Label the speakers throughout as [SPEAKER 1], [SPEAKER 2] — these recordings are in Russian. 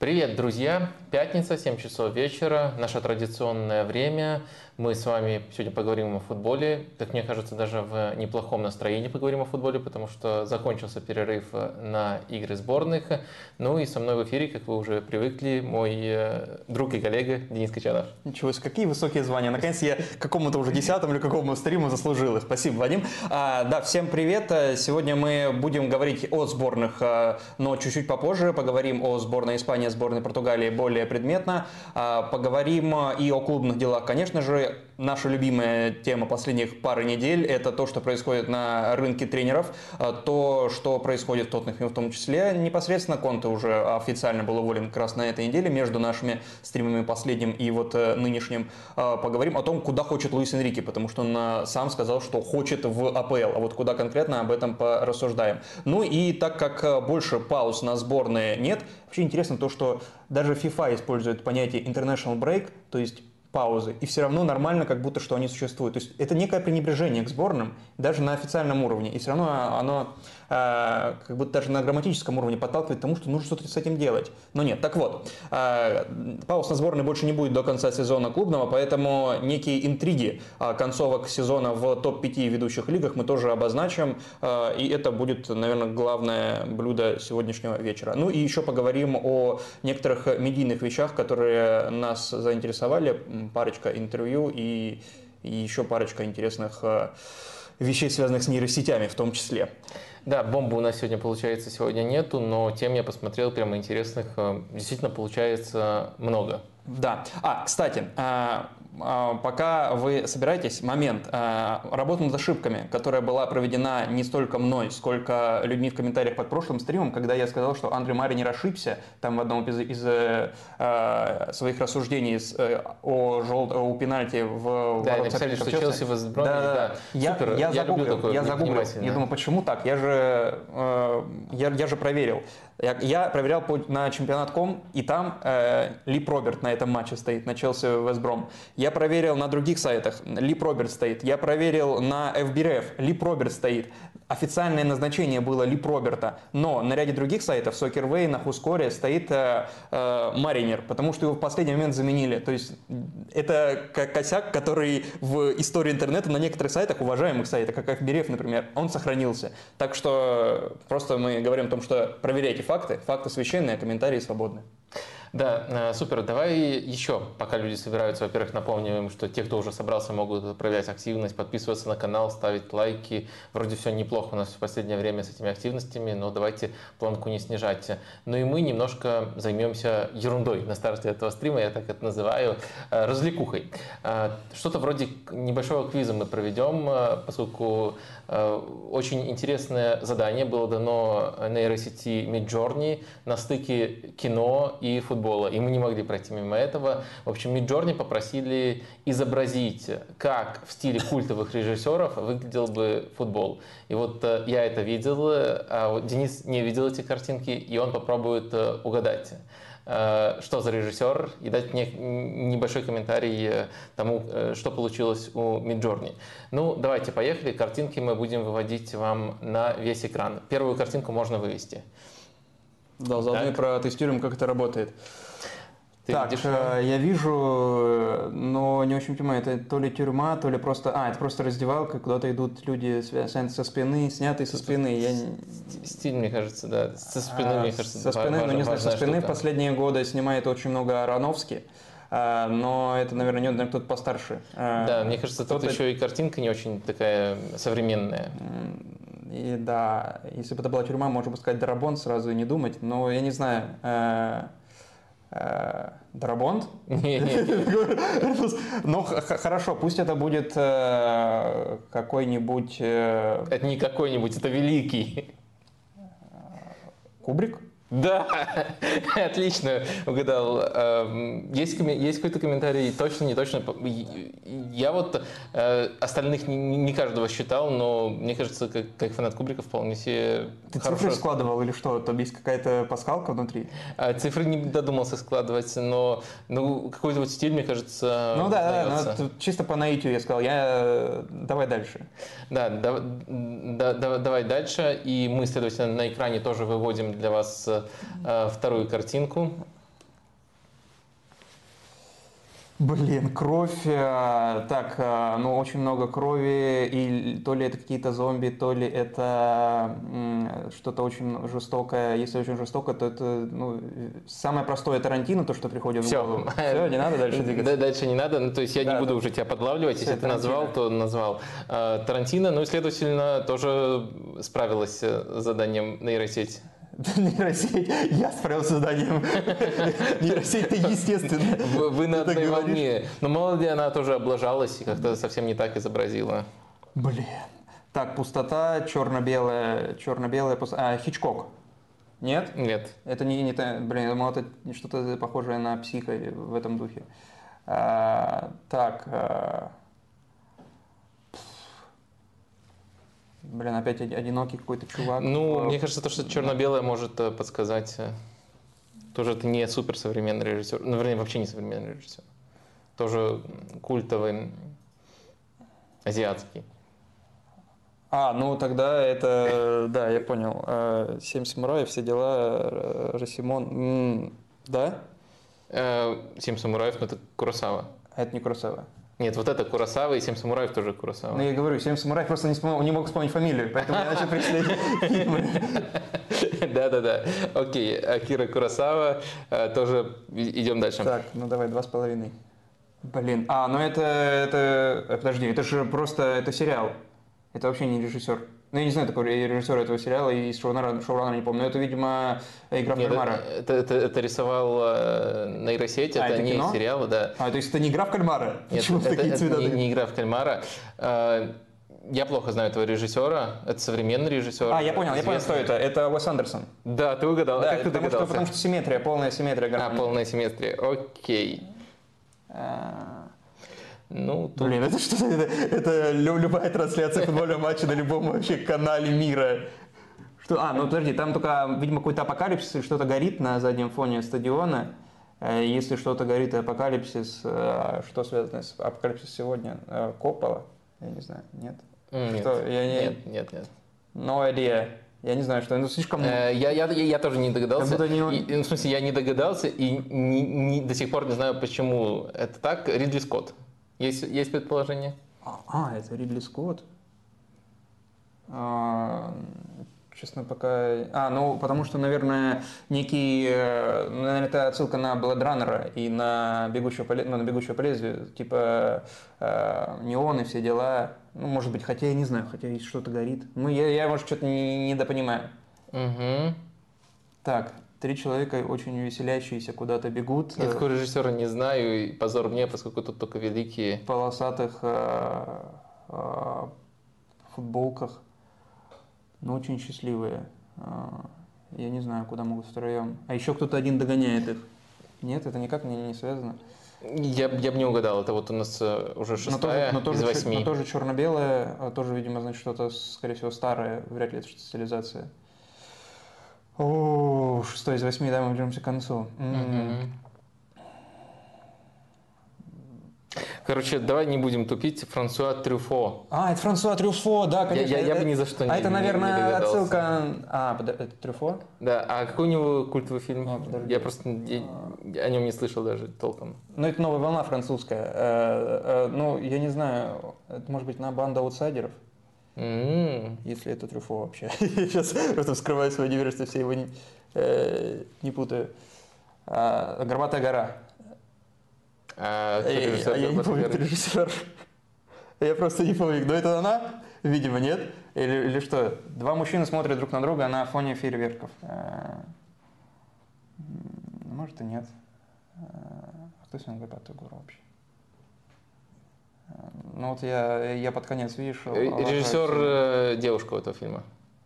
[SPEAKER 1] Привет, друзья! Пятница, 7 часов вечера, наше традиционное время. Мы с вами сегодня поговорим о футболе. Как мне кажется, даже в неплохом настроении поговорим о футболе, потому что закончился перерыв на игры сборных. Ну и со мной в эфире, как вы уже привыкли, мой э, друг и коллега Денис Качанов.
[SPEAKER 2] Ничего себе, какие высокие звания. Наконец я какому-то уже десятому или какому стриму заслужил. Спасибо, Вадим. А, да, всем привет. Сегодня мы будем говорить о сборных, а, но чуть-чуть попозже. Поговорим о сборной Испании, сборной Португалии более предметно. А, поговорим и о клубных делах, конечно же, наша любимая тема последних пары недель – это то, что происходит на рынке тренеров, а, то, что происходит в Тоттенхэме в том числе. Непосредственно Конте уже официально был уволен как раз на этой неделе между нашими стримами последним и вот э, нынешним. А, поговорим о том, куда хочет Луис Энрике, потому что он э, сам сказал, что хочет в АПЛ, а вот куда конкретно об этом порассуждаем. Ну и так как э, больше пауз на сборные нет, вообще интересно то, что даже FIFA использует понятие international break, то есть паузы, и все равно нормально, как будто что они существуют. То есть это некое пренебрежение к сборным, даже на официальном уровне, и все равно оно как будто даже на грамматическом уровне подталкивает к тому, что нужно что-то с этим делать. Но нет. Так вот, э, пауз на сборной больше не будет до конца сезона клубного, поэтому некие интриги э, концовок сезона в топ-5 ведущих лигах мы тоже обозначим, и это будет, наверное, главное блюдо сегодняшнего вечера. Ну и еще поговорим о некоторых медийных вещах, которые нас заинтересовали. Парочка интервью и, и еще парочка интересных вещей, связанных с нейросетями в том числе.
[SPEAKER 1] Да, бомбы у нас сегодня, получается, сегодня нету, но тем я посмотрел прямо интересных, э, действительно получается много.
[SPEAKER 2] Да. А, кстати, а, пока вы собираетесь, момент. А, работа над ошибками, которая была проведена не столько мной, сколько людьми в комментариях под прошлым стримом, когда я сказал, что Андрей Маринер ошибся там в одном из, из э, своих рассуждений э, о, жел... о пенальти в
[SPEAKER 1] Да, написали, что Челси возбранили. Да, да, да.
[SPEAKER 2] Я, Супер. я, я загуглил, я загуглил. Я думаю, почему так? Я же, э, я, я же проверил. Я, я проверял по, на чемпионат.ком, и там э, Лип Роберт на этом матче стоит, на Челси Вестбром. Я проверил на других сайтах, Лип Роберт стоит. Я проверил на FBRF, Лип Роберт стоит. Официальное назначение было Лип Роберта, но на ряде других сайтов, Soccerway, на Хускоре, стоит э, э, Маринер, потому что его в последний момент заменили. То есть это косяк, который в истории интернета на некоторых сайтах, уважаемых сайтах, как FBRF, например, он сохранился. Так что просто мы говорим о том, что проверяйте факты, факты священные, а комментарии свободны.
[SPEAKER 1] Да, э, супер. Давай еще, пока люди собираются, во-первых, напомним, что те, кто уже собрался, могут проявлять активность, подписываться на канал, ставить лайки. Вроде все неплохо у нас в последнее время с этими активностями, но давайте планку не снижать. Ну и мы немножко займемся ерундой на старте этого стрима, я так это называю, э, развлекухой. Э, что-то вроде небольшого квиза мы проведем, поскольку очень интересное задание было дано нейросети Midjourney на стыке кино и футбола футбола, и мы не могли пройти мимо этого. В общем, Миджорни попросили изобразить, как в стиле культовых режиссеров выглядел бы футбол. И вот э, я это видел, а вот Денис не видел эти картинки, и он попробует э, угадать э, что за режиссер, и дать мне небольшой комментарий тому, что получилось у Миджорни. Ну, давайте, поехали. Картинки мы будем выводить вам на весь экран. Первую картинку можно вывести.
[SPEAKER 2] Да, заодно и протестируем, как это работает. Ты так, видишь, э, я вижу, но не очень понимаю, это то ли тюрьма, то ли просто... А, это просто раздевалка, куда-то идут люди со спины, снятые со спины. Я...
[SPEAKER 1] Стиль, мне кажется, да. Со спины, а, мне кажется,
[SPEAKER 2] Со спины, важно, ну не знаю, со спины штука. последние годы снимает очень много Ароновский. А, но это, наверное, не кто-то постарше.
[SPEAKER 1] А, да, мне кажется, тут еще и картинка не очень такая современная.
[SPEAKER 2] И да, если бы это была тюрьма, можно бы сказать Дарабон сразу и не думать, но я не знаю. Э, э, Дарабонд? Ну, хорошо, пусть это будет э, какой-нибудь... Э,
[SPEAKER 1] это не какой-нибудь, это великий.
[SPEAKER 2] Кубрик?
[SPEAKER 1] Да, отлично угадал. Эм, есть, есть какой-то комментарий, точно, не точно? Я вот э, остальных не, не каждого считал, но мне кажется, как, как фанат Кубрика вполне себе
[SPEAKER 2] Ты хорошо... цифры складывал или что? Там есть какая-то пасхалка внутри?
[SPEAKER 1] А, цифры не додумался складывать, но ну, какой-то вот стиль, мне кажется,
[SPEAKER 2] Ну да, да, ну, чисто по наитию я сказал. Я... Давай дальше.
[SPEAKER 1] Да, да, да, давай дальше. И мы, следовательно, на экране тоже выводим для вас э, вторую картинку.
[SPEAKER 2] Блин, кровь. э, Так, э, ну очень много крови, и то ли это какие-то зомби, то ли это что-то очень жестокое. Если очень жестокое, то это ну, э, самое простое Тарантино, то, что приходит
[SPEAKER 1] Всё.
[SPEAKER 2] в голову. Все, не надо дальше двигаться.
[SPEAKER 1] Да, дальше не надо. Ну, то есть я
[SPEAKER 2] Да,
[SPEAKER 1] не буду
[SPEAKER 2] да.
[SPEAKER 1] уже тебя подлавливать.
[SPEAKER 2] Всё,
[SPEAKER 1] Если ты назвал,
[SPEAKER 2] Тарантино.
[SPEAKER 1] то назвал. Тарантино, ну и, следовательно, тоже справилась э, с заданием нейросеть.
[SPEAKER 2] Нейросеть. Я справился с заданием. Нейросеть-то естественно.
[SPEAKER 1] Вы, вы на
[SPEAKER 2] Ты
[SPEAKER 1] одной волне. Но мало ли она тоже облажалась и как-то совсем не так изобразила.
[SPEAKER 2] Блин. Так, пустота, черно-белая, черно-белая пустота. А, Хичкок. Нет?
[SPEAKER 1] Нет.
[SPEAKER 2] Это не, не блин, я думал, это что-то похожее на психо в этом духе. А, так. а, блин, опять оди- одинокий какой-то чувак.
[SPEAKER 1] Ну,
[SPEAKER 2] А,
[SPEAKER 1] мне кажется, то, что черно-белое может э, подсказать. э, Тоже это не суперсовременный режиссер. Ну, вернее, вообще не современный режиссер. Тоже культовый азиатский.
[SPEAKER 2] А, ну тогда это, да, я понял. Семь самураев, все дела, э, Росимон. Да?
[SPEAKER 1] Э, Семь самураев, ну это Куросава.
[SPEAKER 2] А Это не Куросава.
[SPEAKER 1] Нет, вот это Куросава и Семь самураев тоже Куросава.
[SPEAKER 2] Ну, я говорю, семь самураев просто не, вспомнил- не мог вспомнить фамилию, поэтому я начал перечислять фильмы.
[SPEAKER 1] Да-да-да. Окей, Акира Куросава. Э, Тоже идем дальше.
[SPEAKER 2] Так, ну давай, два с половиной. Блин, а, ну это, это, э, подожди, это же просто, это сериал. Это вообще не режиссер. Ну, я не знаю такого режиссера этого сериала и шоураннера, шоураннера не помню, но это, видимо, игра в кальмара.
[SPEAKER 1] это, это- это рисовал э, нейросеть,
[SPEAKER 2] А,
[SPEAKER 1] это,
[SPEAKER 2] это
[SPEAKER 1] не
[SPEAKER 2] кино?
[SPEAKER 1] сериал, да.
[SPEAKER 2] А, то есть это не игра в кальмара?
[SPEAKER 1] Нет,
[SPEAKER 2] Почему
[SPEAKER 1] это,
[SPEAKER 2] такие
[SPEAKER 1] это
[SPEAKER 2] цвета?
[SPEAKER 1] не, не игра в кальмара. Э, Я плохо знаю этого режиссера. Это современный режиссер.
[SPEAKER 2] А, я понял, я понял, кто
[SPEAKER 1] известный.
[SPEAKER 2] это. Это Уэс Андерсон.
[SPEAKER 1] Да, ты угадал. А
[SPEAKER 2] Да,
[SPEAKER 1] как ты
[SPEAKER 2] потому, что,
[SPEAKER 1] догадался?
[SPEAKER 2] потому что симметрия, полная симметрия
[SPEAKER 1] А,
[SPEAKER 2] гармонии.
[SPEAKER 1] полная симметрия. Окей.
[SPEAKER 2] А,
[SPEAKER 1] Ну, тут...
[SPEAKER 2] Блин, это что? Это, это лю- любая трансляция футбольного матча на любом вообще канале мира. Что? А, ну подожди, там только, видимо, какой-то апокалипсис или что-то горит на заднем фоне стадиона. Э, Если что-то горит апокалипсис, э, что связано с апокалипсисом сегодня? Э, Коппола? Я не знаю, нет?
[SPEAKER 1] Нет,
[SPEAKER 2] Что? Я не-
[SPEAKER 1] нет, нет, нет.
[SPEAKER 2] No idea. Я не знаю, что. Ну, слишком...
[SPEAKER 1] Э, Я, я, я, тоже не догадался.
[SPEAKER 2] Как не.
[SPEAKER 1] И- ну, в смысле, я не догадался и не- не- до сих пор не знаю, почему это так. Ридли Скотт. Есть, есть предположение?
[SPEAKER 2] А, а, это Ридли Скотт. А, честно, пока... А, ну, потому что, наверное, некий... э, ну, Наверное, это отсылка на Бладраннера и на бегущего по, ну, на бегущего по лезвию. Типа э, и все дела. Ну, может быть, хотя я не знаю, хотя есть что-то горит. Ну, я, я может, что-то не, недопонимаю.
[SPEAKER 1] Угу.
[SPEAKER 2] Так, три человека очень веселящиеся куда-то бегут.
[SPEAKER 1] Я такого режиссера не знаю, и позор мне, поскольку тут только великие.
[SPEAKER 2] в полосатых э, э, футболках, но очень счастливые. Э, Я не знаю, куда могут втроем. А еще кто-то один догоняет их. Нет, это никак не, не связано.
[SPEAKER 1] Я, я бы не угадал, это вот у нас уже
[SPEAKER 2] Но
[SPEAKER 1] шестая
[SPEAKER 2] тоже, но тоже,
[SPEAKER 1] из восьми.
[SPEAKER 2] но тоже черно-белое, а тоже, видимо, значит, что-то, скорее всего, старое. Вряд ли это стилизация. О, шестой из восьми, да, мы ближимся к концу.
[SPEAKER 1] Короче, давай не будем тупить. Франсуа Трюфо.
[SPEAKER 2] А, это Франсуа Трюфо, да,
[SPEAKER 1] Я,
[SPEAKER 2] конечно.
[SPEAKER 1] я- я
[SPEAKER 2] это-
[SPEAKER 1] бы ни за что не
[SPEAKER 2] А это,
[SPEAKER 1] не- не
[SPEAKER 2] наверное,
[SPEAKER 1] догадался.
[SPEAKER 2] отсылка... А, это Трюфо?
[SPEAKER 1] Да, а какой у него культовый фильм?
[SPEAKER 2] А, подожди.
[SPEAKER 1] я просто я- я о нем не слышал даже толком.
[SPEAKER 2] Ну, это новая волна французская. Э, э, Ну, я не знаю, это может быть на банда аутсайдеров, Если это Трюфо вообще. Я сейчас просто вскрываю свой университет, все его не, э, не путаю. А, Горбатая гора.
[SPEAKER 1] А, режиссер
[SPEAKER 2] а я не
[SPEAKER 1] «Горбатый
[SPEAKER 2] помню,
[SPEAKER 1] горы»?
[SPEAKER 2] кто режиссер. Я просто не помню, но это она? Видимо, нет. Или, или что? Два мужчины смотрят друг на друга на фоне фейерверков. Может и нет. А кто снял «Горбатую гору» вообще? Э, Ну вот я, я под конец, видишь...
[SPEAKER 1] Э, Режиссер э, девушка этого фильма.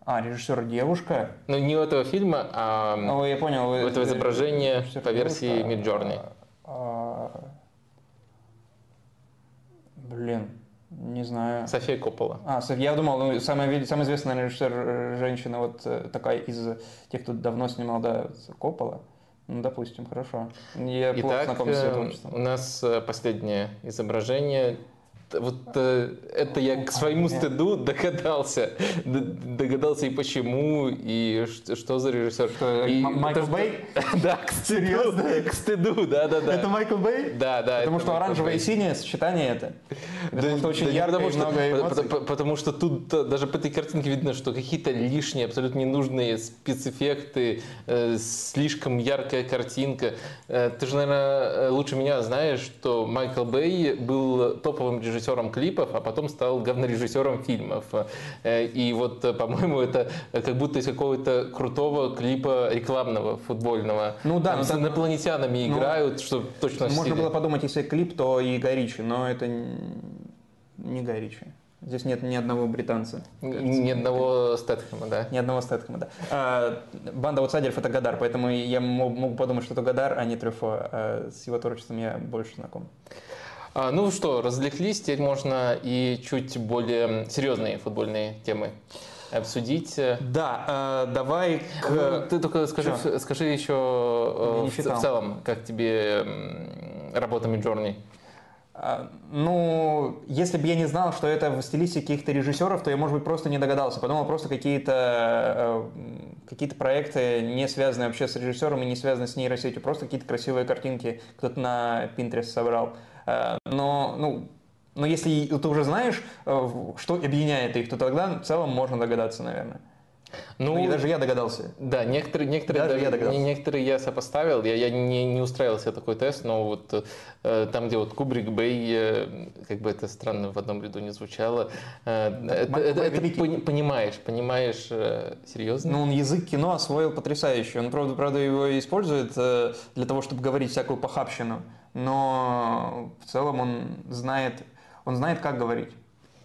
[SPEAKER 2] А, режиссер девушка?
[SPEAKER 1] Ну, не у этого фильма, а
[SPEAKER 2] Ну, я понял.
[SPEAKER 1] у
[SPEAKER 2] вы-
[SPEAKER 1] этого изображения
[SPEAKER 2] режиссер
[SPEAKER 1] по версии
[SPEAKER 2] девушка.
[SPEAKER 1] Midjourney.
[SPEAKER 2] А, Блин, не знаю.
[SPEAKER 1] София Коппола.
[SPEAKER 2] А, я думал, ну, самая, самая известная режиссер э, женщина, вот э, такая из тех, кто давно снимал, да, Коппола. Ну, допустим, хорошо. Я плохо
[SPEAKER 1] Итак,
[SPEAKER 2] знаком с
[SPEAKER 1] э,
[SPEAKER 2] творчеством.
[SPEAKER 1] у нас э, последнее изображение. Вот э, это я к своему стыду догадался. Догадался и почему, и что за режиссер.
[SPEAKER 2] И Майкл Бэй?
[SPEAKER 1] Да, к стыду, к стыду, да, да, да.
[SPEAKER 2] Это Майкл Бэй?
[SPEAKER 1] Да, да.
[SPEAKER 2] Потому что оранжевое и синее сочетание это.
[SPEAKER 1] Потому что очень ярко и много эмоций. Потому что тут э, даже по этой картинке видно, что какие-то лишние, абсолютно ненужные спецэффекты, э, слишком яркая картинка. Ты же, наверное, лучше меня знаешь, что Майкл Бэй был топовым режиссером режиссером клипов, а потом стал говнорежиссером фильмов. Э, и вот, э, по-моему, это как будто из какого-то крутого клипа рекламного, футбольного.
[SPEAKER 2] Ну да.
[SPEAKER 1] Там с инопланетянами ну, играют, что точно
[SPEAKER 2] Можно было подумать, если клип, то и Гай Ричи, но это не Гай Ричи. Здесь нет ни одного британца.
[SPEAKER 1] Ни одного Стэтхэма, да?
[SPEAKER 2] Ни одного Стэтхэма, да. А, банда аутсайдеров это Гадар, поэтому я мог подумать, что это Гадар, а не Трюфо. А с его творчеством я больше знаком.
[SPEAKER 1] А, ну что, развлеклись, теперь можно и чуть более серьезные футбольные темы обсудить.
[SPEAKER 2] Да, э, давай к... Ну,
[SPEAKER 1] ты только скажи, скажи еще э, в, в целом, как тебе работа Midjourney?
[SPEAKER 2] А, ну, если бы я не знал, что это в стилистике каких-то режиссеров, то я, может быть, просто не догадался. Подумал просто какие-то э, какие проекты, не связанные вообще с режиссером и не связанные с нейросетью. Просто какие-то красивые картинки кто-то на Pinterest собрал. Э, но, ну, но если ты уже знаешь, э, что объединяет их, то тогда в целом можно догадаться, наверное. Ну, ну, даже я догадался.
[SPEAKER 1] Да, некоторые, некоторые, даже, даже я догадался. некоторые я сопоставил, я, я не, не устраивал себе такой тест, но вот э, там, где вот Кубрик Бэй, э, как бы это странно в одном ряду не звучало, э, это, это, это, это понимаешь, понимаешь э, серьезно?
[SPEAKER 2] Ну, он язык кино освоил потрясающий, он, правда, правда его использует э, для того, чтобы говорить всякую похабщину но в целом он знает, он знает, как говорить.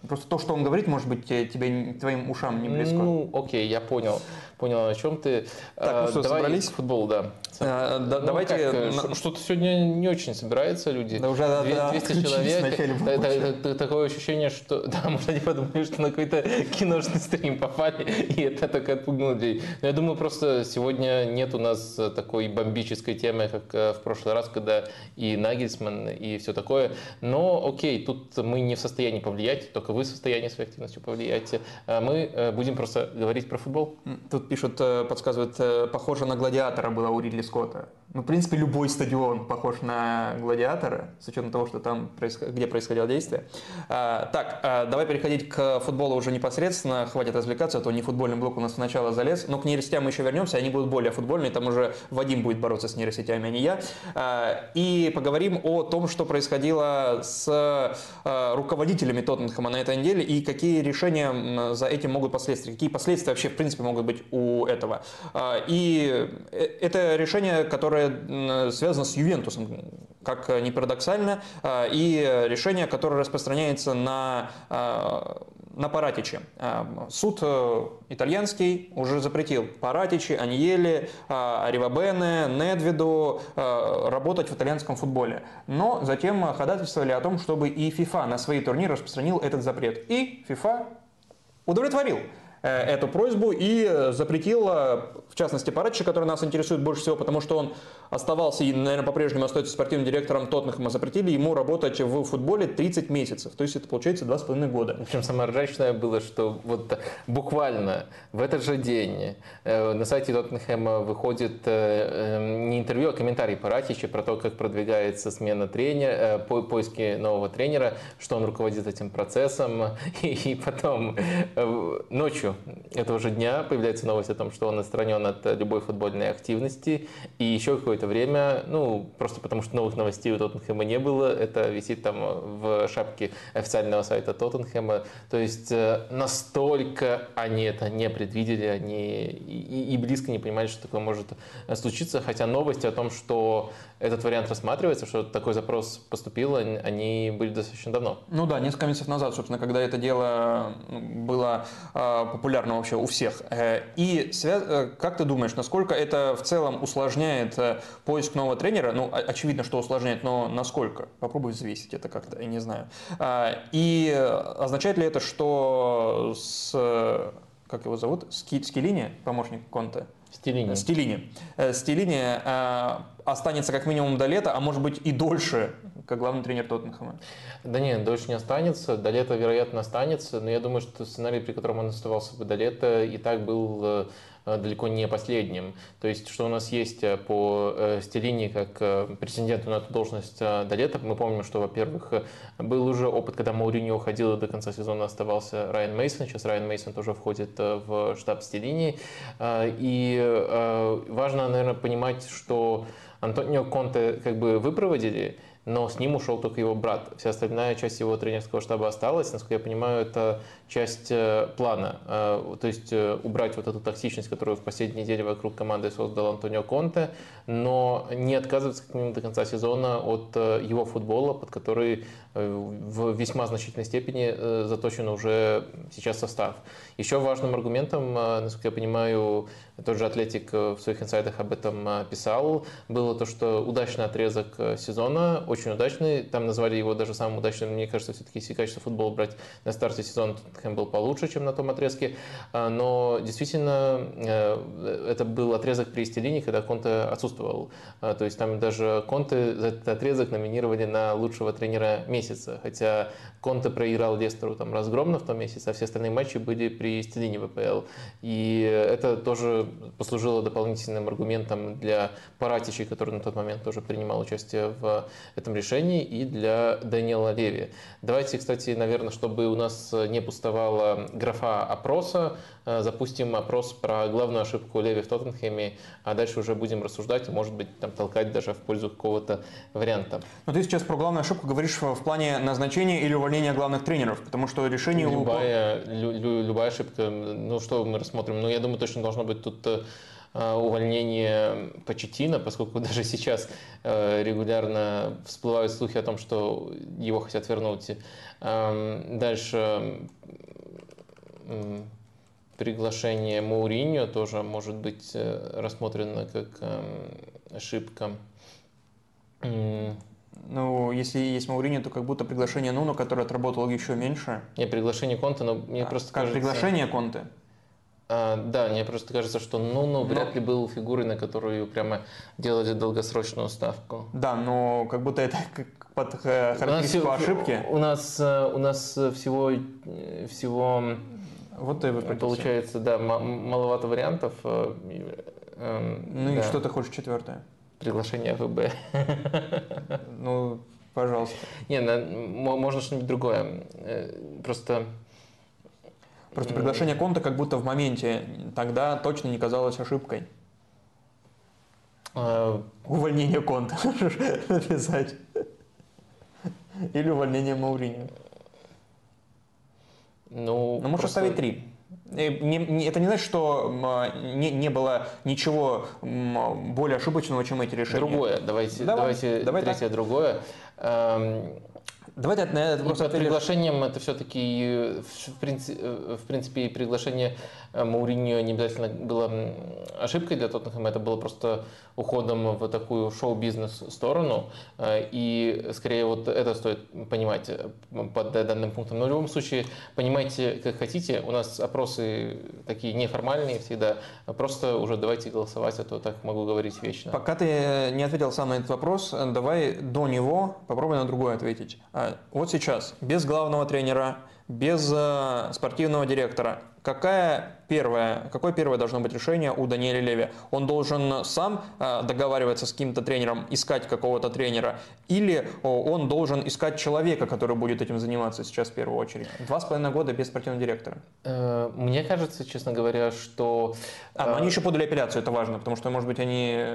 [SPEAKER 2] Просто то, что он говорит, может быть, тебе, твоим ушам не близко.
[SPEAKER 1] Ну, окей, я понял. Понял, о чем ты.
[SPEAKER 2] Так, ну что, Давай собрались?
[SPEAKER 1] футбол, да.
[SPEAKER 2] А, да ну, давайте...
[SPEAKER 1] Как, что-то сегодня не очень собираются люди.
[SPEAKER 2] Да уже да,
[SPEAKER 1] 200 человек. Да, да, да, такое ощущение, что... Да, может, они подумали, что на какой-то киношный стрим попали, и это только отпугнуло людей. Но я думаю, просто сегодня нет у нас такой бомбической темы, как э, в прошлый раз, когда и Нагельсман, и все такое. Но, окей, тут мы не в состоянии повлиять, только вы в состоянии своей активностью повлиять. А мы э, будем просто говорить про футбол.
[SPEAKER 2] Тут пишут, э, подсказывают, похоже на гладиатора было у Ридли Скотта. Ну, в принципе, любой стадион похож на гладиатора, с учетом того, что там, где происходило действие. А, так, а, давай переходить к футболу уже непосредственно. Хватит развлекаться, а то не футбольный блок у нас сначала залез. Но к нейросетям мы еще вернемся, они будут более футбольные. Там уже Вадим будет бороться с нейросетями, а не я. А, и поговорим о том, что происходило с руководителями Тоттенхэма на этой неделе и какие решения за этим могут последствия. Какие последствия вообще, в принципе, могут быть у этого. И э, это решение, которое которое связано с Ювентусом, как ни парадоксально, а, и решение, которое распространяется на а, на Паратиче. А, суд э, итальянский уже запретил Паратичи, Аньели, Аривабене, Недвиду работать в итальянском футболе. Но затем ходатайствовали о том, чтобы и FIFA на свои турниры распространил этот запрет. И FIFA удовлетворил. Э, эту просьбу и э, запретила, в частности, Паратчи, который нас интересует больше всего, потому что он оставался и, наверное, по-прежнему остается спортивным директором Тоттенхэма, запретили ему работать в футболе 30 месяцев, то есть это получается 2,5 года.
[SPEAKER 1] Причем самое ржачное было, что вот буквально в этот же день э, на сайте Тоттенхэма выходит не интервью, а комментарий Паратича про то, как продвигается смена тренера, поиски нового тренера, что он руководит этим процессом, и потом ночью ночью этого же дня появляется новость о том, что он отстранен от любой футбольной активности. И еще какое-то время, ну, просто потому что новых новостей у Тоттенхэма не было, это висит там в шапке официального сайта Тоттенхэма. То есть э, настолько они это не предвидели, они и, и близко не понимали, что такое может случиться. Хотя новости о том, что этот вариант рассматривается, что такой запрос поступил, они были достаточно давно.
[SPEAKER 2] Ну да, несколько месяцев назад, собственно, когда это дело ну, было а, популярно вообще у всех. Э, и э, как ты думаешь, насколько это в целом усложняет э, поиск нового тренера? Ну, очевидно, что усложняет, но насколько? Попробуй взвесить это как-то, я не знаю. А, и означает ли это, что с, как его зовут, Скилини, помощник Конте,
[SPEAKER 1] Стилини.
[SPEAKER 2] Стилини. Стилини останется как минимум до лета, а может быть и дольше, как главный тренер Тоттенхэма?
[SPEAKER 1] Да нет, дольше не останется. До лета, вероятно, останется. Но я думаю, что сценарий, при котором он оставался бы до лета, и так был Э, далеко не последним. То есть, что у нас есть э, по э, Стеллини как претенденту на эту должность до лета. Мы помним, что, во-первых, был уже опыт, когда Мауриньо уходил, и до конца сезона оставался Райан Мейсон. Сейчас Райан Мейсон тоже входит в штаб Стеллини. И важно, наверное, понимать, что Антонио Конте как бы выпроводили, но с ним ушел только его брат. Вся остальная часть его тренерского штаба осталась. Насколько я понимаю, это часть э, плана. Э, то есть э, убрать вот эту токсичность, которую в последние недели вокруг команды создал Антонио Конте, но не отказываться как минимум до конца сезона от его футбола, под который в весьма значительной степени заточен уже сейчас состав. Еще важным аргументом, насколько я понимаю, тот же Атлетик в своих инсайдах об этом писал, было то, что удачный отрезок сезона, очень удачный, там назвали его даже самым удачным, мне кажется, все-таки если качество футбола брать на старте сезона, Тоттенхэм был получше, чем на том отрезке, а, но действительно э, это был отрезок при Стеллине, когда Конте отсутствовал. А, то есть там даже Конте за этот отрезок номинировали на лучшего тренера месяца, хотя Конте проиграл Лестеру там разгромно в том месяце, а все остальные матчи были при Стеллине ВПЛ. И это тоже послужило дополнительным аргументом для Паратичи, который на тот момент тоже принимал участие в этом решении, и для Даниэла Леви. Давайте, кстати, наверное, чтобы у нас не пустовало существовала графа опроса. Э, запустим опрос про главную ошибку Леви в Тоттенхэме, а дальше уже будем рассуждать и, может быть, там, толкать даже в пользу какого-то варианта.
[SPEAKER 2] Но ты сейчас про главную ошибку говоришь в плане назначения или увольнения главных тренеров, потому что решение...
[SPEAKER 1] Любая, лю, лю, любая ошибка, ну что мы рассмотрим? Ну, я думаю, точно должно быть тут э, увольнение Почетина, поскольку даже сейчас э, регулярно всплывают слухи о том, что его хотят вернуть. Дальше приглашение Мауриньо тоже может быть э, рассмотрено как эм, ошибка.
[SPEAKER 2] Ну, если есть Мауриньо, то как будто приглашение Нуно, который отработал еще меньше.
[SPEAKER 1] Не, приглашение Конте, но мне а, просто
[SPEAKER 2] как
[SPEAKER 1] кажется...
[SPEAKER 2] приглашение Конте?
[SPEAKER 1] А, да, мне просто кажется, что Нуну вряд ли был фигурой, на которую прямо делали долгосрочную ставку.
[SPEAKER 2] Да, но как будто это под характеристику у нас, ошибки.
[SPEAKER 1] У нас, э, у нас всего, всего
[SPEAKER 2] вот и
[SPEAKER 1] получается, да, маловато вариантов. Э,
[SPEAKER 2] эм, ну да. и что ты хочешь четвертое?
[SPEAKER 1] Приглашение ВБ.
[SPEAKER 2] Ну, пожалуйста.
[SPEAKER 1] Не, можно что-нибудь другое. Э, просто
[SPEAKER 2] Просто приглашение Конта как будто в моменте тогда точно не казалось ошибкой. А... Увольнение Конта написать. Или увольнение Мауриньо.
[SPEAKER 1] Ну,
[SPEAKER 2] ну можешь просто... оставить три. Не, не, это не значит, что не, не было ничего более ошибочного, чем эти решения.
[SPEAKER 1] Другое, давайте, давай, давайте давай третье так. другое. Эм,
[SPEAKER 2] Давайте на этот
[SPEAKER 1] вопрос Под приглашением это все-таки, в принципе, в принципе, приглашение Э, Мауриньо не обязательно было ошибкой для Тоттенхэма, это было просто уходом в такую шоу-бизнес сторону. Э, и скорее вот это стоит понимать э, под данным пунктом. Но в любом случае, понимайте, как хотите. У нас опросы такие неформальные всегда. Просто уже давайте голосовать, а то так могу говорить вечно.
[SPEAKER 2] Пока ты не ответил сам на этот вопрос, давай до него попробуй на другой ответить. Вот сейчас, без главного тренера, без спортивного директора, какая первое, какое первое должно быть решение у Даниэля Леви? Он должен сам э, договариваться с каким-то тренером, искать какого-то тренера, или он должен искать человека, который будет этим заниматься сейчас в первую очередь? Два с половиной года без спортивного директора.
[SPEAKER 1] Э, мне кажется, честно говоря, что...
[SPEAKER 2] А, но они еще подали апелляцию, это важно, потому что, может быть, они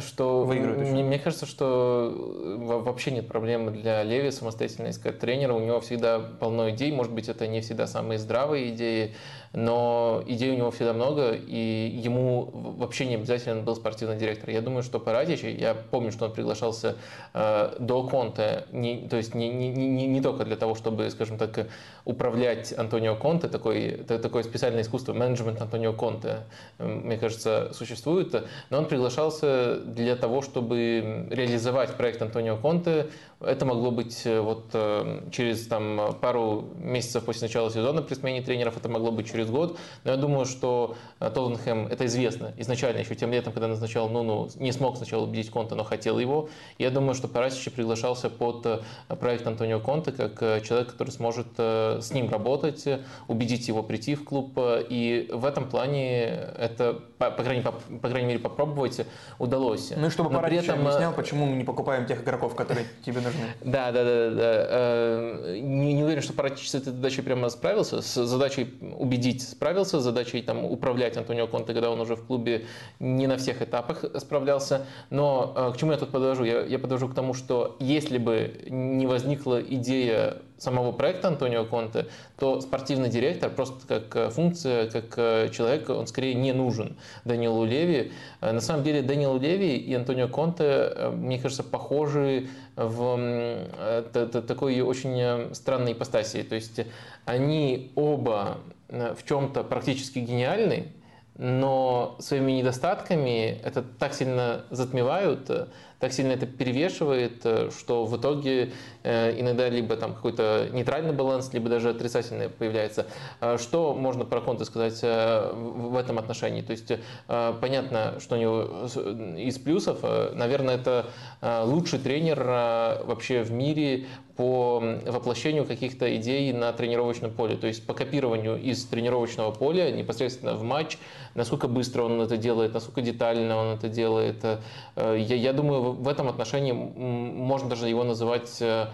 [SPEAKER 1] что выиграют еще. Мне, мне кажется, что вообще нет проблемы для Леви самостоятельно искать тренера. У него всегда полно идей. Может быть, это не всегда самые здравые идеи, но идей у него всегда много, и ему вообще не обязательно был спортивный директор. Я думаю, что Парадич, я помню, что он приглашался э, до Конте, не, то есть не, не, не, не только для того, чтобы, скажем так, управлять Антонио Конте, такой, такое специальное искусство, менеджмент Антонио Конте, мне кажется, существует, но он приглашался для того, чтобы реализовать проект Антонио Конте, это могло быть э, вот э, через там, пару месяцев после начала сезона при смене тренеров, это могло быть через год. Но я думаю, что э, Тоттенхэм, это известно изначально, еще тем летом, когда назначал Нуну, не смог сначала убедить Конта, но хотел его. Я думаю, что Парасич приглашался под проект Антонио Конте как человек, который сможет с ним работать, убедить его прийти в клуб. И в этом плане это, по, по, крайней, по, по крайней мере, попробовать удалось.
[SPEAKER 2] Ну и чтобы Парасич этом... объяснял, почему мы не покупаем тех игроков, которые тебе нужны.
[SPEAKER 1] Да, да, да. да. Э, не, не уверен, что Паратич с этой задачей прямо справился. С задачей убедить справился, с задачей там, управлять Антонио Конте, когда он уже в клубе не на всех этапах справлялся. Но э, к чему я тут подвожу? Я, я подвожу к тому, что если бы не возникла идея самого проекта Антонио Конте, то спортивный директор просто как э, функция, как э, человек, он скорее не нужен Данилу Леви. Э, на самом деле Данил Леви и Антонио Конте, мне кажется, похожи в такой очень странной ипостасии. То есть они оба в чем-то практически гениальны, но своими недостатками это так сильно затмевают, так сильно это перевешивает, что в итоге иногда либо там какой-то нейтральный баланс, либо даже отрицательный появляется. А что можно про Конте сказать э, в этом отношении? То есть понятно, что у него из плюсов, наверное, это лучший тренер вообще в мире по воплощению каких-то идей на тренировочном поле, то есть по копированию из тренировочного поля непосредственно в матч, насколько быстро он это делает, насколько детально он это делает. Я, я думаю, в этом отношении можно даже его называть э, э,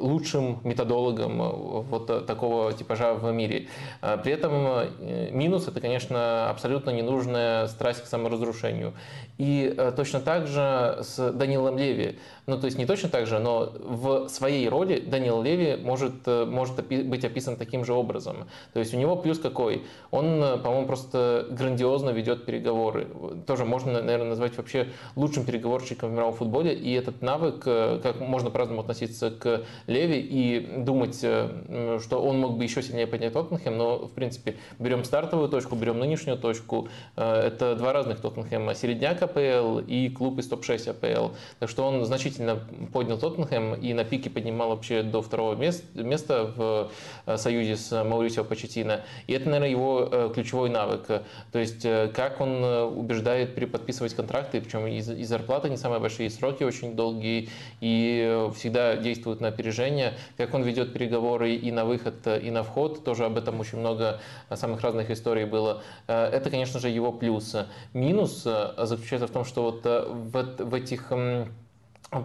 [SPEAKER 1] лучшим методологом э, вот такого типажа в мире. При этом минус – это, конечно, абсолютно ненужная страсть к саморазрушению. И точно так же с Данилом Леви. Ну, то есть не точно так же, но в своей роли Данил Леви может, может быть описан таким же образом. То есть у него плюс какой? Он, по-моему, просто грандиозно ведет переговоры. Тоже можно, наверное, назвать вообще лучшим переговорщиком в мировом футболе, и этот навык, э, как можно по-разному относиться к Леви и думать, э, что он мог бы еще сильнее поднять Тоттенхэм, но, в принципе, берем стартовую точку, берем нынешнюю точку, э, это два разных Тоттенхэма, середняк АПЛ и клуб из топ-6 АПЛ, так что он значительно поднял Тоттенхэм и на пике поднимал вообще до второго места в союзе с Маурисио Почетино, и это, наверное, его ключевой навык, то есть как он убеждает переподписывать контракты, причем и зарплата не самые большие сроки, очень долгие, и всегда действует на опережение. Как он ведет переговоры и на выход, и на вход, тоже об этом очень много самых разных историй было. Э, это, конечно же, его плюс. Минус э, заключается в том, что вот э, в, в этих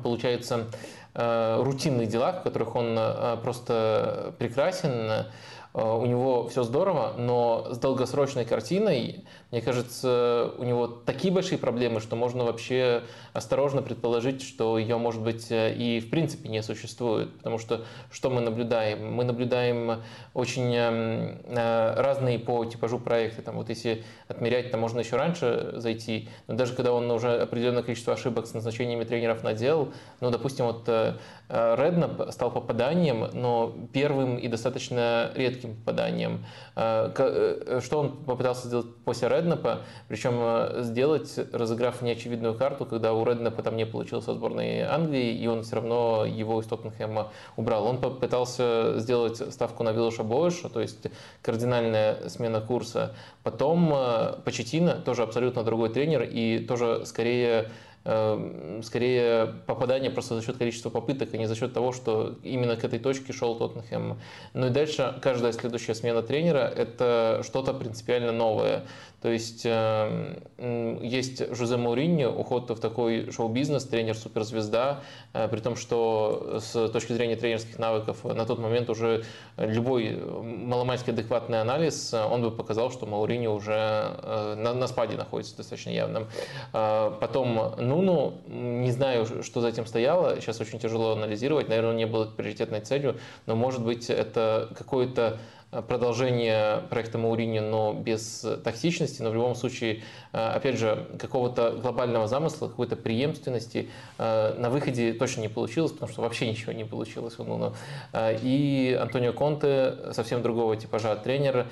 [SPEAKER 1] получается, рутинных делах, в которых он просто прекрасен, у него все здорово, но с долгосрочной картиной мне кажется, у него такие большие проблемы, что можно вообще осторожно предположить, что ее, может быть, и в принципе не существует. Потому что что мы наблюдаем? Мы наблюдаем очень эм, э, разные по типажу проекты. Там, вот если отмерять, то можно еще раньше зайти, но даже когда он уже определенное количество ошибок с назначениями тренеров наделал, ну, допустим, вот э, Реднап стал попаданием, но первым и достаточно редким попаданием. Э, что он попытался сделать после Реднапа? Реднапа, причем э, сделать, разыграв неочевидную карту, когда у Реднапа там не получилось со сборной Англии, и он все равно его из Тоттенхэма убрал. Он попытался сделать ставку на Виллоша Бойша, то есть кардинальная смена курса. Потом э, Почетина, тоже абсолютно другой тренер, и тоже скорее Эм, скорее попадание просто за счет количества попыток, а не за счет того, что именно к этой точке шел Тоттенхэм. Ну и дальше каждая следующая смена тренера – это что-то принципиально новое. То есть эм, есть Жозе Мауриньо, уход в такой шоу-бизнес, тренер-суперзвезда, э, при том, что с точки зрения тренерских навыков на тот момент уже любой маломальски адекватный анализ, он бы показал, что Мауриньо уже э, на, на спаде находится достаточно явным. Э, потом Нуну, не знаю, что за этим стояло, сейчас очень тяжело анализировать, наверное, не был приоритетной целью, но может быть это какое-то продолжение проекта Маурини, но без токсичности, но в любом случае, опять же, какого-то глобального замысла, какой-то преемственности на выходе точно не получилось, потому что вообще ничего не получилось Нуно. И Антонио Конте совсем другого типажа тренера.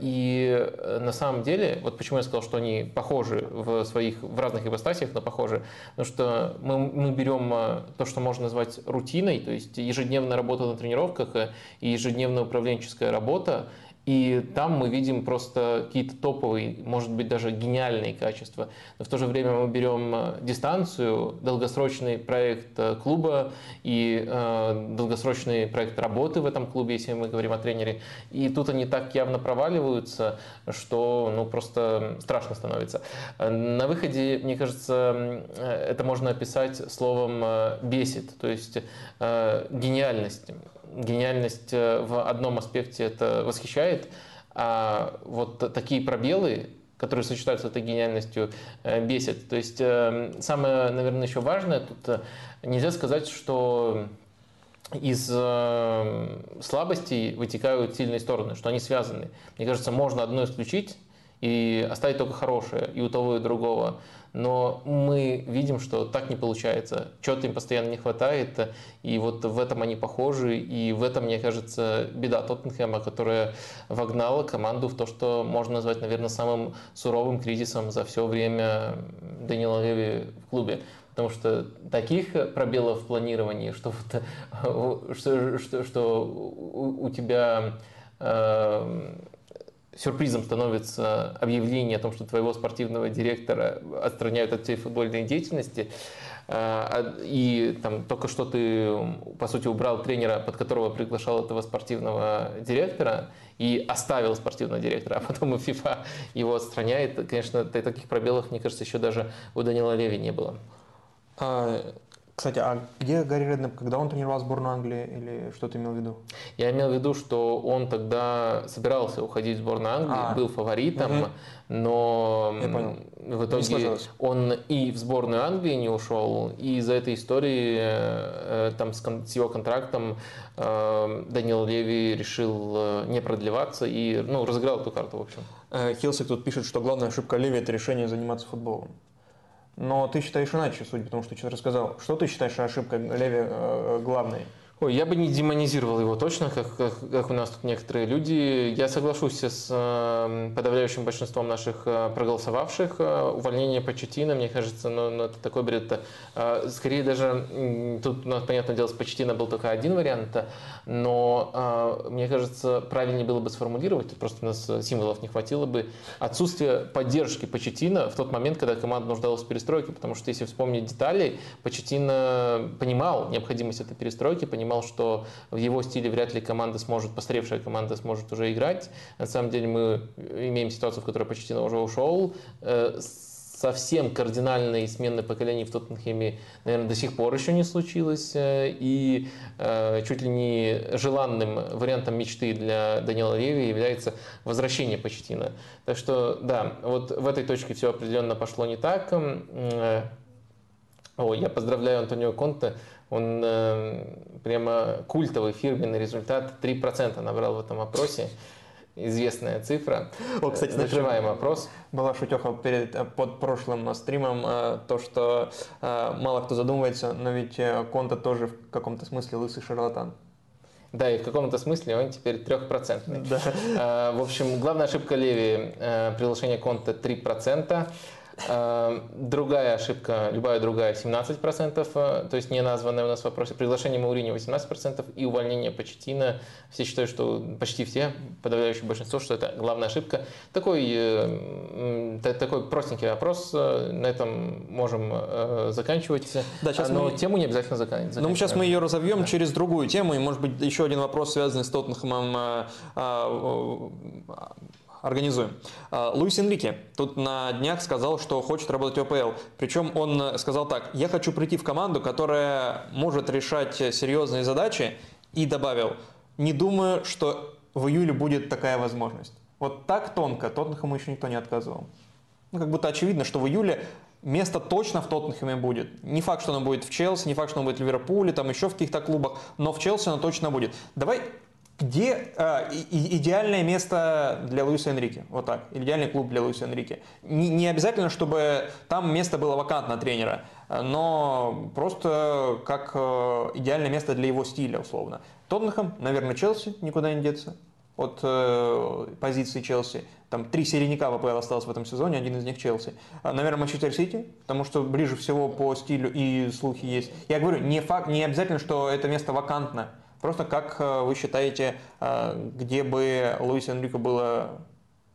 [SPEAKER 1] И на самом деле, вот почему я сказал, что они похожи в своих, в разных ипостасиях, но похожи, потому что мы, мы берем то, что можно назвать рутиной, то есть ежедневная работа на тренировках и ежедневная управленческая работа, и там мы видим просто какие-то топовые, может быть, даже гениальные качества. Но в то же время мы берем э, дистанцию, долгосрочный проект э, клуба и э, долгосрочный проект работы в этом клубе, если мы говорим о тренере. И тут они так явно проваливаются, что ну, просто страшно становится. На выходе, мне кажется, это можно описать словом «бесит», то есть гениальность гениальность э, в одном аспекте это восхищает, а вот такие пробелы, которые сочетаются с этой гениальностью, э, бесят. То есть э, самое, наверное, еще важное тут нельзя сказать, что из слабостей вытекают сильные стороны, что они связаны. Мне кажется, можно одно исключить и оставить только хорошее и у того, и у другого но мы видим, что так не получается. Чего-то им постоянно не хватает, и вот в этом они похожи, и в этом, мне кажется, беда Тоттенхэма, которая вогнала команду в то, что можно назвать, наверное, самым суровым кризисом за все время Данила Леви в клубе. Потому что таких пробелов в планировании, что, вот, что, что, что у, тебя э, сюрпризом становится объявление о том, что твоего спортивного директора отстраняют от всей футбольной деятельности, а, и там только что ты, по сути, убрал тренера, под которого приглашал этого спортивного директора, и оставил спортивного директора, а потом и FIFA его отстраняет. Конечно, таких пробелов, мне кажется, еще даже у Данила Леви не было.
[SPEAKER 2] Кстати, а где Гарри Реднеп, когда он тренировал сборную Англии, или что ты имел в виду?
[SPEAKER 1] Я имел в виду, что он тогда собирался уходить в сборную Англии, а. был фаворитом, угу. но в итоге он и в сборную Англии не ушел, и из-за этой истории э, там с его контрактом э, Данил Леви решил э, не продлеваться и ну, разыграл эту карту, в общем.
[SPEAKER 2] Хилсик тут пишет, что главная ошибка Леви – это решение заниматься футболом. Но ты считаешь иначе, судя по тому, что ты что-то рассказал. Что ты считаешь ошибкой Леви э, главной?
[SPEAKER 1] Ой, я бы не демонизировал его точно, как, как, как у нас тут некоторые люди. Я соглашусь с э, подавляющим большинством наших э, проголосовавших. Э, увольнение Почетина, мне кажется, ну, ну, это такой бред. Э, скорее даже, тут у нас, понятное дело, с Почетина был только один вариант, но э, мне кажется, правильнее было бы сформулировать, просто у нас символов не хватило бы, отсутствие поддержки Почетина в тот момент, когда команда нуждалась в перестройке, потому что если вспомнить детали, Почетина понимал необходимость этой перестройки, понимал, понимал, что в его стиле вряд ли команда сможет, постаревшая команда сможет уже играть. На самом деле мы имеем ситуацию, в которой Почтино уже ушел. Э, совсем кардинальной смены поколений в Тоттенхеме, наверное, до сих пор еще не случилось. Э, и э, чуть ли не желанным вариантом мечты для Данила Леви является возвращение Почтина. Так что, да, вот в этой точке все определенно пошло не так. О, я поздравляю Антонио Конте он э, прямо культовый фирменный результат 3% набрал в этом опросе. Известная цифра.
[SPEAKER 2] О, кстати,
[SPEAKER 1] Закрываем опрос.
[SPEAKER 2] Была шутеха перед, э, под прошлым стримом, э, то, что э, мало кто задумывается, но ведь э, Конта тоже в каком-то смысле лысый шарлатан.
[SPEAKER 1] Да, и в каком-то смысле он теперь трехпроцентный. Да. Э, в общем, главная ошибка Леви э, – приглашение Конта 3%. Эм, другая ошибка, любая другая, 17%, э, то есть не названная у нас в вопросе. Приглашение Маурини 18% и увольнение Почетина. Все считают, что почти все, подавляющее большинство, что это главная ошибка. Такой, э, такой простенький вопрос. Э, на этом можем заканчивать. Да, сейчас Но мы... тему не обязательно заканчивать.
[SPEAKER 2] Ну, сейчас мы ее разовьем да. через другую тему. И, может быть, еще один вопрос, связанный с Тоттенхэмом а, а, организуем. А, Луис Энрике тут на днях сказал, что хочет работать в ОПЛ. Причем он сказал так, я хочу прийти в команду, которая может решать серьезные задачи, и добавил, не думаю, что в июле будет такая возможность. Вот так тонко Тоттенхэму еще никто не отказывал. Ну, как будто очевидно, что в июле место точно в Тоттенхэме будет. Не факт, что оно будет в Челси, не факт, что оно будет в Ливерпуле, там еще в каких-то клубах, но в Челси оно точно будет. Давай Где э, идеальное место для Луиса Энрике? Вот так. Идеальный клуб для Луиса Энрике. Не, не обязательно, чтобы там место было вакантно тренера, но просто как э, идеальное место для его стиля, условно. Тоттенхэм, наверное, Челси, никуда не деться от э, позиции Челси. Там три серийника в АПЛ осталось в этом сезоне, один из них Челси. А, наверное, Манчестер Сити, потому что ближе всего по стилю и слухи есть. Я говорю, не, факт, не обязательно, что это место вакантно. Просто как э, вы считаете, э, где бы Луис Энрико было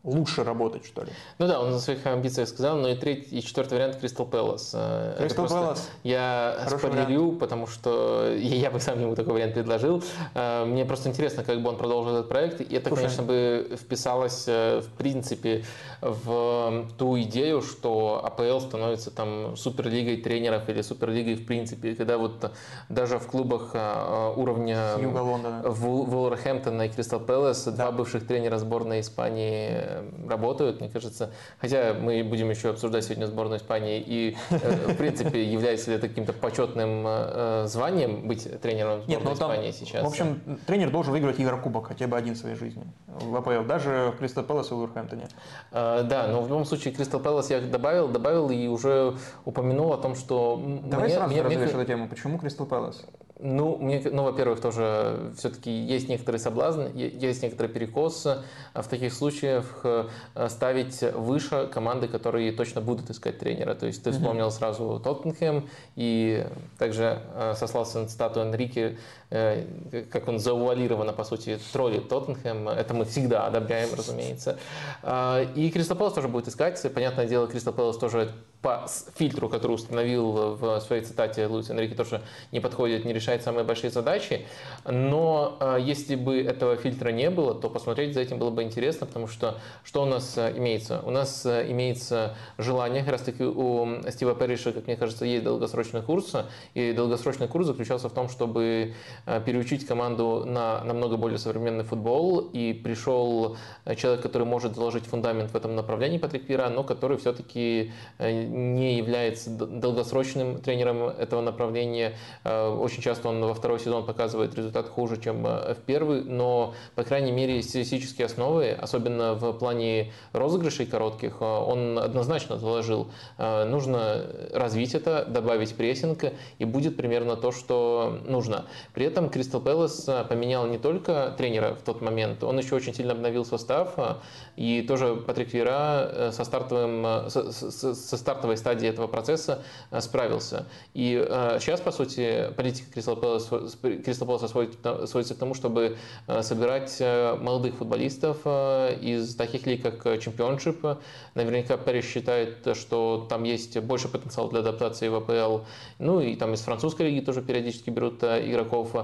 [SPEAKER 2] лучше работать, что ли.
[SPEAKER 1] Ну да, он на своих амбициях сказал, но и третий, и четвертый вариант Кристал Пэлас.
[SPEAKER 2] Кристал Пэлас.
[SPEAKER 1] Я спойлерю, потому что я бы сам ему такой вариант предложил. Э, мне просто интересно, как бы он продолжил этот проект. И это, Слушай. конечно, бы вписалось э, в принципе в ту идею, что АПЛ становится там суперлигой тренеров или суперлигой в принципе. Когда вот даже в клубах э, уровня Вулверхэмптона и Кристал Пэлас, да. два бывших тренера сборной Испании работают, мне кажется. Хотя мы будем еще обсуждать сегодня сборную Испании и, э, в принципе, является ли это каким-то почетным э, званием быть тренером сборной Нет, ну, там, Испании сейчас?
[SPEAKER 2] В общем, тренер должен выиграть Еврокубок хотя бы один в своей жизни в АПЛ, даже Кристал Пэлас и.
[SPEAKER 1] А, да, но в любом случае Кристал Пэлас я добавил, добавил и уже упомянул о том, что...
[SPEAKER 2] Давай мне, сразу мне, мне... эту тему. Почему Кристал Пэлас?
[SPEAKER 1] Ну, мне, ну, во-первых, тоже все-таки есть некоторый соблазн, есть некоторый перекос в таких случаях э, ставить выше команды, которые точно будут искать тренера. То есть ты вспомнил сразу Тоттенхэм и также э, сослался на цитату Энрике, как он заувалированно, по сути, троллит Тоттенхэм. Это мы всегда одобряем, разумеется. И Кристал Пэлас тоже будет искать. Понятное дело, Кристал Пэлас тоже по фильтру, который установил в своей цитате Луис Энрике, тоже не подходит, не решает самые большие задачи. Но э, если бы этого фильтра не было, то посмотреть за этим было бы интересно, потому что что у нас э, имеется? У нас э, имеется желание, как раз таки у Стива Перриша, как мне кажется, есть долгосрочный курс, и долгосрочный курс заключался в том, чтобы переучить команду на намного более современный футбол, и пришел человек, который может заложить фундамент в этом направлении, Патрик Пира, но который все-таки не является долгосрочным тренером этого направления. Э, очень часто он во второй сезон показывает результат хуже, чем э, в первый, но, по крайней мере, стилистические основы, особенно в плане розыгрышей коротких, э, он однозначно заложил. Нужно развить это, добавить прессинг, и будет примерно то, что нужно. При этом Кристал Пэлас поменял не только тренера в тот момент, он еще очень сильно обновил состав, и тоже Патрик Вера со стартовым, со, со, стартовой стадии этого процесса э, справился. И сейчас, э, по сути, политика Кристал Пэласа сводится к тому, чтобы э, собирать молодых футболистов из таких лиг, как Чемпионшип. Наверняка Париж считает, что там есть больше потенциал для адаптации в АПЛ. Ну и там из французской лиги тоже периодически берут игроков.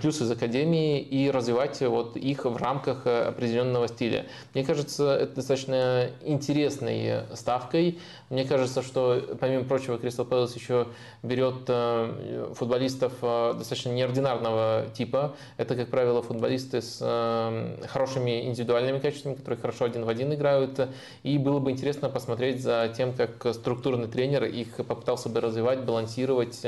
[SPEAKER 1] Плюс из академии и развивать вот их в рамках определенного стиля. Мне кажется, это достаточно интересной ставкой. Мне кажется, что, помимо прочего, Кристал Пэлас еще берет э, футболистов э, достаточно неординарного типа. Это, как правило, футболисты с э, хорошими индивидуальными качествами, которые хорошо один в один играют. И было бы интересно посмотреть за тем, как структурный тренер их попытался бы развивать, балансировать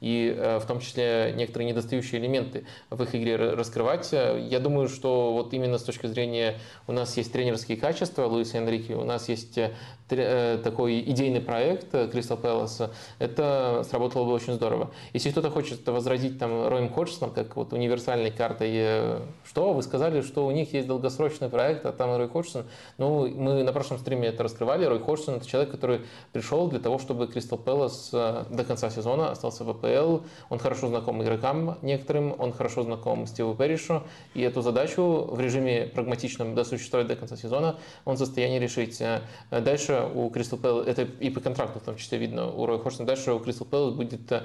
[SPEAKER 1] и в том числе некоторые недостающие элементы в их игре раскрывать. Я думаю, что вот именно с точки зрения у нас есть тренерские качества Луиса Энрике, у нас есть такой идейный проект Кристал Пэласа, это сработало бы очень здорово. Если кто-то хочет возразить там Роем Ходжсоном, как вот универсальной картой, э, что вы сказали, что у них есть долгосрочный проект, а там Рой Ходжсон, ну, мы на прошлом стриме это раскрывали, Рой Ходжсон это человек, который пришел для того, чтобы Кристал Пэлас э, до конца сезона остался в АПЛ, он хорошо знаком игрокам некоторым, он хорошо знаком Стиву Перришу, и эту задачу в режиме прагматичном досуществовать до конца сезона он в состоянии решить. Э, у Кристал Пэлас, это и по контракту в том числе видно у Роя Ходжсона, дальше у Кристал Пэлас будет э,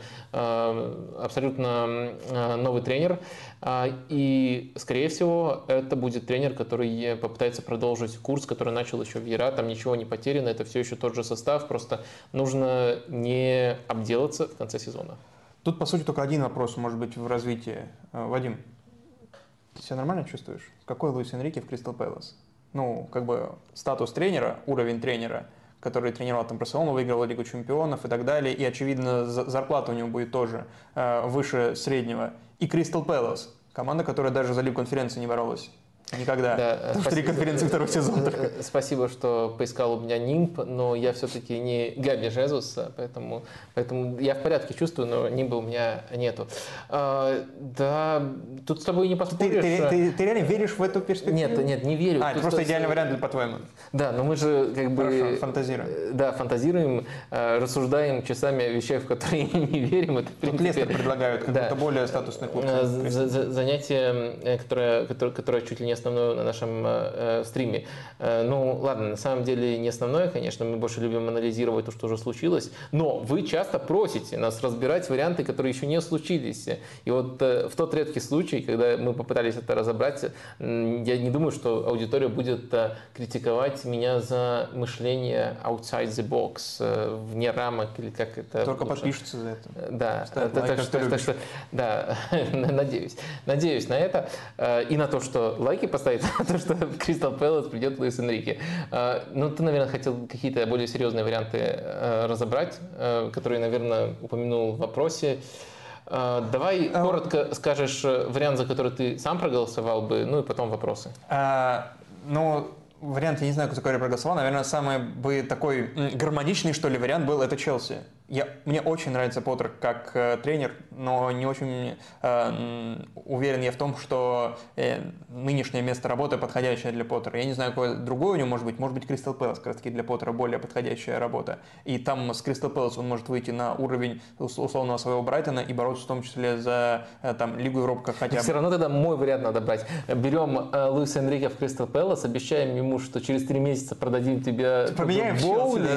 [SPEAKER 1] абсолютно э, новый тренер. А, и, скорее всего, это будет тренер, который попытается продолжить курс, который начал еще в Яра. Там ничего не потеряно, это все еще тот же состав. Просто нужно не обделаться в конце сезона.
[SPEAKER 2] Тут, по сути, только один вопрос, может быть, в развитии. Э, Вадим, ты себя нормально чувствуешь? Какой Луис Энрике в Кристал Пэлас? Ну, как бы статус тренера, уровень тренера – который тренировал там Барселону, выиграл Лигу чемпионов и так далее. И, очевидно, зарплата у него будет тоже э, выше среднего. И Кристал Пэлас. Команда, которая даже за Лигу конференции не боролась. Никогда. Да, три конференции второй сезон.
[SPEAKER 1] Э, э, спасибо, что поискал у меня нимб, но я все-таки не Габи Жезус, поэтому, поэтому я в порядке чувствую, но нимба у меня нету. А, да, тут с тобой не поспоришь.
[SPEAKER 2] Ты, ты, ты, ты реально веришь в эту перспективу?
[SPEAKER 1] Нет, нет, не верю.
[SPEAKER 2] А, это просто идеальный вариант, по-твоему?
[SPEAKER 1] Да, но мы же как бы...
[SPEAKER 2] Хорошо, фантазируем. Э,
[SPEAKER 1] да, фантазируем, рассуждаем часами о вещах, в которые не верим. Это,
[SPEAKER 2] принципе, Лестер предлагают как да. будто более статусный клуб.
[SPEAKER 1] Занятие, которое, которое, которое чуть ли не основную на нашем э, стриме. Э, ну, ладно, на самом деле не основное, конечно, мы больше любим анализировать то, что уже случилось, но вы часто просите нас разбирать варианты, которые еще не случились. И вот э, в тот редкий случай, когда мы попытались это разобрать, я не думаю, что аудитория будет э, критиковать меня за мышление outside the box, э, вне рамок или как это.
[SPEAKER 2] Только лучше. подпишутся за это.
[SPEAKER 1] Э, да, так, лайк, так, что, так что, да, надеюсь, надеюсь на это э, и на то, что лайки поставить то, что Кристал Пэлас придет Луис Энрике. А, ну, ты, наверное, хотел какие-то более серьезные варианты э, разобрать, э, которые, наверное, упомянул в вопросе. А, давай а... коротко скажешь э, вариант, за который ты сам проголосовал бы, ну и потом вопросы.
[SPEAKER 2] А, ну, вариант, я не знаю, за какой я проголосовал, наверное, самый бы такой гармоничный, что ли, вариант был это Челси. Я, мне очень нравится Поттер как э, тренер, но не очень э, уверен я в том, что э, нынешнее место работы подходящее для Поттера. Я не знаю, какое другое у него может быть. Может быть, Кристал Пэлас как раз таки для Поттера более подходящая работа. И там с Кристал Пэлас он может выйти на уровень условного своего Брайтона и бороться в том числе за э, там, Лигу Европы как хотя бы.
[SPEAKER 1] Все равно тогда мой вариант надо брать. Берем э, Луиса Энрике в Кристал Пэлас, обещаем ему, что через три месяца продадим тебе
[SPEAKER 2] Поменяем Боули.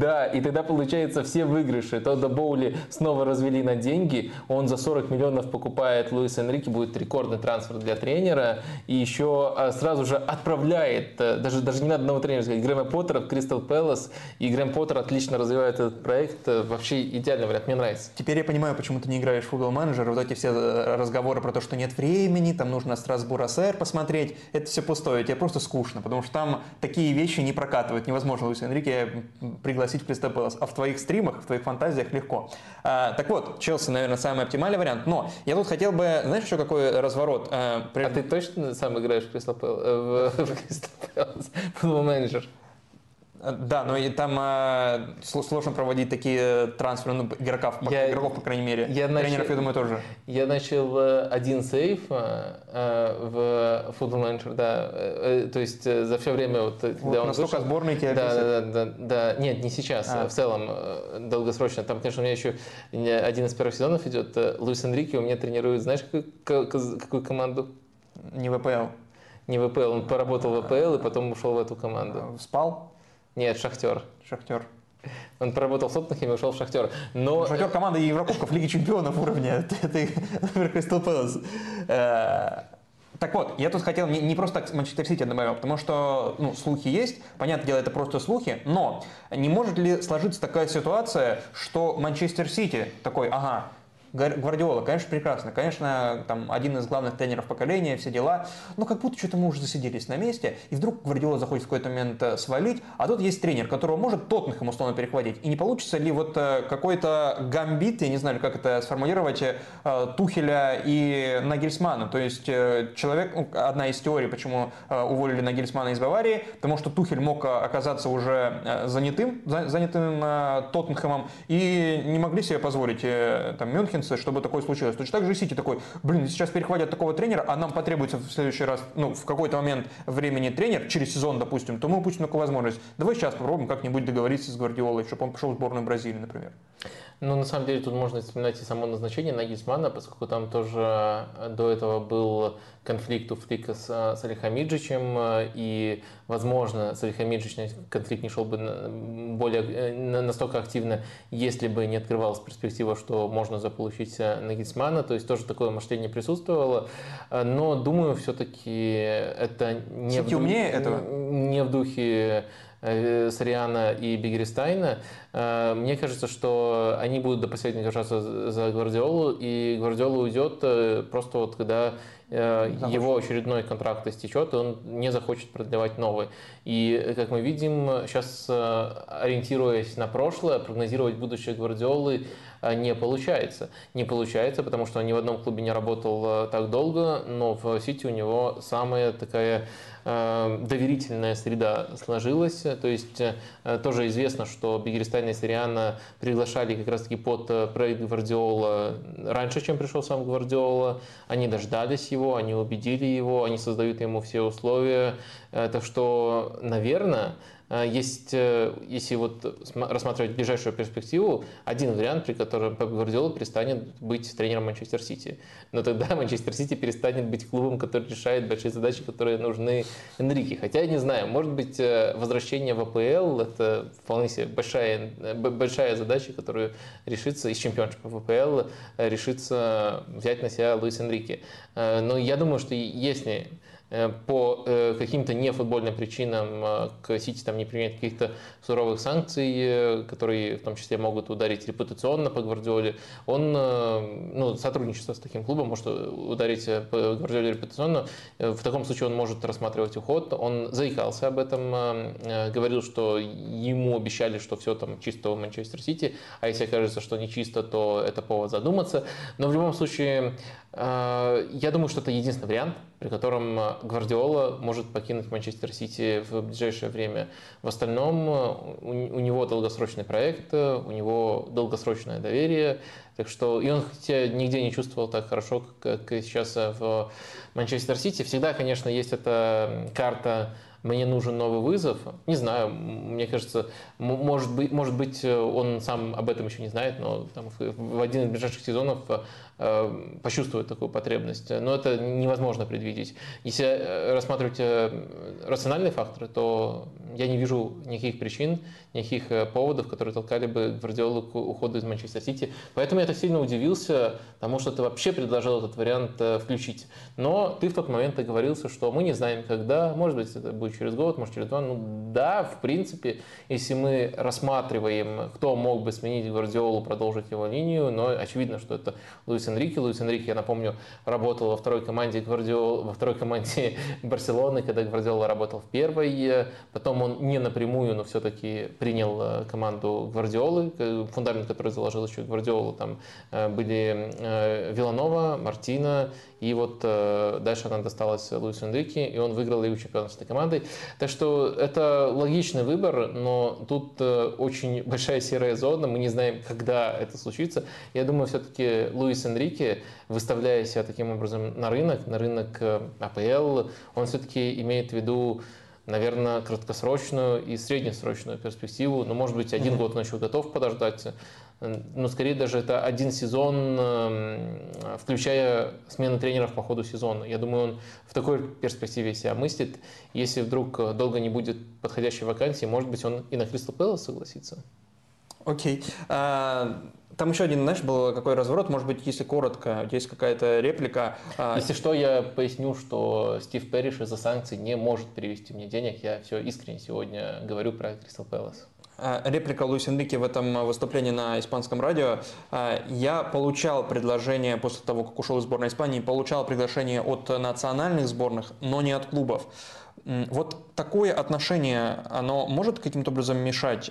[SPEAKER 1] Да, и тогда получается все выигрыши выигрыше. Тодда Боули снова развели на деньги. Он за 40 миллионов покупает Луис Энрике, будет рекордный трансфер для тренера. И еще а, сразу же отправляет, э, даже, даже не надо одного тренера сказать, Грэма Поттера в Кристал Пэлас. И Грэм Поттер отлично развивает этот проект. Э, вообще идеальный вариант, мне нравится.
[SPEAKER 2] Теперь я понимаю, почему ты не играешь в футбол менеджер. Вот эти все э, разговоры про то, что нет времени, там нужно Страсбур СР посмотреть. Это все пустое, тебе просто скучно, потому что там такие вещи не прокатывают. Невозможно Луис Энрике пригласить в Кристал Пэлас. А в твоих стримах, в твоих фантазиях легко. А, так вот, Челси, наверное, самый оптимальный вариант. Но я тут хотел бы, знаешь, еще какой разворот?
[SPEAKER 1] А, при... а ты точно сам играешь в Кристал Пэлас? Футбол менеджер?
[SPEAKER 2] Да, но и там э, сложно проводить такие трансферы ну, игроков, я, игроков, по крайней мере. Я Тренеров, начал, я думаю, тоже.
[SPEAKER 1] Я начал э, один сейф э, в Football Manager, да. Э, то есть э, за все время, вот,
[SPEAKER 2] вот настолько вышел, сборный тебя
[SPEAKER 1] да, да, да, да, да. Нет, не сейчас, а. в целом, э, долгосрочно. Там, конечно, у меня еще один из первых сезонов идет. Луис Энрике у меня тренирует, знаешь, какую, какую команду?
[SPEAKER 2] Не ВПЛ.
[SPEAKER 1] Не ВПЛ, он поработал в ВПЛ и потом ушел в эту команду.
[SPEAKER 2] Спал?
[SPEAKER 1] Нет, Шахтер.
[SPEAKER 2] Шахтер.
[SPEAKER 1] Он поработал в Тоттенхэме и ушел в Шахтер. Но...
[SPEAKER 2] Ну, Шахтер команда Еврокубков Лиги Чемпионов уровня. Это, например, Кристал Пэлас. Э, так вот, я тут хотел не, не просто так Манчестер Сити добавил, потому что ну, слухи есть, понятное дело, это просто слухи, но не может ли сложиться такая ситуация, что Манчестер Сити такой, ага, Гвардиола, конечно, прекрасно. Конечно, там один из главных тренеров поколения, все дела. Но как будто что-то мы уже засиделись на месте. И вдруг Гвардиола заходит в какой-то момент э, свалить. А тут есть тренер, которого может Тоттенхэм условно перехватить. И не получится ли вот э, какой-то гамбит, я не знаю, как это сформулировать, э, Тухеля и Нагельсмана. То есть человек, ну, одна из теорий, почему уволили Нагельсмана из Баварии, потому что Тухель мог оказаться уже занятым, занятым Тоттенхэмом, и не могли себе позволить там Мюнхен Вильямса, чтобы такое случилось. Точно так же и Сити такой, блин, сейчас перехватят такого тренера, а нам потребуется в следующий раз, ну, в какой-то момент времени тренер, через сезон, допустим, то мы упустим такую возможность. Давай сейчас попробуем как-нибудь договориться с Гвардиолой, чтобы он пошел в сборную Бразилии, например.
[SPEAKER 1] Ну, на самом деле, тут можно вспоминать и само назначение Нагисмана, поскольку там тоже э, до этого был конфликт у Флика с, э, с Алихамиджичем, э, и, возможно, с Алихамиджичем конфликт не шел бы более настолько активно, если бы не открывалась перспектива, что можно заполучить Нагисмана, то есть тоже такое мышление присутствовало, но, думаю, все-таки это не, в,
[SPEAKER 2] умнее этого?
[SPEAKER 1] не в духе Сариана и Бигерстайна, Мне кажется, что они будут до последнего держаться за Гвардиолу, и Гвардиола уйдет просто вот когда Захочет. его очередной контракт истечет, и он не захочет продлевать новый. И, как мы видим, сейчас, ориентируясь на прошлое, прогнозировать будущее Гвардиолы не получается. Не получается, потому что он ни в одном клубе не работал так долго, но в Сити у него самая такая Э, доверительная среда сложилась. То есть э, тоже известно, что Бигеристайн и Сириана приглашали как раз-таки под э, проект Гвардиола раньше, чем пришел сам Гвардиола. Они дождались его, они убедили его, они создают ему все условия. Так что, наверное, есть, э, если вот рассматривать ближайшую перспективу, один вариант, при котором Пеп Гвардиола перестанет быть тренером Манчестер Сити. Но тогда Манчестер Сити перестанет быть клубом, который решает большие задачи, которые нужны Энрике. Хотя я не знаю, может быть, э, возвращение в АПЛ – это вполне себе большая, э, большая задача, которую решится из чемпионшипа в АПЛ, решится взять на себя Луис Энрике. Но я думаю, что если Э, по э, каким-то нефутбольным причинам э, к Сити там не применяет каких-то суровых санкций, которые в том числе могут ударить репутационно по Гвардиоле, он, ну, сотрудничество с таким клубом может ударить по Гвардиоле репутационно. В таком случае он может рассматривать уход. Он заикался об этом, говорил, что ему обещали, что все там чисто в Манчестер Сити, а если окажется, что не чисто, то это повод задуматься. Но в любом случае, я думаю, что это единственный вариант, при котором э, Гвардиола может покинуть Манчестер Сити в ближайшее время. В остальном э, у, него долгосрочный проект, э, у него долгосрочное доверие, так что и он хотя нигде не чувствовал так хорошо, как, сейчас в Манчестер Сити. Всегда, конечно, есть эта карта мне нужен новый вызов. Не знаю, мне кажется, может быть, может быть, он сам об этом еще не знает, но там, в один из ближайших сезонов Э, почувствует такую потребность. Но это невозможно предвидеть. Если э, рассматривать э, рациональные факторы, то я не вижу никаких причин, никаких поводов, которые толкали бы Гвардиолу к уходу из Манчестер Сити. Поэтому я так сильно удивился тому, что ты вообще предложил этот вариант включить. Но ты в тот момент договорился, что мы не знаем, когда, может быть, это будет через год, может, через два. Ну да, в принципе, если мы рассматриваем, кто мог бы сменить Гвардиолу, продолжить его линию, но очевидно, что это Луис Энрике. Луис Энрике, я напомню, работал во второй команде Гвардиол, во второй команде Барселоны, когда Гвардиола работал в первой. Потом он не напрямую, но все-таки принял э, команду Гвардиолы, фундамент, который заложил еще Гвардиолу. Там э, были э, Виланова, Мартина, и вот дальше она досталась Луису Энрике, и он выиграл Лигу чемпионов с этой командой. Так что это логичный выбор, но тут очень большая серая зона, мы не знаем, когда это случится. Я думаю, все-таки Луис Энрике выставляя себя таким образом на рынок, на рынок э, АПЛ, он все-таки имеет в виду наверное, краткосрочную и среднесрочную перспективу. Но, может быть, один год он еще готов подождать. Но, скорее, даже это один сезон, эм, включая смены тренеров по ходу сезона. Я думаю, он в такой перспективе себя мыслит. Если вдруг долго не будет подходящей вакансии, может быть, он и на Кристал Пэлас согласится.
[SPEAKER 2] Окей. Okay. Uh... Там еще один, знаешь, был какой разворот, может быть, если коротко, есть какая-то реплика.
[SPEAKER 1] А, если что, я поясню, что Стив Перриш из-за санкций не может перевести мне денег. Я все искренне сегодня говорю про Кристал Пэлас.
[SPEAKER 2] А, реплика Луис Энрике в этом выступлении на испанском радио. А, я получал предложение после того, как ушел из сборной Испании, получал приглашение от национальных сборных, но не от клубов. Вот такое отношение, оно может каким-то образом мешать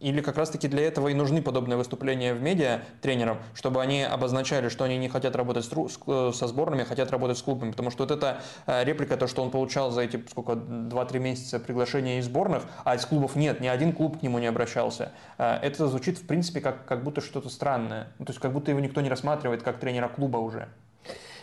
[SPEAKER 2] или как раз-таки для этого и нужны подобные выступления в медиа тренерам, чтобы они обозначали, что они не хотят работать с, со сборными, хотят работать с клубами. Потому что вот эта э, реплика, то, что он получал за эти сколько, 2-3 месяца приглашения из сборных, а из клубов нет, ни один клуб к нему не обращался. Э, это звучит, в принципе, как, как будто что-то странное. Ну, то есть как будто его никто не рассматривает как тренера клуба уже.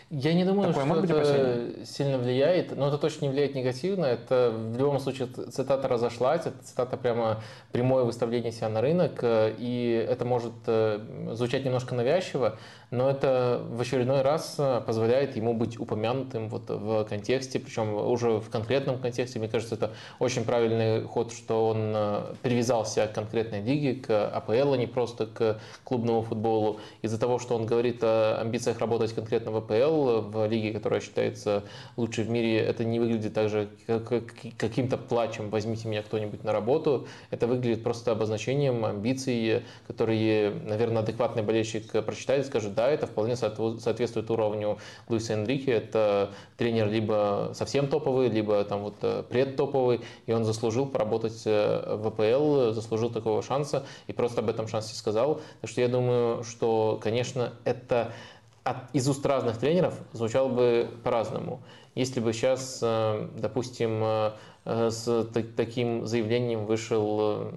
[SPEAKER 1] Я не думаю, Такое что это опасение? сильно влияет, но это точно не влияет негативно. Это в любом случае цитата разошлась, это цитата прямо прямое выставление себя на рынок, э, и это может э, звучать немножко навязчиво, но это в очередной раз э, позволяет ему быть упомянутым вот в контексте, причем уже в конкретном контексте. Мне кажется, это очень правильный ход, что он привязался к конкретной лиге, к АПЛ, а не просто к клубному футболу. Из-за того, что он говорит о амбициях работать конкретно в АПЛ, АПЛ в лиге, которая считается лучшей в мире, это не выглядит так же как, каким-то плачем «возьмите меня кто-нибудь на работу». Это выглядит просто обозначением амбиций, которые, наверное, адекватный болельщик прочитает и скажет, да, это вполне соответствует уровню Луиса Энрике. Это тренер либо совсем топовый, либо там вот э, предтоповый, и он заслужил поработать э, в АПЛ, заслужил такого шанса и просто об этом шансе сказал. Так что я думаю, что, конечно, это от, из уст разных тренеров звучало бы по-разному. Если бы сейчас, э, допустим, э, с таким заявлением вышел,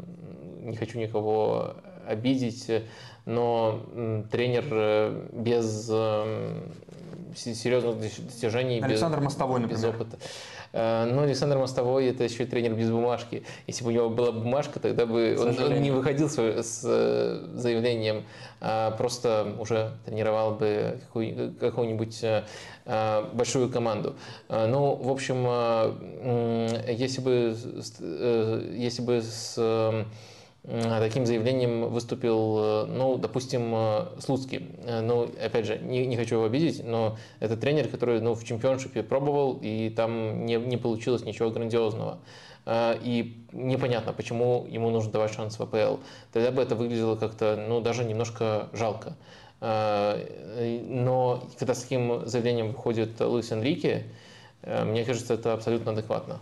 [SPEAKER 1] не хочу никого обидеть, но тренер без серьезных достижений,
[SPEAKER 2] Александр
[SPEAKER 1] без,
[SPEAKER 2] Мостовой, например.
[SPEAKER 1] без опыта. Э, но Александр Мостовой это еще и тренер без бумажки. Если бы у него была бумажка, тогда бы он, он не выходил с, с э, заявлением, а просто уже тренировал бы какую-нибудь э, большую команду. Ну, в общем, если бы, если бы с таким заявлением выступил, э, ну, допустим, э, Слуцкий. Э, ну, опять же, не, не хочу его обидеть, но это тренер, который ну, в чемпионшипе пробовал, и там не, не получилось ничего грандиозного. И непонятно, почему ему нужно давать шанс в АПЛ. Тогда бы это выглядело как-то, ну, даже немножко жалко. Но когда с таким заявлением выходит Луис Энрике, мне кажется, это абсолютно адекватно.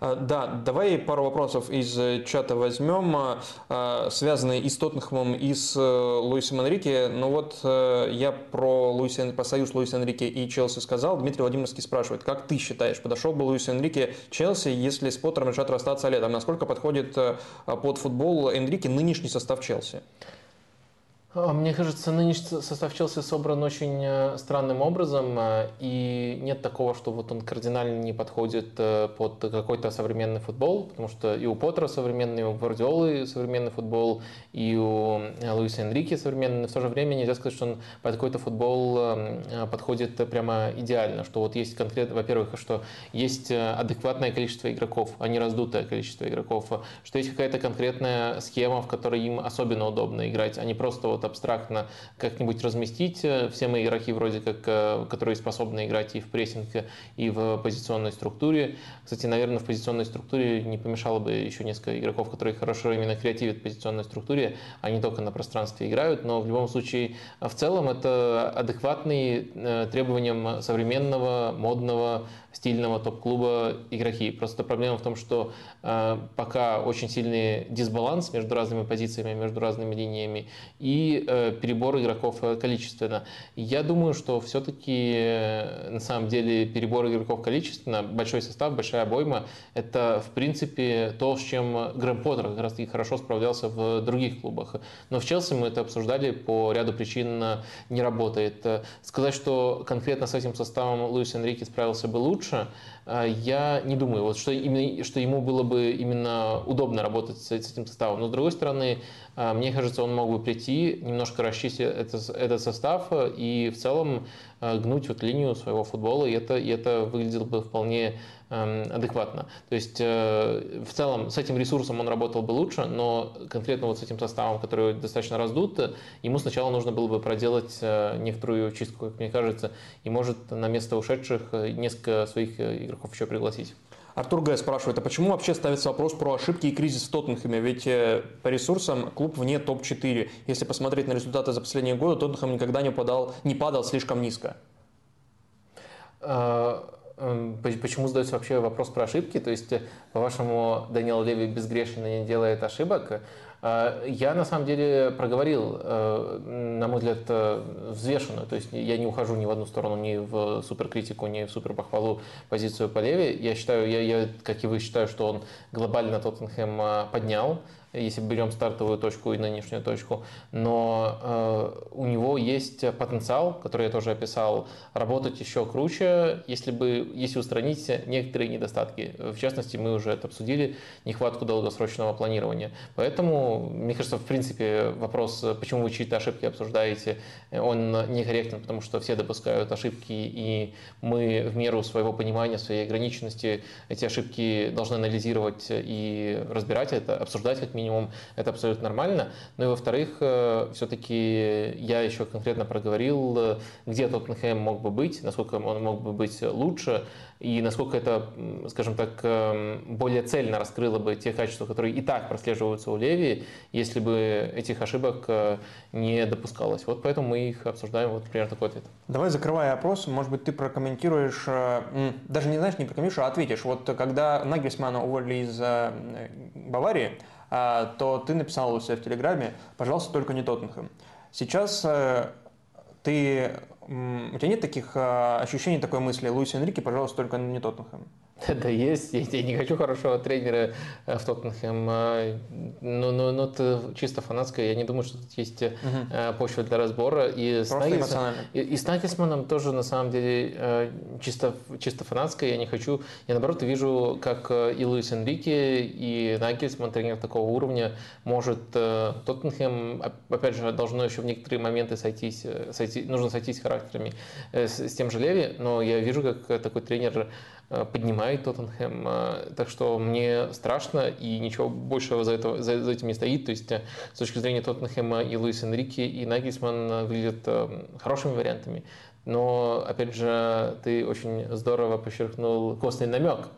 [SPEAKER 2] А, да, давай пару вопросов из э, чата возьмем, а, а, связанные и с Тоттенхэмом, и с э, Луисом Энрике. Ну вот э, я про, Луиса, про союз Луиса Энрике и Челси сказал. Дмитрий Владимировский спрашивает, как ты считаешь, подошел бы Луис Энрике Челси, если с Поттером решат расстаться летом? Насколько подходит под футбол Энрике нынешний состав Челси?
[SPEAKER 1] А, мне кажется, нынешний состав Челси собран очень э, странным образом, э, и нет такого, что вот он кардинально не подходит э, под какой-то современный футбол, потому что и у Поттера современный, и у Гвардиолы современный футбол, и у Луиса Энрике современный, но в то же время нельзя сказать, что он под какой-то футбол подходит прямо идеально, что вот есть конкретно, во-первых, что есть адекватное количество игроков, а не раздутое количество игроков, что есть какая-то конкретная схема, в которой им особенно удобно играть, а не просто вот абстрактно как-нибудь разместить. Э, все мои игроки вроде как, э, которые способны играть и в прессинг, и в позиционной структуре. Кстати, наверное, в позиционной структуре не помешало бы еще несколько игроков, которые хорошо именно креативят в позиционной структуре, а не только на пространстве играют. Но в любом случае, в целом, это адекватный э, требованиям современного, модного, стильного топ-клуба игроки. Просто проблема в том, что э, пока очень сильный дисбаланс между разными позициями, между разными линиями и э, перебор игроков э, количественно. Я думаю, что все-таки э, на самом деле перебор игроков количественно, большой состав, большая обойма, это в принципе то, с чем Грэм Поттер как раз таки хорошо справлялся в других клубах. Но в Челси мы это обсуждали по ряду причин не работает. Сказать, что конкретно с этим составом Луис Энрике справился бы лучше, лучше, а, я не думаю, вот, что, именно, что ему было бы именно удобно работать с, с этим составом. Но с другой стороны, а, мне кажется, он мог бы прийти, немножко расчистить этот, этот состав и в целом а, гнуть вот линию своего футбола, и это, и это выглядело бы вполне адекватно. То есть э, в целом с этим ресурсом он работал бы лучше, но конкретно вот с этим составом, который достаточно раздут, ему сначала нужно было бы проделать э, некоторую чистку, как мне кажется, и может на место ушедших э, несколько своих игроков еще пригласить.
[SPEAKER 2] Артур Г. спрашивает, а почему вообще ставится вопрос про ошибки и кризис в Тоттенхэме? Ведь по ресурсам клуб вне топ-4. Если посмотреть на результаты за последние годы, Тоттенхэм никогда не, падал, не падал слишком низко.
[SPEAKER 1] Эм, почему задается вообще вопрос про ошибки? То есть, э, по-вашему, Даниэл Леви безгрешен и не делает ошибок? Э, я на самом деле проговорил, э, на мой взгляд, взвешенную. То есть я не ухожу ни в одну сторону, ни в суперкритику, ни в суперпохвалу позицию по Леви. Я считаю, я, я, как и вы, считаю, что он глобально Тоттенхэм поднял если берем стартовую точку и нынешнюю точку, но э, у него есть потенциал, который я тоже описал, работать еще круче, если бы, если устранить некоторые недостатки. В частности, мы уже это обсудили, нехватку долгосрочного планирования. Поэтому, мне кажется, в принципе, вопрос, почему вы чьи-то ошибки обсуждаете, он некорректен, потому что все допускают ошибки, и мы в меру своего понимания, своей ограниченности эти ошибки должны анализировать и разбирать это, обсуждать как минимум, это абсолютно нормально. Ну и во-вторых, все-таки я еще конкретно проговорил, где Тоттенхэм мог бы быть, насколько он мог бы быть лучше и насколько это, скажем так, эм, более цельно раскрыло бы те качества, которые и так прослеживаются у Леви, если бы этих ошибок э, не допускалось. Вот поэтому мы их обсуждаем, вот примерно такой ответ.
[SPEAKER 2] Давай, закрывая опрос, может быть, ты прокомментируешь, э, даже не знаешь, не прокомментируешь, а ответишь. Вот когда Нагельсмана уволили из э, Баварии, то ты написал у себя в Телеграме, пожалуйста, только не Тоттенхэм. Сейчас ты у тебя нет таких а, ощущений, такой мысли, Луис Энрике, пожалуйста, только не Тоттенхэм?
[SPEAKER 1] Да, есть. Я не хочу хорошего тренера э, в Тоттенхэм. Но, но, но это чисто фанатское. Я не думаю, что тут есть угу. почва для разбора. И с, Нагельсманом, и, и с Нагельсманом тоже, на самом деле, чисто, чисто фанатское. Я не хочу... Я, наоборот, вижу, как и Луис Энрике, и Нагельсман, тренер такого уровня, может Тоттенхэм, опять же, должно еще в некоторые моменты сойтись, сойти, нужно сойтись характерами с, с тем же Леви, но я вижу, как такой тренер Э, поднимает Тоттенхэм. Э, так что мне страшно, и ничего большего за, это, за, за этим не стоит. То есть э, с точки зрения Тоттенхэма и Луис Энрике, и Нагельсман выглядят хорошими вариантами. Но, опять же, ты очень здорово подчеркнул костный намек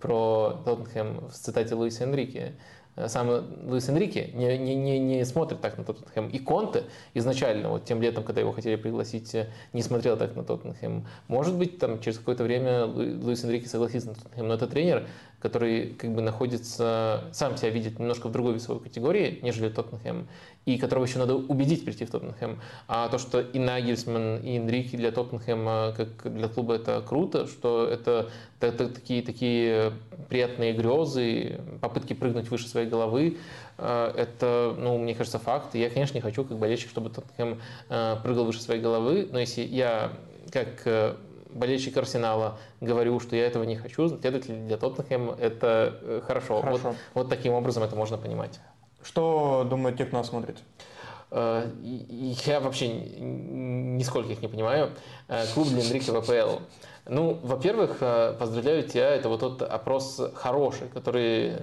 [SPEAKER 1] про Тоттенхэм в цитате Луиса Энрике. Э, сам Луис Энрике не, не, не, не смотрит так на Тоттенхэм. И Конте изначально, вот тем летом, когда его хотели пригласить, э, не смотрел так на Тоттенхэм. Может быть, там через какое-то время Луис Энрике согласится на Тоттенхэм, но это тренер, который как бы находится, сам себя видит немножко в другой весовой категории, нежели Тоттенхэм, и которого еще надо убедить прийти в Тоттенхэм. А то, что и Нагельсман, и Энрике для Тоттенхэма, как для клуба, это круто, что это, это такие, такие приятные грезы, попытки прыгнуть выше своей головы, э, это, ну, мне кажется, факт. Я, конечно, не хочу, как болельщик, чтобы Тоттенхэм э, прыгал выше своей головы, но если я как э, болельщик Арсенала говорю, что я этого не хочу, следовательно, для Тоттенхэма это хорошо. хорошо. Вот, вот таким образом это можно понимать.
[SPEAKER 2] Что думают те, кто нас смотрит?
[SPEAKER 1] Я вообще нисколько их не понимаю. Клуб для Энрике в АПЛ. Ну, во-первых, э, поздравляю тебя, это вот тот опрос хороший, который,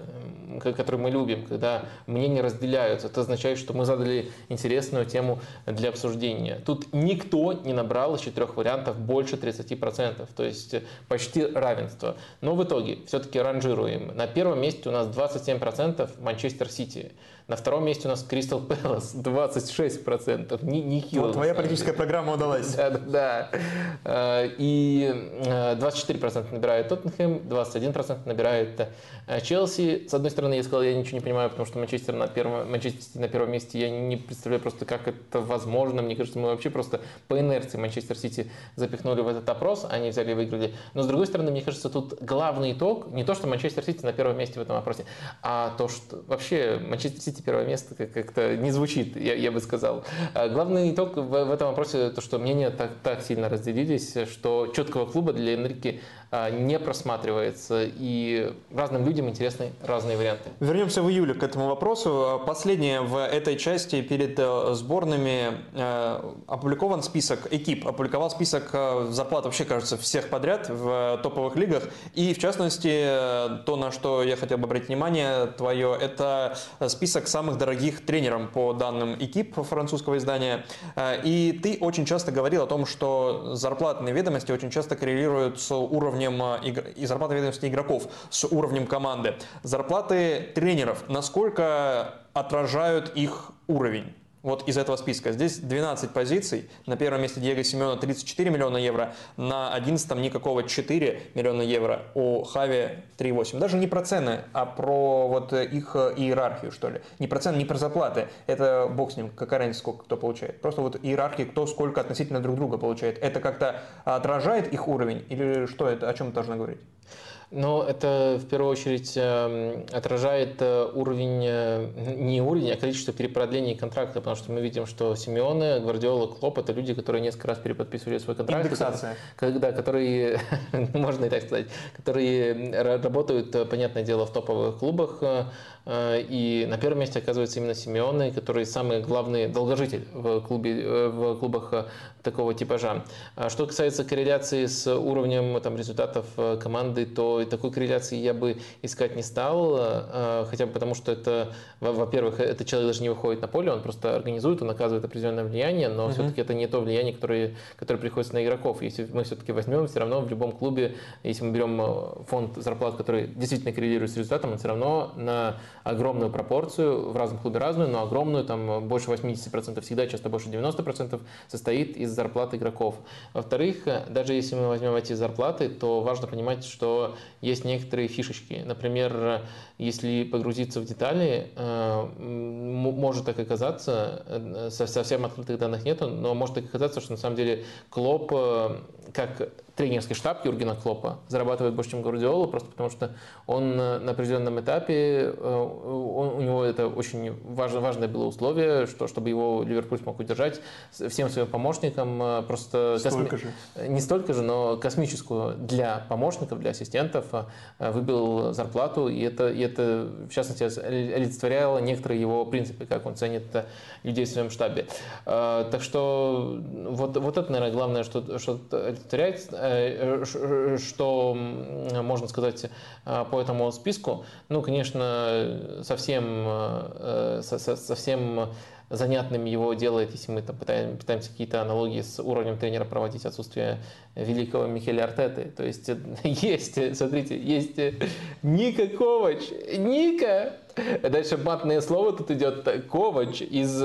[SPEAKER 1] который мы любим, когда мнения разделяются. Это означает, что мы задали интересную тему для обсуждения. Тут никто не набрал из четырех вариантов больше 30%, то есть почти равенство. Но в итоге все-таки ранжируем. На первом месте у нас 27% Манчестер Сити. На втором месте у нас Кристал Пэлас 26%. Не, не хило.
[SPEAKER 2] Вот твоя политическая программа удалась.
[SPEAKER 1] Да, да, да. Э, и 24% набирает Тоттенхэм, 21% набирает э, Челси. С одной стороны, я сказал, я ничего не понимаю, потому что Манчестер на первом, Манчестер на первом месте. Я не представляю просто, как это возможно. Мне кажется, мы вообще просто по инерции Манчестер Сити запихнули в этот опрос, они взяли и выиграли. Но с другой стороны, мне кажется, тут главный итог не то, что Манчестер Сити на первом месте в этом опросе, а то, что вообще Манчестер Сити первое место как-то не звучит, я, я бы сказал. Главный итог в, в этом вопросе то, что мнения так, так сильно разделились, что четкого клуба для Энрике не просматривается, и разным людям интересны разные варианты.
[SPEAKER 2] Вернемся в июле к этому вопросу. Последнее в этой части перед э, сборными э, опубликован список, экип опубликовал список э, зарплат вообще, кажется, всех подряд в топовых лигах, и в частности, то, на что я хотел бы обратить внимание твое, это список самых дорогих тренеров по данным экип французского издания, и ты очень часто говорил о том, что зарплатные ведомости очень часто коррелируют с уровнем уровнем а, и зарплаты ведомости игроков с уровнем команды. Зарплаты тренеров, насколько отражают их уровень? Вот из этого списка. Здесь 12 позиций. На первом месте Диего Симеона 34 миллиона евро, на 11 никакого 4 миллиона евро, у Хави 3,8. Даже не про цены, а про вот их иерархию, что ли. Не про цены, не про зарплаты. Это бог с ним, какая разница, сколько кто получает. Просто вот иерархии, кто сколько относительно друг друга получает. Это как-то отражает их уровень или что это, о чем это должно говорить?
[SPEAKER 1] Но это в первую очередь эм, отражает э, уровень, э, не уровень, а количество перепродлений контракта, потому что мы видим, что Симеоне, Гвардиола, Клоп – это люди, которые несколько раз переподписывали свой контракт.
[SPEAKER 2] Индексация.
[SPEAKER 1] Когда, которые, можно и так сказать, которые работают, э, понятное дело, в топовых клубах, и на первом месте оказывается именно Симеоне, который самый главный долгожитель в, клубе, в клубах такого типажа. А что касается корреляции с уровнем там, результатов команды, то то такой корреляции я бы искать не стал, э, хотя бы потому, что это, во-первых, этот человек даже не выходит на поле, он просто организует, он оказывает определенное влияние, но uh-huh. все-таки это не то влияние, которое, которое приходится на игроков. Если мы все-таки возьмем, все равно в любом клубе, если мы берем э, фонд зарплат, который действительно коррелирует с результатом, он все равно на огромную пропорцию, в разном клубе разную, но огромную, там больше 80% всегда, часто больше 90% состоит из зарплат игроков. Во-вторых, даже если мы возьмем эти зарплаты, то важно понимать, что есть некоторые фишечки. Например, если погрузиться в детали, э, может так оказаться, э, совсем открытых данных нету, но может так оказаться, что на самом деле Клоп, э, как тренерский штаб Юргена Клопа зарабатывает больше, чем Гвардиола, просто потому что он на определенном этапе, он, у него это очень важно, важное было условие, что, чтобы его Ливерпуль смог удержать всем своим помощникам просто...
[SPEAKER 2] Столько
[SPEAKER 1] косми...
[SPEAKER 2] же.
[SPEAKER 1] Не столько же, но космическую для помощников, для ассистентов выбил зарплату, и это, и это, в частности, олицетворяло некоторые его принципы, как он ценит э, людей в своем штабе. Э, так что вот, вот это, наверное, главное, что, что олицетворяет, э, что можно сказать по этому списку. Ну, конечно, совсем, совсем занятным его делает, если мы там пытаем, пытаемся какие-то аналогии с уровнем тренера проводить, отсутствие великого Михеля Артеты. То есть есть, смотрите, есть Ника Ковач, Ника! Дальше матное слово тут идет Ковач из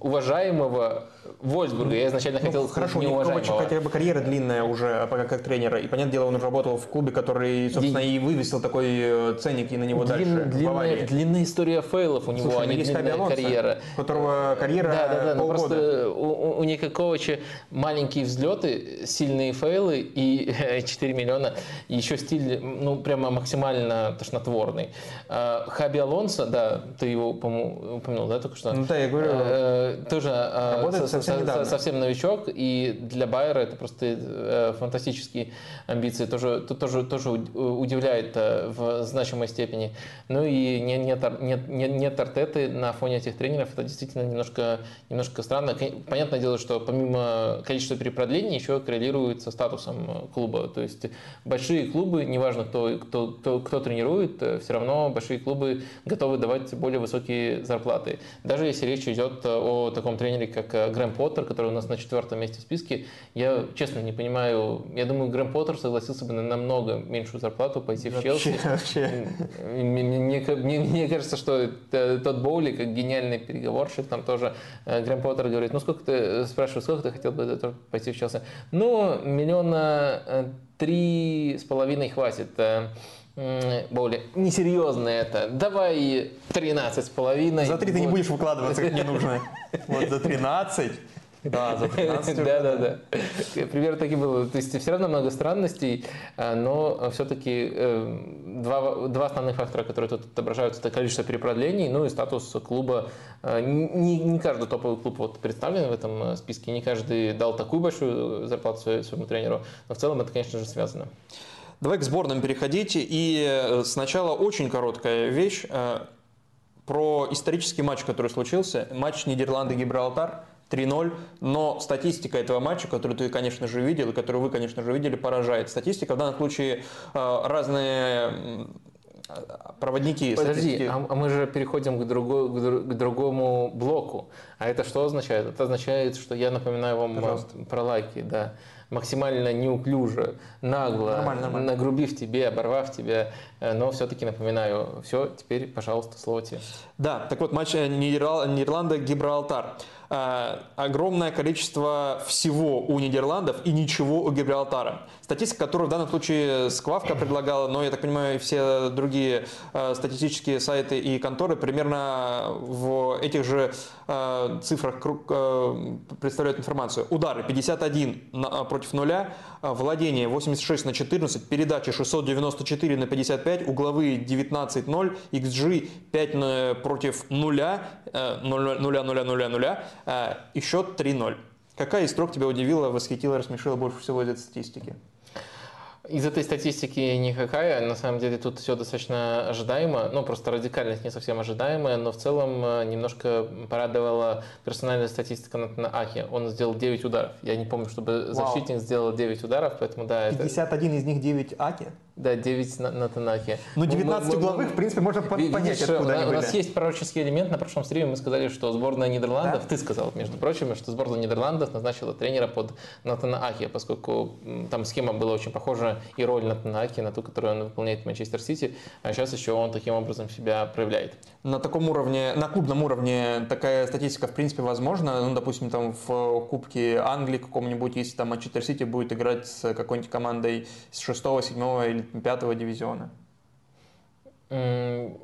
[SPEAKER 1] уважаемого Вольсбурга. Я изначально
[SPEAKER 2] ну,
[SPEAKER 1] хотел
[SPEAKER 2] хорошо, неуважаемого. Хорошо, хотя бы карьера длинная уже а как, как тренера. И, понятное дело, он работал в клубе, который, собственно, Ди... и вывесил такой э, ценник и на него Длин, дальше.
[SPEAKER 1] Длинная, длинная история фейлов у него, Слушай, а не длинная Алонсо, карьера.
[SPEAKER 2] У которого карьера
[SPEAKER 1] Да, да, да.
[SPEAKER 2] Ну,
[SPEAKER 1] просто у, у Ника Ковача маленькие взлеты, сильные фейлы и 4 миллиона. И еще стиль, ну, прямо максимально тошнотворный. А, Хаби Алонсо, да, ты его, по-моему, упомянул, да, только что?
[SPEAKER 2] Ну да, я говорю,
[SPEAKER 1] Э, тоже
[SPEAKER 2] Работает совсем,
[SPEAKER 1] со, совсем новичок, и для Байера это просто э, фантастические амбиции, тоже, тоже, тоже удивляет э, в значимой степени. Ну и нет, нет, нет, нет, нет Артеты на фоне этих тренеров, это действительно немножко, немножко странно. Понятное дело, что помимо количества перепродлений еще коррелирует со статусом клуба. То есть большие клубы, неважно кто, кто, кто, кто тренирует, все равно большие клубы готовы давать более высокие зарплаты. Даже если речь идет о таком тренере, как э, Грэм Поттер, который у нас на четвертом месте в списке, я честно не понимаю, я думаю, Грэм Поттер согласился бы на намного меньшую зарплату пойти в Челси.
[SPEAKER 2] Вообще.
[SPEAKER 1] Мне, мне, мне, кажется, что тот Боули, как гениальный переговорщик, там тоже э, Грэм Поттер говорит, ну сколько ты, спрашиваю, сколько ты хотел бы пойти в Челси? Ну, миллиона э, три с половиной хватит. Боули, несерьезно это. Давай 13 с половиной.
[SPEAKER 2] За 3 ты не будешь выкладываться, как мне нужно. Вот за 13. Да, за 13
[SPEAKER 1] Да, да, да. Примерно так и было. То есть все равно много странностей, а, но все-таки э, два, два основных фактора, которые тут отображаются, это количество перепродлений, ну и статус клуба. А, не, не каждый топовый клуб вот представлен в этом э, списке, не каждый дал такую большую зарплату своему тренеру, но в целом это, конечно же, связано.
[SPEAKER 2] Давай к сборным переходите. И э, сначала очень короткая вещь э, про исторический матч, который случился. Матч Нидерланды-Гибралтар 3-0, но статистика этого матча, которую ты, конечно же, видел, и которую вы, конечно же, видели, поражает. Статистика в данном случае э, разные проводники.
[SPEAKER 1] Подожди, а, а мы же переходим к, другой, к другому блоку. А это что означает? Это означает, что я напоминаю вам Пожалуйста. про лайки, да максимально неуклюже, нагло, нормально, нормально. нагрубив тебе, оборвав тебя, э, но все-таки напоминаю, все, теперь, пожалуйста, слово тебе.
[SPEAKER 2] Да, так вот, матч Нидерланда-Гибралтар. Э, огромное количество всего у Нидерландов и ничего у Гибралтара. Статистика, которую в данном случае Сквавка предлагала, но, я так понимаю, все другие э, статистические сайты и конторы примерно в этих же э, цифрах представляют информацию. Удары 51 против нуля, владение 86 на 14, передачи 694 на 55, угловые 19-0, XG 5 против нуля, 0 0 0 0 0 и счет 3-0. Какая из строк тебя удивила, восхитила, рассмешила больше всего из этой статистики?
[SPEAKER 1] Из этой статистики никакая. На самом деле тут все достаточно ожидаемо. Ну, просто радикальность не совсем ожидаемая, но в целом э, немножко порадовала персональная статистика на Ахе. Он сделал 9 ударов. Я не помню, чтобы защитник Вау. сделал 9 ударов, поэтому да.
[SPEAKER 2] 51 это... из них 9 Аки?
[SPEAKER 1] Да, 9 на, на Танаке.
[SPEAKER 2] Ну,
[SPEAKER 1] Мы-
[SPEAKER 2] 19
[SPEAKER 1] мы- мы-
[SPEAKER 2] угловых, в принципе, можно по-
[SPEAKER 1] Ви-
[SPEAKER 2] понять,
[SPEAKER 1] видишь,
[SPEAKER 2] откуда
[SPEAKER 1] у,
[SPEAKER 2] они
[SPEAKER 1] у нас
[SPEAKER 2] были.
[SPEAKER 1] есть пророческий элемент. На прошлом стриме мы сказали, что сборная Нидерландов,
[SPEAKER 2] Да?
[SPEAKER 1] ты сказал, между прочим, что сборная Нидерландов назначила тренера под Натана Аки, поскольку там схема была очень похожа и роль Натана Аки на ту, которую он выполняет в Манчестер Сити, а сейчас еще он таким образом себя проявляет.
[SPEAKER 2] На таком уровне, на клубном уровне такая статистика в принципе возможна. Ну, допустим, там в Кубке Англии каком-нибудь, если там Манчестер Сити будет играть с какой-нибудь командой с 6, 7 или 5 дивизиона.
[SPEAKER 1] М,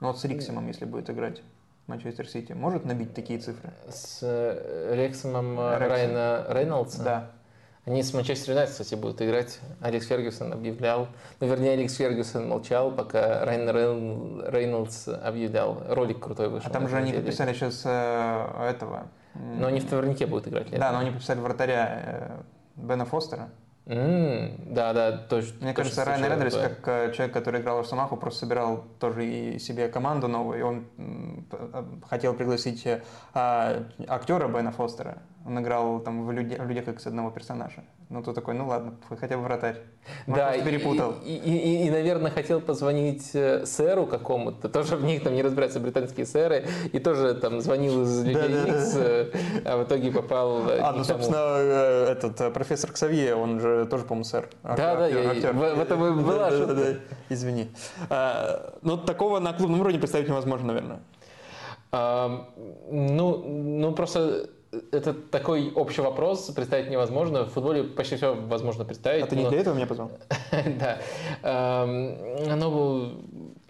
[SPEAKER 2] Ну вот с Риксимом, если будет играть Манчестер Сити, может набить такие цифры?
[SPEAKER 1] С э, Рексомом э,
[SPEAKER 2] Рексом.
[SPEAKER 1] Райана Рейнольдса.
[SPEAKER 2] Да.
[SPEAKER 1] Они с Манчестер Юнайтед, кстати, будут играть. Алекс Фергюсон объявлял, ну, вернее, Алекс Фергюсон молчал, пока Райан Рейн- Рейнольдс объявлял. Ролик крутой вышел.
[SPEAKER 2] А там же они
[SPEAKER 1] неделе.
[SPEAKER 2] подписали сейчас э, этого.
[SPEAKER 1] Но они в Товарнике будут играть. летом.
[SPEAKER 2] Да, но они подписали вратаря э, Бена Фостера.
[SPEAKER 1] М, Да, да, точно.
[SPEAKER 2] Мне
[SPEAKER 1] точно
[SPEAKER 2] кажется, Райан Рейнольдс,
[SPEAKER 1] такое.
[SPEAKER 2] как э, человек, который играл в Арсенаху, просто собирал тоже и себе команду новую, и он э, хотел пригласить а, актера Бена Фостера. Он играл там в, люди, в «Людях Икс» одного персонажа. Ну, то такой, ну ладно, хотя бы вратарь. Может,
[SPEAKER 1] Да,
[SPEAKER 2] перепутал.
[SPEAKER 1] И, и- и- и, наверное, хотел позвонить э, сэру какому-то, тоже в них там не разбираются британские сэры, и тоже там звонил из людей. Икс, э, а в итоге попал э,
[SPEAKER 2] А, ну, собственно, этот профессор Ксавье, он же тоже, по-моему, сэр. Актер-
[SPEAKER 1] Да, да,
[SPEAKER 2] актер-
[SPEAKER 1] я-
[SPEAKER 2] актер.
[SPEAKER 1] в- в этом и была
[SPEAKER 2] Да, да,
[SPEAKER 1] шутка.
[SPEAKER 2] да, да. Извини. А, Ну, такого на клубном уровне представить невозможно, наверное.
[SPEAKER 1] А, ну, ну, просто это такой общий вопрос, представить невозможно. В футболе почти все возможно представить.
[SPEAKER 2] А ты не
[SPEAKER 1] но-
[SPEAKER 2] для этого меня позвал?
[SPEAKER 1] Да. Эм, Ну,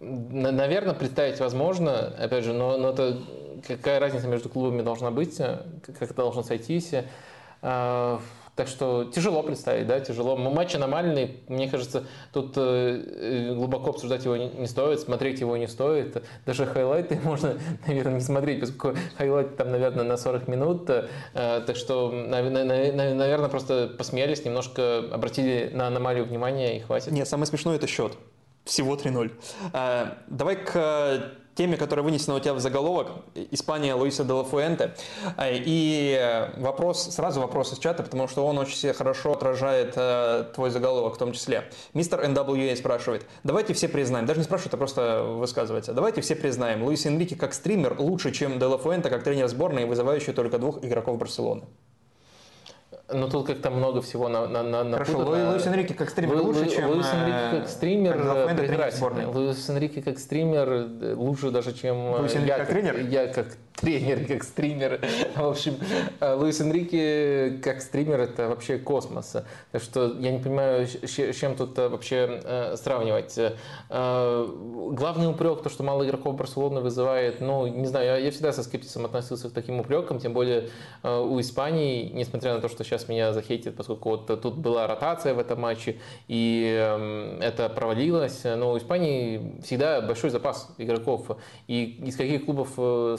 [SPEAKER 1] наверное, представить возможно, опять же, но, это какая разница между клубами должна быть, э, как как это должно сойтись. Так что тяжело представить, да, тяжело. Матч аномальный, мне кажется, тут э, э, глубоко обсуждать его не стоит, смотреть его не стоит. Даже хайлайты можно, наверное, не смотреть, поскольку хайлайт там, наверное, на 40 минут. Э, Так что, наверное, просто посмеялись, немножко обратили на аномалию внимания и хватит.
[SPEAKER 2] Нет, самое смешное это счет. Всего 3-0. А, давай к теме, которая вынесена у тебя в заголовок. Испания Луиса де ла Фуэнте. А, И э, вопрос, сразу вопрос из чата, потому что он очень хорошо отражает э, твой заголовок в том числе. Мистер NWA спрашивает. Давайте все признаем, даже не спрашивает, а просто высказывается. Давайте все признаем, Луис Энрике как стример лучше, чем де ла Фуэнте как тренер сборной, вызывающий только двух игроков Барселоны.
[SPEAKER 1] Ну тут как-то много всего на, на, на
[SPEAKER 2] Хорошо,
[SPEAKER 1] напутано.
[SPEAKER 2] Лу- Луис Энрике как стример
[SPEAKER 1] Лу-
[SPEAKER 2] лучше,
[SPEAKER 1] Лу-
[SPEAKER 2] чем
[SPEAKER 1] Луис Энрике
[SPEAKER 2] э,
[SPEAKER 1] как стример
[SPEAKER 2] как
[SPEAKER 1] э,
[SPEAKER 2] Фуэнте тренер сборной.
[SPEAKER 1] прекрасный. Луис Энрике как стример э, лучше даже, чем э,
[SPEAKER 2] Луис Энрике
[SPEAKER 1] я
[SPEAKER 2] как тренер?
[SPEAKER 1] Я как тренер, как стример. В общем, э, Луис Энрике как стример это вообще космос. Так что я не понимаю, с чем тут э, вообще э, сравнивать. Главный упрек, то, что мало игроков Барселоны вызывает, ну, не знаю, я, всегда со скептицем относился к таким упрекам, тем более у Испании, несмотря на то, что сейчас меня захейтит, поскольку вот тут была ротация в этом матче, и эм, это провалилось, но у Испании всегда большой запас игроков. И из каких клубов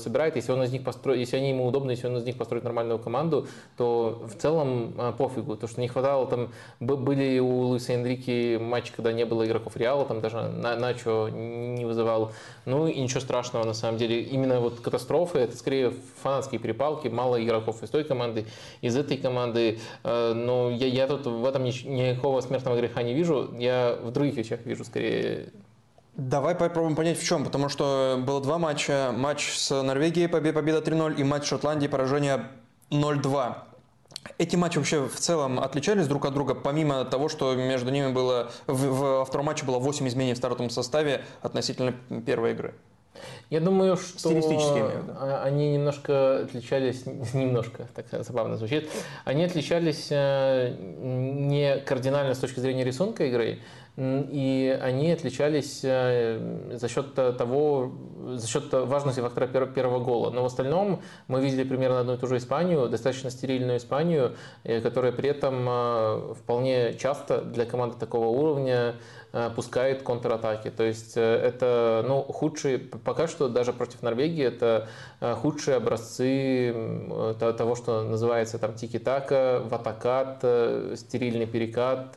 [SPEAKER 1] собирает, если он из них построит, если они ему удобны, если он из них построит нормальную команду, то в целом э, пофигу. То, что не хватало, там были у Луиса Энрике матчи, когда не было игроков Реала, там даже На- Начо не вызывал. Ну и ничего страшного на самом деле. Именно вот катастрофы, это скорее фанатские перепалки, мало игроков из той команды, из этой команды. Э, Но я, я тут в этом нич- никакого смертного греха не вижу. Я в других вещах вижу скорее
[SPEAKER 2] Давай попробуем понять в чем, потому что было два матча. Матч с Норвегией, побе- победа 3-0, и матч с Шотландией, поражение 0-2. Эти матчи вообще в целом отличались друг от друга, помимо того, что между ними было в- во втором матче было 8 изменений в стартовом составе относительно первой игры.
[SPEAKER 1] Я думаю, что а- они немножко отличались, немножко, так забавно звучит, они отличались э, не кардинально с точки зрения рисунка игры, и они отличались э, за счет того, за счет важности фактора пер- первого гола. Но в остальном мы видели примерно одну и ту же Испанию, достаточно стерильную Испанию, э, которая при этом вполне часто для команды такого уровня пускает контратаки. То есть э, это ну, худший, пока что даже против Норвегии это э, худшие образцы того, что называется там тики-така, ватакат, э, стерильный перекат,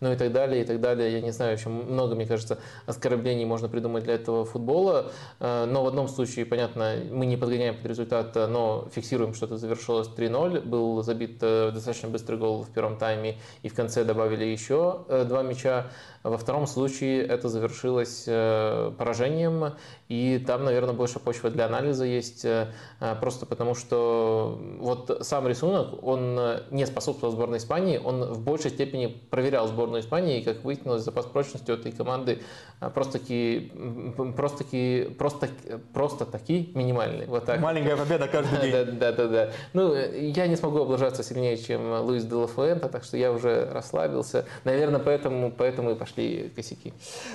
[SPEAKER 1] ну и так далее, и так далее. Я не знаю, еще много, мне кажется, оскорблений можно придумать для этого футбола. Но в одном случае, понятно, мы не подгоняем под результат, но фиксируем, что это завершилось 3-0. Был забит достаточно быстрый гол в первом тайме, и в конце добавили еще два мяча. Во втором случае это завершилось э, поражением, и там, наверное, больше почвы для анализа есть, э, просто потому что вот сам рисунок, он не способствовал сборной Испании, он в большей степени проверял сборную Испании, и, как выяснилось, запас прочности этой команды просто-таки просто -таки, просто, просто таки минимальный. Вот так.
[SPEAKER 2] Маленькая победа каждый день.
[SPEAKER 1] Да, да, да, да. Ну, я не смогу облажаться сильнее, чем Луис де Лафуэнта, так что я уже расслабился. Наверное, поэтому, поэтому и пошли косяки.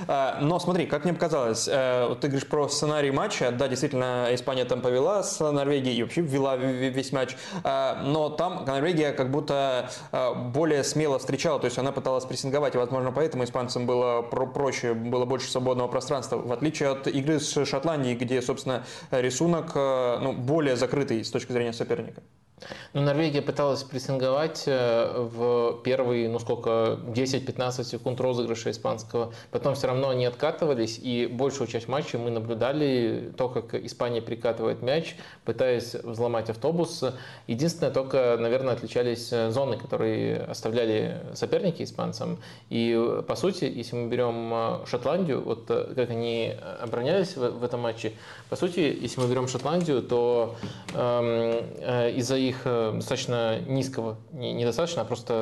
[SPEAKER 2] Но смотри, как мне показалось, э, ты говоришь про сценарий матча. Да, действительно, Испания там повела с Норвегией и вообще вела весь матч. А, но там Норвегия как будто э, более смело встречала, то есть она пыталась прессинговать, и, возможно, поэтому испанцам было проще, было больше свободного пространства, в отличие от игры с Шотландией, где, собственно, рисунок э, ну, более закрытый с точки зрения соперника.
[SPEAKER 1] Ну, Норвегия пыталась прессинговать э, в первые, ну сколько, 10-15 секунд розыгрыша испанского. Потом все равно они откатывались, и большую часть матча мы наблюдали то, как Испания прикатывает мяч, пытаясь взломать автобус. Единственное, только, наверное, отличались э, зоны, которые оставляли соперники испанцам. И, по сути, если мы берем э, Шотландию, вот как они оборонялись в, в этом матче, по сути, если мы берем Шотландию, то эм, э, из-за их их э, достаточно низкого, не, недостаточно, а просто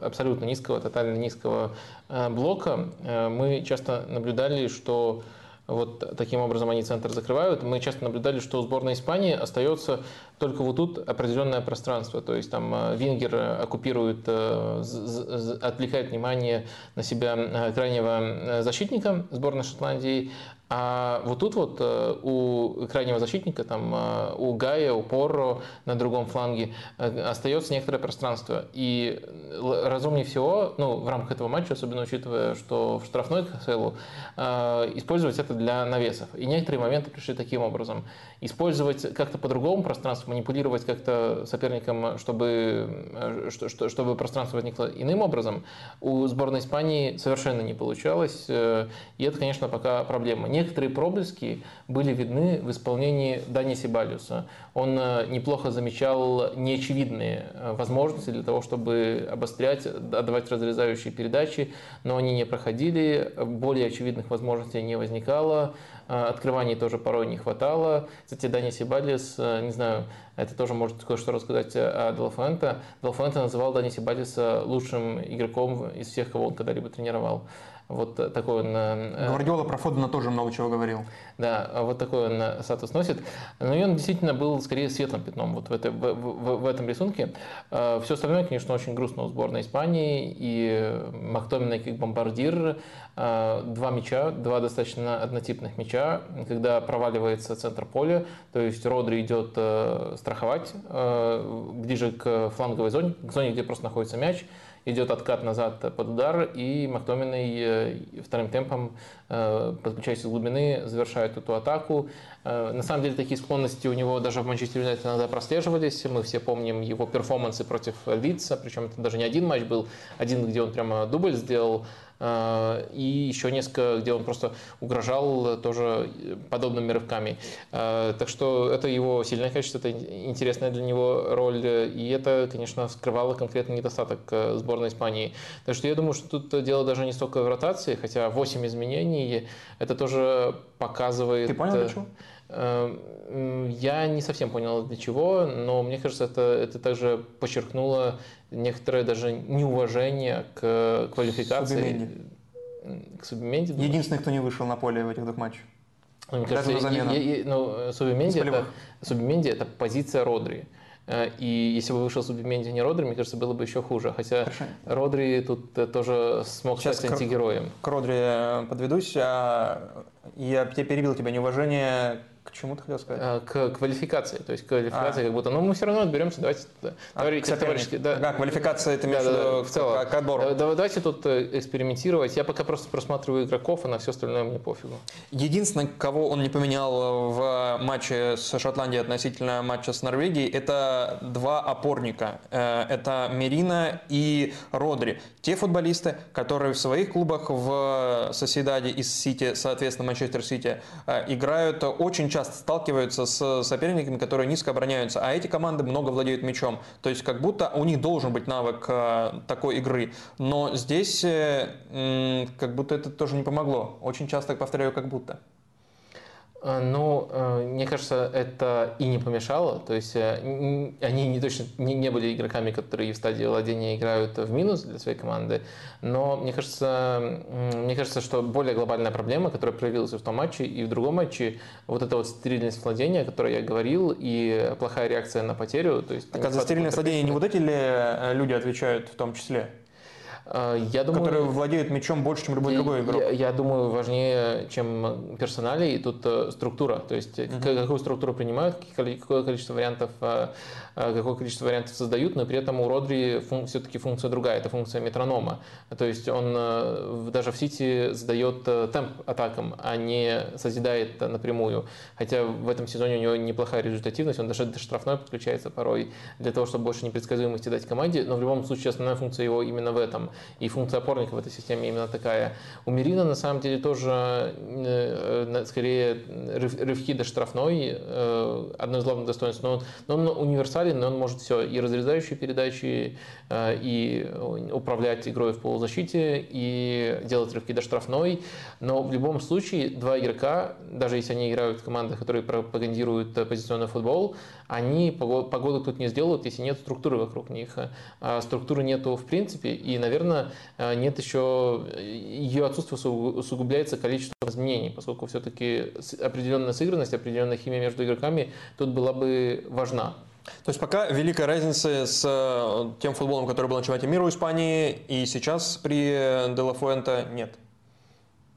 [SPEAKER 1] э, абсолютно низкого, тотально низкого э, блока, мы часто наблюдали, что вот таким образом они центр закрывают. Мы часто наблюдали, что у сборной Испании остается только вот тут определенное пространство. То есть там Вингер оккупирует, отвлекает внимание на себя крайнего защитника сборной Шотландии, а вот тут вот э, у крайнего защитника, там, э, у Гая, у Порро на другом фланге э, остается некоторое пространство. И разумнее всего, ну, в рамках этого матча, особенно учитывая, что в штрафной КХЛ, использовать это для навесов. И некоторые моменты пришли таким образом. Использовать как-то по-другому пространство, манипулировать как-то соперником, чтобы, чтобы пространство возникло иным образом, у сборной Испании совершенно не получалось. И это, конечно, пока проблема некоторые проблески были видны в исполнении Дани Сибалиуса. Он э, неплохо замечал неочевидные э, возможности для того, чтобы обострять, отдавать разрезающие передачи, но они не проходили, более очевидных возможностей не возникало, э, открываний тоже порой не хватало. Кстати, Дани Сибалис, не знаю, это тоже может кое-что рассказать о Делфуэнте. Делфуэнте называл Дани Сибалиса лучшим игроком из всех, кого он когда-либо тренировал. Вот такой он...
[SPEAKER 2] Э, Гвардиола про Фодена тоже много чего говорил.
[SPEAKER 1] Да, вот такой он э, статус носит. Но и он действительно был скорее светлым пятном вот в, это, в, в, в этом рисунке. Э, Все остальное, конечно, очень грустно у сборной Испании. И Мактоминой как бомбардир. Два мяча, два достаточно однотипных мяча, когда проваливается центр поля, то есть Родри идет страховать ближе к фланговой зоне, к зоне, где просто находится мяч, идет откат назад под удар, и Мактоминой э, вторым темпом, э, подключаясь из глубины, завершает эту атаку. Э, на самом деле такие склонности у него даже в Манчестер Юнайтед иногда прослеживались. Мы все помним его перформансы против Лидса, причем это даже не один матч был, один, где он прямо дубль сделал, и еще несколько, где он просто угрожал тоже подобными рывками. Э, так что это его сильное качество, это интересная для него роль, и это, конечно, скрывало конкретный недостаток э, сборной Испании. Так что я думаю, что тут дело даже не столько в ротации, хотя 8 изменений, это тоже показывает...
[SPEAKER 2] Ты понял, чего?
[SPEAKER 1] Я не совсем понял для чего, но мне кажется, это, это также подчеркнуло некоторое даже неуважение к квалификации. Субименди.
[SPEAKER 2] К Субименди. Единственный, кто не вышел на поле в этих двух матчах.
[SPEAKER 1] Мне кажется, я, я, ну, Субименди это, Субименди это позиция Родри. Э, и если бы вышел Субименди, не Родри, мне кажется, было бы еще хуже. Хотя Хорошо. Родри тут э, тоже смог Сейчас стать антигероем.
[SPEAKER 2] К, к Родри э, подведусь. А я тебе перебил тебя неуважение чему ты хотел сказать?
[SPEAKER 1] Э, к квалификации. То есть квалификация а. как будто, ну мы все равно отберемся, давайте
[SPEAKER 2] а, говорить товарищески. Да. А, квалификация это
[SPEAKER 1] между да, да, в целом. К, к отбору. Давайте тут э, экспериментировать. Я пока просто просматриваю игроков, а на все остальное мне пофигу.
[SPEAKER 2] Единственное, кого он не поменял в матче с Шотландией относительно матча с Норвегией, это два опорника. Э, это Мерина и Родри. Те футболисты, которые в своих клубах в Соседаде из Сити, соответственно, Манчестер Сити, играют очень часто сталкиваются с соперниками, которые низко обороняются, а эти команды много владеют мячом. То есть как будто у них должен быть навык э, такой игры. Но здесь э, как будто это тоже не помогло. Очень часто повторяю как будто.
[SPEAKER 1] А, ну, э, мне кажется, это и не помешало. То есть э, они не точно не, не были игроками, которые в стадии владения играют в минус для своей команды. Но мне кажется, мне кажется, что более глобальная проблема, которая проявилась в том матче и в другом матче, вот эта вот стерильность владения, о которой я говорил, и плохая реакция на потерю. То есть,
[SPEAKER 2] так а за стерильность владения не вот эти ли э, люди отвечают в том числе?
[SPEAKER 1] А, я думаю,
[SPEAKER 2] которые владеют мячом больше, чем любой другой игрок.
[SPEAKER 1] Я, я думаю, важнее, чем персонали, тут э, структура. То есть, uh-huh. какую структуру принимают, какое количество вариантов Э, какое количество вариантов создают, но при этом у Родри фун- все-таки функция другая, это функция метронома. То есть он э, даже в Сити задает э, темп атакам, а не созидает напрямую. Хотя в этом сезоне у него неплохая результативность, он даже до штрафной подключается порой для того, чтобы больше непредсказуемости дать команде, но в любом случае основная функция его именно в этом. И функция опорника в этой системе именно такая. У Мерина на самом деле тоже скорее рывки до штрафной, одно из главных достоинств, но он, но он универсален но он может все, и разрезающие передачи, э, и управлять игрой в полузащите, и делать рывки до штрафной. Но в любом случае два игрока, даже если они играют в командах, которые пропагандируют позиционный футбол, они погоду тут не сделают, если нет структуры вокруг них. А структуры нету в принципе, и, наверное, э, нет еще, ее отсутствие усугубляется количеством изменений, поскольку все-таки определенная сыгранность, определенная химия между игроками тут была бы важна.
[SPEAKER 2] То есть пока великой разницы с э, тем футболом, который был на чемпионате мира у Испании, и сейчас при Делафуэнте нет?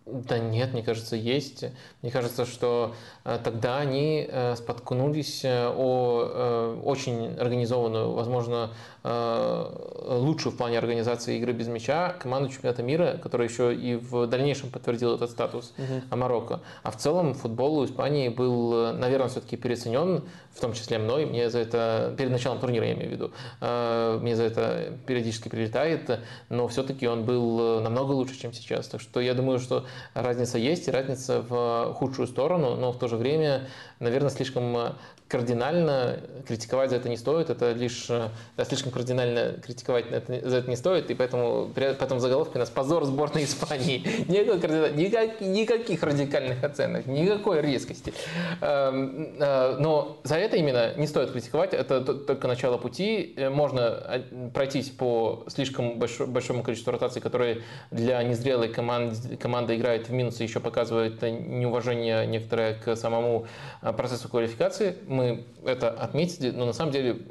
[SPEAKER 1] Да нет, мне кажется, есть. Мне кажется, что э, тогда они э, споткнулись о очень организованную, возможно, лучшую в плане организации игры без мяча команду чемпионата мира, которая еще и в дальнейшем подтвердила этот статус угу. Марокко. А в целом футбол у Испании был, наверное, все-таки переоценен в том числе мной, мне за это, перед началом турнира я имею в виду, э, мне за это периодически прилетает, но все-таки он был намного лучше, чем сейчас. Так что я думаю, что разница есть, и разница в худшую сторону, но в то же время, наверное, слишком кардинально критиковать за это не стоит, это лишь да, слишком кардинально критиковать это, за это не стоит, и поэтому потом в заголовке у нас позор сборной Испании. Никаких, никак, никаких радикальных оценок, никакой резкости. Эм, э, но за это именно не стоит критиковать, это только начало пути. Э, можно а, пройтись по слишком большому количеству ротаций, которые для незрелой команды, команды играет в минус и еще показывает неуважение некоторое к самому э, процессу квалификации. Мы мы это отметили, но на самом деле,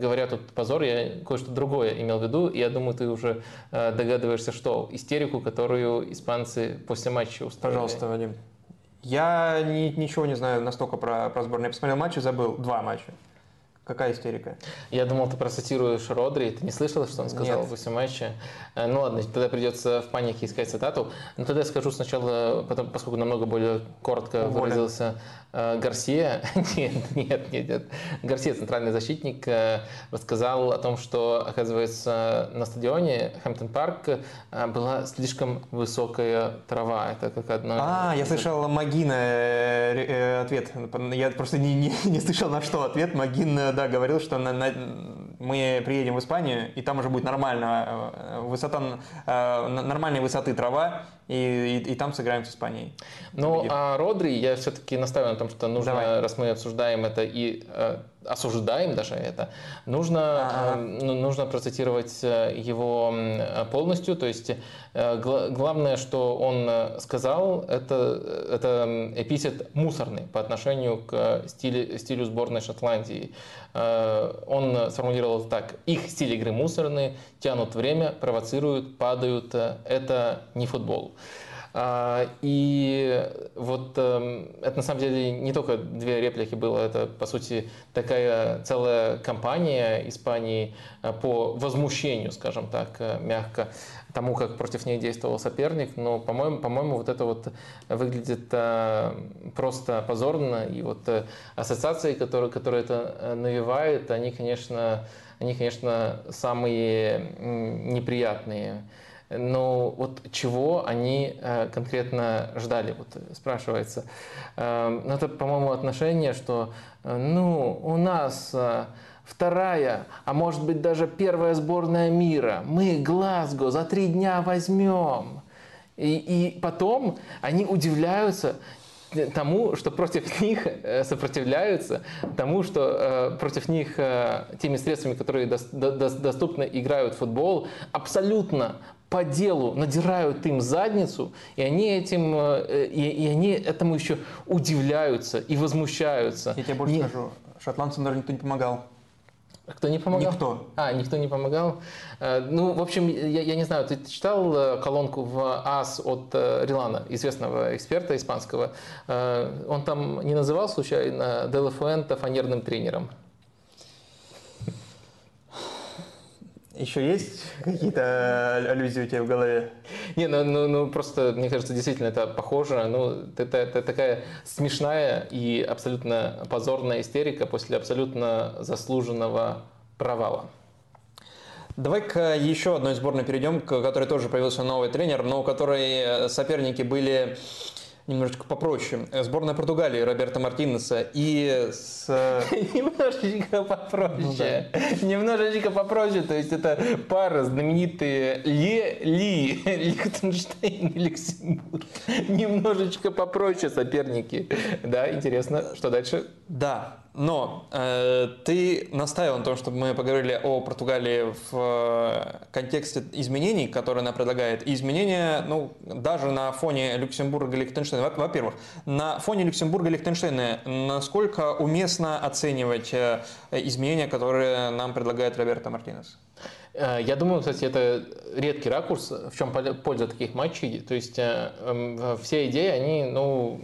[SPEAKER 1] говоря тут позор, я кое-что другое имел в виду, я думаю, ты уже э, догадываешься, что истерику, которую испанцы после матча устроили.
[SPEAKER 2] Пожалуйста, Вадим. Я ни, ничего не знаю настолько про, про сборную. Я посмотрел матчи, забыл. Два матча. Какая истерика?
[SPEAKER 1] Я думал, ты процитируешь Родри. Ты не слышал, что он сказал Нет. после матча? Э, ну ладно, тогда придется в панике искать цитату. Но тогда я скажу сначала, потом, поскольку намного более коротко Воля. выразился Э, Гарсия, нет, нет, нет, нет, Гарсия, центральный защитник, э, рассказал о том, что, оказывается, на стадионе Хэмптон Парк э, была слишком высокая трава. Это как одно...
[SPEAKER 2] А, я слышал Магина ответ. Я просто не, не, не слышал, на что ответ. Магин, да, говорил, что на, на, мы приедем в Испанию, и там уже будет нормально, высота, нормальной высоты трава, и, и, и там сыграем с Испанией.
[SPEAKER 1] Ну, а Родри, я все-таки настаиваю на том, что нужно, Давай. раз мы обсуждаем это и э, осуждаем даже это, нужно, э, нужно процитировать э, его полностью. То есть э, главное, что он э, сказал, это, это эпитет мусорный по отношению к стилю, стилю сборной Шотландии. Э, он сформулировал так. Их стиль игры мусорный, тянут время, провоцируют, падают. Это не футбол. А, и вот эм, это на самом деле не только две реплики было, это по сути такая целая кампания Испании э, по возмущению, скажем так, э, мягко, тому, как против нее действовал соперник. Но, по-моему, по-моему, вот это вот выглядит э, просто позорно. И вот ассоциации, которые, которые это навевают, они, конечно, они, конечно, самые неприятные. Но вот чего они э, конкретно ждали, вот спрашивается. Эм, ну, это, по-моему, отношение, что, э, ну, у нас э, вторая, а может быть даже первая сборная мира. Мы Глазго за три дня возьмем. И, и потом они удивляются тому, что против них сопротивляются, тому, что против них теми средствами, которые доступны, играют в футбол, абсолютно по делу надирают им задницу, и они, этим, э, и, и они этому еще удивляются и возмущаются.
[SPEAKER 2] Я тебе больше не... скажу, шотландцам даже никто не помогал.
[SPEAKER 1] Кто не помогал?
[SPEAKER 2] Никто.
[SPEAKER 1] А, никто не помогал. Э, ну, в общем, я, я не знаю, ты читал э, колонку в АС от Рилана, известного эксперта испанского? Он там не называл случайно Делла Фуэнта фанерным тренером?
[SPEAKER 2] Еще есть какие-то аллюзии у тебя в голове?
[SPEAKER 1] Не, ну, ну, ну просто, мне кажется, действительно это похоже. Ну, это, это такая смешная и абсолютно позорная истерика после абсолютно заслуженного провала.
[SPEAKER 2] Давай к еще одной сборной перейдем, к которой тоже появился новый тренер, но у которой соперники были немножечко попроще. Э, сборная Португалии Роберта Мартинеса и с...
[SPEAKER 1] Немножечко попроще. Ну. Немножечко попроще. То есть это пара знаменитые Ле Ли, Лихтенштейн и Люксембург. Немножечко попроще соперники. Да, интересно, что дальше?
[SPEAKER 2] Да, но э, ты настаивал на том, чтобы мы поговорили о Португалии в э, контексте изменений, которые она предлагает. И изменения, ну, даже на фоне Люксембурга и Лихтенштейна. Во-первых, на фоне Люксембурга и Лихтенштейна насколько уместно оценивать э, изменения, которые нам предлагает Роберто Мартинес?
[SPEAKER 1] Э, я думаю, кстати, это редкий ракурс, в чем польза таких матчей. То есть э, э, все идеи, они, ну,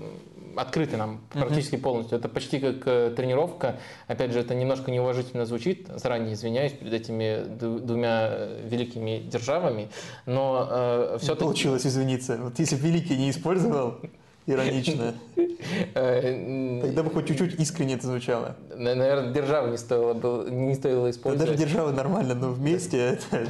[SPEAKER 1] открыты нам практически полностью. Это почти как э, тренировка. Опять же, это немножко неуважительно звучит. Заранее извиняюсь перед этими двумя э, великими державами. Но э, все-таки...
[SPEAKER 2] Получилось извиниться. Вот если великий не использовал, иронично. Э, Тогда бы хоть чуть-чуть искренне это звучало.
[SPEAKER 1] Наверное, державы не стоило, не стоило использовать.
[SPEAKER 2] даже державы нормально, но вместе это...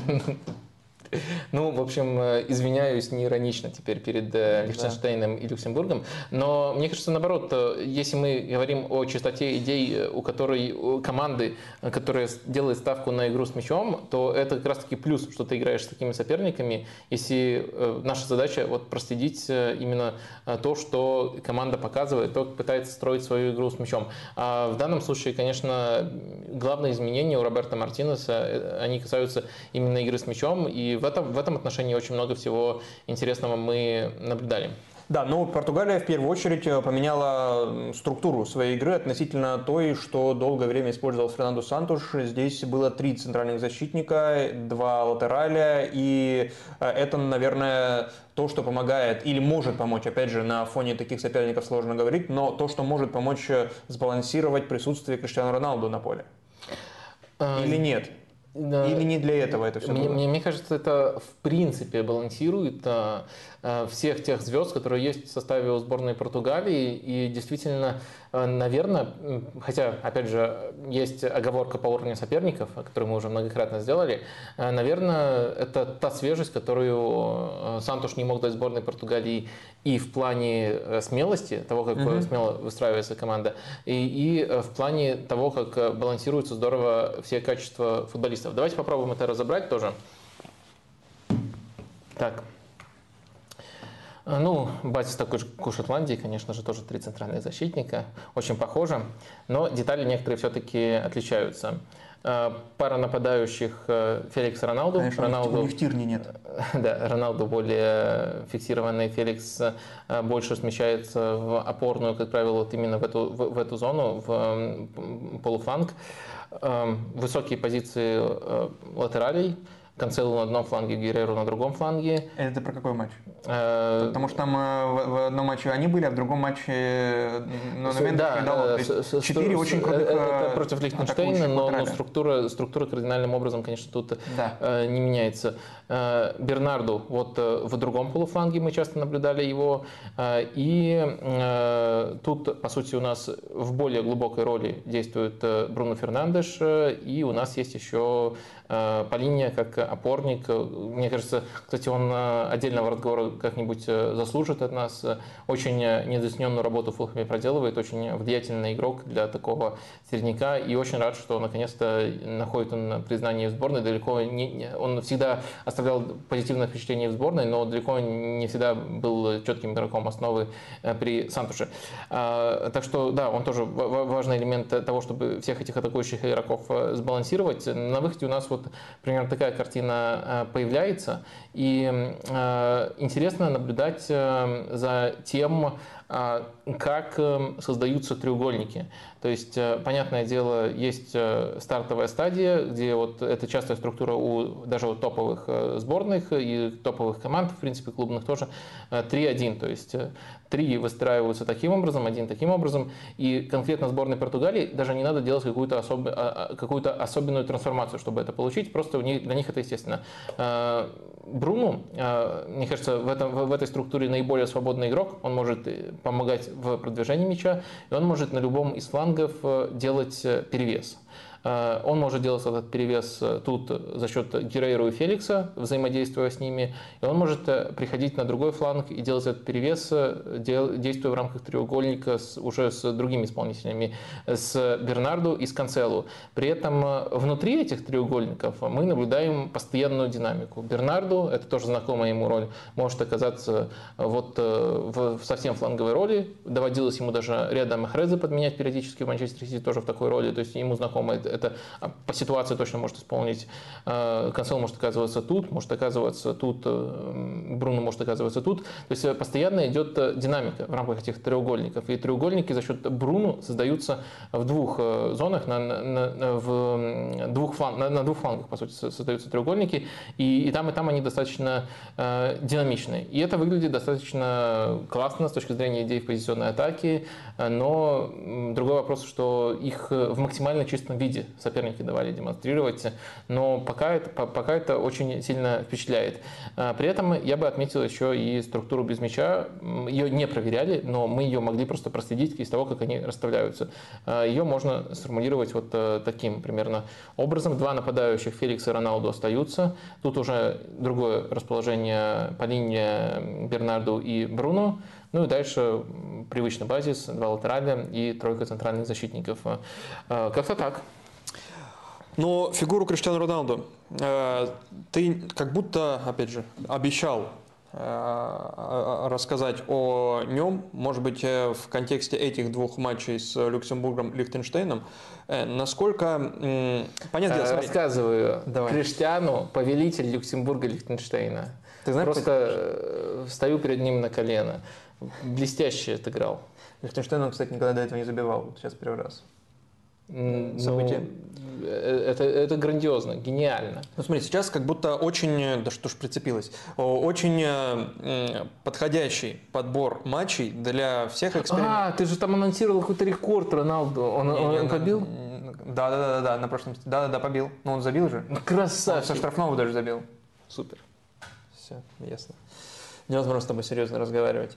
[SPEAKER 1] Ну, в общем, э, извиняюсь не иронично теперь перед э, Лихтенштейном да. и Люксембургом, но мне кажется, наоборот, э, если мы говорим о чистоте идей, у которой у команды, которая делает ставку на игру с мячом, то это как раз-таки плюс, что ты играешь с такими соперниками, если наша задача вот проследить именно то, что команда показывает, то пытается строить свою игру с мячом. А в данном случае, конечно, главное изменение у Роберта Мартинеса, они касаются именно игры с мячом, и в этом, в этом отношении очень много всего интересного мы наблюдали.
[SPEAKER 2] Да, ну Португалия в первую очередь э, поменяла структуру своей игры относительно той, что долгое время использовал Фернандо Сантуш. Здесь было три центральных защитника, два латераля, и э, это, наверное, то, что помогает или может помочь, опять же, на фоне таких соперников сложно говорить, но то, что может помочь э, сбалансировать присутствие Криштиану Роналду на поле. Или нет? Или не для этого это все
[SPEAKER 1] мне, мне, мне кажется, это в принципе балансирует а, всех тех звезд, которые есть в составе у сборной Португалии. И действительно, а, наверное, хотя, опять же, есть оговорка по уровню соперников, которую мы уже многократно сделали, а, наверное, это та свежесть, которую Сантуш не мог дать сборной Португалии и в плане э, смелости, того, как угу. смело выстраивается команда, и, и э, в плане того, как э, балансируются здорово все качества футболистов. Давайте попробуем это разобрать тоже. Так. Ну, Батис такой же, как у Шотландии, конечно же, тоже три центральных защитника. Очень похоже, но детали некоторые все-таки отличаются. Э, пара нападающих э, Феликс Роналду.
[SPEAKER 2] Конечно,
[SPEAKER 1] Роналду
[SPEAKER 2] у них Тирни нет.
[SPEAKER 1] Да, Роналду более фиксированный, Феликс э, больше смещается в опорную, как правило, вот именно в эту, в, в эту зону, в полуфланг. Высокие позиции латералей. Канцелу на одном фланге, Герреру на другом фланге.
[SPEAKER 2] Это про какой матч?
[SPEAKER 1] Э,
[SPEAKER 2] Потому что там э, в, в одном матче они были, а в другом матче э, ну,
[SPEAKER 1] С- да,
[SPEAKER 2] дало.
[SPEAKER 1] с-
[SPEAKER 2] четыре очень
[SPEAKER 1] э,
[SPEAKER 2] крутых
[SPEAKER 1] Это
[SPEAKER 2] э,
[SPEAKER 1] против Лихтенштейна, но, но структура, структура кардинальным образом, конечно, тут
[SPEAKER 2] Да.
[SPEAKER 1] э, не меняется. Э, Бернарду, вот э, в другом полуфланге мы часто наблюдали его, э, и тут, по сути, у нас в более глубокой роли действует Бруно Фернандеш, и у нас есть еще Полинья как опорник. Мне кажется, кстати, он отдельного разговора как-нибудь заслужит от нас. Очень недооцененную работу в Фулхэме проделывает, очень влиятельный игрок для такого середняка, и очень рад, что наконец-то находит он признание в сборной. Далеко не- он всегда оставлял позитивное впечатление в сборной, но далеко не всегда был четким игроком основы э, при Сантуше. А, Так что, да, он тоже ва- ва- важный элемент того, чтобы всех этих атакующих игроков э, сбалансировать. На выходе у нас вот примерно такая картина э, появляется. И интересно наблюдать за тем, как э, создаются треугольники. То есть, э, понятное дело, есть э, стартовая стадия, где вот это частая структура у даже вот топовых э, сборных и топовых команд, в принципе, клубных тоже, э, 3-1. То есть, три выстраиваются таким образом, один таким образом. И конкретно сборной Португалии даже не надо делать какую-то особ- а- а- какую-то особенную трансформацию, чтобы это получить. Просто у для них это естественно. Бруну, мне кажется, в, этом, в этой структуре наиболее свободный игрок. Он может помогать в продвижении мяча, и он может на любом из флангов э, делать э, перевес. Э, Он может делать этот перевес э, тут за счет Герейру и Феликса, взаимодействуя с ними. И он может э, приходить на другой фланг и делать этот перевес, действуя в рамках треугольника с- уже с другими исполнителями, с Бернарду и с Канцелу. При этом внутри этих треугольников мы наблюдаем постоянную динамику. Бернарду, это тоже знакомая ему роль, может оказаться вот в совсем фланговой роли. Доводилось ему даже ряда Махреза подменять периодически в Манчестер Сити тоже в такой роли. То есть ему знакомо это, а, по ситуации точно может исполнить. Э, Канцел может оказываться тут, может оказываться тут, э, Бруно может оказываться тут. То есть э, постоянно идет э, динамика в рамках этих треугольников. И треугольники за счет Бруно создаются в двух зонах, на, на- в двух флан- на, на двух флангах, по сути, со- создаются треугольники. И, и там, и там они достаточно динамичные. И это выглядит достаточно классно с точки зрения идей позиционной атаке, э, но другой вопрос, что их в максимально чистом виде соперники давали демонстрировать, но пока это, по- пока это очень сильно впечатляет. Э, При этом я бы отметил еще и структуру без мяча. Ее не проверяли, но мы ее могли просто проследить из того, как они расставляются. Э, Ее можно сформулировать вот э, таким примерно образом. Два нападающих, Феликс и Роналду, остаются. Тут уже другое расположение по линии Бернарду и Бруно. Ну и дальше привычный базис, два латераля и тройка центральных защитников. Э, Как-то так.
[SPEAKER 2] Но фигуру Криштиану Роналду э, ты как будто, опять же, обещал э, э, рассказать о нем, может быть, э, в контексте этих двух матчей с Люксембургом и Лихтенштейном. Э, Насколько,
[SPEAKER 1] Э,
[SPEAKER 2] смотри,
[SPEAKER 1] Рассказываю.
[SPEAKER 2] Давай.
[SPEAKER 1] Криштиану, повелитель Люксембурга и Лихтенштейна.
[SPEAKER 2] Ты знаешь,
[SPEAKER 1] Просто э, встаю перед ним на колено. Блестяще отыграл.
[SPEAKER 2] Лихтенштейн, он, кстати, никогда до этого не забивал, сейчас первый раз. Событие.
[SPEAKER 1] Ну, э, это, это грандиозно, гениально.
[SPEAKER 2] Ну смотри, сейчас как будто очень, э, да что ж прицепилось, очень э, подходящий подбор матчей для всех экспериментов.
[SPEAKER 1] А, ты же там анонсировал какой-то рекорд Роналду. Он, он- он побил?
[SPEAKER 2] Да, да, да, да, на прошлом, да, да, да, побил. Ну он забил же.
[SPEAKER 1] Ну,
[SPEAKER 2] Он
[SPEAKER 1] Красавчик.
[SPEAKER 2] со штрафного даже забил.
[SPEAKER 1] Супер.
[SPEAKER 2] Все, ясно. Невозможно с тобой серьезно разговаривать.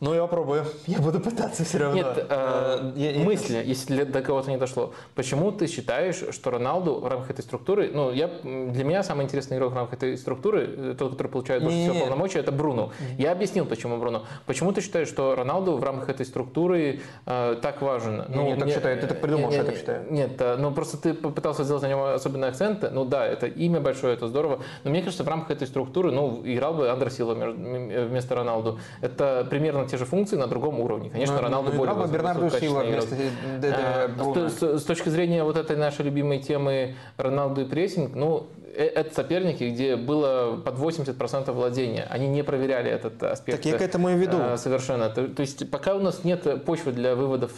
[SPEAKER 2] Ну, я попробую. Я буду пытаться все равно.
[SPEAKER 1] Нет, э,
[SPEAKER 2] я- я-
[SPEAKER 1] мысли, если для- до кого-то не дошло. Почему ты считаешь, что Роналду в рамках этой структуры, ну, я, для меня самый интересный игрок в рамках этой структуры, э, тот, который получает больше всего полномочий, это Бруно. Я объяснил, почему Бруно. Почему ты считаешь, что Роналду в рамках этой структуры э, так важен?
[SPEAKER 2] Не, не, так считаю, ты так придумал,
[SPEAKER 1] не,
[SPEAKER 2] что я так считаю.
[SPEAKER 1] Нет, э, ну просто ты попытался сделать на него особенный акцент. Ну да, это имя большое, это здорово. Но мне кажется, в рамках этой структуры, ну, играл бы Андер Силва между- м- вместо Роналду. Это примерно те же функции на другом уровне. Конечно,
[SPEAKER 2] Ну,
[SPEAKER 1] Роналду
[SPEAKER 2] ну,
[SPEAKER 1] более высок-
[SPEAKER 2] Бернарду Силва вместо э,
[SPEAKER 1] А, с- с точки зрения вот этой нашей любимой темы Роналду и прессинг, ну, это соперники, где было под 80% владения. Они не проверяли этот аспект.
[SPEAKER 2] Так я к этому и веду.
[SPEAKER 1] Совершенно. То, то есть пока у нас нет почвы для выводов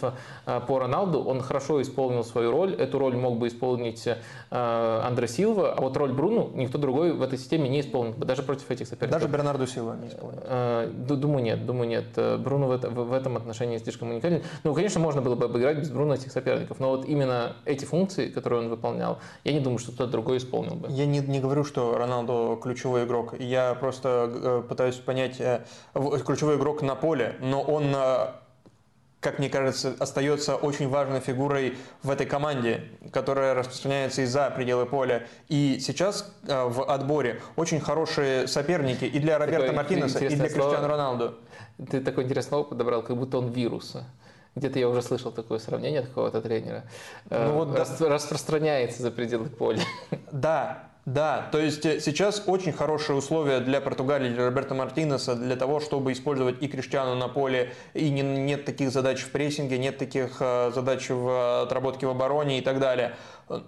[SPEAKER 1] по Роналду, он хорошо исполнил свою роль. Эту роль мог бы исполнить Андре Силва, а вот роль Бруну никто другой в этой системе не исполнил, даже против этих соперников.
[SPEAKER 2] Даже Бернарду Силва не исполнил?
[SPEAKER 1] Думаю, нет. Думаю, нет. Бруно в этом отношении слишком уникален. Ну, конечно, можно было бы обыграть без Бруно этих соперников, но вот именно эти функции, которые он выполнял, я не думаю, что кто-то другой исполнил бы.
[SPEAKER 2] Я не, не говорю, что Роналду ключевой игрок. Я просто э, пытаюсь понять, э, ключевой игрок на поле, но он э, как мне кажется, остается очень важной фигурой в этой команде, которая распространяется и за пределы поля. И сейчас э, в отборе очень хорошие соперники и для Роберта Такое Мартинеса, и для Криштиану Роналду.
[SPEAKER 1] Ты такое интересное слово подобрал, как будто он вирус. Где-то я уже слышал такое сравнение от какого-то тренера. Ну, вот, Рас, да. Распространяется за пределы поля.
[SPEAKER 2] Да, да, то есть э, сейчас очень хорошие условия для Португалии, для Роберта Мартинеса, для того, чтобы использовать и Криштиану на поле, и не, нет таких задач в прессинге, нет таких э, задач в отработке в обороне и так далее.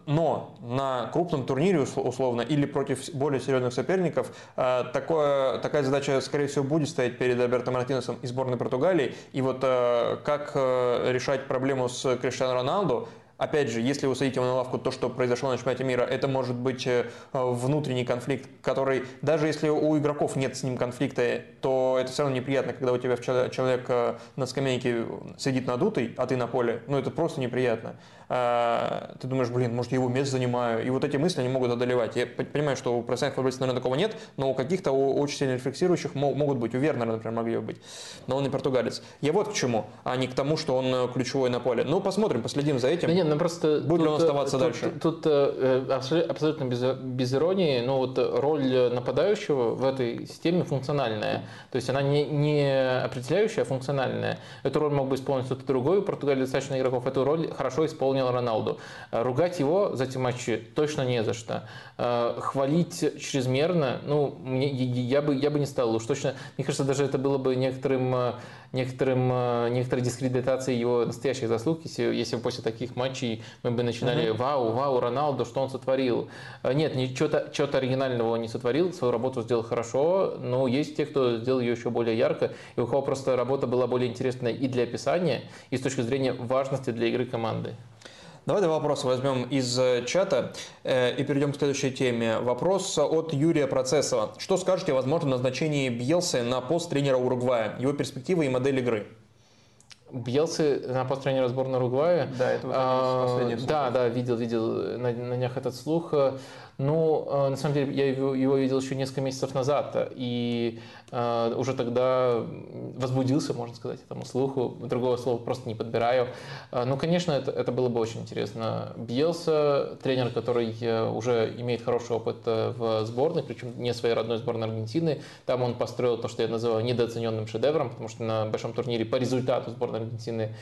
[SPEAKER 2] Но на крупном турнире условно или против более серьезных соперников э, такое, такая задача, скорее всего, будет стоять перед Робертом Мартинесом и сборной Португалии. И вот как решать проблему с Криштиану Роналду, Опять же, если вы садите его на лавку, то, что произошло на чемпионате мира, это может быть э, внутренний конфликт, который, даже если у игроков нет с ним конфликта, то это все равно неприятно, когда у тебя человек э, на скамейке сидит надутый, а ты на поле. Ну, это просто неприятно. А, ты думаешь, блин, может, я его место занимаю. И вот эти мысли, они могут одолевать. Я понимаю, что у профессиональных футболистов, наверное, такого нет, но у каких-то очень сильно рефлексирующих могут быть. У Вернера, например, могли бы быть. Но он не португалец. Я вот к чему, а не к тому, что он э, ключевой на поле. Ну, посмотрим, последим за этим. Да
[SPEAKER 1] нет, ну просто...
[SPEAKER 2] Будет тут, ли он оставаться
[SPEAKER 1] тут,
[SPEAKER 2] дальше?
[SPEAKER 1] Тут, тут э, абсолютно без, без иронии, но вот роль нападающего в этой системе функциональная. То есть она не, не определяющая, а функциональная. Эту роль мог бы исполнить кто-то другой. У Португалии достаточно игроков. Эту роль хорошо исполнил исполнил Роналду. Э, ругать его за эти матчи точно не за что. Э, хвалить чрезмерно, ну, я, бы, я бы не стал. Уж точно, мне кажется, даже это было бы некоторым э, некоторым, некоторой дискредитацией его настоящих заслуг, если, если после таких матчей мы бы начинали mm-hmm. «Вау, вау, Роналду, что он сотворил?» Нет, ничего-то, чего-то оригинального он не сотворил, свою работу сделал хорошо, но есть те, кто сделал ее еще более ярко, и у кого просто работа была более интересная и для описания, и с точки зрения важности для игры команды.
[SPEAKER 2] Давайте вопрос возьмем из э, чата э, и перейдем к следующей теме. Вопрос от Юрия Процессова. Что скажете о возможном назначении Бьелсы на пост тренера Уругвая, его перспективы и модель игры?
[SPEAKER 1] Бьелсы на пост тренера сборной Уругвая?
[SPEAKER 2] Да, это а,
[SPEAKER 1] Да, да, видел, видел на, на днях этот слух. Ну, э, на самом деле, я его, видел еще несколько месяцев назад, и э, уже тогда возбудился, можно сказать, этому слуху. Другого слова просто не подбираю. Э, ну, конечно, это, это было бы очень интересно. Бьелса, тренер, который уже имеет хороший опыт в сборной, причем не своей родной сборной Аргентины. Там он построил то, что я называю недооцененным шедевром, потому что на большом турнире по результату сборная Аргентины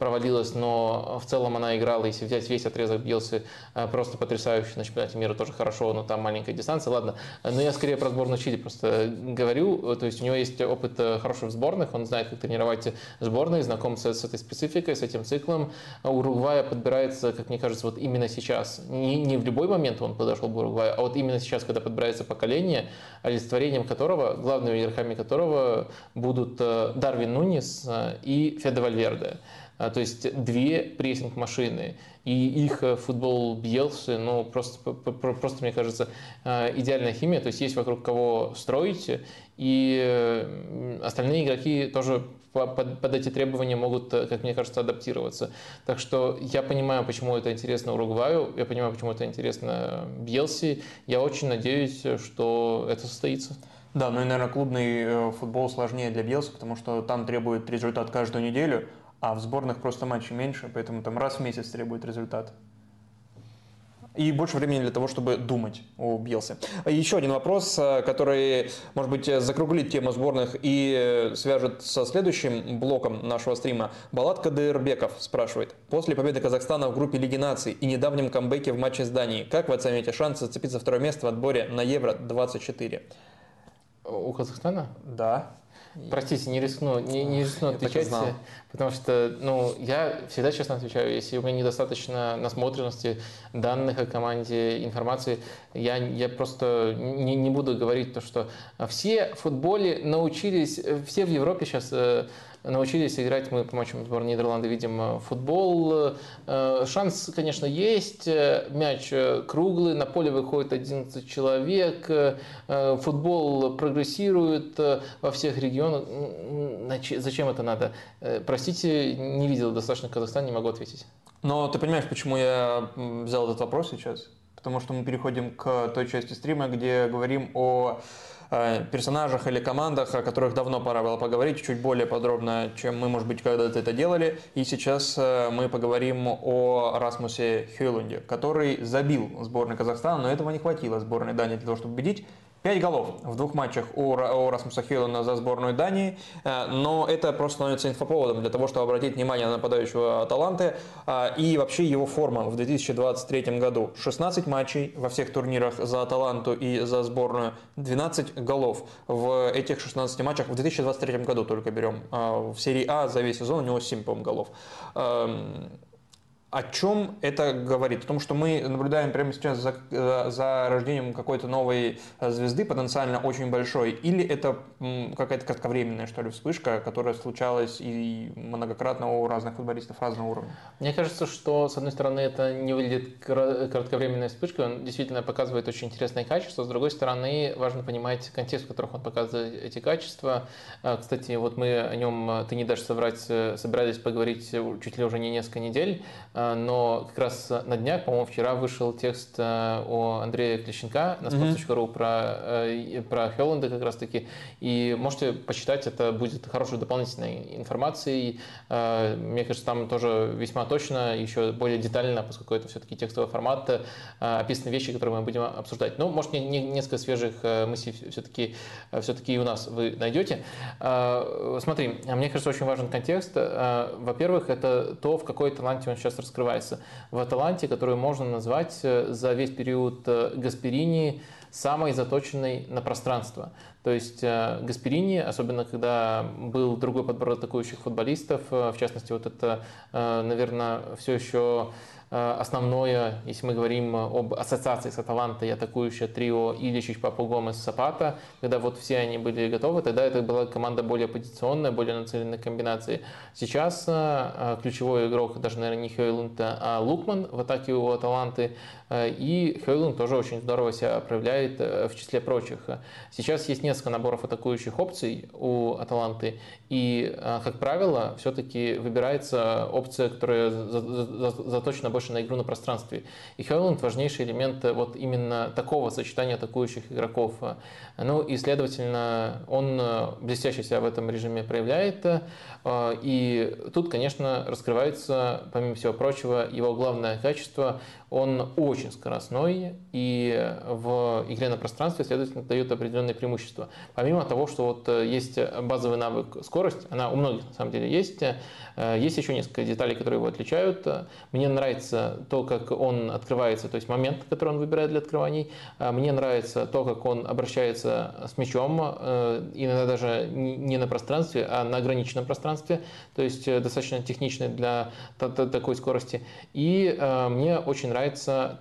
[SPEAKER 1] провалилась, но в целом она играла, если взять весь отрезок Бьелсы, просто потрясающий на чемпионате мира тоже хорошо, но там маленькая дистанция, ладно. Но я скорее про сборную Чили просто говорю. То есть у него есть опыт э, хороших сборных, он знает, как тренировать сборные, знаком с, с этой спецификой, с этим циклом. Уругвая подбирается, как мне кажется, вот именно сейчас. Не, не в любой момент он подошел бы Уругваю, а вот именно сейчас, когда подбирается поколение, олицетворением которого, главными игроками которого будут э, Дарвин Нунис э, и Феде Вальверде. А, то есть две прессинг-машины. И их э, футбол Бьелсы, ну, просто, просто, мне кажется, э, идеальная химия. То есть есть вокруг кого строить, и э, остальные игроки тоже под, под эти требования могут, как мне кажется, адаптироваться. Так что я понимаю, почему это интересно Уругваю, я понимаю, почему это интересно Бьелси. Я очень надеюсь, что это состоится.
[SPEAKER 2] Да, ну и, наверное, клубный футбол сложнее для Бьелса, потому что там требует результат каждую неделю, а в сборных просто матчей меньше, поэтому там раз в месяц требует результат. И больше времени для того, чтобы думать о Бьелсе. Еще один вопрос, э, который, может быть, закруглит тему сборных и э, свяжет со следующим блоком нашего стрима. Балат Кадырбеков спрашивает. После победы Казахстана в группе Лиги наций и недавнем камбэке в матче с Данией, как вы оцениваете шансы зацепиться второе место в отборе на Евро-24?
[SPEAKER 1] У Казахстана?
[SPEAKER 2] Да.
[SPEAKER 1] Простите, не рискну, не, не рискну отвечать, потому что, ну, я всегда честно отвечаю, если у меня недостаточно насмотренности данных о команде, информации, я, я просто не, не буду говорить то, что все в футболе научились, все в Европе сейчас э, научились играть, мы по матчам сборной Нидерланды видим э, футбол. Э, Шанс, конечно, есть, э, мяч круглый, на поле выходит 11 человек, футбол прогрессирует во всех регионах. Зачем это надо? Простите, не видел достаточно Казахстан, не могу ответить.
[SPEAKER 2] Но ты понимаешь, почему я взял этот вопрос сейчас? Потому что мы переходим к той части стрима, где говорим о персонажах или командах, о которых давно пора было поговорить, чуть более подробно, чем мы, может быть, когда-то это делали. И сейчас э, мы поговорим о Расмусе Хюйлунде, который забил сборной Казахстана, но этого не хватило сборной Дании для того, чтобы победить. Пять голов в двух матчах у, у Расмуса Хьюлана за сборную Дании, э, но это просто становится инфоповодом для того, чтобы обратить внимание на нападающего Аталанты э, и вообще его форма в 2023 году. 16 матчей во всех турнирах за Аталанту и за сборную, 12 голов в этих 16 матчах в 2023 году только берем. Э, В серии А за весь сезон у него 7, по-моему, голов. О чем это говорит? О том, что мы наблюдаем прямо сейчас за, за- за рождением какой-то новой э, звезды, потенциально очень большой, или это какая-то кратковременная, что ли, вспышка, которая случалась и многократно у разных футболистов разного уровня?
[SPEAKER 1] Мне кажется, что, с одной стороны, это не выглядит кра- кратковременной вспышкой, он действительно показывает очень интересные качества, с другой стороны, важно понимать контекст, в котором он показывает эти качества. А, Кстати, вот мы о нем, э, ты не дашь соврать, э, собирались поговорить э, чуть ли уже не несколько недель, но как раз на днях, по-моему, вчера вышел текст э, о Андрее Клещенко на sports.ru про, э, про Хелланда как раз-таки, и можете почитать, это будет хорошей дополнительной информацией. Э, Мне кажется, там тоже весьма точно, еще более детально, поскольку это все-таки текстовый формат, э, описаны вещи, которые мы будем обсуждать. Ну, может, не- не- несколько свежих э, мыслей все-таки все-таки и у нас вы найдете. Э, Смотри, мне кажется, очень важен контекст. Э, Во-первых, это то, в какой таланте он сейчас раскрывается. В Аталанте, которую можно назвать э, за весь период э, Гасперини самой заточенной на пространство. То есть э, Гасперини, особенно когда был другой подбор атакующих футболистов, в частности, вот это, наверное, все еще основное, если мы говорим об ассоциации с Аталантой, атакующее трио Иличич, Папу Гомес, Сапата, когда вот все они были готовы, тогда это была команда более позиционная, более нацеленная на комбинации. Сейчас э, ключевой игрок, даже, наверное, не Хейлунд, а Лукман в атаке у Аталанты, Э, и Хейлунд тоже очень здорово себя проявляет э, в числе прочих. Сейчас есть несколько наборов атакующих опций у Аталанты, и, э, как правило, все-таки выбирается опция, которая за- за- за- заточена больше на игру на пространстве. И Хейлунд важнейший элемент э, вот именно такого сочетания атакующих игроков. Ну и, следовательно, он э, блестяще себя в этом режиме проявляет. Э, И тут, конечно, раскрывается, помимо всего прочего, его главное качество. Он очень скоростной и в игре на пространстве, следовательно, дает определенные преимущества. Помимо того, что вот э, есть базовый навык скорость, она у многих на самом деле есть, э, есть еще несколько деталей, которые его отличают. Мне нравится то, как он открывается, то есть момент, который он выбирает для открываний. А Мне нравится то, как он обращается с мячом, э, иногда даже не на пространстве, а на ограниченном пространстве, то есть э, достаточно техничный для та- та- такой скорости. И э, мне очень нравится,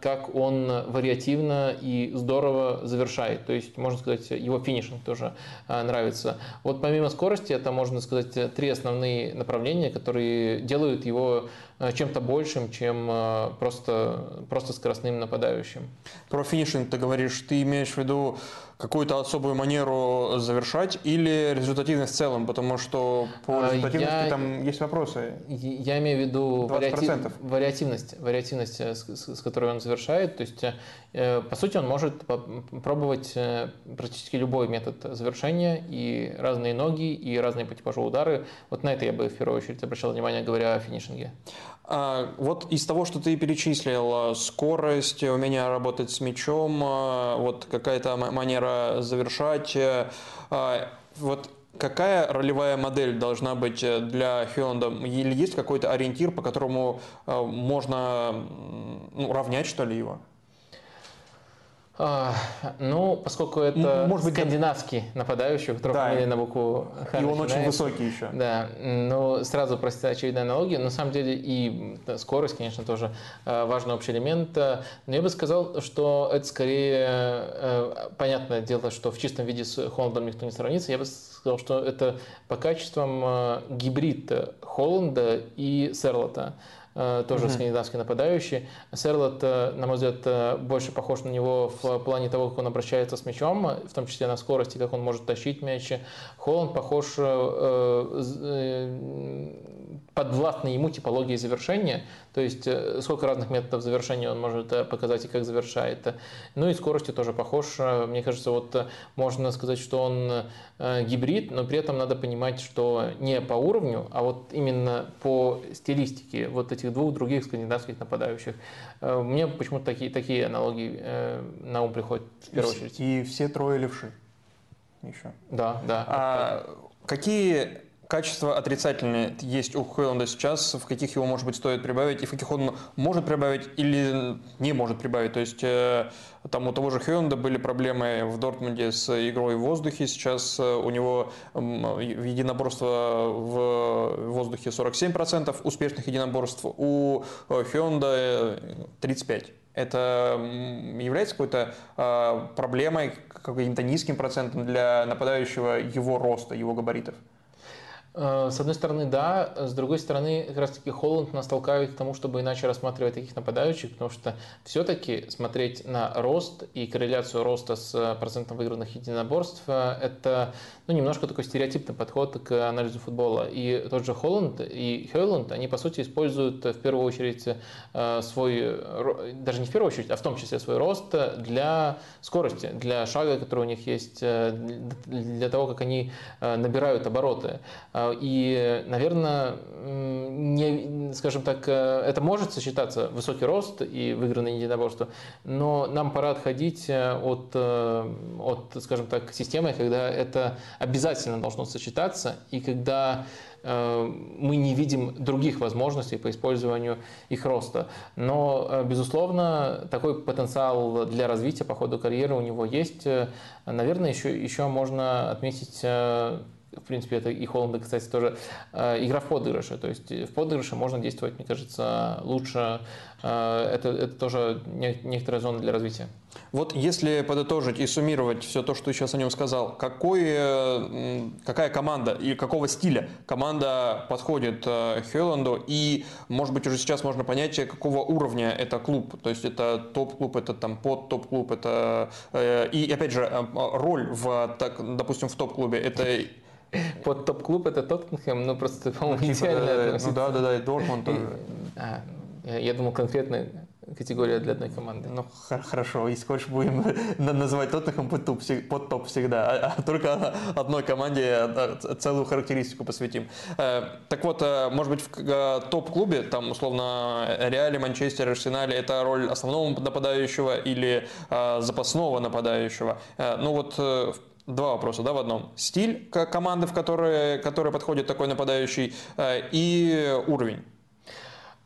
[SPEAKER 1] как он вариативно и здорово завершает, то есть, можно сказать, его финишинг тоже э, нравится. Вот помимо скорости, это, можно сказать, три основные направления, которые делают его чем-то большим, чем э, просто, просто скоростным нападающим.
[SPEAKER 2] Про финишинг ты говоришь, ты имеешь в виду какую-то особую манеру завершать или результативность в целом, потому что по
[SPEAKER 1] А,
[SPEAKER 2] результативности
[SPEAKER 1] я-
[SPEAKER 2] там есть вопросы.
[SPEAKER 1] Я имею в виду
[SPEAKER 2] 20%.
[SPEAKER 1] вариати- вариативность, вариативность, э, с, с- которой он завершает. То есть, э, по сути, он может пробовать э, практически любой метод завершения, и разные ноги, и разные по типажу удары. Вот на это я бы в первую очередь обращал внимание, говоря о финишинге.
[SPEAKER 2] А, Вот из того, что ты перечислил, э, скорость, умение работать с мячом, э, вот какая-то ма- манера завершать, э, а, вот какая ролевая модель должна быть э, для Хёнда? Или есть какой-то ориентир, по которому э, можно ну, равнять, что ли, его?
[SPEAKER 1] А, ну, поскольку это
[SPEAKER 2] может быть,
[SPEAKER 1] скандинавский нападающий, у которого
[SPEAKER 2] да.
[SPEAKER 1] на букву
[SPEAKER 2] Х И он очень высокий еще.
[SPEAKER 1] Да, ну, сразу простите очевидная аналогия. На самом деле и скорость, конечно, тоже э, важный общий элемент. Но я бы сказал, что это скорее э, понятное дело, что в чистом виде с Холландом никто не сравнится. Я бы сказал, что это по качествам э, гибрид Холланда и Серлота. Э, тоже mm-hmm. скандинавский нападающий. Серлот, э, на мой взгляд, э, больше похож на него в плане того, как он обращается с мячом, в том числе на скорости, как он может тащить мяч. Холланд похож подвластной ему типологии завершения, то есть сколько разных методов завершения он может показать и как завершает. Ну и скоростью тоже похож. Мне кажется, вот можно сказать, что он гибрид, но при этом надо понимать, что не по уровню, а вот именно по стилистике вот этих двух других скандинавских нападающих. Мне почему-то такие, такие аналогии на ум приходят в первую очередь.
[SPEAKER 2] И все трое левши еще.
[SPEAKER 1] Да, да.
[SPEAKER 2] А какие качества отрицательные есть у Хейланда сейчас, в каких его, может быть, стоит прибавить, и в каких он может прибавить или не может прибавить. То есть э, там у того же Хейланда были проблемы в Дортмунде с игрой в воздухе, сейчас э, у него единоборство в воздухе 47% успешных единоборств, у э, Хейланда 35%. Это является какой-то проблемой, каким-то низким процентом для нападающего его роста, его габаритов?
[SPEAKER 1] Э, с одной стороны, да. С другой стороны, как раз таки Холланд нас толкает к тому, чтобы иначе рассматривать таких нападающих, потому что все-таки смотреть на рост и корреляцию роста с процентом выигранных единоборств э, – это ну, немножко такой стереотипный подход к анализу футбола. И тот же Холланд и Хейланд, они, по сути, используют в первую очередь э, свой, даже не в первую очередь, а в том числе свой рост для скорости, для шага, который у них есть, для того, как они набирают обороты. А, и, наверное, не, скажем так, э, это может сочетаться высокий рост и выигранное единоборство, но нам пора отходить э, от, э, от, скажем так, системы, когда это обязательно должно сочетаться, и когда мы не видим других возможностей по использованию их роста. Но, безусловно, такой потенциал для развития по ходу карьеры у него есть. Наверное, еще, еще можно отметить в принципе, это и Холланда, кстати, тоже э, игра в подыгрыше. То есть в подыгрыше можно действовать, мне кажется, лучше. Э, это, это тоже некоторая зона для развития.
[SPEAKER 2] Вот если подытожить и суммировать все то, что ты сейчас о нем сказал, какой, э, какая команда и какого стиля команда подходит Хелланду и, может быть, уже сейчас можно понять, какого уровня это клуб. То есть это топ-клуб, это там под топ-клуб, это... И, опять же, роль в, так, допустим, в топ-клубе, это
[SPEAKER 1] под топ-клуб это Тоттенхэм, ну просто, по-моему, ну, идеально.
[SPEAKER 2] Ну да, да, да, и Дортмунд.
[SPEAKER 1] А, я думал, конкретно категория для одной команды.
[SPEAKER 2] Ну, хорошо, если хочешь, будем называть Тоттенхэм под топ, под топ всегда, а, а только одной команде а, целую характеристику посвятим. Э, так вот, э, может быть, в э, топ-клубе, там, условно, Реале, Манчестер, Арсенале, это роль основного нападающего или запасного нападающего? Ну вот, Два вопроса, да, в одном. Стиль команды, в которой, которой подходит такой нападающий, э, и уровень.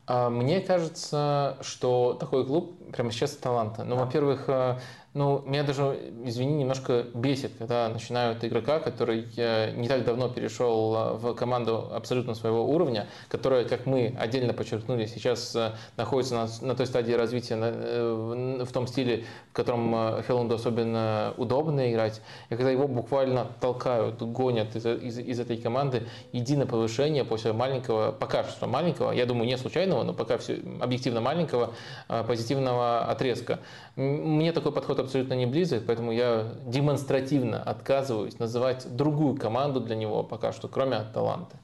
[SPEAKER 1] А, мне кажется, что такой клуб прямо сейчас таланта. Ну, во-первых, э, ну, меня даже, извини, немножко бесит, когда начинают игрока, который э, не так давно перешел э, в команду абсолютно своего уровня, которая, как мы отдельно подчеркнули, сейчас э, находится на, на той стадии развития, на, в том стиле, в котором Хелланду особенно удобно играть. И когда его буквально толкают, гонят из, из, из этой команды, единое повышение после маленького, пока что маленького, я думаю, не случайного, но пока все объективно маленького, позитивного отрезка. Мне такой подход абсолютно не близок, поэтому я демонстративно отказываюсь называть другую команду для него пока что, кроме Аталанты.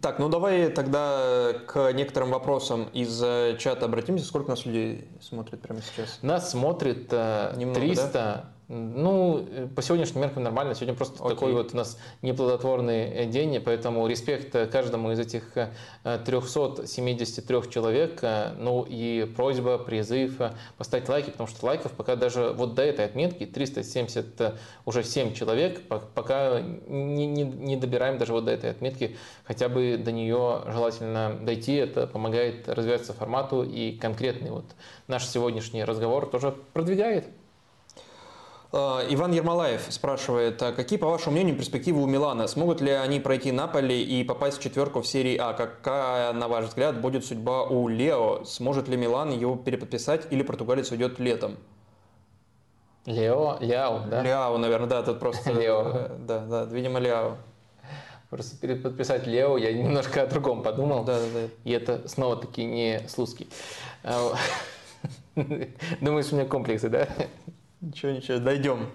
[SPEAKER 2] Так, ну давай тогда к некоторым вопросам из э, чата обратимся. Сколько нас людей смотрит прямо сейчас?
[SPEAKER 1] Нас смотрит э, Немного, 300, да? Ну, э, по сегодняшним меркам нормально. Сегодня просто Окей. такой вот у нас неплодотворный э, день, поэтому респект э, каждому из этих 373 человек. Ну и просьба, призыв поставить лайки, потому что лайков пока даже вот до этой отметки 370 уже 7 человек, пока не, не, не добираем даже вот до этой отметки, хотя бы до нее желательно дойти. Это помогает развиваться формату и конкретный вот наш сегодняшний разговор тоже продвигает.
[SPEAKER 2] Э, Иван Ермолаев спрашивает, а какие, по вашему мнению, перспективы у Милана? Смогут ли они пройти Наполи и попасть в четверку в серии А? Какая, на ваш взгляд, будет судьба у Лео? Сможет ли Милан его переподписать или португалец уйдет летом?
[SPEAKER 1] Лео, Ляо, да?
[SPEAKER 2] Ляо, наверное, да, тут просто...
[SPEAKER 1] Лео.
[SPEAKER 2] Да, да, видимо, Ляо.
[SPEAKER 1] Просто перед подписать Лео я немножко о другом подумал.
[SPEAKER 2] Да, да, да.
[SPEAKER 1] И это снова-таки не слуцкий. А, Думаешь, у меня комплексы, да?
[SPEAKER 2] Ничего, ничего, дойдем.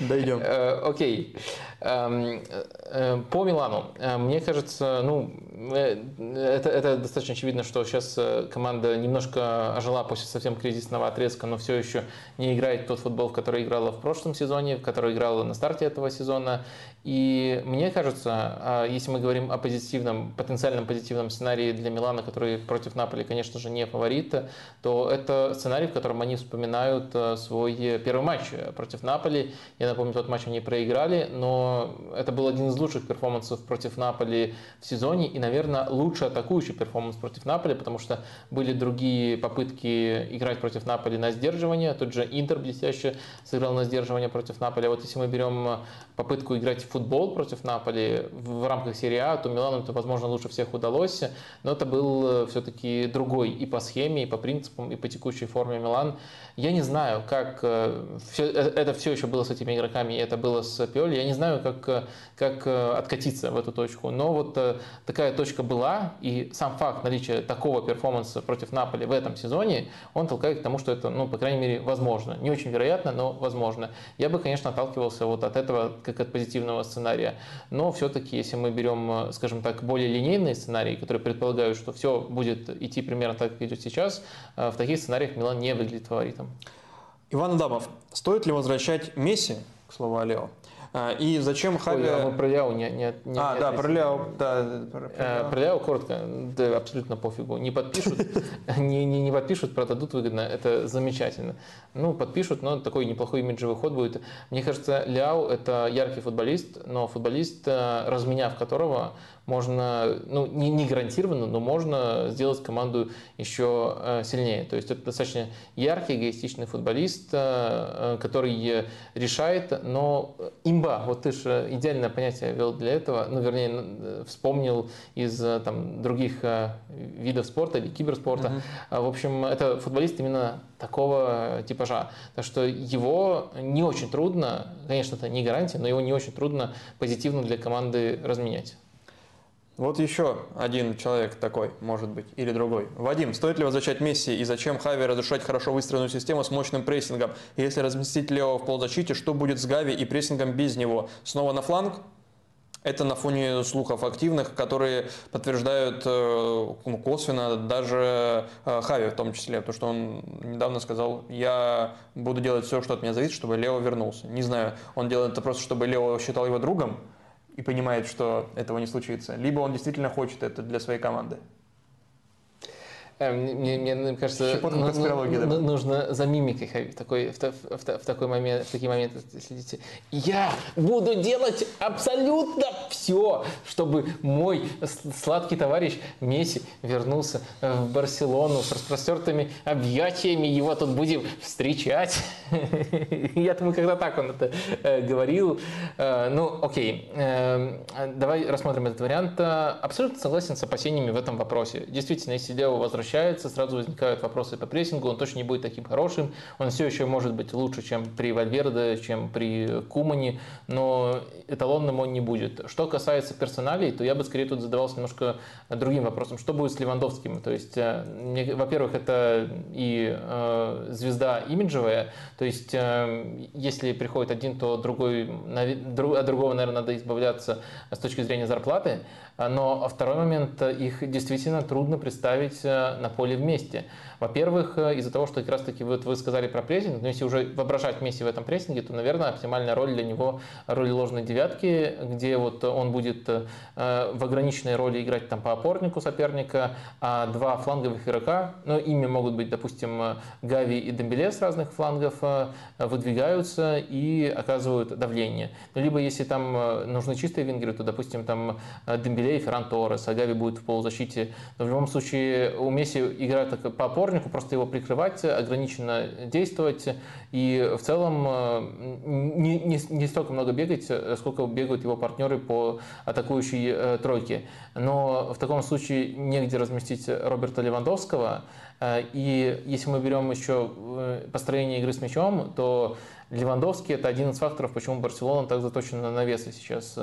[SPEAKER 2] Дойдем.
[SPEAKER 1] Э, Окей. Эм, э, По Милану, э, мне кажется, ну, э, это, это достаточно очевидно, что сейчас э, команда немножко ожила после совсем кризисного отрезка, но все еще не играет тот футбол, в который играла в прошлом сезоне, в который играла на старте этого сезона. И мне кажется, а, если мы говорим о позитивном, потенциальном позитивном сценарии для Милана, который против Наполи, конечно же, не фаворит, то это сценарий, в котором они вспоминают э, свой первый матч против Наполи. Я напомню, тот матч они проиграли, но это был один из лучших перформансов против Наполи в сезоне и, наверное, лучший атакующий перформанс против Наполи, потому что были другие попытки играть против Наполи на сдерживание. Тот же Интер блестяще сыграл на сдерживание против Наполи. А вот если мы берем попытку играть в футбол против Наполи в рамках серии А, то Милану это, возможно, лучше всех удалось, но это был все-таки другой и по схеме, и по принципам, и по текущей форме Милан. Я не знаю, как все, это все еще было с этими игроками, и это было с Пиоли. Я не знаю, как, как откатиться в эту точку. Но вот такая точка была, и сам факт наличия такого перформанса против Наполи в этом сезоне, он толкает к тому, что это, ну, по крайней мере, возможно. Не очень вероятно, но возможно. Я бы, конечно, отталкивался вот от этого, как от позитивного сценария. Но все-таки, если мы берем, скажем так, более линейные сценарии, которые предполагают, что все будет идти примерно так, как идет сейчас, в таких сценариях Милан не выглядит фаворитом.
[SPEAKER 2] Иван Адамов, стоит ли возвращать Месси, к слову о Лео, и зачем Хави...
[SPEAKER 1] Ой, а мы про Ляо не, не, не
[SPEAKER 2] А,
[SPEAKER 1] не
[SPEAKER 2] да, про Ляо. Да, про, про
[SPEAKER 1] Э,
[SPEAKER 2] Ляо.
[SPEAKER 1] Про Ляо коротко, да абсолютно пофигу. Не подпишут, не, не, не подпишут, продадут выгодно, это замечательно. Ну, подпишут, но такой неплохой имиджевый ход будет. Мне кажется, Ляо это яркий футболист, но футболист, э, разменяв которого, можно, ну, не, не гарантированно, но можно сделать команду еще э, сильнее. То есть это достаточно яркий, эгоистичный футболист, э, э, который решает, но имба, вот ты же идеальное понятие ввел для этого, ну, вернее, вспомнил из там, других видов спорта или киберспорта. А, В общем, это футболист именно такого типажа. Так что его не очень трудно, конечно, это не гарантия, но его не очень трудно позитивно для команды разменять.
[SPEAKER 2] Вот еще один человек такой, может быть, или другой. Вадим, стоит ли возвращать Месси и зачем Хави разрушать хорошо выстроенную систему с мощным прессингом? Если разместить Лео в полузащите, что будет с Гави и прессингом без него? Снова на фланг? Это на фоне слухов активных, которые подтверждают э, ну, косвенно даже э, Хави в том числе, потому что он недавно сказал, я буду делать все, что от меня зависит, чтобы Лео вернулся. Не знаю, он делает это просто, чтобы Лео считал его другом и понимает, что этого не случится, либо он действительно хочет это для своей команды.
[SPEAKER 1] Э, Мне, мне- мне кажется, ну- ну-
[SPEAKER 2] да.
[SPEAKER 1] ну- нужно за мимикой в такой, в, в та- в такой момент, в такие моменты следите. Я буду делать абсолютно все, чтобы мой сладкий товарищ Месси вернулся в Барселону с распростертыми объятиями. Его тут будем встречать. Я думаю, когда так он это э, говорил. Э, Ну, окей. Давай рассмотрим этот вариант. Абсолютно согласен с опасениями в этом вопросе. Действительно, если Лео возвращается, сразу возникают вопросы по прессингу. Он точно не будет таким хорошим. Он все еще может быть лучше, чем при Вальверде, чем при Кумане, но эталонным он не будет. Что касается персоналей, то я бы скорее тут задавался немножко другим вопросом. Что будет с Левандовским? То есть, э, во-первых, это и э, звезда имиджевая, то есть, э, если приходит один, то другой, от другого, наверное, надо избавляться с точки зрения зарплаты. А, Но второй момент, э, их действительно трудно представить э, на поле вместе. Во-первых, э, из-за того, что как раз-таки вот вы сказали про прессинг, но если уже воображать Месси в этом прессинге, то, наверное, оптимальная роль для него роль ложной девятки, где вот он будет в ограниченной роли играть там по опорнику соперника, а два фланговых игрока, ну, ими могут быть, допустим, Гави и Дембеле с разных флангов, выдвигаются и оказывают давление. Ну, либо если там нужны чистые вингеры, то, допустим, там Дембеле и Ферран Торрес, а будет в полузащите. Но в любом случае у Месси играет как по опорнику, просто его прикрывать, ограниченно действовать и в целом э, не, не, не столько много бегать, сколько бегают его партнеры по атакующей э, тройке. Но в таком случае негде разместить Роберта Левандовского. Э, и если мы берем еще построение игры с мячом, то Левандовский – это один из факторов, почему Барселона так заточена на навесы сейчас.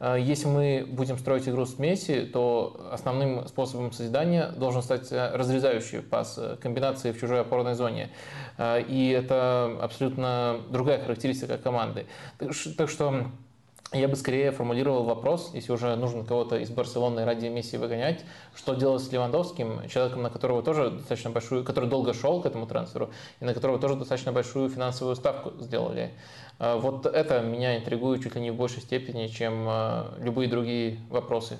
[SPEAKER 1] Э, если мы будем строить игру с Месси, то основным способом созидания должен стать э, разрезающий пас, э, комбинации в чужой опорной зоне. И это абсолютно другая характеристика команды. Так что я бы скорее формулировал вопрос, если уже нужно кого-то из Барселоны ради Месси выгонять, что делать с Левандовским, человеком, на которого тоже достаточно большую, который долго шел к этому трансферу, и на которого тоже достаточно большую финансовую ставку сделали. А, вот это меня интригует чуть ли не в большей степени, чем а, любые другие вопросы.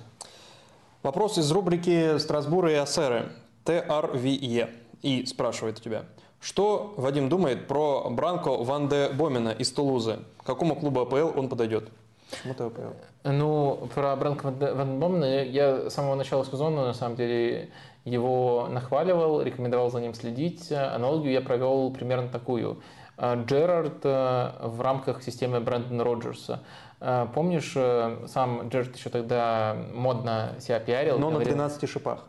[SPEAKER 2] Вопрос из рубрики «Страсбуры и Ассеры». ТРВЕ. И спрашивает у тебя. Что Вадим думает про Бранко Ван де Бомина из Тулузы? Какому клубу АПЛ он подойдет?
[SPEAKER 1] Почему ты АПЛ? Ну, про Бранко Ван Бомина я с самого начала сезона, на самом деле, его нахваливал, рекомендовал за ним следить. Аналогию я провел примерно такую. А, Джерард э, в рамках системы Брэндона Роджерса. А, помнишь, э, сам Джерард еще тогда модно себя пиарил?
[SPEAKER 2] Но говорил, на 13 шипах.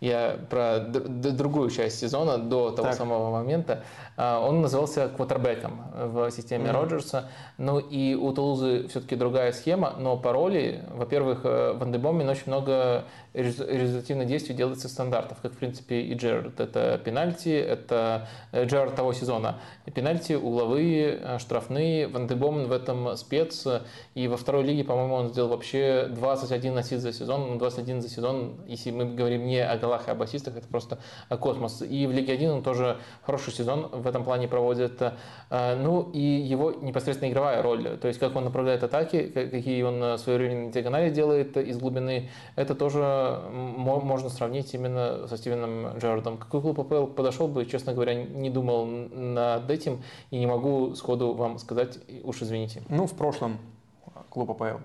[SPEAKER 1] Я про другую часть сезона до того так. самого момента. А, он назывался квотербеком в системе mm-hmm. Роджерса. Ну и у Тулузы все-таки другая схема, но пароли, во-первых, э, в Андебоме очень много результативных действий делается стандартов, как в принципе и Джерард. Это пенальти, это э, Джерард того сезона. Пенальти, угловые, э, штрафные. Ван Дебомен в этом спец. И во второй лиге, по-моему, он сделал вообще 21 ассист за сезон. 21 ну, за сезон, если мы говорим не о голах, а об ассистах, это просто космос. И в Лиге 1 он тоже хороший сезон в этом плане проводит. Ну и его непосредственно игровая роль. То есть как он направляет атаки, какие он э, своевременные диагонали делает из глубины, это тоже можно сравнить именно со Стивеном Джерардом. Какой клуб АПЛ подошел бы, честно говоря, не думал над этим и не могу сходу вам сказать, уж извините.
[SPEAKER 2] Ну, в прошлом клуб АПЛ.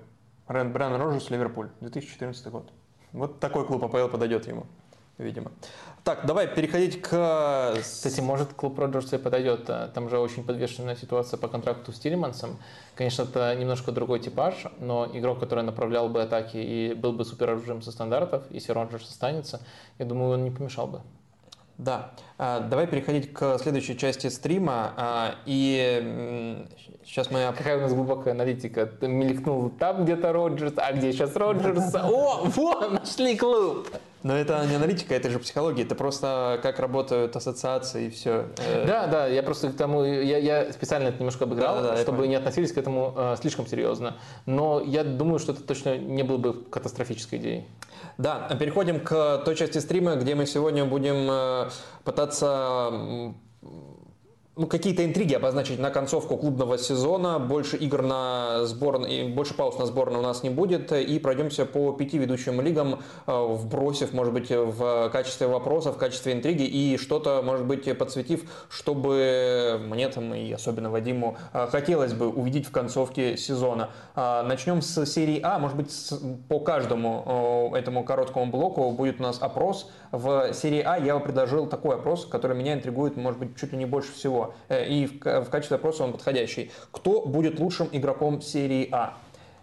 [SPEAKER 2] Рэнд Брайан Роджерс, Ливерпуль, 2014 год. Вот такой клуб АПЛ подойдет ему видимо. Так, давай переходить к...
[SPEAKER 1] Кстати, может, клуб Роджерса и подойдет. Там же очень подвешенная ситуация по контракту с Тилимансом. Конечно, это немножко другой типаж, но игрок, который направлял бы атаки и был бы супероружием со стандартов, если Роджерс останется, я думаю, он не помешал бы.
[SPEAKER 2] Да, давай переходить к следующей части стрима. А, и сейчас мы...
[SPEAKER 1] Какая у нас глубокая аналитика. Мелькнул там где-то Роджерс, а где сейчас Роджерс? О, вот, нашли клуб!
[SPEAKER 2] Но это не аналитика, это же психология, это просто как работают ассоциации и все.
[SPEAKER 1] Э, да, да, я просто к тому, я, я специально это немножко обыграл, да, да, чтобы не относились к этому э, слишком серьезно. Но я думаю, что это точно не было бы катастрофической идеей.
[SPEAKER 2] Да, переходим к той части стрима, где мы сегодня будем э, пытаться ну, какие-то интриги обозначить на концовку клубного сезона. Больше игр на сборной, больше пауз на сборной у нас не будет. И пройдемся по пяти ведущим лигам, э, вбросив, может быть, в качестве вопросов, в качестве интриги и что-то, может быть, подсветив, чтобы мне там и особенно Вадиму э, хотелось бы увидеть в концовке сезона. Э, начнем с серии А. Может быть, по каждому этому короткому блоку будет у нас опрос. В серии А я предложил такой опрос, который меня интригует, может быть, чуть ли не больше всего. Э, и в качестве вопроса он подходящий. Кто будет лучшим игроком серии А?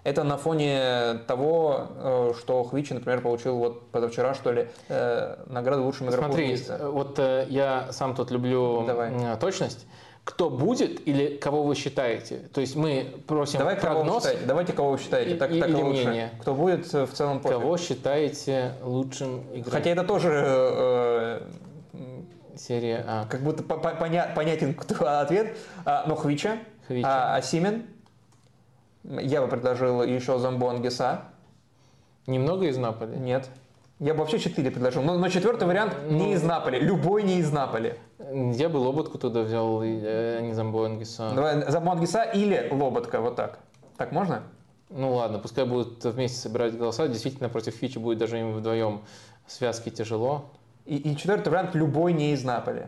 [SPEAKER 2] Это на фоне того, э, что Хвичи, например, получил вот позавчера, что ли, э, награду лучшим игроком
[SPEAKER 1] Смотри, месяца. вот я сам тут люблю Давай. точность. Кто будет или кого вы считаете? То есть мы просим
[SPEAKER 2] Давай, прогноз. Кого. Давайте, кого вы считаете. Так,
[SPEAKER 1] и,
[SPEAKER 2] так
[SPEAKER 1] или лучше. мнение.
[SPEAKER 2] Кто будет в целом
[SPEAKER 1] пофиг. Кого считаете лучшим игроком?
[SPEAKER 2] Хотя это тоже
[SPEAKER 1] серия А.
[SPEAKER 2] Как будто поня понятен кто ответ. А, но Хвича, Хвича. А, Асимен. Я бы предложил еще Замбо Ангеса.
[SPEAKER 1] Немного из Наполи?
[SPEAKER 2] Нет. Я бы вообще четыре предложил. Но, но четвертый вариант ну, не из Наполи. Любой не из Наполи.
[SPEAKER 1] Я бы Лоботку туда взял, а не Замбо Ангеса.
[SPEAKER 2] Давай Замбо Ангеса или Лоботка, вот так. Так можно?
[SPEAKER 1] Ну ладно, пускай будут вместе собирать голоса. Действительно, против Фичи будет даже им вдвоем связки тяжело.
[SPEAKER 2] И, и четвертый вариант любой не из Наполи.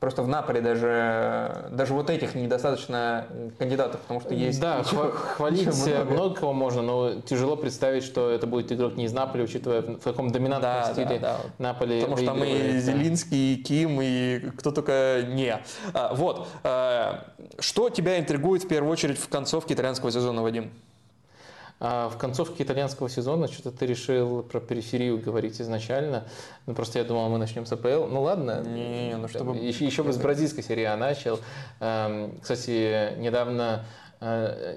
[SPEAKER 2] Просто в Наполе даже, даже вот этих недостаточно кандидатов, потому что есть...
[SPEAKER 1] Да,
[SPEAKER 2] еще-
[SPEAKER 1] хвалить
[SPEAKER 2] еще много.
[SPEAKER 1] много кого можно, но тяжело представить, что это будет игрок не из Наполи, учитывая в каком доминантном
[SPEAKER 2] Да, да,
[SPEAKER 1] стиле
[SPEAKER 2] да.
[SPEAKER 1] Наполи
[SPEAKER 2] Потому что там и
[SPEAKER 1] да.
[SPEAKER 2] Зелинский, и Ким, и кто только не. А, вот. а, что тебя интригует в первую очередь в концовке итальянского сезона, Вадим?
[SPEAKER 1] А в концовке итальянского сезона что-то ты решил про периферию говорить изначально. Ну, просто я думал, мы начнем с АПЛ. Ну ладно.
[SPEAKER 2] Не, ну, чтобы-
[SPEAKER 1] Еще, еще бы с бразильской серии А начал. Эм, Кстати, недавно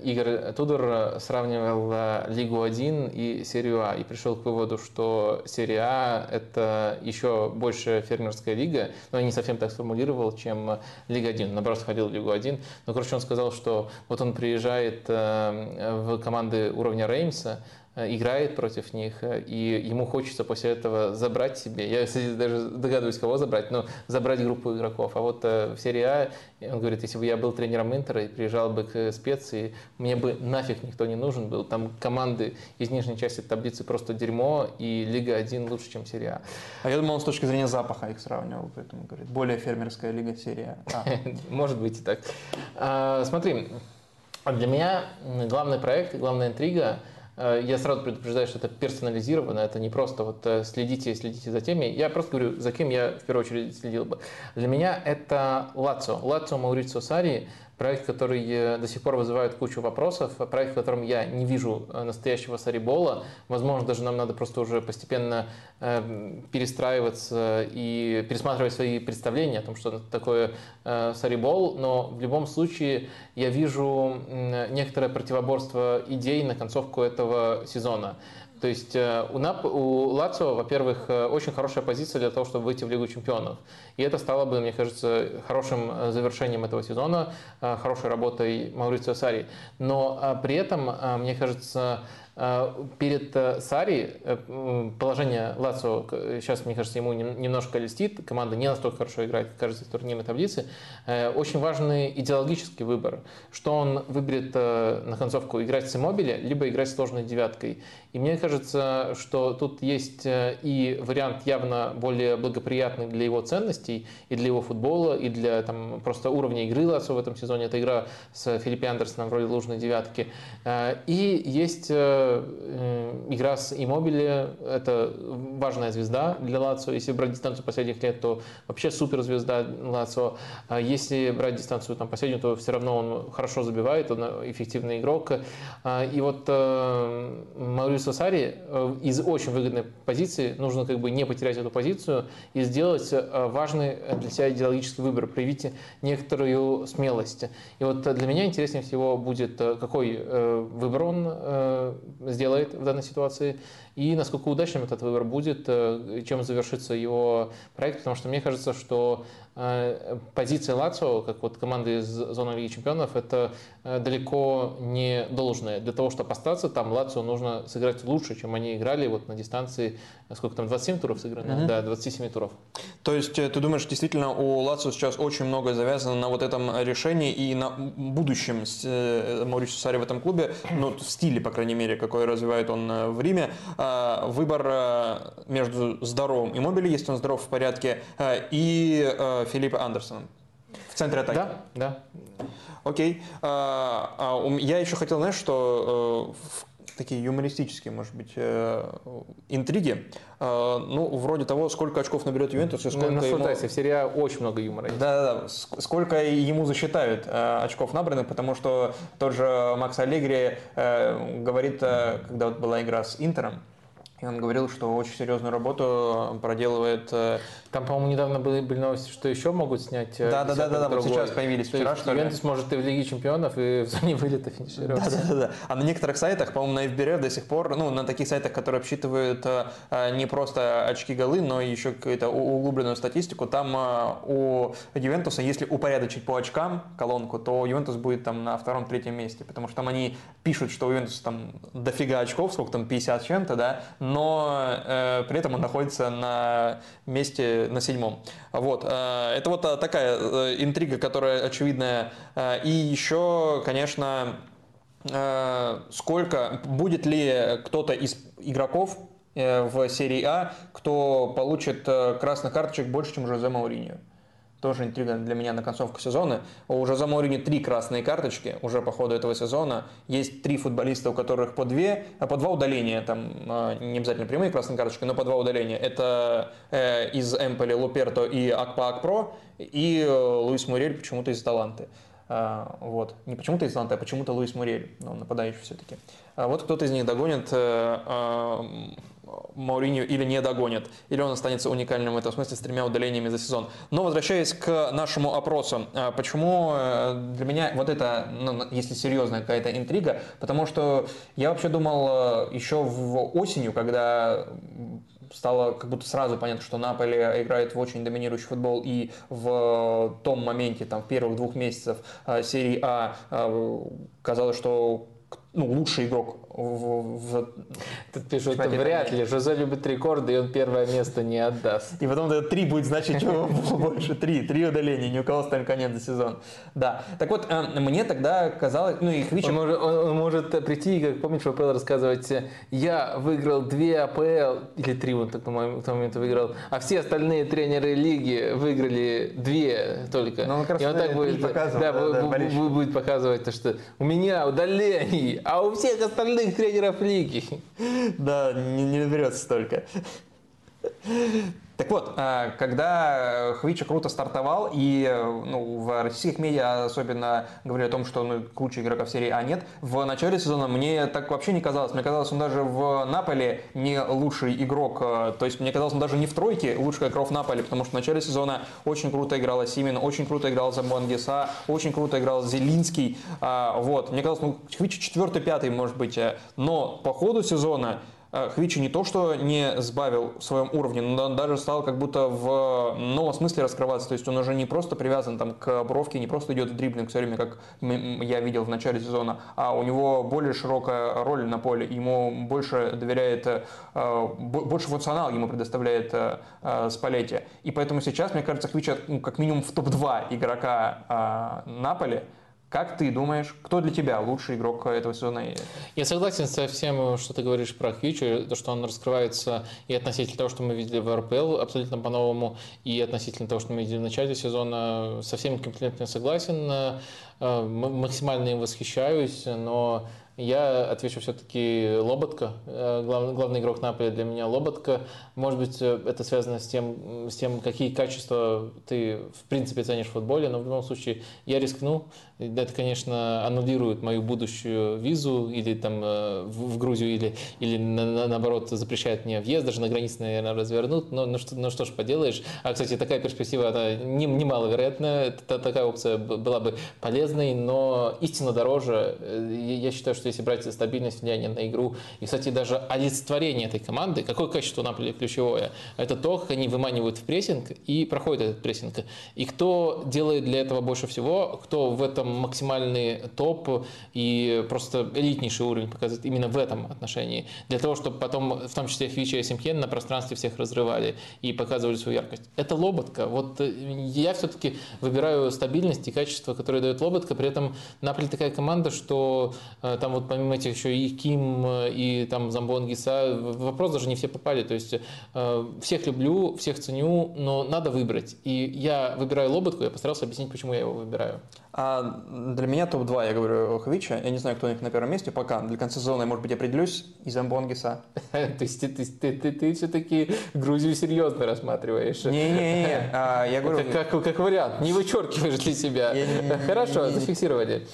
[SPEAKER 1] Игорь Тудор сравнивал э, Лигу 1 и серию А и пришел к выводу, что серия А это еще больше фермерская лига, но не совсем так сформулировал, чем Лига 1. Наоборот, ходил в Лигу 1. Но, короче, он сказал, что вот он приезжает э, в команды уровня Реймса, э, играет против них, э, и ему хочется после этого забрать себе, я, кстати, даже догадываюсь, кого забрать, но забрать группу игроков. А вот э, в серии А, он говорит, если бы я был тренером Интера и приезжал бы к специи, мне бы нафиг никто не нужен был. Там команды из нижней части таблицы просто дерьмо, и Лига 1 лучше, чем серия А.
[SPEAKER 2] А я думал, он с точки зрения запаха их сравнивал, поэтому говорит, более фермерская лига серия. А.
[SPEAKER 1] Может быть и так. А, Смотри, для меня главный проект, главная интрига, э, я сразу предупреждаю, что это персонализировано, это не просто вот э, следите, следите за теми. Я просто говорю, за кем я в первую очередь следил бы. Для меня это Лацо. Лацо Маурицио Сари, проект, который э, до сих пор вызывает кучу вопросов, проект, в котором я не вижу э, настоящего Сарибола. Возможно, даже нам надо просто уже постепенно э, перестраиваться и пересматривать свои представления о том, что такое Сарибол, но в любом случае я вижу некоторое противоборство идей на концовку этого сезона. То есть э, у, Нап... у Лацио, во-первых, э, очень хорошая позиция для того, чтобы выйти в Лигу чемпионов. И это стало бы, мне кажется, хорошим э, завершением этого сезона, хорошей работой Маурицио Сари. Но при этом, мне кажется, перед э, Сари э, положение Лацио, к- сейчас, мне кажется, ему нем- немножко льстит, команда не настолько хорошо играет, как кажется, в турнирной таблице. Э, Очень важный идеологический выбор, что он выберет на концовку играть с Иммобиле, либо играть с сложной девяткой. И мне кажется, что тут есть и вариант явно более благоприятный для его ценностей, и для его футбола, и для там, просто уровня игры Лацио в этом сезоне. Это игра с Филиппе Андерсоном в роли лужной девятки. И есть э, игра с Иммобиле. Это важная звезда для Лацио. Если брать дистанцию последних лет, то вообще суперзвезда Лацио. А Если брать дистанцию там, последнюю, то все равно он хорошо забивает, он эффективный игрок. А, И вот э, Маурисио Сари э, из очень выгодной позиции нужно как бы не потерять эту позицию и сделать важный для себя идеологический выбор, проявить некоторую смелость. И вот для меня интереснее всего будет, какой выбор он сделает в данной ситуации и насколько удачным этот выбор будет, э, чем завершится его проект, потому что мне кажется, что э, позиция Лацио, как вот команды из зоны Лиги Чемпионов, это э, далеко не должное. Для того, чтобы остаться там, Лацио нужно сыграть лучше, чем они играли вот на дистанции, сколько там, 27 туров сыграно?
[SPEAKER 2] Мгм.
[SPEAKER 1] Да, 27 туров.
[SPEAKER 2] То есть ты думаешь, действительно у Лацио сейчас очень многое завязано на вот этом решении и на будущем Маурисио Сари в этом клубе, ну, в стиле, по крайней мере, какой развивает он в Риме. А, Выбор э, между здоровым и Мобили, если он здоров в порядке, э, и Филиппе Андерсоном в центре атаки.
[SPEAKER 1] Да, да.
[SPEAKER 2] Окей. А, а, я еще хотел, знаешь, что э, в- такие юмористические, может быть, э, интриги. Ну, вроде того, сколько очков наберет Ювентус и сколько ему...
[SPEAKER 1] Наслаждайся, в серии А очень много юмора.
[SPEAKER 2] Да-да-да, Ск- сколько ему засчитают э, очков набранных, потому что тот же Макс Аллегри говорит, когда вот была игра с Интером, и он говорил, что очень серьезную работу проделывает э,
[SPEAKER 1] Там, по-моему, недавно были, были новости, что еще могут снять. э,
[SPEAKER 2] Да, да, да, да, да, вот сейчас появились
[SPEAKER 1] То
[SPEAKER 2] вчера,
[SPEAKER 1] есть
[SPEAKER 2] что ли?
[SPEAKER 1] Ювентус может и в Лиге Чемпионов, и в зоне вылета финишировать.
[SPEAKER 2] Да, да, да, да. А на некоторых сайтах, по-моему, на FBRF до сих пор, ну, на таких сайтах, которые обсчитывают э, э, не просто очки голы, но еще какую-то углубленную статистику, там э, у Ювентуса, если упорядочить по очкам колонку, то Ювентус будет там на втором-третьем месте, потому что там они пишут, что у Ювентуса там дофига очков, сколько там, 50 с чем-то, да, но э, при этом он находится на месте на седьмом. Вот. э, Это вот э, такая э, интрига, которая очевидная. И еще, конечно, сколько, будет ли кто-то из игроков в серии А, кто получит красных карточек больше, чем Жозе Мауриньо? Тоже интрига для меня на концовку сезона. Уже за Маурини три красные карточки уже по ходу этого сезона. Есть три футболиста, у которых по две, а по два удаления, там а, не обязательно прямые красные карточки, но по два удаления. Это э, из Эмполи Луперто и Акпа Акпро, и э, Луис Мурель почему-то из Таланты. А, вот. Не почему-то из Таланты, а почему-то Луис Мурель, но он нападающий все-таки. А вот кто-то из них догонит э, а, Мауринью или не догонит, или он останется уникальным в этом смысле с тремя удалениями за сезон. Но возвращаясь к нашему опросу, а, почему э, для меня вот это, ну, если серьезная какая-то интрига, потому что я вообще думал э, еще в осенью, когда стало как будто сразу понятно, что Наполе играет в очень доминирующий футбол, и в том моменте, там, в первых двух месяцев э, серии А казалось, что ну, лучший игрок в,
[SPEAKER 1] Тут пишут, это вряд ли. Жозе любит рекорды, и он первое место не отдаст.
[SPEAKER 2] И потом это три будет значить чего больше. Три. Три удаления. Ни у кого столько нет за сезон. Да. Так вот, э, мне тогда казалось, ну, их Хвичев...
[SPEAKER 1] Он может, он, может прийти, как помнишь, в АПЛ рассказывать, я выиграл две АПЛ, или три он, по-моему, в том момент выиграл, а все остальные тренеры лиги выиграли две только.
[SPEAKER 2] Ну, он как раз
[SPEAKER 1] и он так будет, да, да, да, будет показывать, то, что у меня удалений, а у всех остальных тренеров лиги.
[SPEAKER 2] Да, не, не наберется столько. Так вот, э, когда Хвича круто стартовал, и ну, в российских медиа особенно говорили о том, что ну, круче игрока в серии А нет, в начале сезона мне так вообще не казалось. Мне казалось, он даже в Наполе не лучший игрок. Э, то есть мне казалось, он даже не в тройке лучших игроков Наполе, потому что в начале сезона очень круто играл Симин, очень круто играл Замбангиса, очень круто играл Зелинский. Вот. Мне казалось, ну, Хвича четвертый, пятый, может быть. Э, но по ходу сезона Э, Хвичи не то, что не сбавил в своем уровне, но даже стал как будто в новом смысле раскрываться. То есть он уже не просто привязан там, к бровке, не просто идет в дриблинг все время, как я видел в начале сезона, а у него более широкая роль на поле, ему больше доверяет, э, больше функционал ему предоставляет э, Спалетти. И поэтому сейчас, мне кажется, Хвича ну, как минимум в топ-2 игрока Наполи, как ты думаешь, кто для тебя лучший игрок этого сезона?
[SPEAKER 1] Я согласен со всем, что ты говоришь про Хьючи, то, что он раскрывается и относительно того, что мы видели в РПЛ абсолютно по-новому, и относительно того, что мы видели в начале сезона. Со всеми комплиментами согласен, э, максимально им восхищаюсь, но я отвечу все-таки Лоботка. Э, главный, главный игрок Наполи для меня Лоботка. Может быть, э, это связано с тем, с тем, какие качества ты в принципе ценишь в футболе, но в любом случае я рискну. Это, конечно, аннулирует мою будущую визу или там э, в Грузию, или, или на, наоборот запрещает мне въезд, даже на границе, наверное, развернут. Но ну что, ну что ж поделаешь. А, кстати, такая перспектива, она немаловероятная. Такая опция была бы полезной, но истина дороже. Я считаю, что если брать стабильность влияния на игру, и, кстати, даже олицетворение этой команды, какое качество Наполи ключевое, это то, как они выманивают в прессинг и проходят этот прессинг. И кто делает для этого больше всего, кто в этом максимальный топ и просто элитнейший уровень показывает именно в этом отношении, для того, чтобы потом, в том числе Фича и Симхен, на пространстве всех разрывали и показывали свою яркость. Это Лоботка. Вот э, я все-таки выбираю стабильность и качество, которое дает Лоботка, при этом Наполи такая команда, что э, там вот помимо этих еще и Ким, э, и там Замбон Гиса, вопрос даже не все попали. То есть всех люблю, всех ценю, но надо выбрать. И я выбираю Лоботку, я постарался объяснить, почему я его выбираю.
[SPEAKER 2] А для меня топ-2, я говорю, Хвича. Я не знаю, кто у них на первом месте пока. Для конца сезона я, может быть, определюсь. И Замбонгиса.
[SPEAKER 1] То есть ты, ты, ты, ты, все-таки Грузию серьезно рассматриваешь?
[SPEAKER 2] Не-не-не. А, я говорю...
[SPEAKER 1] Как, как, вариант. Не вычеркиваешь для себя. Хорошо, зафиксировали.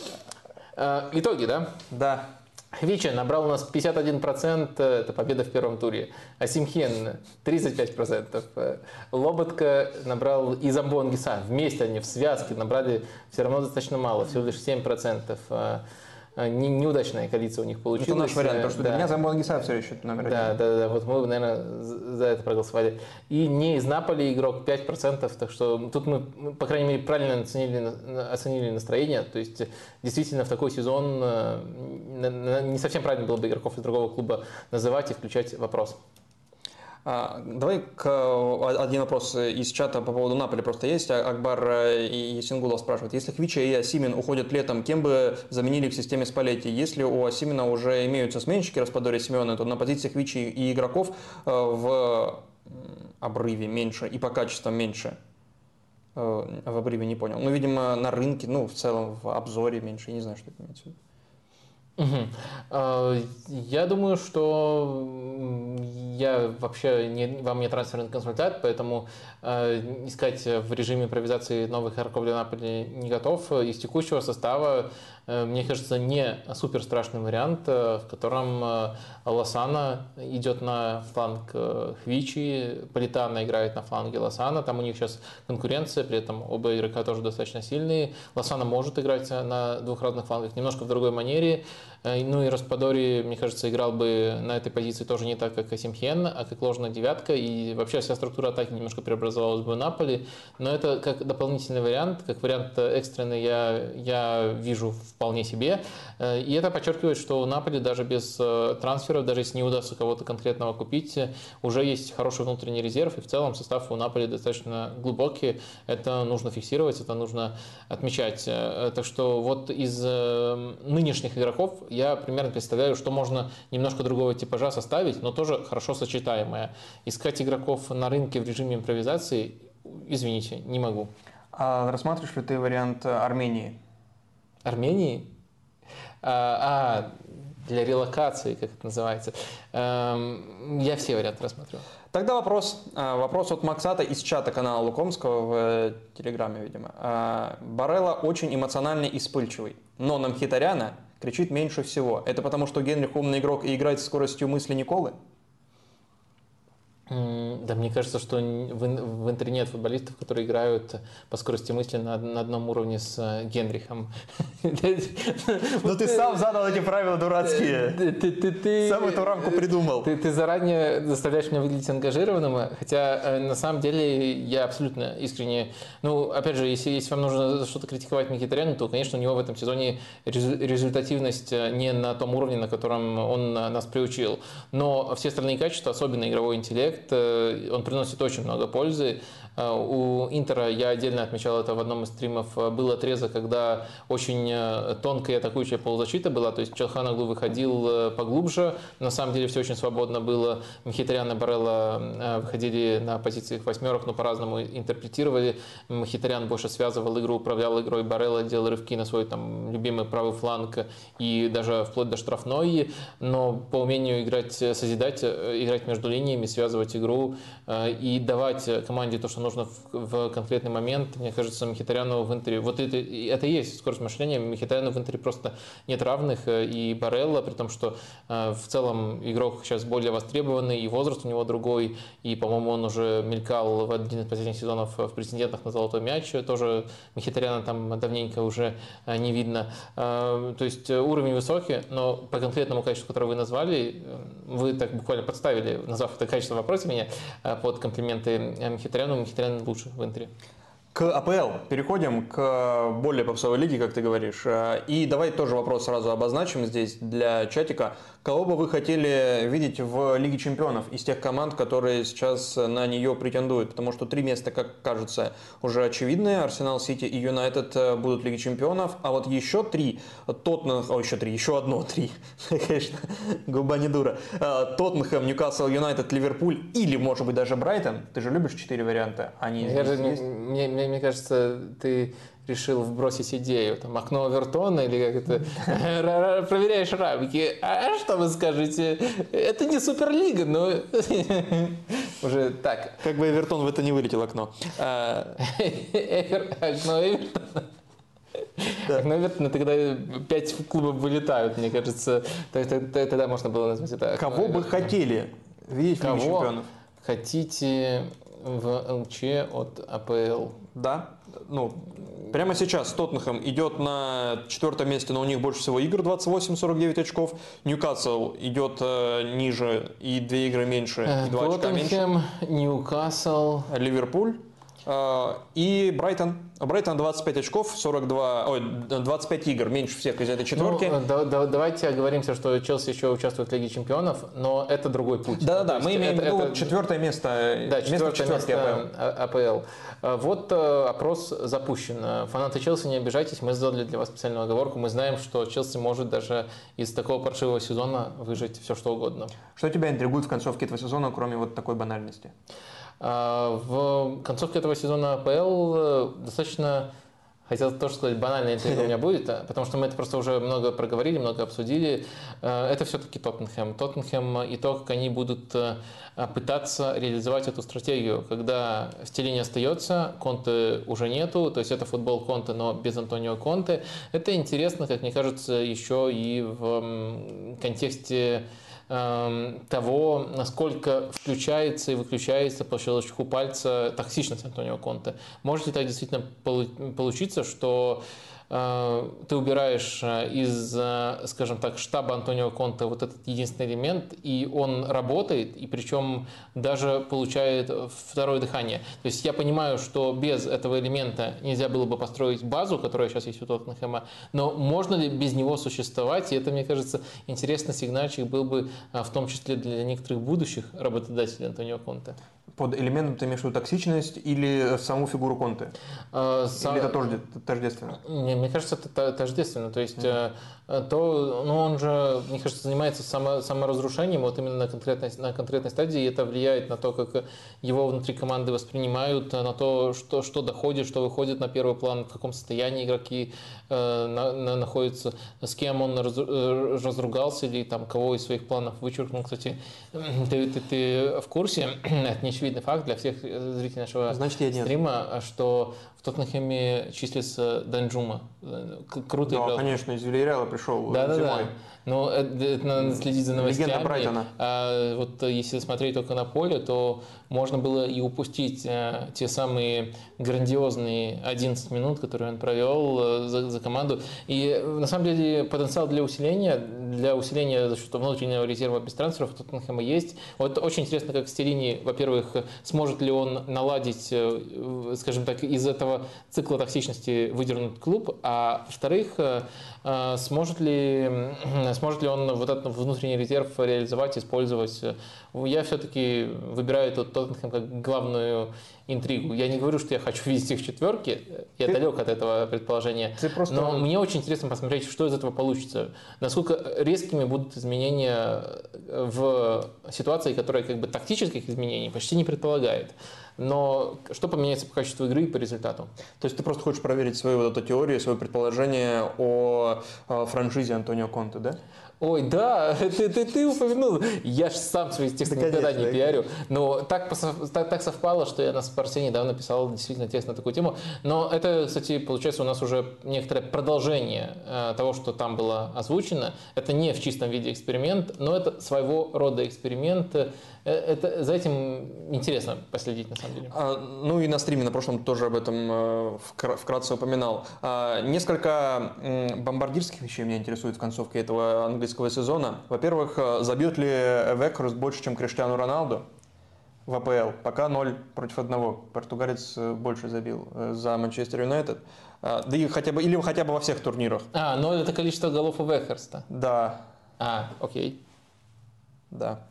[SPEAKER 1] Э, итоги, да?
[SPEAKER 2] Да.
[SPEAKER 1] Хвича набрал у нас 51%, э, это победа в первом туре. А Симхен 35%. Э, Лоботка набрал и Замбонгиса. Вместе они в связке набрали все равно достаточно мало, всего лишь 7%. А, не, неудачная коалиция у них получилась. Это
[SPEAKER 2] наш вариант, потому что да. для меня Замбон Гиса все еще номер
[SPEAKER 1] да, один. Да, да, да, вот мы, наверное, за это проголосовали. И не из Наполи игрок 5%, так что тут мы, по крайней мере, правильно оценили, оценили настроение. То есть, действительно, в такой сезон э, не совсем правильно было бы игроков из другого клуба называть и включать вопрос.
[SPEAKER 2] А, давай к, один вопрос из чата по поводу Наполи просто есть. А, Акбар э, и Есингулов спрашивают. Если Хвича и Асимин уходят летом, кем бы заменили в системе Спалетти? Если у Асимина уже имеются сменщики Распадори Семена, то на позиции Хвичи и игроков э, в обрыве меньше и по качествам меньше. Э, в обрыве не понял. Ну, видимо, на рынке, ну, в целом, в обзоре меньше, я не знаю, что это имеется в виду.
[SPEAKER 1] Угу. Я думаю, что я вообще не, вам не трансферный консультант, поэтому э, искать в режиме импровизации новых игроков для Наполи не готов. Из текущего состава мне кажется, не супер страшный вариант, э, в котором э, Лосана идет на фланг Хвичи, Политана играет на фланге Лосана, там у них сейчас конкуренция, при этом оба игрока тоже достаточно сильные. Лосана может играть на двух разных флангах, немножко в другой манере, ну и Распадори, мне кажется, играл бы на этой позиции тоже не так, как Асимхен, а как ложная девятка, и вообще вся структура атаки немножко преобразовалась бы в Наполи, но это как дополнительный вариант, как вариант экстренный я, я вижу вполне себе. Э, и это подчеркивает, что у Наполи даже без э, трансферов, даже если не удастся кого-то конкретного купить, уже есть хороший внутренний резерв, и в целом состав у Наполи достаточно глубокий. Это нужно фиксировать, это нужно отмечать. Э, так что вот из нынешних игроков я примерно представляю, что можно немножко другого типажа составить, но тоже хорошо сочетаемое. Искать игроков на рынке в режиме импровизации, извините, не могу.
[SPEAKER 2] А рассматриваешь ли ты вариант Армении?
[SPEAKER 1] Армении? А, а для релокации, как это называется. Эм, я все варианты рассматривал.
[SPEAKER 2] Тогда вопрос, а, вопрос от Максата из чата канала Лукомского в э, Телеграме, видимо. А, Барелла очень эмоциональный и вспыльчивый, но на Мхитаряна кричит меньше всего. Это потому, что Генрих умный игрок и играет с скоростью мысли Николы?
[SPEAKER 1] Да, мне кажется, что в, Интере нет футболистов, которые играют по скорости мысли на, на одном уровне с э, Генрихом.
[SPEAKER 2] Но ну, ты сам задал эти правила дурацкие. Ты, ты, сам эту рамку придумал.
[SPEAKER 1] Ты, заранее заставляешь меня выглядеть ангажированным, хотя э, на самом деле я абсолютно искренне... Ну, опять же, если, если вам нужно что-то критиковать Микитаряна, то, конечно, у него в этом сезоне результативность э, не на том уровне, на котором он нас приучил. Но все остальные качества, особенно игровой интеллект, э, он приносит очень много пользы. Э, у Интера, я отдельно отмечал это в одном из стримов, э, был отрезок, когда очень э, тонкая атакующая полузащита была, то есть Челханаглу выходил поглубже, на самом деле все очень свободно было, Мхитарян и Барелла выходили на позициях восьмерок, но по-разному интерпретировали, Мхитарян больше связывал игру, управлял игрой, Барелла делал рывки на свой там любимый правый фланг и даже вплоть до штрафной, но по умению играть, созидать, играть между линиями, связывать игру и давать команде то, что нужно в, в конкретный момент. Мне кажется, Мхитаряну в Интере, вот это, это и есть скорость мышления, Мхитаряну в Интере просто нет равных, э, и Барелла, при том, что э, в целом игрок сейчас более востребованный, и возраст у него другой, и, по-моему, он уже мелькал в один из последних сезонов в претендентах на золотой мяч, тоже Мхитаряна там давненько уже э, не видно. То есть уровень высокий, но по конкретному качеству, которое вы назвали, вы так буквально подставили, назвав это качество вопроса меня под комплименты Мхитаряну. Мхитарян лучше в Интере.
[SPEAKER 2] К АПЛ переходим к более попсовой лиге, как ты говоришь. И давай тоже вопрос сразу обозначим здесь для чатика. Кого бы вы хотели видеть в Лиге чемпионов из тех команд, которые сейчас на нее претендуют? Потому что три места, как кажется, уже очевидные. Арсенал, Сити и Юнайтед э, будут в Лиге чемпионов. А вот еще три, Тоттенхэм, о, еще три, еще одно, три, конечно, губа не дура. Э, Тоттенхэм, Ньюкасл, Юнайтед, Ливерпуль или, может быть, даже Брайтон. Ты же любишь четыре варианта?
[SPEAKER 1] Они мне, кажется, мне, мне, мне кажется, ты решил вбросить идею, там, окно Вертона или как это, проверяешь рамки. А что вы скажете? Это не Суперлига, но уже так.
[SPEAKER 2] Как бы Эвертон в это не вылетел окно.
[SPEAKER 1] А, окно Эвертона. Да. Окно Эвертона, тогда пять клубов вылетают, мне кажется. Тогда можно было назвать это
[SPEAKER 2] Кого бы хотели видеть в Лиге чемпионов?
[SPEAKER 1] хотите в ЛЧ от АПЛ?
[SPEAKER 2] Да, ну, прямо сейчас Тоттенхэм идет на четвертом месте, но у них больше всего игр 28-49 очков. Ньюкасл идет э, ниже и две игры меньше, и два очка меньше.
[SPEAKER 1] Ньюкасл.
[SPEAKER 2] Ливерпуль э, и Брайтон. Брайтон 25 очков, 42, ой, 25 игр, меньше всех из этой четверки.
[SPEAKER 1] Ну, да, да, давайте оговоримся, что Челси еще участвует в Лиге Чемпионов, но это другой путь.
[SPEAKER 2] Да-да-да, мы имеем в виду это, четвертое место,
[SPEAKER 1] да, четвертое место, место АПЛ. АПЛ. А вот э, опрос запущен. Фанаты Челси, не обижайтесь, мы сделали для вас специальную оговорку. Мы знаем, что Челси может даже из такого паршивого сезона выжить все что угодно.
[SPEAKER 2] Что тебя интригует в концовке этого сезона, кроме вот такой банальности?
[SPEAKER 1] В концовке этого сезона АПЛ достаточно хотел тоже сказать, банальная интрига у меня будет, а, потому что мы это просто уже много проговорили, много обсудили. Э, это все-таки Тоттенхэм. Тоттенхэм и то, как они будут э, пытаться реализовать эту стратегию, когда стиле не остается, Конте уже нету, то есть это футбол Конте, но без Антонио Конте. Это интересно, как мне кажется, еще и в контексте того, насколько включается и выключается по щелчку пальца токсичность Антонио Конте. Может ли так действительно получиться, что ты убираешь э, из, э, скажем так, штаба Антонио Конте вот этот единственный элемент, и он работает, и причем даже получает второе дыхание. То есть я понимаю, что без этого элемента нельзя было бы построить базу, которая сейчас есть у Тоттенхэма, но можно ли без него существовать? И это, мне кажется, интересный сигнальчик был бы в том числе для некоторых будущих работодателей Антонио Конте.
[SPEAKER 2] Под элементом ты имеешь в виду токсичность или саму фигуру Конте? А, сам... Или это тоже тождественно?
[SPEAKER 1] Не, мне кажется, это тождественно. То есть mm-hmm. то, ну, он же, мне кажется, занимается само, саморазрушением вот именно на конкретной, на конкретной стадии, и это влияет на то, как его внутри команды воспринимают, на то, что, что доходит, что выходит на первый план, в каком состоянии игроки э, на, на, находятся, с кем он раз, э, разругался или там кого из своих планов вычеркнул. Кстати, ты, ты, ты в курсе, это не очевидный факт для всех зрителей нашего Значит, я стрима, что в Тоттенхэме числится Данджума.
[SPEAKER 2] Круто да, играл. конечно, из Вильяреала пришел
[SPEAKER 1] да, зимой. Да, да. Но это, это надо следить за новостями.
[SPEAKER 2] Легенда Брайтона.
[SPEAKER 1] А вот если смотреть только на поле, то можно было и упустить а, те самые грандиозные 11 минут, которые он провел а, за, за команду. И на самом деле потенциал для усиления, для усиления за счет внутреннего резерва без трансферов у Тоттенхэма есть. Вот очень интересно, как Стерини, во-первых, сможет ли он наладить, э, скажем так, из этого цикла токсичности выдернуть клуб, а во-вторых, э, сможет ли Сможет ли он вот этот внутренний резерв реализовать, использовать? Я все-таки выбираю тот Тоттенхэм как главную интригу. Я не говорю, что я хочу видеть их в четверке, я ты, далек от этого предположения. Ты просто... Но мне очень интересно посмотреть, что из этого получится. Насколько резкими будут изменения в ситуации, которая как бы тактических изменений почти не предполагает. Но что поменяется по качеству игры и по результату?
[SPEAKER 2] То есть ты просто хочешь проверить свою вот эту теорию, свое предположение о франшизе Антонио Конте, да?
[SPEAKER 1] Ой, да, ты, ты, ты упомянул. Я же сам свои тексты да, никогда конечно, не пиарю. Но так, так, так совпало, что я на спорте недавно писал действительно текст на такую тему. Но это, кстати, получается у нас уже некоторое продолжение э, того, что там было озвучено. Это не в чистом виде эксперимент, но это своего рода эксперимент. Э, это, за этим интересно последить, на самом деле.
[SPEAKER 2] А, ну и на стриме на прошлом тоже об этом э, вкратце упоминал. А, несколько бомбардирских вещей меня интересует в концовке этого английского сезона. Во-первых, э, забьет ли Векхерст больше, чем Криштиану Роналду в АПЛ? Пока 0 против 1. Португалец больше забил за Манчестер Юнайтед. Да и хотя бы, или хотя бы во всех турнирах.
[SPEAKER 1] А, 0 это количество голов у Векхерста.
[SPEAKER 2] Да.
[SPEAKER 1] А, окей.
[SPEAKER 2] Да.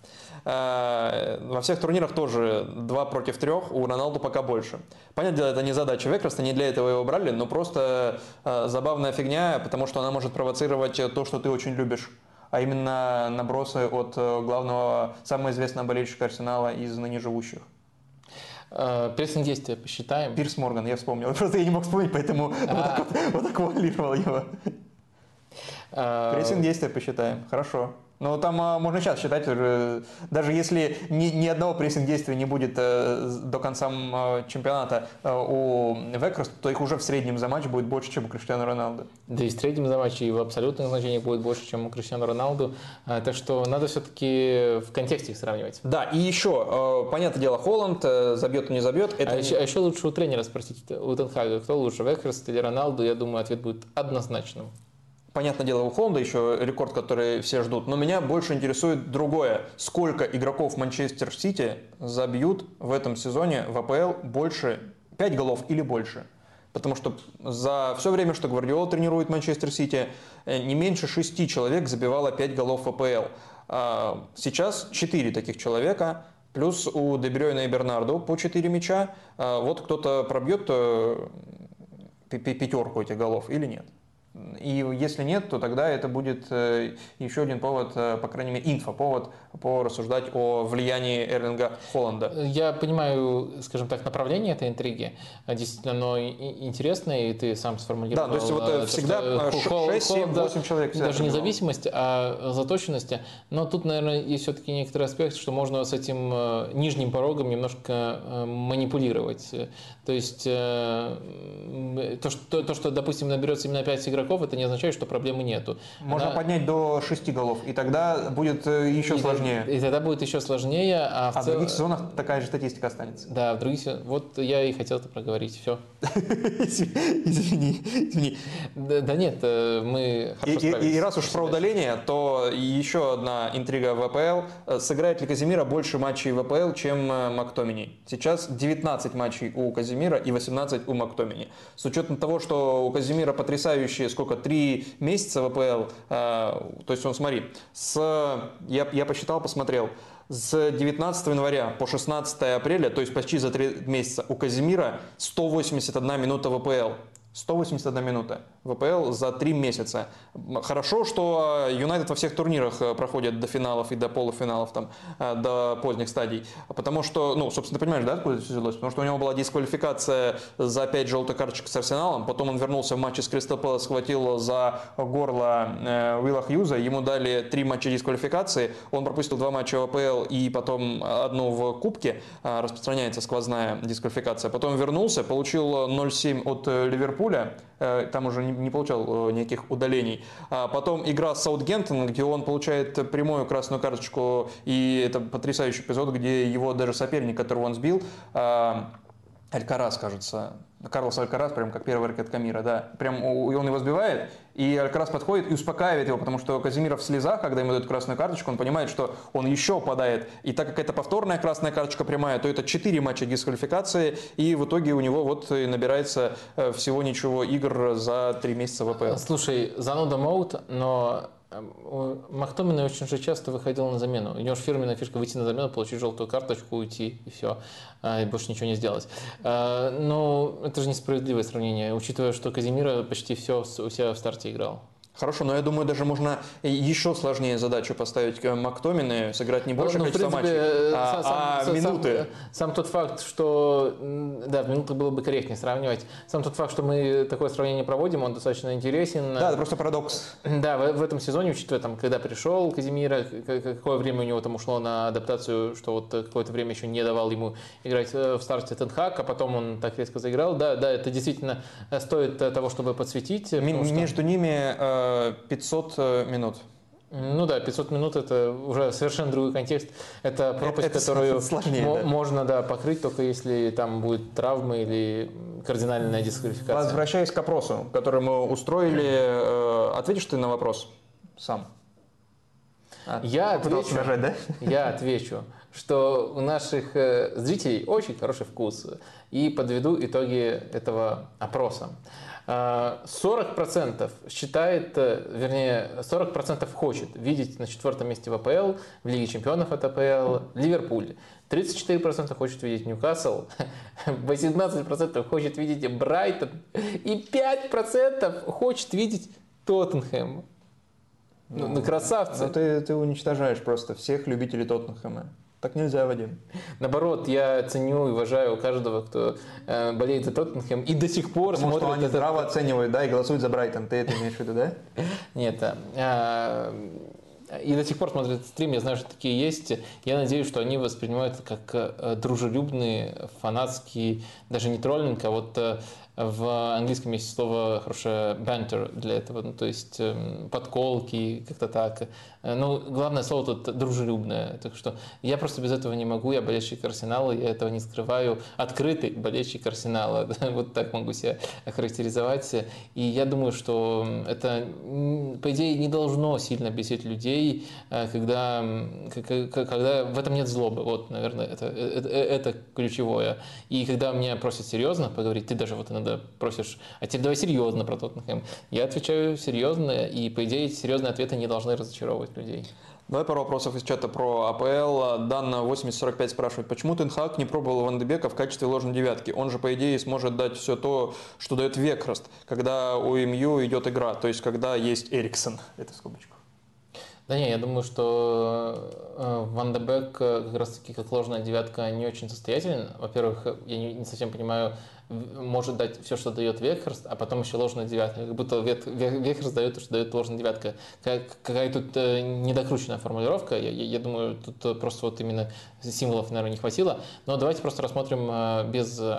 [SPEAKER 2] Во всех турнирах тоже 2 против 3, у Роналду пока больше. Понятное дело, это не задача Векреста, не для этого его брали, но просто забавная фигня, потому что она может провоцировать то, что ты очень любишь а именно набросы от э, главного, самого известного болельщика Арсенала из ныне живущих.
[SPEAKER 1] Э, прессинг действия посчитаем.
[SPEAKER 2] Пирс Морган, я вспомнил. Просто я не мог вспомнить, поэтому а... вот, так вот, вот так вуалировал его. Прессинг действия посчитаем. Хорошо. Но там а, можно сейчас считать, уже, даже если ни, ни одного прессинг-действия не будет э, до конца э, чемпионата э, у Векерс, то их уже в среднем за матч будет больше, чем у Криштиану Роналду.
[SPEAKER 1] Да и в среднем за матч, и в абсолютных значениях будет больше, чем у Криштиану Роналду. А, так что надо все-таки в контексте их сравнивать.
[SPEAKER 2] Да, и еще, э, понятное дело, Холланд, э, забьет и не забьет.
[SPEAKER 1] Это... А, еще, а еще лучше у тренера спросить, у Тен Хага, кто лучше, Векерс или Роналду, я думаю, ответ будет однозначным.
[SPEAKER 2] Понятное дело, у Холланда еще рекорд, который все ждут. Но меня больше интересует другое. Сколько игроков Манчестер Сити забьют в этом сезоне в АПЛ больше 5 голов или больше? Потому что за все время, что Гвардиол тренирует Манчестер Сити, э, не меньше 6 человек забивало 5 голов в АПЛ. А сейчас 4 таких человека, плюс у Дебрёйна и Бернарду по 4 мяча. А вот кто-то пробьет э, пятерку этих голов или нет? И если нет, то тогда это будет э, еще один повод, э, по крайней мере, инфоповод порассуждать о влиянии Эрлинга Холланда.
[SPEAKER 1] Я понимаю, скажем так, направление этой интриги. Действительно, оно интересное, и ты сам сформулировал.
[SPEAKER 2] Да, то есть вот
[SPEAKER 1] то,
[SPEAKER 2] всегда 6-7-8 человек.
[SPEAKER 1] Даже не зависимость, а заточенности. Но тут, наверное, есть все-таки некоторый аспект, что можно с этим нижним порогом немножко манипулировать. То есть то, что, то, что допустим, наберется именно 5 игроков, это не означает, что проблемы нету.
[SPEAKER 2] Можно Она... поднять до 6 голов, и тогда будет еще и сложнее.
[SPEAKER 1] И тогда будет еще сложнее. А в,
[SPEAKER 2] а цел... в других сезонах такая же статистика останется.
[SPEAKER 1] Да, в других сезонах. Вот я и хотел это проговорить. Все.
[SPEAKER 2] Извини, извини.
[SPEAKER 1] Да нет, э, мы
[SPEAKER 2] И раз уж про удаление, то еще одна интрига в ВПЛ. Э, сыграет ли Казимира больше матчей в ВПЛ, чем э, Мактомини? Сейчас 19 матчей у Казимира и 18 у Мактомини. С учетом того, что у Казимира потрясающие, сколько, 3 месяца в ВПЛ, то есть он, смотри, с, я, я посчитал, посмотрел, с 19 января по 16 апреля, то есть почти за 3 месяца, у Казимира 181 минута ВПЛ. 181 минута. ВПЛ за три месяца. Хорошо, что Юнайтед во всех турнирах э, проходит до финалов и до полуфиналов, там, э, до поздних стадий. Потому что, ну, собственно, ты понимаешь, да, откуда это взялось? Потому что у него была дисквалификация за 5 желтых карточек с Арсеналом, потом он вернулся в матче с Кристал Пэлас, схватил за горло э, Уилла Хьюза, ему дали три матча дисквалификации, он пропустил два матча ВПЛ и потом одну в Кубке, распространяется сквозная дисквалификация. Потом вернулся, получил 0-7 от Ливерпуля, там уже не получал э, никаких удалений. А потом игра с Саутгемптоном, где он получает прямую красную карточку, и это потрясающий эпизод, где его даже соперник, которого он сбил, а, Алькарас, кажется, Карлос Алькарас, прям как первый ракетка мира, да. Прям он его сбивает, и Алькарас подходит и успокаивает его, потому что Казимиров в слезах, когда ему дают красную карточку, он понимает, что он еще падает. И так как это повторная красная карточка прямая, то это 4 матча дисквалификации, и в итоге у него вот набирается э, всего ничего игр за 3 месяца в АПЛ.
[SPEAKER 1] Слушай, зануда моут, но Махтомин очень же часто выходил на замену. У него же фирменная фишка выйти на замену, получить желтую карточку, уйти, и все. А, и больше ничего не сделать. А, но это же несправедливое сравнение, учитывая, что Казимира почти все у себя в старте играл.
[SPEAKER 2] Хорошо, но я думаю, даже можно еще сложнее задачу поставить Мактомины, сыграть не больше ну, количества матчей, э, а, сам, а сам, минуты.
[SPEAKER 1] Сам, сам тот факт, что, да, минуты было бы корректнее сравнивать. Сам тот факт, что мы такое сравнение проводим, он достаточно интересен.
[SPEAKER 2] Да, это просто парадокс.
[SPEAKER 1] Да, в, в этом сезоне, учитывая, там, когда пришел Казимира, какое время у него там ушло на адаптацию, что вот какое-то время еще не давал ему играть э, в старте Тенхак, а потом он так резко заиграл. Да, да, это действительно стоит того, чтобы подсветить.
[SPEAKER 2] М- что... Между ними 500 э, минут.
[SPEAKER 1] Ну да, 500 минут это уже совершенно другой контекст. Это пропасть, это, это которую сложнее, да. можно да, покрыть только если там будет травма или кардинальная дисквалификация.
[SPEAKER 2] Возвращаясь к опросу, который мы устроили, э, ответишь ты на вопрос сам?
[SPEAKER 1] А, я отвечу, нажать, да? я отвечу, что у наших э, зрителей очень хороший вкус. И подведу итоги этого опроса. 40% считает, э, вернее, 40% хочет видеть на четвертом месте в АПЛ, в Лиге чемпионов от АПЛ, Ливерпуль. 34% хочет видеть Ньюкасл, 18% хочет видеть Брайтон и 5% хочет видеть Тоттенхэм. Ну, ну красавцы.
[SPEAKER 2] Ну, ты, ты уничтожаешь просто всех любителей Тоттенхэма. Так нельзя, Вадим.
[SPEAKER 1] Наоборот, я ценю и уважаю каждого, кто э, болеет за Тоттенхэм и до сих пор
[SPEAKER 2] Потому
[SPEAKER 1] смотрит...
[SPEAKER 2] Что они здраво оценивают, да, и голосуют за Брайтон. Ты это имеешь в виду, да?
[SPEAKER 1] Нет, а, и до сих пор смотрят стрим, я знаю, что такие есть. Я надеюсь, что они воспринимают это как э, дружелюбные, фанатские, даже не троллинг, а вот э, в английском есть слово хорошее banter для этого, ну, то есть эм, подколки, как-то так. Э, ну, главное слово тут дружелюбное. Так что я просто без этого не могу. Я болельщик Арсенала, я этого не скрываю. Открытый болельщик Арсенала. вот так могу себя охарактеризовать. И я думаю, что это, по идее, не должно сильно бесить людей, э, когда, когда в этом нет злобы. Вот, наверное, это, это, это ключевое. И когда меня просят серьезно поговорить, ты даже вот иногда просишь, а теперь давай серьезно про Тоттенхэм. Я отвечаю серьезно, и, по идее, серьезные ответы не должны разочаровывать мотивировать людей.
[SPEAKER 2] Давай пару вопросов из чата про АПЛ. Данна 8045 спрашивает, почему Тенхак не пробовал Ван Дебека в качестве ложной девятки? Он же, по идее, сможет дать все то, что дает Векрост, когда у МЮ идет игра, то есть когда есть Эриксон. Это в скобочку.
[SPEAKER 1] Да не, я думаю, что э, Ван де Бек как раз-таки как ложная девятка не очень состоятелен. Во-первых, я не, не совсем понимаю, может дать все, что дает Векхерст, а потом еще ложная девятка. Как будто Векхерст дает то, что дает ложная девятка. Какая тут э, недокрученная формулировка. Я, я, я думаю, тут просто вот именно символов, наверное, не хватило. Но давайте просто рассмотрим э, без э,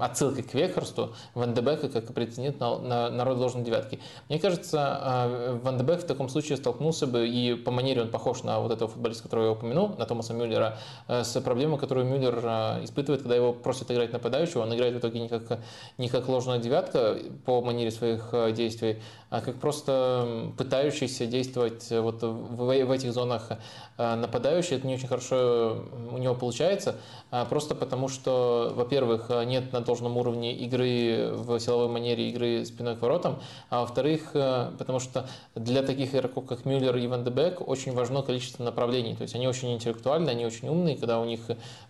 [SPEAKER 1] отсылки к Векхерсту Ван де Бека как претендент на, на, на роль ложной девятки. Мне кажется, Ван де Бек в таком случае столкнулся бы, и по манере он похож на вот этого футболиста, которого я упомянул, на Томаса Мюллера, с проблемой, которую Мюллер испытывает, когда его просят играть нападающего. Он играет в итоге никак как, не как ложная девятка по манере своих э, действий, а как просто пытающийся действовать вот в, этих зонах э, нападающий. Это не очень хорошо у него получается, а просто потому что, во-первых, нет на должном уровне игры в силовой манере игры спиной к воротам, а во-вторых, э, потому что для таких игроков, как Мюллер и Ван де Бек, очень важно количество направлений. То есть они очень интеллектуальны, они очень умные, когда у них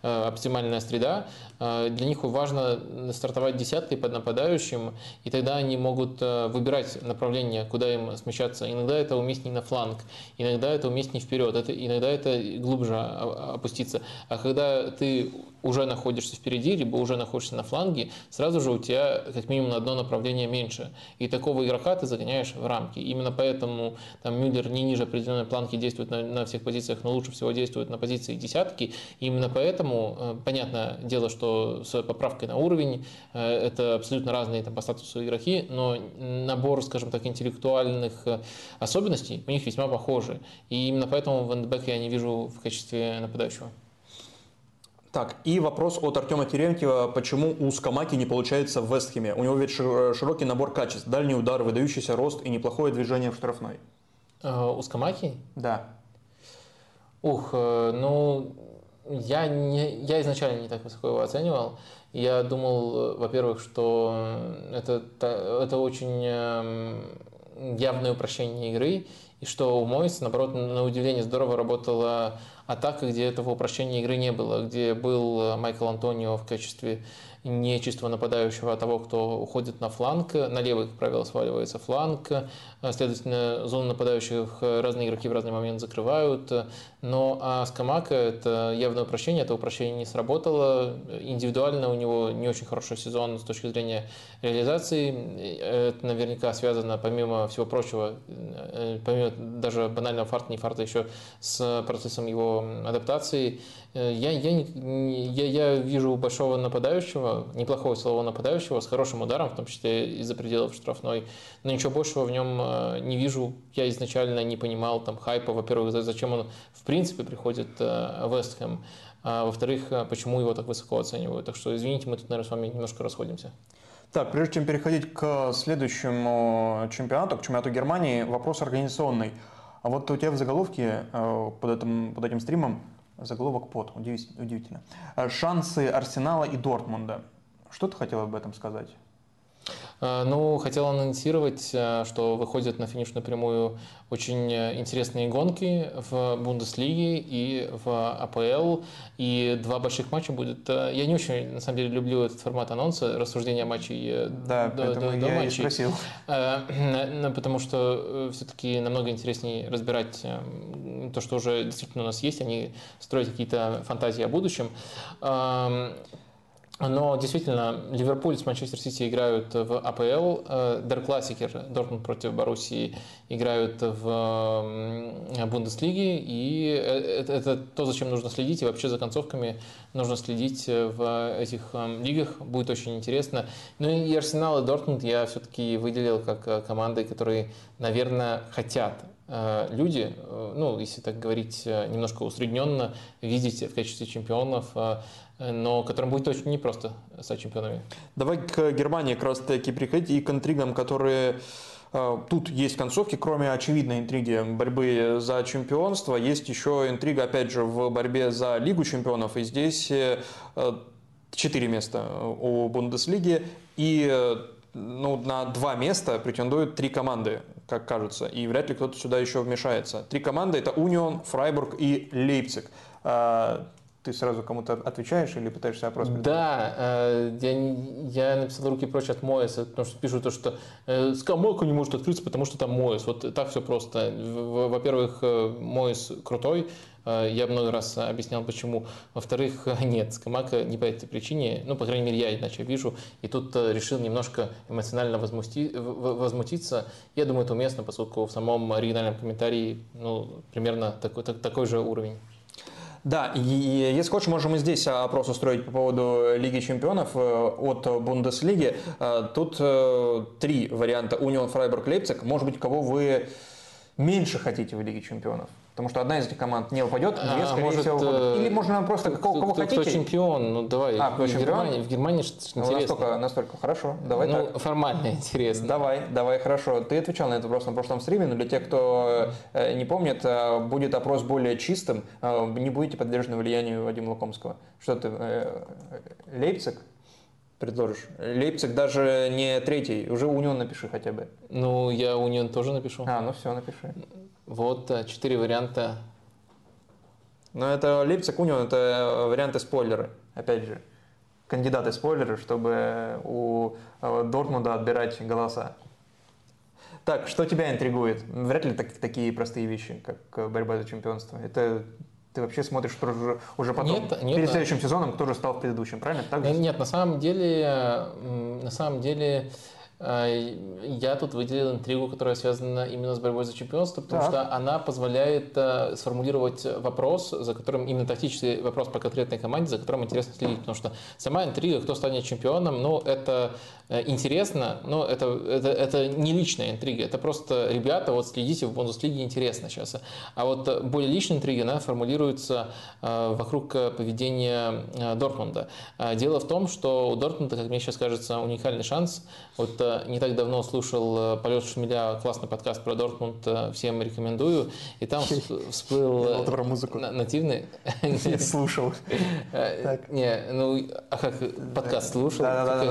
[SPEAKER 1] оптимальная среда. Для них важно стартовать десяткой под нападающим, и тогда они могут э, выбирать направление, куда им смещаться. Иногда это уместнее на фланг, иногда это уместнее вперед, это, иногда это глубже опуститься. А когда ты уже находишься впереди, либо уже находишься на фланге, сразу же у тебя как минимум на одно направление меньше. И такого игрока ты загоняешь в рамки. Именно поэтому там Мюллер не ниже определенной планки действует на, на всех позициях, но лучше всего действует на позиции десятки. И именно поэтому, э, понятное дело, что с поправкой на уровень э, это абсолютно разные там, по статусу игроки, но набор, скажем так, интеллектуальных э, особенностей у них весьма похожи. И именно поэтому Ван я не вижу в качестве нападающего.
[SPEAKER 2] Так, и вопрос от Артема Терентьева. Почему у Скамаки не получается в Вестхеме? У него ведь широкий набор качеств. Дальний удар, выдающийся рост и неплохое движение в штрафной.
[SPEAKER 1] Uh, у Скамаки?
[SPEAKER 2] Да.
[SPEAKER 1] Ух, э, ну, я, не, я изначально не так высоко его оценивал. Я думал, во-первых, что это, это очень эм, явное упрощение игры, и что у Мойс, наоборот, на удивление здорово работала атака, где этого упрощения игры не было, где был Майкл Антонио в качестве не чистого нападающего, а того, кто уходит на фланг. На левый, как правило, сваливается фланг. Следовательно, зону нападающих разные игроки в разный момент закрывают. Но а Скамака – это явное упрощение, это упрощение не сработало. Индивидуально у него не очень хороший сезон с точки зрения реализации. Это наверняка связано, помимо всего прочего, помимо даже банального фарта, не фарта, еще с процессом его адаптации. Я, я, я, я вижу большого нападающего, неплохого силового нападающего, с хорошим ударом, в том числе из-за пределов штрафной, но ничего большего в нем э, не вижу. Я изначально не понимал там хайпа, во-первых, зачем он в принципе приходит э, в Вестхэм, а во-вторых, э, почему его так высоко оценивают. Так что, извините, мы тут, наверное, с вами немножко расходимся.
[SPEAKER 2] Так, прежде чем переходить к следующему чемпионату, к чемпионату Германии, вопрос организационный. А вот у тебя в заголовке под этим, под этим стримом Заголовок под, удивительно. Э, шансы Арсенала и Дортмунда. Что ты хотел об этом сказать?
[SPEAKER 1] Э, ну, хотел анонсировать, э, что выходят на финишную прямую очень интересные гонки в Бундеслиге и в АПЛ. И два больших матча будет. Я не очень, на самом деле, люблю этот формат анонса, рассуждения матчей
[SPEAKER 2] да, до, до, до матчей. Спросил.
[SPEAKER 1] Потому что все-таки намного интереснее разбирать то, что уже действительно у нас есть, а не строить какие-то фантазии о будущем. Но действительно, Ливерпуль с Манчестер Сити играют в АПЛ, Дер Классикер, Дортмунд против Боруссии играют в Бундеслиге, и э, это, это то, зачем нужно следить, и вообще за концовками нужно следить в этих лигах, будет очень интересно. Ну и Арсенал и Дортмунд я все-таки выделил как э, команды, которые, наверное, хотят Э, люди, э, ну, если так говорить э, немножко усредненно, видеть в качестве чемпионов, но которым будет очень непросто стать чемпионами.
[SPEAKER 2] Давай к Германии как раз таки приходить и к интригам, которые Тут есть концовки, кроме очевидной интриги борьбы за чемпионство, есть еще интрига, опять же, в борьбе за Лигу чемпионов. И здесь четыре места у Бундеслиги. И ну, на два места претендуют три команды, как кажется, и вряд ли кто-то сюда еще вмешается. Три команды – это Унион, Фрайбург и Лейпциг. А, ты сразу кому-то отвечаешь или пытаешься опрос
[SPEAKER 1] Да, э, я, я написал руки прочь от Моэса, потому что пишут то, что э, скамойка не может открыться, потому что там Моэс. Вот так все просто. Во-первых, э, Моэс крутой, я много раз объяснял, почему. Во-вторых, нет, Скамака не по этой причине, ну, по крайней мере, я иначе вижу. И тут решил немножко эмоционально возмути... возмутиться. Я думаю, это уместно, поскольку в самом оригинальном комментарии ну, примерно такой, такой же уровень.
[SPEAKER 2] Да, и если хочешь, можем и здесь опрос устроить по поводу Лиги Чемпионов э, от Бундеслиги. Э, тут э, три варианта. Унион, Фрайбург, Лейпциг. Может быть, кого вы меньше хотите в Лиге Чемпионов? Потому что одна из этих команд не упадет, две, а, скорее может, всего, упадут. Или можно просто
[SPEAKER 1] кто, кого,
[SPEAKER 2] кто, хотите.
[SPEAKER 1] Кто чемпион? Ну, давай.
[SPEAKER 2] А, кто
[SPEAKER 1] в
[SPEAKER 2] чемпион?
[SPEAKER 1] Германии, в Германии что
[SPEAKER 2] ну, интересно. Настолько, настолько. Хорошо, давай
[SPEAKER 1] ну,
[SPEAKER 2] так.
[SPEAKER 1] формально интересно.
[SPEAKER 2] Давай, давай, хорошо. Ты отвечал на этот вопрос на прошлом стриме, но для тех, кто э, не помнит, э, будет опрос более чистым. Э, не будете подвержены влиянию Вадима Лукомского. Что ты, Лейпциг? предложишь? Лейпциг даже не третий, уже Унион напиши хотя бы.
[SPEAKER 1] Ну, я Унион тоже напишу.
[SPEAKER 2] А, ну все, напиши.
[SPEAKER 1] Вот четыре варианта
[SPEAKER 2] но это Лейпциг Унион, это варианты спойлеры, опять же. Кандидаты спойлеры, чтобы у э, Дортмунда отбирать голоса. Так, что тебя интригует? Вряд ли так, такие простые вещи, как борьба за чемпионство. Это ты вообще смотришь уже, уже потом, нет, нет, перед следующим сезоном, кто же стал в предыдущем, правильно?
[SPEAKER 1] Так нет, на самом деле, на самом деле а, я тут выделил интригу, которая связана именно с борьбой за чемпионство, потому так. что она позволяет э, сформулировать вопрос, за которым именно тактический вопрос по конкретной команде, за которым интересно следить. Потому что сама интрига, кто станет чемпионом, ну, это Э, интересно, но это, это, это не личная интрига, это просто, ребята, вот следите в Бундеслиге, интересно сейчас. А вот более личная интрига, она формулируется э, вокруг поведения Дортмунда. Дело в том, что у Дортмунда, как мне сейчас кажется, уникальный шанс. Вот не так давно слушал «Полет шмеля», классный подкаст про Дортмунд, всем рекомендую, и там всплыл
[SPEAKER 2] про музыку.
[SPEAKER 1] нативный...
[SPEAKER 2] Слушал.
[SPEAKER 1] Не, ну, а как, подкаст слушал?
[SPEAKER 2] Да, да,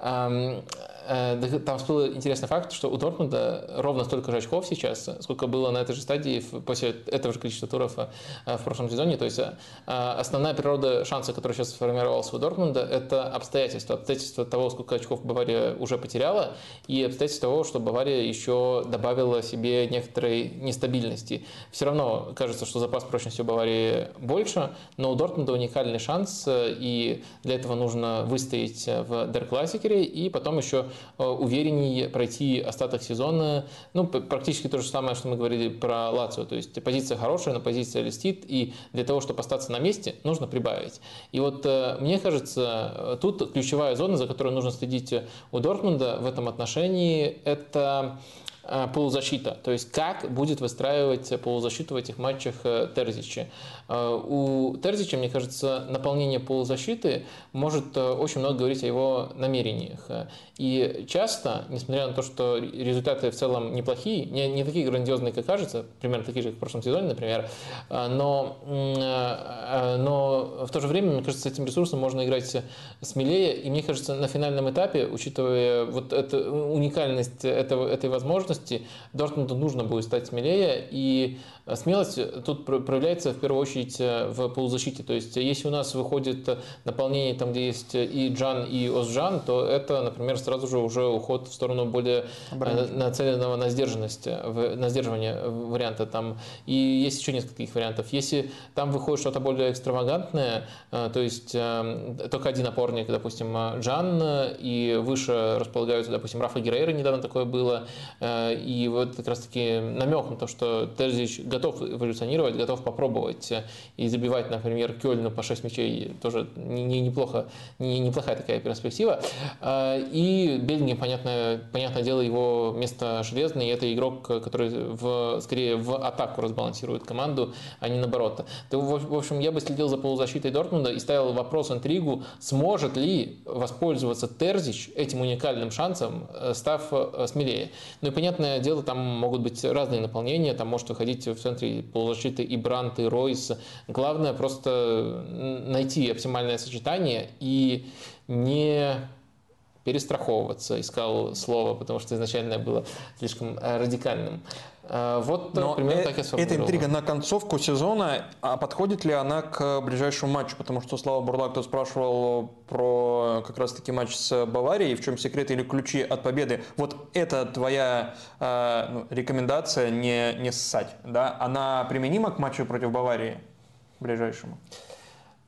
[SPEAKER 2] да.
[SPEAKER 1] Э, там всплыл интересный факт, что у Дортмунда ровно столько же очков сейчас, сколько было на этой же стадии после этого же количества туров э, в прошлом сезоне. То есть э, основная природа шанса, который сейчас сформировался у Дортмунда, это обстоятельства. Обстоятельства того, сколько очков Бавария уже потеряла, и обстоятельства того, что Бавария еще добавила себе некоторой нестабильности. Все равно кажется, что запас прочности у Баварии больше, но у Дортмунда уникальный шанс, и для этого нужно выстоять в Дер Классикере, и потом еще увереннее пройти остаток сезона. Ну, практически то же самое, что мы говорили про Лацио. То есть позиция хорошая, но позиция листит, и для того, чтобы остаться на месте, нужно прибавить. И вот э, мне кажется, э, тут ключевая зона, за которой нужно следить у Дортмунда в этом отношении, это полузащита. То есть как будет выстраивать полузащиту в этих матчах Терзичи. Э, у Терзича, мне кажется, наполнение полузащиты может э, очень много говорить о его намерениях. И часто, несмотря на то, что результаты в целом неплохие, не, не такие грандиозные, как кажется, примерно такие же, как в прошлом сезоне, например, э, но, но в то же время, мне кажется, с этим ресурсом можно играть смелее. И мне кажется, на финальном этапе, учитывая вот эту уникальность этого, этой возможности, Дортмунду нужно будет стать смелее. И смелость тут проявляется в первую очередь э, в полузащите. То есть если у нас выходит наполнение там, где есть и Джан, и Озджан, то это, например, сразу же уже уход в сторону более э, нацеленного на сдержанность, на сдерживание варианта. Там. И есть еще несколько таких вариантов. Если там выходит что-то более экстравагантное, э, то есть только один опорник, допустим, Джан, и выше располагаются, допустим, Рафа Герейра недавно такое было, и вот как раз-таки намек на то, что Терзич готов эволюционировать, готов попробовать и забивать, например, Кёльну по 6 мячей тоже не, не, неплохо, не, неплохая такая перспектива. А, и Бельгия, понятное, понятное дело, его место железное, и это игрок, который в, скорее в атаку разбалансирует команду, а не наоборот. То, в общем, я бы следил за полузащитой Дортмунда и ставил вопрос интригу, сможет ли воспользоваться Терзич этим уникальным шансом, э, став э, смелее. Ну и понятное дело, там могут быть разные наполнения, там может выходить в центре полузащиты и Брант, и Ройс, Главное просто найти оптимальное сочетание и не перестраховываться, искал слово, потому что изначально было слишком э, радикальным. Э, вот
[SPEAKER 2] Но
[SPEAKER 1] примерно
[SPEAKER 2] э-
[SPEAKER 1] так я
[SPEAKER 2] Эта интрига на концовку сезона, а подходит ли она к ближайшему матчу? Потому что Слава Бурлак тут спрашивал про как раз-таки матч с Баварией, в чем секрет или ключи от победы. Вот это твоя э, ну, рекомендация не, не ссать, да? Она применима к матчу против Баварии ближайшему?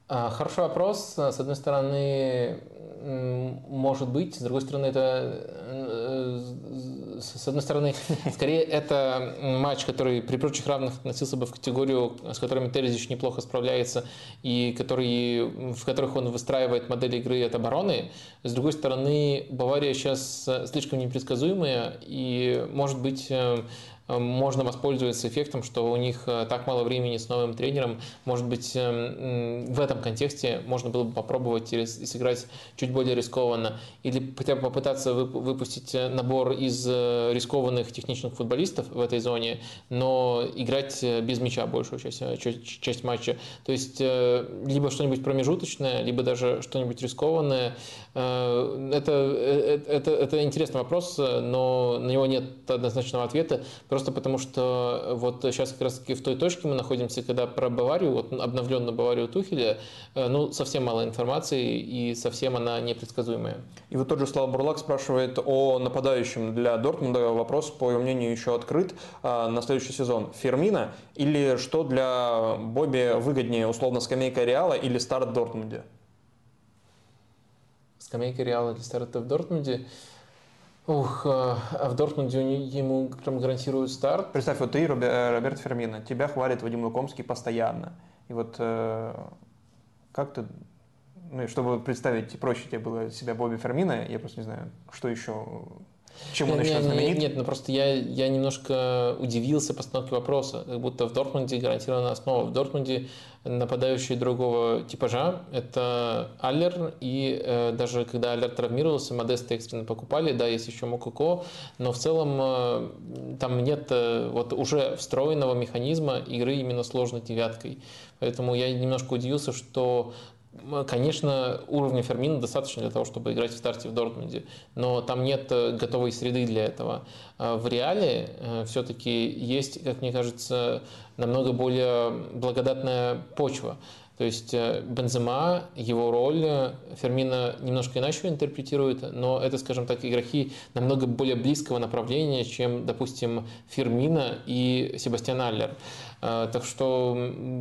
[SPEAKER 1] А, хороший вопрос. С одной стороны, может быть, с другой стороны, это э, с одной стороны, скорее это матч, который при прочих равных относился бы в категорию, с которыми Терезич неплохо справляется и который, в которых он выстраивает модель игры от обороны. С другой стороны, Бавария сейчас слишком непредсказуемая и, может быть, э, Э, можно воспользоваться эффектом, что у них э, так мало времени с новым тренером. Может быть, эм, в этом контексте можно было бы попробовать сыграть чуть более рискованно или хотя бы попытаться выпустить э, набор из рискованных техничных футболистов в этой зоне, но играть без мяча большую часть, часть матча. То есть либо что-нибудь промежуточное, либо даже что-нибудь рискованное. Это, это, это интересный вопрос, но на него нет однозначного ответа Просто потому что вот сейчас как раз таки в той точке мы находимся, когда про Баварию, вот обновленную Баварию Тухеля, э, ну, совсем мало информации и совсем она непредсказуемая.
[SPEAKER 2] И вот тот же Слава Бурлак спрашивает о нападающем для Дортмунда. Вопрос, по его мнению, еще открыт а, на следующий сезон. Фермина или что для Бобби выгоднее, условно, скамейка Реала или старт в Дортмунде?
[SPEAKER 1] Скамейка Реала или старт в Дортмунде? Ух, а, а в Дортмунде ему прям гарантируют старт.
[SPEAKER 2] Представь, вот ты, э, Роберт Фермина, тебя хвалит Вадим Лукомский постоянно. И вот э, как ты, ну, чтобы представить проще тебе было себя Бобби Фермина, я просто не знаю, что еще чем он еще знаменит?
[SPEAKER 1] Нет, ну просто я, я немножко удивился постановке вопроса. Как будто в Дортмунде гарантированная основа. В Дортмунде нападающие другого типажа – это Аллер, и э, даже когда Аллер травмировался, Модеста экстренно покупали, да, есть еще Мокуко, но в целом э, там нет э, вот уже встроенного механизма игры именно сложной девяткой. Поэтому я немножко удивился, что Конечно, уровня Фермина достаточно для того, чтобы играть в старте в Дортмунде, но там нет э, готовой среды для этого. А в Реале э, все-таки есть, как мне кажется, намного более благодатная почва. То есть э, Бензема, его роль Фермина немножко иначе интерпретирует, но это, скажем так, игроки намного более близкого направления, чем, допустим, Фермина и Себастьян Аллер. А, так что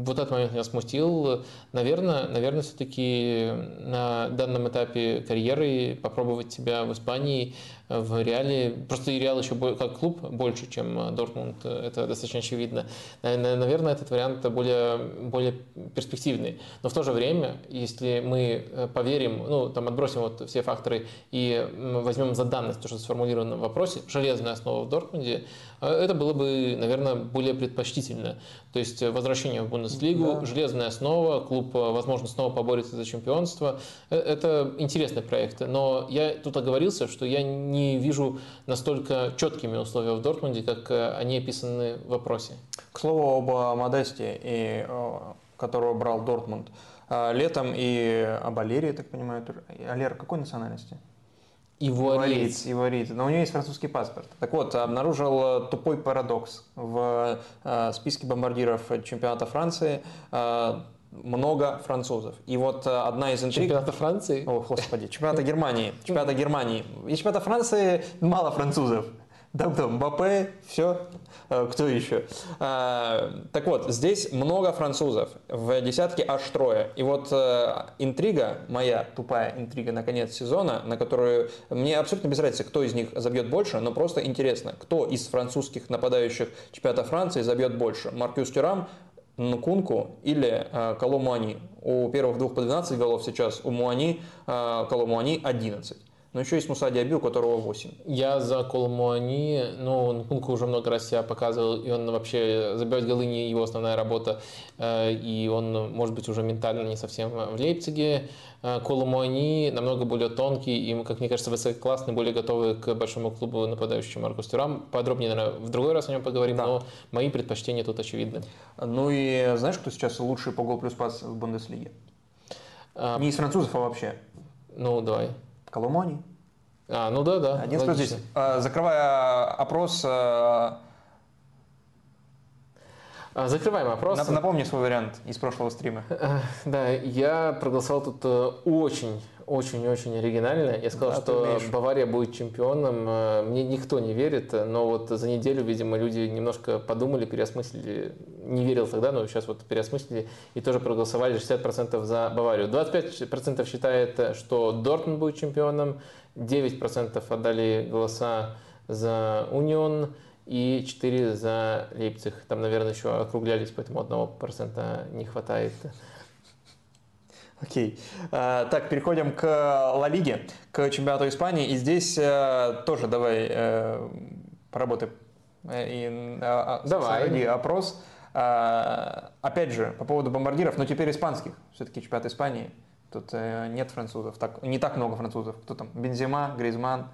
[SPEAKER 1] вот этот момент меня смутил. Наверное, наверное, все-таки на данном этапе карьеры попробовать себя в Испании в Реале. Просто и Реал еще как клуб больше, чем Дортмунд, это достаточно очевидно. Наверное, этот вариант более, более перспективный. Но в то же время, если мы э, поверим, ну, там отбросим вот все факторы и возьмем за данность то, что сформулировано в вопросе, железная основа в Дортмунде, э, это было бы, наверное, более предпочтительно. То есть возвращение в Бундеслигу, да. железная основа, клуб, э, возможно, снова поборется за чемпионство. Это интересный проект. Но я тут оговорился, что я не вижу настолько четкими условия в Дортмунде, как э, они описаны в вопросе.
[SPEAKER 2] К слову об Модесте, и, которого брал Дортмунд. Летом и об Алере, я так понимаю. Алера какой национальности?
[SPEAKER 1] Ивуариец.
[SPEAKER 2] Ивуариец. Но у него есть французский паспорт. Так вот, обнаружил тупой парадокс в э, списке бомбардиров чемпионата Франции много французов. И вот э, одна из интриг...
[SPEAKER 1] Чемпионата Франции?
[SPEAKER 2] О, господи, чемпионата Германии. Чемпионата Германии. И чемпионата Франции мало французов. Там, Мбаппе, все, э, кто еще? А, так вот, здесь много французов, в десятке аж трое. И вот а, интрига, моя тупая интрига на конец сезона, на которую мне абсолютно без разницы, кто из них забьет больше, но просто интересно, кто из французских нападающих чемпионата Франции забьет больше. Маркюс Тюрам, Нкунку или э, Коломуани. У первых двух по 12 голов сейчас, у Муани, э, Коломуани 11. Но еще есть Муса Диаби, у которого 8.
[SPEAKER 1] Я за Колмуани, ну, Нкунку уже много раз себя показывал, и он вообще забивать голы не его основная работа, э, и он, может быть, уже ментально не совсем в Лейпциге. Э, Колмуани намного более тонкий и, как мне кажется, высококлассный, более готовый к большому клубу нападающий Маркус Тюрам. Подробнее, наверное, в другой раз о нем поговорим, да. но мои предпочтения тут очевидны.
[SPEAKER 2] Ну и знаешь, кто сейчас лучший по гол плюс пас в Бундеслиге? А... Не из французов, а вообще.
[SPEAKER 1] Ну, давай.
[SPEAKER 2] Коломони.
[SPEAKER 1] А, ну да, да.
[SPEAKER 2] 11 плюс
[SPEAKER 1] логично.
[SPEAKER 2] 10. А, Закрывая опрос, а,
[SPEAKER 1] А, Закрываем опрос.
[SPEAKER 2] нап- напомни свой вариант из прошлого стрима.
[SPEAKER 1] Э, Да, я проголосовал тут э, очень, очень, очень оригинально. Я сказал,
[SPEAKER 2] Да,
[SPEAKER 1] что. Бавария будет чемпионом. Э, Мне никто не верит, но вот за неделю, видимо, люди немножко подумали, переосмыслили. Не верил тогда, но сейчас вот переосмыслили и тоже проголосовали 60% за Баварию. 25% считает, что Дортмунд будет чемпионом, 9% отдали голоса за Унион и 4 за Лейпциг. Там, наверное, еще округлялись, поэтому 1% не хватает.
[SPEAKER 2] Окей. А, Так, переходим к Ла Лиге, к чемпионату Испании. И здесь э, тоже давай э, поработаем. Э, И, а, а,
[SPEAKER 1] Давай.
[SPEAKER 2] создади опрос. Опять же, по поводу бомбардиров, но теперь испанских. Все-таки чемпионат Испании. Тут нет французов, так, не так много французов. Кто там? Бензима, Гризман.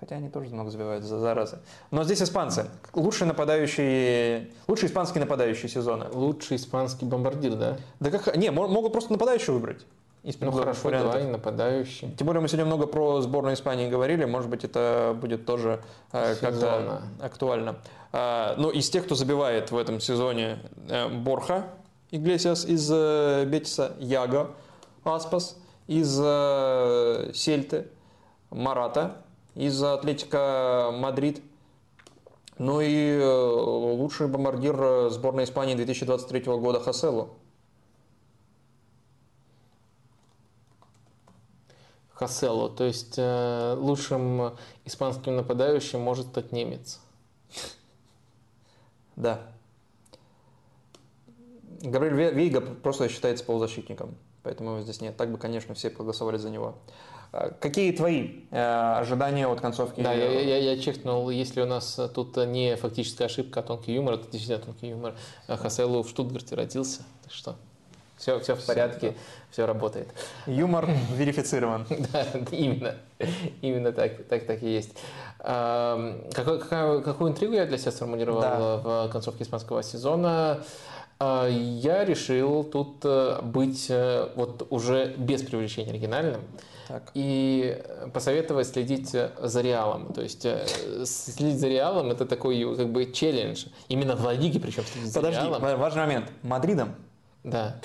[SPEAKER 2] Хотя они тоже много забивают за заразы. Но здесь испанцы. Лучшие нападающие, лучшие испанские нападающие сезона.
[SPEAKER 1] Лучший испанский бомбардир, да?
[SPEAKER 2] Да как, не, мо- могут просто нападающего выбрать. Из
[SPEAKER 1] Ну хорошо,
[SPEAKER 2] вариантов.
[SPEAKER 1] давай, нападающий.
[SPEAKER 2] Тем более мы сегодня много про сборную Испании говорили, может быть это будет тоже э, как-то актуально. А, ну, из тех, кто забивает в этом сезоне, э, Борха Иглесиас из э, Бетиса, Яго Аспас из э, Сельты, Мората из Атлетико Мадрид. Ну и э, лучший бомбардир э, сборной Испании 2023 года Хоселу.
[SPEAKER 1] Хасело. То есть э, лучшим испанским нападающим может стать немец.
[SPEAKER 2] Да. Габриэль Ве- Вейга просто считается полузащитником, поэтому его здесь нет. Так бы, конечно, все проголосовали за него. Какие твои э, ожидания от концовки?
[SPEAKER 1] Да, я, я, я чекнул, если у нас э, тут не фактическая ошибка, а тонкий юмор, это действительно тонкий юмор. Э, Хаселу в Штутгарте родился, так что все, все в порядке, все работает.
[SPEAKER 2] Юмор верифицирован.
[SPEAKER 1] Да, именно, именно так, так, так и есть. Какой- какая- какую интригу я для себя сформулировал в концовке испанского сезона? А, Я решил тут э, быть э, вот уже без привлечения оригинальным
[SPEAKER 2] Так.
[SPEAKER 1] и посоветовать следить э, за Реалом. То есть э, следить за Реалом это такой как бы челлендж. Именно в Ла Лиге причем следить за
[SPEAKER 2] Подожди,
[SPEAKER 1] Реалом.
[SPEAKER 2] ва- важный момент. Мадридом?
[SPEAKER 1] Да.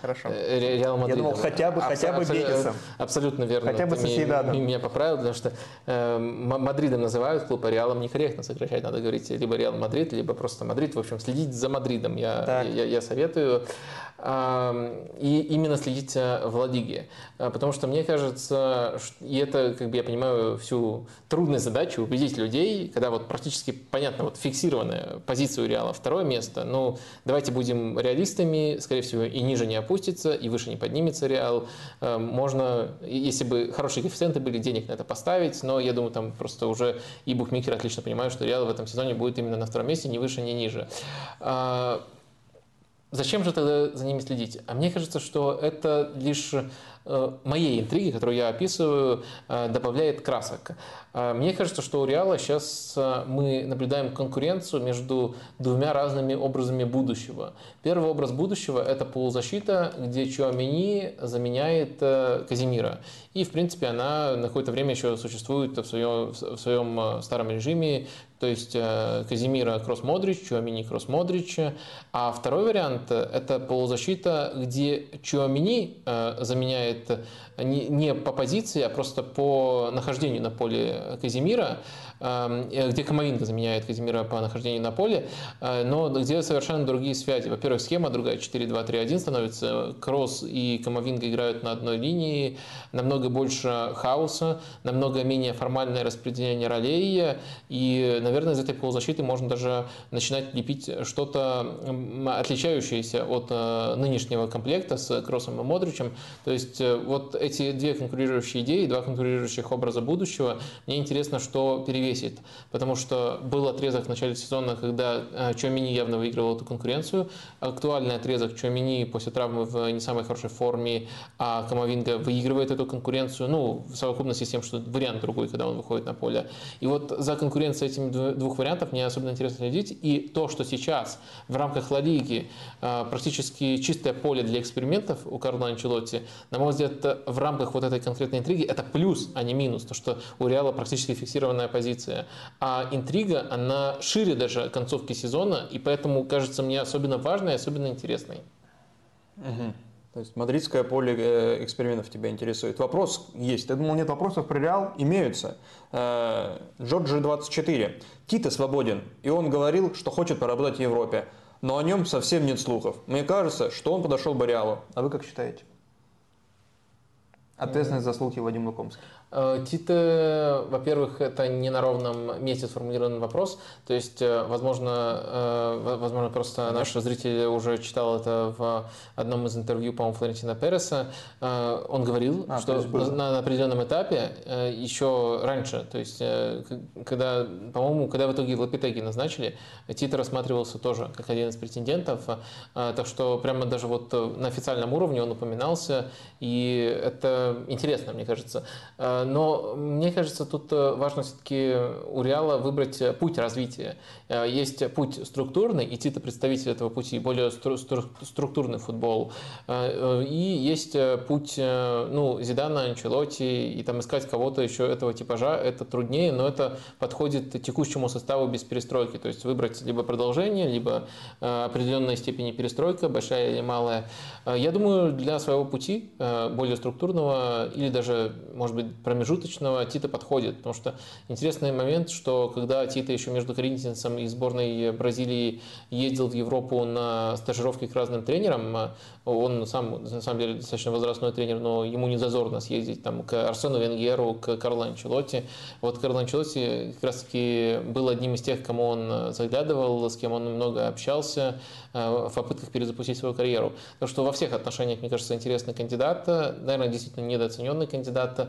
[SPEAKER 2] Хорошо.
[SPEAKER 1] Э, Ре- Реал Мадрид.
[SPEAKER 2] думал, хотя бы- хотя бы Бетисом.
[SPEAKER 1] Абсолютно верно.
[SPEAKER 2] Хотя бы
[SPEAKER 1] Сосьедадом. Меня поправил, потому что э, Мадридом называют клуб, а Реалом некорректно сокращать. Надо говорить либо Реал Мадрид, либо просто Мадрид. В общем, следить за Мадридом я, я, я советую. И именно следить э, в Ла Лиге. Потому что мне кажется, и это, как бы я понимаю, всю трудность задачи убедить людей, когда вот практически понятно, вот фиксированная позиция у Реала второе место. Ну, давайте будем реалистами, скорее всего, и ниже не опустится, и выше не поднимется Реал. Э, Можно, если бы хорошие коэффициенты были, денег на это поставить, но я думаю, там просто уже и букмекеры отлично понимают, что Реал в этом сезоне будет именно на втором месте, ни выше, ни ниже. А, Зачем же тогда за ними следить? А мне кажется, что это лишь э, моей интриги, которую я описываю, э, добавляет красок. Э, Мне кажется, что у Реала сейчас э, мы наблюдаем конкуренцию между двумя разными образами будущего. Первый образ будущего – это полузащита, где Чуамини заменяет Казимира. И, в принципе, она на какое-то время еще существует в своем, в своем старом режиме, то есть э, Казимира кросс Модрич, Чуамини кросс Модрич. А второй вариант это полузащита, где Чуамини э, заменяет не, по позиции, а просто по нахождению на поле Казимира, где Камовинга заменяет Казимира по нахождению на поле, э, но где совершенно другие связи. Во-первых, схема другая, 4-2-3-1 становится, Кросс и Камовинга играют на одной линии, намного больше хаоса, намного менее формальное распределение ролей, и, наверное, из этой полузащиты можно даже начинать лепить что-то отличающееся от э, нынешнего комплекта с Кроссом и Модричем. То есть э, вот эти две конкурирующие идеи, два конкурирующих образа будущего, мне интересно, что перевесит взвесит, потому что был отрезок в начале сезона, когда э, Чуамини явно выигрывал эту конкуренцию, актуальный отрезок Чуамини после травмы в не самой хорошей форме, а Камовинга выигрывает эту конкуренцию, ну, в совокупности с тем, что вариант другой, когда он выходит на поле. И вот за конкуренцией этих двух вариантов мне особенно интересно следить, и то, что сейчас в рамках Ла Лиги э, практически чистое поле для экспериментов у Карла Анчелотти, на мой взгляд, в рамках вот этой конкретной интриги это плюс, а не минус, то что у Реала практически фиксированная позиция. А интрига, она шире даже концовки сезона, и поэтому кажется мне особенно важной особенно интересной.
[SPEAKER 2] Угу. То есть мадридское поле э, экспериментов тебя интересует. Вопрос есть. Ты думал, нет вопросов про Реал? Имеются. Э, Джорджи 24. Тита свободен. И он говорил, что хочет поработать в Европе. Но о нем совсем нет слухов. Мне кажется, что он подошел бы Реалу. А вы как считаете? Ответственность заслуги Вадим Лукомский.
[SPEAKER 1] Э, Тита, во-первых, это не на ровном месте сформулированный вопрос. То есть, э, возможно, э, возможно, просто наш зритель уже читал это в одном из интервью, по-моему, Флорентина Переса. Он говорил, а, что на, на определенном этапе, еще раньше, то есть, когда, по-моему, когда в итоге Лапитеги назначили, Тита рассматривался тоже как один из претендентов. Так что прямо даже вот на официальном уровне он упоминался, и это интересно, мне кажется. Но мне кажется, тут э, важно все-таки у Реала выбрать э, путь развития. Э, есть путь структурный, и Тита представитель этого пути, более стру структурный футбол. И есть путь ну, Зидана, Анчелоти, и там искать кого-то еще этого типажа, это труднее, но это подходит текущему составу без перестройки. То есть выбрать либо продолжение, либо определенной степени перестройка, большая или малая. Я думаю, для своего пути, более структурного, или даже, может быть, промежуточного Тита подходит, потому что интересный момент, что когда Тита еще между Коринтинсом и сборной Бразилии ездил в Европу на стажировки к разным тренерам, он сам, на самом деле, достаточно возрастной тренер, но ему не зазорно съездить там, к Арсену Венгеру, к Карло Анчелотти. Вот Карло Анчелотти как раз-таки был одним из тех, кому он заглядывал, с кем он много общался э, в попытках перезапустить свою карьеру. Так что во всех отношениях, мне кажется, интересный кандидат, наверное, действительно недооцененный кандидат,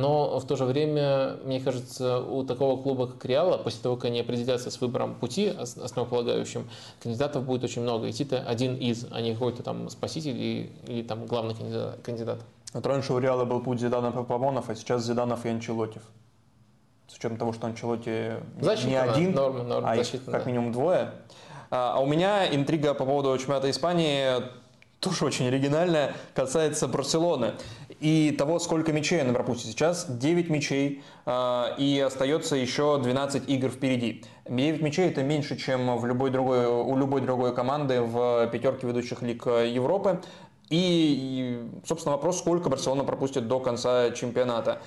[SPEAKER 1] но в то же время, мне кажется, у такого клуба, как Реала, после того, как они определятся с выбором пути основополагающим, кандидатов будет очень много. И Тита один из, а не какой-то там спаситель или, или там главный кандидат. кандидат.
[SPEAKER 2] Вот раньше у Реала был путь Зиданов и Павонов, а сейчас Зиданов и Анчелотев. С учетом того, что Анчелоти Защита, не один, норма, норма, а защита, их как минимум двое. А, а у меня интрига по поводу чемпионата Испании тоже очень оригинальная, касается Барселоны и того, сколько мячей она пропустит. Сейчас 9 мячей, а, и остается еще 12 игр впереди. 9 мячей это меньше, чем в любой другой, у любой другой команды в пятерке ведущих лиг Европы. И, собственно, вопрос, сколько Барселона пропустит до конца чемпионата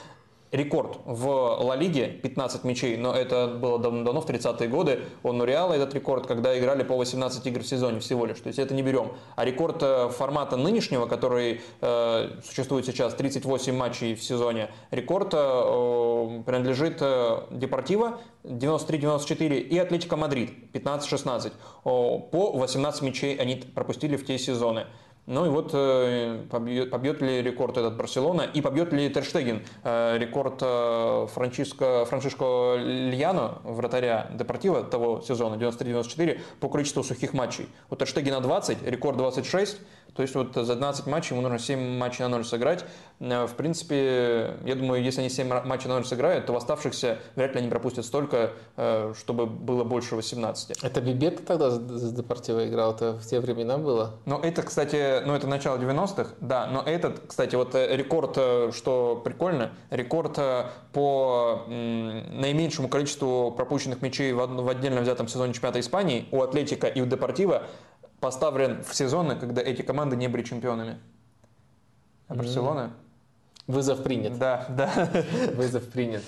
[SPEAKER 2] рекорд в Ла Лиге 15 мячей, но это было давно, в 30-е годы. Он у Реала этот рекорд, когда играли по 18 игр в сезоне всего лишь. То есть это не берем. А рекорд э, формата нынешнего, который э, существует сейчас, 38 матчей в сезоне, рекорд э, принадлежит э, Депортиво 93-94 и Атлетико Мадрид 15-16. По 18 мячей они пропустили в те сезоны. Ну и вот э, побьет, побьет ли рекорд этот Барселона и побьет ли Тер Штеген э, рекорд э, Франчиско, Франциско Льяно, вратаря Депортиво того сезона 93-94 по количеству сухих матчей. У Тер Штегена 20, рекорд 26, то есть вот за 12 матчей ему нужно 7 матчей на 0 сыграть. В принципе, я думаю, если они 7 матчей на 0 сыграют, то в оставшихся вряд ли они пропустят столько, чтобы было больше 18.
[SPEAKER 1] Это Бибет тогда за Депортиво играл? Это в те времена было?
[SPEAKER 2] Ну, это, кстати, ну, это начало 90-х, да. Но этот, кстати, вот э, рекорд, что прикольно, рекорд по наименьшему количеству пропущенных мячей в отдельно взятом сезоне чемпионата Испании у Атлетика и у Депортива поставлен в сезоны, когда эти команды не были чемпионами. А Барселона?
[SPEAKER 1] Вызов принят.
[SPEAKER 2] Да, да.
[SPEAKER 1] Вызов принят.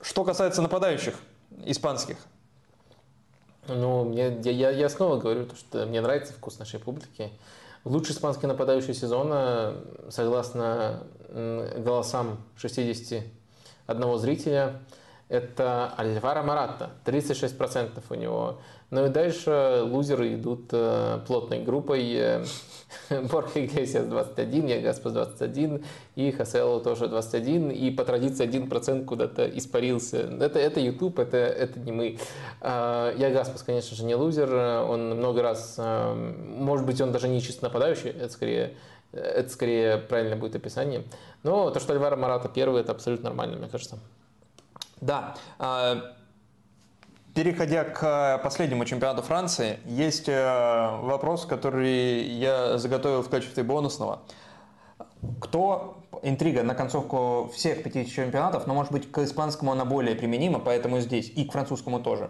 [SPEAKER 2] Что касается нападающих испанских.
[SPEAKER 1] Ну, мне, я, я снова говорю, что мне нравится вкус нашей публики. Лучший испанский нападающий сезона, согласно голосам 61 зрителя, это Альвара Марата, 36% у него. Ну и дальше лузеры идут э, плотной группой. Борхе Иглесиас 21, Ягаспас 21 и Хасело тоже 21. И по традиции 1% куда-то испарился. Это, это YouTube, это, это не мы. Ягаспас, конечно же, не лузер. Он много раз, э, может быть, он даже не чисто нападающий, это скорее это скорее правильно будет описание. Но то, что Альвара Марата первый, это абсолютно нормально, мне кажется.
[SPEAKER 2] Да. Переходя к последнему чемпионату Франции, есть э, вопрос, который я заготовил в качестве бонусного. Кто, интрига на концовку всех пяти чемпионатов, но может быть к испанскому она более применима, поэтому здесь, и к французскому тоже.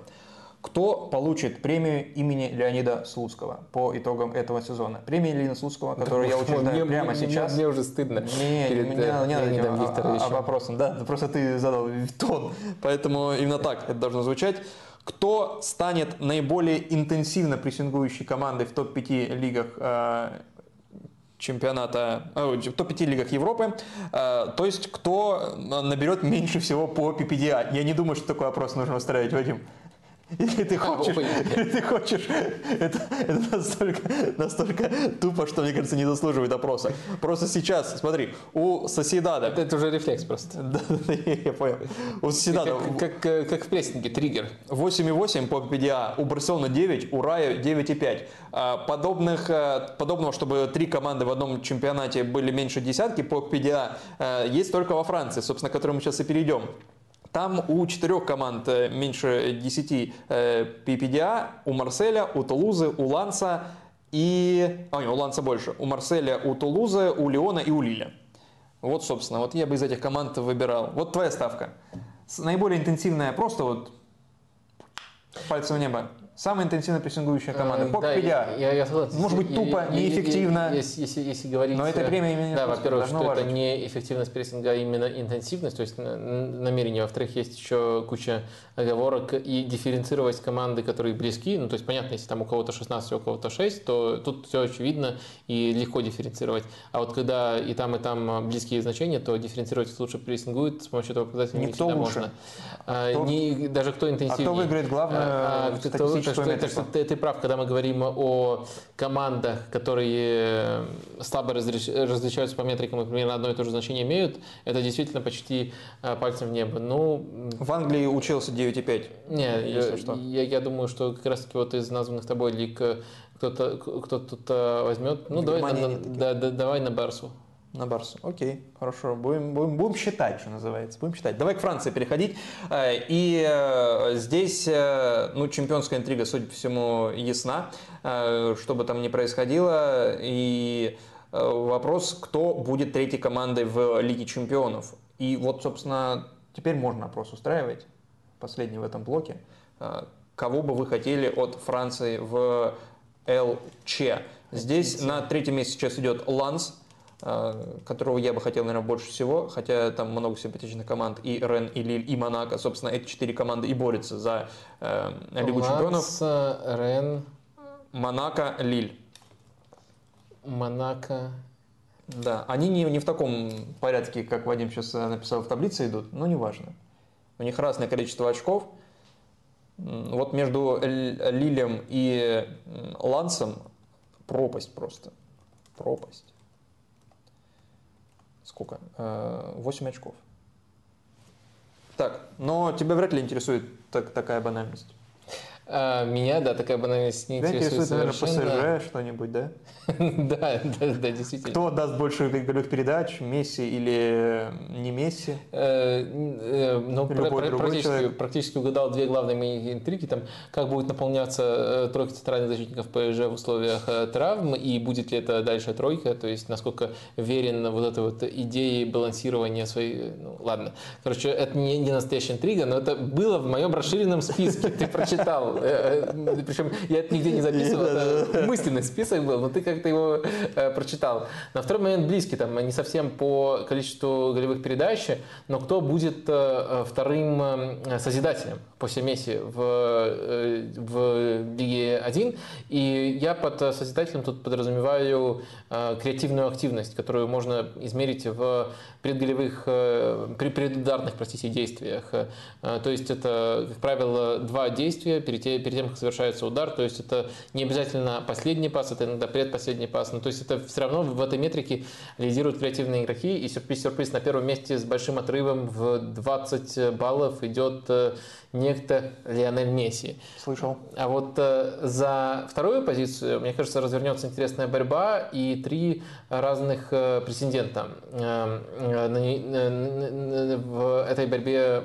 [SPEAKER 2] Кто получит премию имени Леонида Слуцкого по итогам этого сезона? Премия Леонида Слуцкого, которую да, я учреждаю
[SPEAKER 1] мне,
[SPEAKER 2] прямо
[SPEAKER 1] мне,
[SPEAKER 2] сейчас.
[SPEAKER 1] Мне, мне уже стыдно.
[SPEAKER 2] Не, перед, не, не, не надо этим а, а, вопросом. Да, просто ты задал тон. Поэтому именно так это должно звучать. Кто станет наиболее интенсивно прессингующей командой в топ-5 лигах э, чемпионата, э, в топ-5 лигах Европы, э, то есть кто наберет меньше всего по PPDA. Я не думаю, что такой опрос нужно устраивать, Вадим. Или ты хочешь, или ты хочешь это, это настолько, настолько тупо, что, мне кажется, не заслуживает опроса. Просто сейчас, смотри, у Соседада...
[SPEAKER 1] Это, это уже рефлекс просто.
[SPEAKER 2] Да, да, я понял. У Соседада...
[SPEAKER 1] Как, как, как в прессинге, триггер.
[SPEAKER 2] 8,8 по PDA, у Барселоны 9, у Рая 9,5. А, подобных, э, подобного, чтобы три команды в одном чемпионате были меньше десятки по PDA, э, есть только во Франции, собственно, к которой мы сейчас и перейдем. Там у четырех команд э, меньше 10 PPDA, у Марселя, у Тулузы, у Ланса и... А, нет, у Ланса больше. У Марселя, у Тулузы, у Леона и у Лиля. Вот, собственно, вот я бы из этих команд выбирал. Вот твоя ставка. Наиболее интенсивная, просто вот пальцем в небо. Самая интенсивно прессингующая команда. По
[SPEAKER 1] да, я, я согласен.
[SPEAKER 2] Может быть, тупо, я, неэффективно.
[SPEAKER 1] Если, если, если говорить...
[SPEAKER 2] Но это премия именно
[SPEAKER 1] Да, во-первых, что важить. это не эффективность прессинга, а именно интенсивность, то есть намерение. Во-вторых, есть еще куча оговорок и дифференцировать команды, которые близки. Ну, то есть, понятно, если там у кого-то 16, у кого-то 6, то тут все очевидно и легко дифференцировать. А вот когда и там, и там близкие значения, то дифференцировать лучше прессингует с помощью этого показателя
[SPEAKER 2] не, лучше.
[SPEAKER 1] можно.
[SPEAKER 2] А, кто...
[SPEAKER 1] не, даже кто интенсивнее. А
[SPEAKER 2] кто выиграет главное а,
[SPEAKER 1] кто, так что, так что ты, ты прав, когда мы говорим о командах, которые слабо различаются по метрикам и примерно одно и то же значение имеют, это действительно почти а, пальцем в небо. Ну,
[SPEAKER 2] в Англии учился 9,5.
[SPEAKER 1] Не, если что. Я, я думаю, что как раз таки вот из названных тобой лиг э, кто-то кто-то возьмет. Ну, давай на, да, да, давай на Барсу.
[SPEAKER 2] На Барсу. Окей, хорошо. Будем, будем, будем считать, что называется. Будем считать. Давай к Франции переходить. Э, и э, здесь ну, чемпионская интрига, судя по всему, ясна. Что бы там ни происходило. И вопрос, кто будет третьей командой в Лиге чемпионов. И вот, собственно, теперь можно опрос устраивать. Последний в этом блоке. Кого бы вы хотели от Франции в ЛЧ? Здесь на третьем месте сейчас идет Ланс Э, которого я бы хотел, наверное, больше всего, хотя там много симпатичных команд, и Рен, и Лиль, и Монако. Собственно, эти четыре команды и борются за э, Лигу
[SPEAKER 1] Ланс,
[SPEAKER 2] чемпионов.
[SPEAKER 1] Рен,
[SPEAKER 2] Монако, Лиль.
[SPEAKER 1] Монако.
[SPEAKER 2] Да, они не, не в таком порядке, как Вадим сейчас э, написал в таблице идут, но неважно. У них разное количество очков. Вот между Лилем и Лансом пропасть просто. Пропасть сколько? 8 э, очков. Так, но тебя вряд ли интересует так, такая банальность.
[SPEAKER 1] А, меня, да, такая банальность не Тебя интересует,
[SPEAKER 2] наверное, ПСЖ что-нибудь, да?
[SPEAKER 1] да, да, да, действительно.
[SPEAKER 2] Кто даст больше голевых передач, Месси или не Месси?
[SPEAKER 1] Э, э, ну, практически, практически угадал две главные мои интриги. Там, как будет наполняться тройка центральных защитников ПСЖ в условиях травм, и будет ли это дальше тройка, то есть насколько верен вот этой вот идее балансирования своей... Ну, ладно. Короче, это не, не настоящая интрига, но это было в моем расширенном списке, ты прочитал. Причем я это нигде не записывал, это мысленный список был, но ты как-то его прочитал. На второй момент близкий, там, не совсем по количеству голевых передач, но кто будет вторым созидателем после Месси в, в Лиге 1. И я под созидателем тут подразумеваю креативную активность, которую можно измерить в предголевых, при предударных, простите, действиях. То есть это, как правило, два действия перед тем, как совершается удар. То есть это не обязательно последний пас, это иногда предпоследний пас. Но то есть это все равно в этой метрике лидируют креативные игроки. И сюрприз-сюрприз на первом месте с большим отрывом в 20 баллов идет э, некто Лионель Месси.
[SPEAKER 2] Слышал.
[SPEAKER 1] А вот э, за вторую позицию, мне кажется, развернется интересная борьба и три разных э, претендента э, в этой борьбе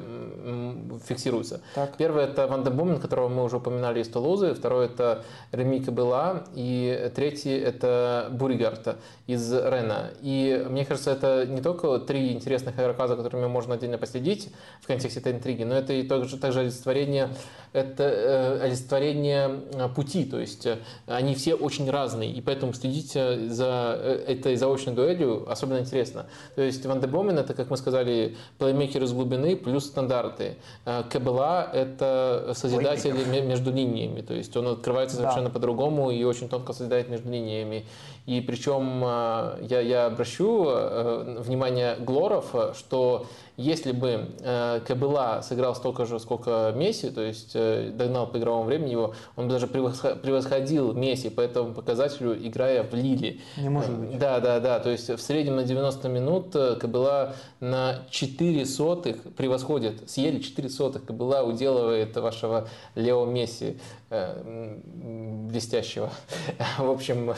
[SPEAKER 1] фиксируются. Так. Первый это Ван де Бумен, которого мы уже упоминали из Тулузы, второй это Реми Кабела, и третий это Буригарта из Рена. И мне кажется, это не только три интересных игрока, за которыми можно отдельно последить в контексте этой интриги, но это и также, также олицетворение это э, олицетворение э, пути, то есть э, они все очень разные, и поэтому следить за этой заочной дуэлью особенно интересно. То есть Ван де Бомен это, как мы сказали, плеймейкер из глубины плюс стандарты. Кабела это созидатель между линиями, то есть он открывается совершенно да. по-другому и очень тонко созидает между линиями. И причем я, я обращу внимание Глоров, что если бы Кабела сыграл столько же, сколько Месси, то есть э, догнал по игровому времени его, он даже превосходил Месси по этому показателю, играя в Лиле.
[SPEAKER 2] Не может быть.
[SPEAKER 1] Да, да, да. То есть в среднем на 90 минут э, Кабела на 4 сотых превосходит, съели 4 сотых. Кабела уделывает вашего Лео Месси блестящего. В общем,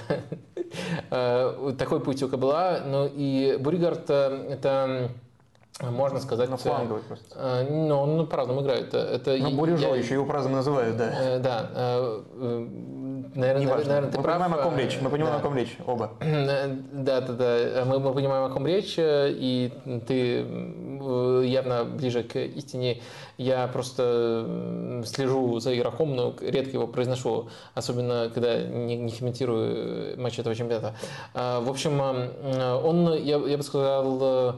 [SPEAKER 1] такой путь у Кабела. Ну и Буригард это можно сказать...
[SPEAKER 2] На фланговый просто. Э,
[SPEAKER 1] ну, он по-разному играет. Это,
[SPEAKER 2] ну, Бурежо еще его по-разному называют, да.
[SPEAKER 1] Э, да. Э, наверное,
[SPEAKER 2] Неважно. наверное, ты мы прав. понимаем, о ком речь. Мы понимаем, да. о ком речь, оба.
[SPEAKER 1] Да, да, да. Мы, мы понимаем, о ком речь, и ты явно ближе к истине. Я просто слежу за игроком, но редко его произношу, особенно когда не, не комментирую матч этого чемпионата. В общем, он, я, я бы сказал, Э,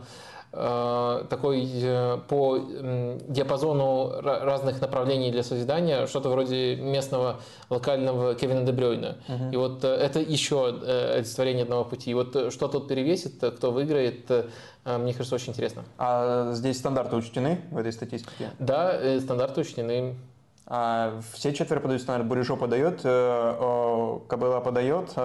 [SPEAKER 1] такой э, по диапазону разных направлений для созидания, что-то вроде местного локального Кевина Дебрёйна. Угу. И вот э, это еще олицетворение одного пути. И вот что тут перевесит, кто выиграет, мне кажется, очень интересно.
[SPEAKER 2] А здесь стандарты учтены в этой статистике?
[SPEAKER 1] Да, стандарты учтены.
[SPEAKER 2] А все четверо подают стандарт. Буришо подает, Кабела подает,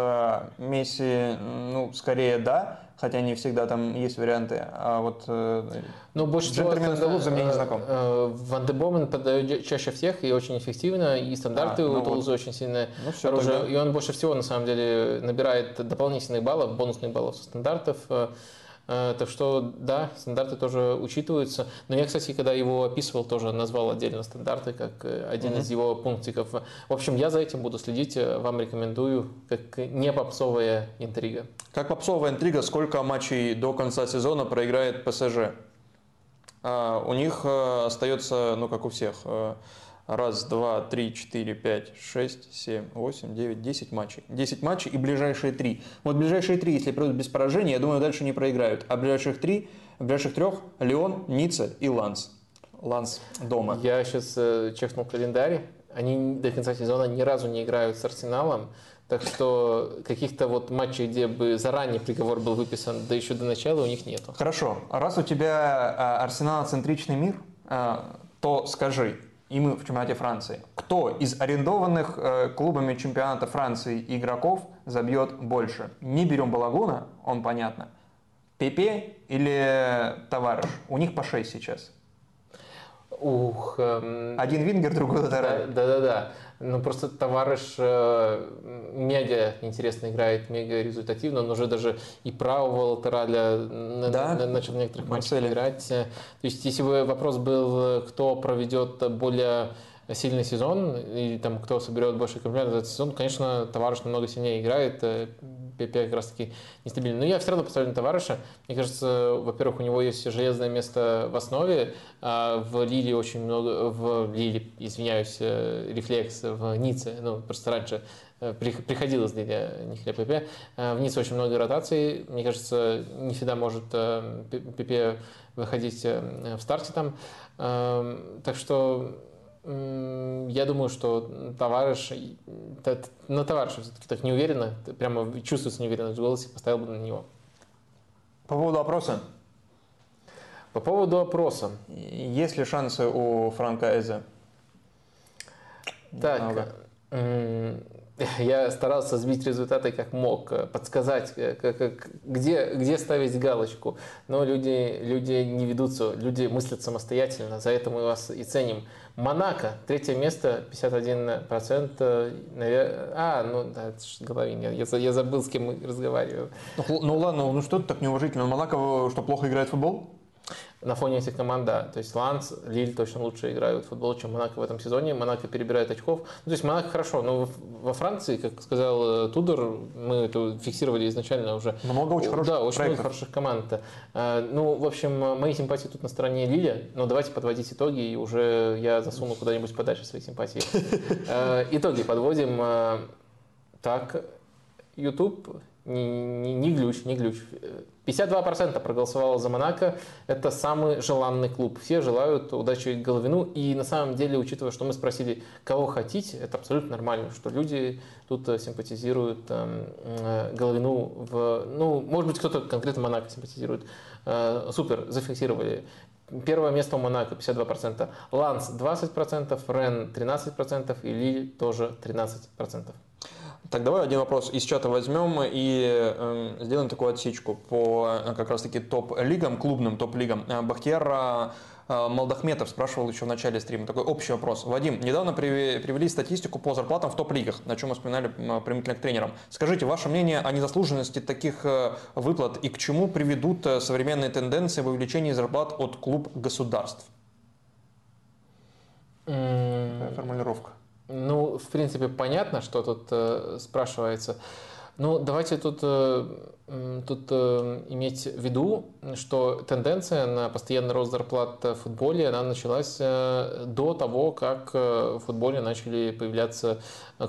[SPEAKER 2] Месси, ну, скорее да хотя не всегда там есть варианты. А вот э,
[SPEAKER 1] ну, больше
[SPEAKER 2] джентльмен Тулуза мне не знаком.
[SPEAKER 1] Э, Ван де Бомен подает чаще всех и очень эффективно, и стандарты а, ну у Тулуза вот. очень сильно ну, все, оружие. Тогда. И он больше всего, на самом деле, набирает дополнительных баллов, бонусных баллов со стандартов. Э, так что, да, стандарты тоже учитываются. Но я, кстати, когда его описывал, тоже назвал отдельно стандарты, как э, один mm-hmm. из его пунктиков. В общем, я за этим буду следить. Э, вам рекомендую, как не попсовая интрига.
[SPEAKER 2] Как попсовая интрига, сколько матчей до конца сезона проиграет ПСЖ? А, у них остается, ну, как у всех, Раз, два, три, четыре, пять, шесть, семь, восемь, девять, десять матчей. Десять матчей и ближайшие три. Вот ближайшие три, если пройдут без поражения, я думаю, дальше не проиграют. А ближайших три, ближайших трех – Леон, Ницца и Ланс. Ланс дома.
[SPEAKER 1] Я сейчас э, чекнул календарь. Они до конца сезона ни разу не играют с Арсеналом. Так что каких-то вот матчей, где бы заранее приговор был выписан, да еще до начала, у них нету.
[SPEAKER 2] Хорошо. А раз у тебя а, арсенал-центричный мир, а, то скажи, и мы в чемпионате Франции. Кто из арендованных э, клубами чемпионата Франции игроков забьет больше? Не берем Балагуна, он понятно. Пепе или Товарищ? У них по 6 сейчас.
[SPEAKER 1] Ух. Эм...
[SPEAKER 2] Один Вингер, другой Татарай.
[SPEAKER 1] Да-да-да. Ну, просто товарищ э, мега интересно играет, мега результативно. Он уже даже и правого латераля да? на, начал в некоторых матчах играть. То есть, если бы вопрос был, кто проведет более сильный сезон, и там кто соберет больше комплиментов за этот сезон, конечно, товарищ намного сильнее играет, ПП как раз таки нестабильный. Но я все равно поставлю на товарища. Мне кажется, во-первых, у него есть железное место в основе, а в Лиле очень много, в Лиле, извиняюсь, э, рефлекс, в Ницце, ну, просто раньше э, приходилось для них для ПП. Э, в Ницце очень много ротаций. Мне кажется, не всегда может ПП выходить в старте там. Эм, так что я думаю, что товарищ, на товарища все-таки так неуверенно, прямо чувствуется неуверенность в голосе, поставил бы на него.
[SPEAKER 2] По поводу опроса.
[SPEAKER 1] По поводу опроса.
[SPEAKER 2] Есть ли шансы у Франка Эзе?
[SPEAKER 1] Так, я старался сбить результаты как мог, подсказать, как, как, где, где ставить галочку. Но люди, люди не ведутся, люди мыслят самостоятельно, за это мы вас и ценим. Монако, третье место, 51%. Навер... А, ну да, это же голове Я, я забыл, с кем мы разговариваем.
[SPEAKER 2] Ну, ну ладно, ну что ты так неуважительно? Монако что, плохо играет в футбол?
[SPEAKER 1] На фоне этих команд, да. То есть Ланс, Лиль точно лучше играют в футбол, чем Монако в этом сезоне. Монако перебирает очков. Ну, то есть Монако хорошо, но во Франции, как сказал э, Тудор, мы это фиксировали изначально уже.
[SPEAKER 2] Много очень хороших
[SPEAKER 1] Да, очень много хороших команд. Э, ну, в общем, мои симпатии тут на стороне Лиля, но давайте подводить итоги, и уже я засуну куда-нибудь подальше свои симпатии. Э, итоги подводим. Так, YouTube, не, не глюч, не глюч. 52% проголосовало за Монако. Это самый желанный клуб. Все желают удачи Головину. И на самом деле, учитывая, что мы спросили, кого хотите, это абсолютно нормально, что люди тут э, симпатизируют э, Головину. В, ну, может быть, кто-то конкретно Монако симпатизирует. Э, супер, зафиксировали. Первое место у Монако 52%, Ланс 20%, Рен 13% и Лиль тоже 13%.
[SPEAKER 2] Так, давай один вопрос из чата возьмем и э, сделаем такую отсечку по э, как раз-таки топ-лигам, клубным топ-лигам. Э, Бахтияр э, Малдахметов спрашивал еще в начале стрима такой общий вопрос. Вадим, недавно привели статистику по зарплатам в топ-лигах, на чем мы вспоминали применительно к тренерам. Скажите, ваше мнение о незаслуженности таких выплат и к чему приведут современные тенденции в увеличении зарплат от клуб государств?
[SPEAKER 1] Mm. Формулировка. Ну, в принципе, понятно, что тут э, спрашивается. Ну, давайте тут, э, тут э, иметь в виду, что тенденция на постоянный рост зарплат в футболе, она началась э, до того, как э, в футболе начали появляться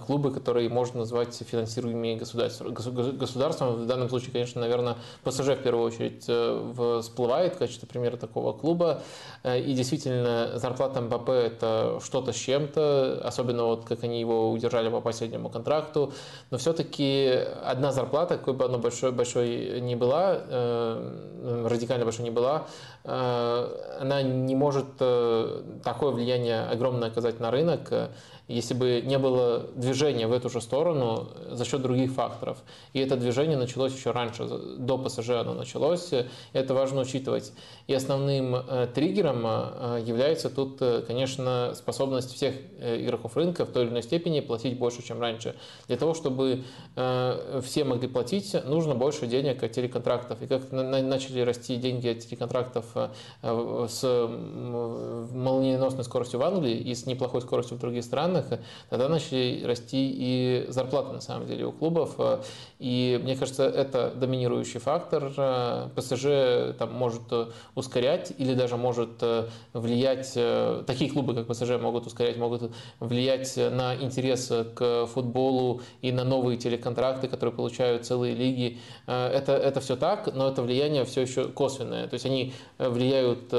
[SPEAKER 1] клубы, которые можно назвать финансируемыми государством. Государством в данном случае, конечно, наверное, ПСЖ в первую очередь э, всплывает в качестве примера такого клуба. Э, и действительно, зарплата МБП – это что-то с чем-то, особенно вот как они его удержали по последнему контракту. Но все-таки одна зарплата, какой бы она большой, большой ни была, э, радикально большой не была, она не может такое влияние огромное оказать на рынок, если бы не было движения в эту же сторону за счет других факторов. И это движение началось еще раньше, до ПСЖ оно началось, это важно учитывать. И основным э, триггером э, является тут, э, конечно, способность всех игроков рынка в той или иной степени платить больше, чем раньше. Для того, чтобы все могли платить, нужно больше денег от телеконтрактов. И как начали расти деньги от телеконтрактов с молниеносной скоростью в Англии и с неплохой скоростью в других странах, странах, тогда начали расти и зарплаты на самом деле у клубов. И мне кажется, это доминирующий фактор. ПСЖ там может ускорять или даже может влиять, такие клубы, как ПСЖ, могут ускорять, могут влиять на интерес к футболу и на новые телеконтракты, которые получают целые лиги. Это, это все так, но это влияние все еще косвенное. То есть они влияют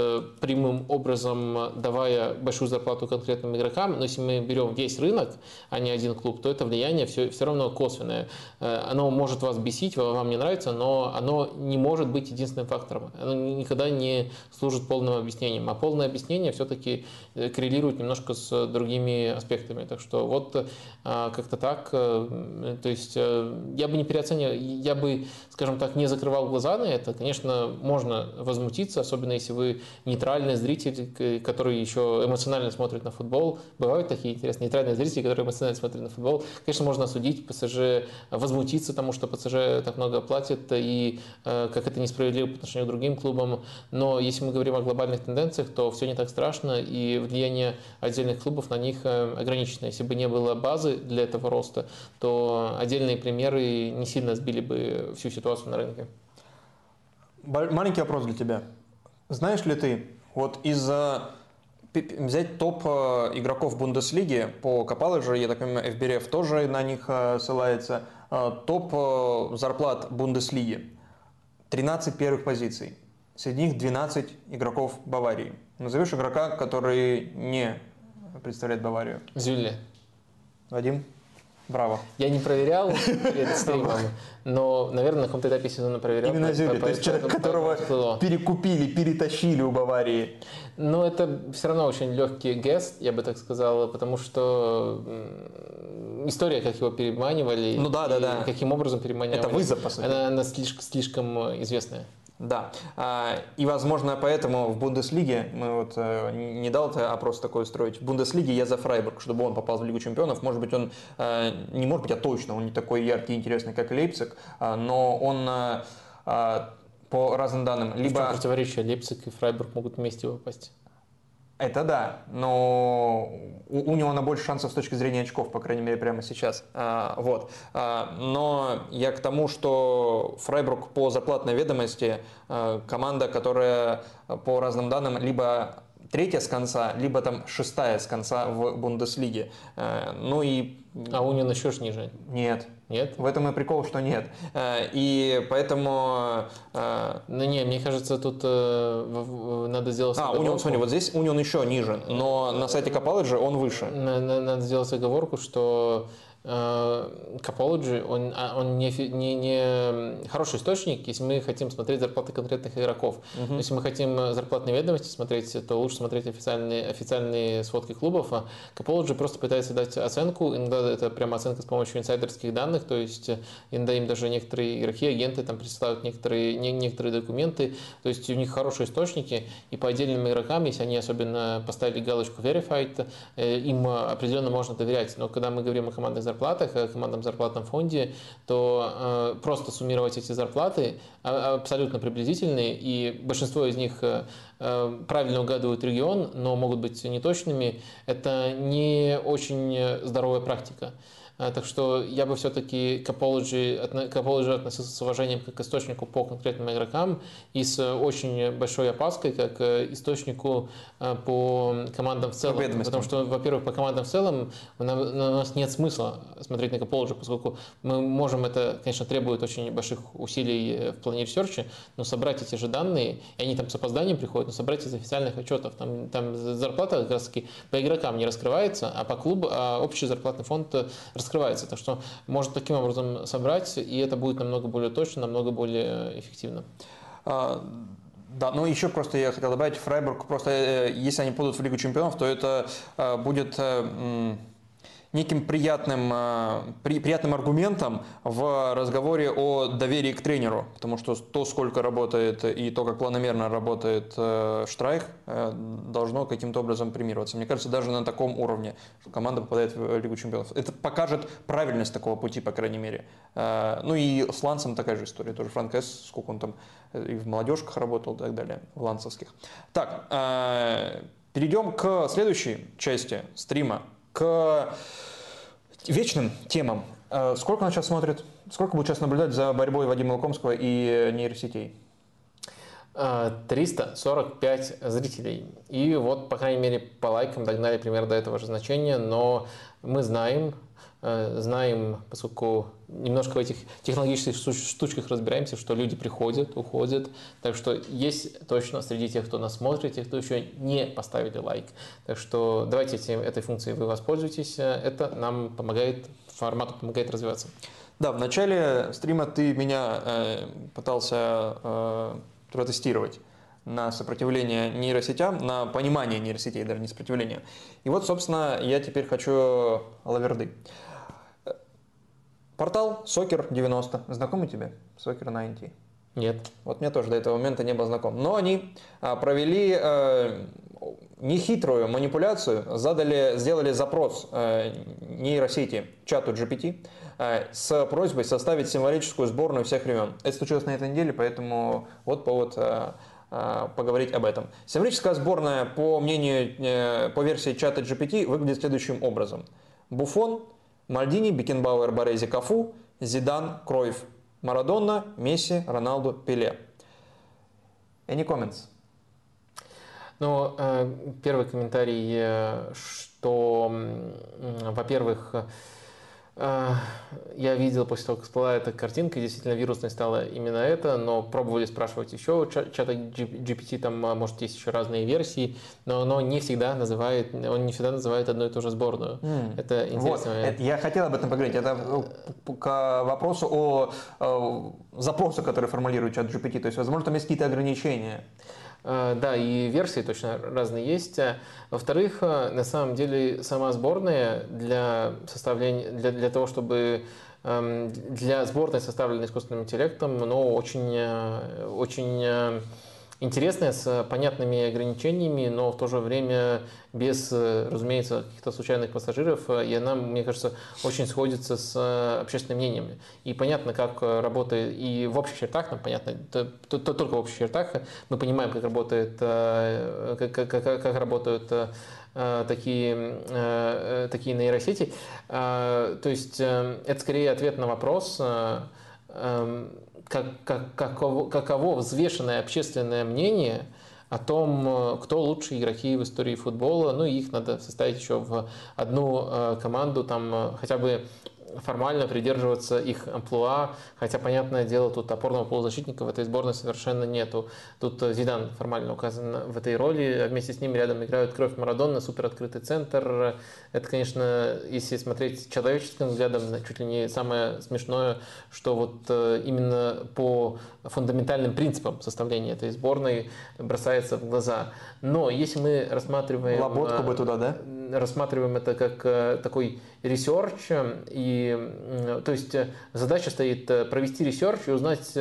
[SPEAKER 1] прямым образом, давая большую зарплату конкретным игрокам, но если мы берем весь рынок, а не один клуб, то это влияние все, все равно косвенное. Э, оно может вас бесить, вам не нравится, но оно не может быть единственным фактором. Оно никогда не служит полным объяснением. А полное объяснение все-таки э, коррелирует немножко с другими аспектами. Так что вот э, как-то так. То есть я бы не переоценивал, я бы, скажем так, не закрывал глаза на это. Конечно, можно возмутиться, особенно если вы нейтральный зритель, который еще эмоционально смотрит на футбол. Бывают такие интересные как нейтральные зрители, которые эмоционально смотрят на футбол. Конечно, можно осудить ПСЖ, возмутиться тому, что ПСЖ так много платит и э, как это несправедливо по отношению к другим клубам. Но если мы говорим о глобальных тенденциях, то все не так страшно, и влияние отдельных клубов на них э, ограничено. Если бы не было базы для этого роста, то отдельные примеры не сильно сбили бы всю ситуацию на рынке.
[SPEAKER 2] Маленький вопрос для тебя. Знаешь ли ты, вот из-за взять топ э, игроков Бундеслиги по Капалыжу, я так понимаю, FBRF тоже на них э, ссылается, э, топ зарплат Бундеслиги, 13 первых позиций, среди них 12 игроков Баварии. Назовешь игрока, который не представляет Баварию?
[SPEAKER 1] Зюлли.
[SPEAKER 2] Вадим? Браво.
[SPEAKER 1] Я не проверял перед стримом, но, наверное, на каком-то этапе сезона проверял.
[SPEAKER 2] Именно Зюли, то есть человек, которого перекупили, перетащили у Баварии.
[SPEAKER 1] Но это все равно очень легкий гест, я бы так сказал, потому что история, как его переманивали,
[SPEAKER 2] ну, да, да, да.
[SPEAKER 1] каким образом переманивали.
[SPEAKER 2] Это вызов, по сути.
[SPEAKER 1] Она, она слишком, слишком известная.
[SPEAKER 2] Да, а, и, возможно, поэтому в Бундеслиге, мы вот э, не дал это опрос такой устроить, в Бундеслиге я за Фрайбург, чтобы он попал в Лигу Чемпионов. Может быть, он, э, не может быть, а точно, он не такой яркий и интересный, как Лейпциг, а, но он э, а, по разным данным, либо...
[SPEAKER 1] В противоречие, Лейпциг и Фрайбург могут вместе попасть.
[SPEAKER 2] Это да, но у, у него на больше шансов с точки зрения очков, по крайней мере, прямо сейчас. А, вот. А, но я к тому, что Фрайбург по зарплатной ведомости а, команда, которая по разным данным либо третья с конца, либо там шестая с конца в Бундеслиге. А, ну и...
[SPEAKER 1] А Унион еще ж ниже?
[SPEAKER 2] Нет.
[SPEAKER 1] Нет?
[SPEAKER 2] В этом и прикол, что нет. Э, и поэтому...
[SPEAKER 1] Э, ну не, мне кажется, тут э, надо сделать...
[SPEAKER 2] А, Union, смотри, вот здесь Union еще ниже, но на сайте Capology он выше.
[SPEAKER 1] Надо сделать оговорку, что Capology, он, а, он не, не, не хороший источник, если мы хотим смотреть зарплаты конкретных игроков. Угу. Если мы хотим зарплатные ведомости смотреть, то лучше смотреть официальные, официальные сводки клубов. А Capology просто пытается дать оценку, иногда это прямо оценка с помощью инсайдерских данных, то есть иногда им даже некоторые игроки, агенты там присылают некоторые, не, некоторые документы, то есть у них хорошие источники, и по отдельным игрокам, если они особенно поставили галочку verified, им определенно можно доверять. Но когда мы говорим о командных зарплатах, о командном зарплатном фонде, то э, просто суммировать эти зарплаты а, абсолютно приблизительные, и большинство из них э, э, правильно угадывают регион, но могут быть неточными. Это не очень здоровая практика. А, так что я бы все-таки к Capology, к Capology относился с уважением как к источнику по конкретным игрокам и с очень большой опаской как к источнику а, по командам в целом. Потому что, во-первых, по командам в целом у нас нет смысла смотреть на Capology, поскольку мы можем, это, конечно, требует очень больших усилий в плане research а, но собрать эти же данные, и они там с опозданием приходят, но собрать из официальных отчетов, там, там зарплата как раз таки по игрокам не раскрывается, а по клубу а общий зарплатный фонд раскрывается раскрывается. Так что можно таким образом собрать, и это будет намного более точно, намного более эффективно.
[SPEAKER 2] А, да, ну еще просто я хотел добавить, Фрайбург просто, э, если они будут в Лигу Чемпионов, то это э, будет э, неким приятным, э, при, приятным аргументом в разговоре о доверии к тренеру, потому что то, сколько работает и то, как планомерно работает э, Штрайх, э, должно каким-то образом премироваться. Мне кажется, даже на таком уровне команда попадает в Лигу Чемпионов. Это покажет правильность такого пути, по крайней мере. Ну и с Лансом такая же история, тоже Франк С, сколько он там и в молодежках работал и так далее, в лансовских. Так, перейдем к следующей части стрима, к вечным темам. Э, сколько он сейчас смотрит? Сколько будет сейчас наблюдать за борьбой Вадима Лукомского и нейросетей?
[SPEAKER 1] 345 э, зрителей. И вот, по крайней мере, по лайкам догнали примерно до этого же значения, но мы знаем, знаем, поскольку немножко в этих технологических штучках разбираемся, что люди приходят, уходят. Так что есть точно среди тех, кто нас смотрит, тех, кто еще не поставили лайк. Так что давайте этим, этой функцией вы воспользуетесь. Это нам помогает, формату помогает развиваться.
[SPEAKER 2] Да, в начале стрима ты меня э, пытался э, протестировать на сопротивление нейросетям, на понимание нейросетей, даже не сопротивление. И вот, собственно, я теперь хочу лаверды. Портал Сокер 90. Знакомый тебе? Сокер 90.
[SPEAKER 1] Нет.
[SPEAKER 2] Вот мне тоже до этого момента не был знаком. Но они а, провели э, нехитрую манипуляцию, задали, сделали запрос э, нейросети чату GPT э, с просьбой составить символическую сборную всех времен. Это случилось на этой неделе, поэтому вот повод э, э, поговорить об этом. Символическая сборная, по мнению, э, по версии чата GPT, выглядит следующим образом. Буфон, Мальдини, Бекенбауэр, Борези, Кафу, Зидан, Кройф, Марадонна, Месси, Роналду, Пеле. Any comments?
[SPEAKER 1] Ну, э, первый комментарий, э, что, во-первых, я видел после того, как всплыла эта картинка, действительно вирусной стала именно это, но пробовали спрашивать еще чата GPT, там, может, есть еще разные версии, но оно не всегда называет, он не всегда называет одну и ту же сборную. Mm. Это интересно. Вот,
[SPEAKER 2] это, я хотел об этом поговорить. Это к вопросу о, о запросу, который формулирует чат GPT. То есть, возможно, там есть какие-то ограничения.
[SPEAKER 1] Э, да, и версии точно разные есть. Во-вторых, э, на самом деле сама сборная для составления, для, для того, чтобы эм, для сборной, составленной искусственным интеллектом, но очень, э, очень интересная, с понятными ограничениями, но в то же время без, разумеется, каких-то случайных пассажиров. И она, мне кажется, очень сходится с общественным мнением. И понятно, как работает, и в общих чертах, нам понятно, то, то, то, только в общих чертах мы понимаем, как работает, э, как, как, как, как работают э, такие, э, такие нейросети. То есть это скорее ответ на вопрос, эм, как, как, каково, каково взвешенное общественное мнение о том, э, кто лучшие игроки в истории футбола. Ну, их надо составить еще в одну э, команду, там э, хотя бы формально придерживаться их амплуа, хотя, понятное дело, тут опорного полузащитника в этой сборной совершенно нету. Тут э, Зидан формально указан в этой роли, а вместе с ним рядом играют Кровь Марадонна, супер открытый центр. Это, конечно, если смотреть человеческим взглядом, чуть ли не самое смешное, что вот э, именно по фундаментальным принципам составления этой сборной бросается в глаза. Но если мы рассматриваем...
[SPEAKER 2] Лоботку бы туда, да?
[SPEAKER 1] Рассматриваем это как такой research, и, то есть задача стоит провести research и узнать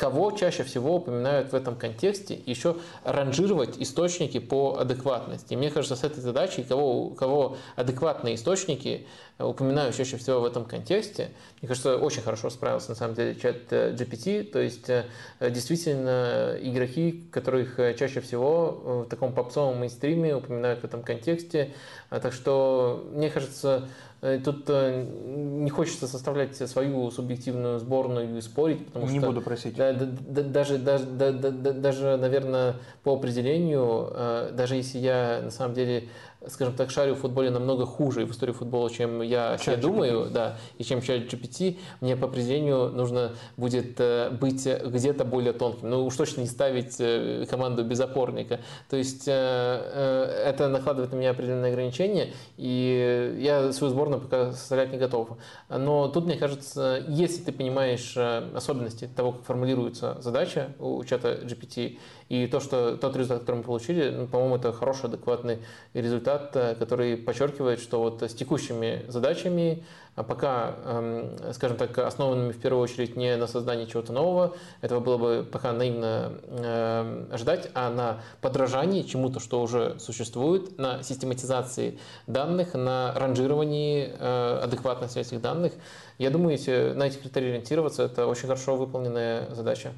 [SPEAKER 1] кого чаще всего упоминают в этом контексте, еще ранжировать источники по адекватности. Мне кажется, с этой задачей, кого, кого адекватные источники упоминают чаще всего в этом контексте, мне кажется, очень хорошо справился на самом деле чат э, GPT, то есть э, действительно игроки, которых э, чаще всего в таком попсовом мейнстриме упоминают в этом контексте, так что мне кажется, Э, тут э, не хочется составлять свою субъективную сборную и спорить, потому
[SPEAKER 2] не
[SPEAKER 1] что...
[SPEAKER 2] буду просить.
[SPEAKER 1] Да, да, да, даже, даже, да, да, даже, наверное, по определению, э, даже если я на самом деле скажем так, шарю в футболе намного хуже в истории футбола, чем я себе думаю, да, и чем чат GPT, мне по определению нужно будет э, быть где-то более тонким. Ну, уж точно не ставить э, команду без опорника. То есть э, это накладывает на меня определенные ограничения, и я свою сборную пока составлять не готов. Но тут, мне кажется, если ты понимаешь особенности того, как формулируется задача у чата GPT, и то, что тот результат, который мы получили, ну, по-моему, это хороший, адекватный результат, э, который подчеркивает, что вот с текущими задачами, а пока, эм, скажем так, основанными в первую очередь не на создании чего-то нового, этого было бы пока наивно эм, ожидать, а на подражании чему-то, что уже существует, на систематизации данных, на ранжировании э, адекватности этих данных. Я думаю, если на эти критерии ориентироваться, это очень хорошо выполненная задача.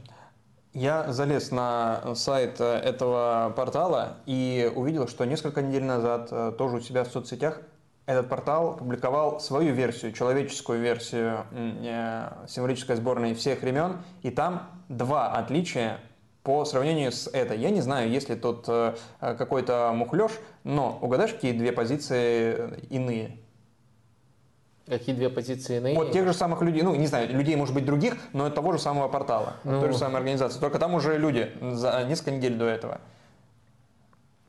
[SPEAKER 2] Я залез на сайт э, этого портала и увидел, что несколько недель назад э, тоже у себя в соцсетях этот портал публиковал свою версию, человеческую версию э, символической сборной всех времен, и там два отличия по сравнению с этой. Я не знаю, есть ли тут какой-то мухлёж, но угадаешь, какие две позиции иные?
[SPEAKER 1] Какие две позиции иные?
[SPEAKER 2] Вот тех же самых людей, ну, не знаю, людей, может быть, других, но того же самого портала, ну, той же самой организации. Только там уже люди за несколько недель до этого.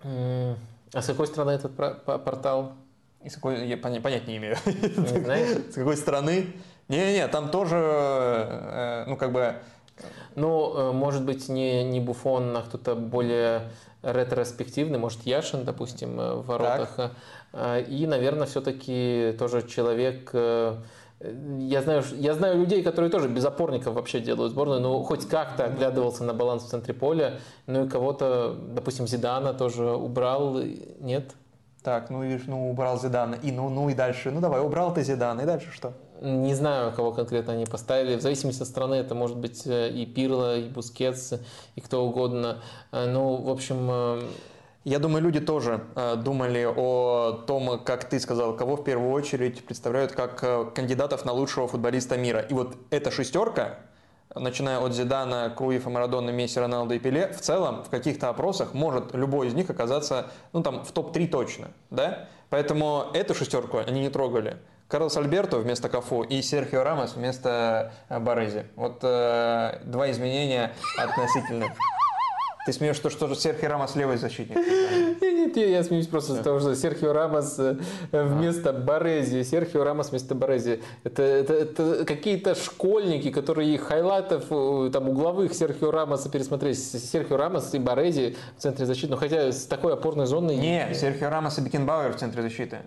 [SPEAKER 1] А с какой страны этот портал?
[SPEAKER 2] И с какой, я понять не имею. Не С какой страны? Не-не-не, там тоже, э, ну, как бы...
[SPEAKER 1] Ну, э, может быть, не, не Буфон, а кто-то более ретроспективный, может, Яшин, допустим, э, в воротах. Так. И, наверное, все-таки тоже человек, я знаю, я знаю людей, которые тоже без опорников вообще делают сборную, но хоть как-то оглядывался на баланс в центре поля. Ну и кого-то, допустим, Зидана тоже убрал, нет?
[SPEAKER 2] Так, ну видишь, ну убрал Зидана, и ну, ну и дальше, ну давай, убрал ты Зидана, и дальше что?
[SPEAKER 1] Не знаю, кого конкретно они поставили. В зависимости от страны это может быть э, и Пирло, и Бускетс, и кто угодно. Э, ну, в общем... Э,
[SPEAKER 2] Я думаю, люди тоже думали о том, как ты сказал, кого в первую очередь представляют как кандидатов на лучшего футболиста мира. И вот эта шестерка, начиная от Зидана, Круиффа, Марадона, Месси, Роналду и Пеле, в целом в каких-то опросах может любой из них оказаться, ну там, в топ-3 точно, да? Поэтому эту шестерку они не трогали. Карлос Альберто вместо Кафу и Серхио Рамос вместо э, Барези. Вот э, два изменения относительных. Ты смеешься, что, что Серхио Рамос левый защитник?
[SPEAKER 1] Нет, я, я смеюсь просто из того, что Серхио Рамос э, вместо Барези, Серхио Рамос вместо Барези. Это, это, это какие-то школьники, которые highlight ов э, там угловых Серхио Рамоса пересмотрели. Серхио Рамос и Барези в центре защиты. Но хотя с такой опорной зоной...
[SPEAKER 2] Нет, Серхио Рамос и Бекенбауэр в центре защиты.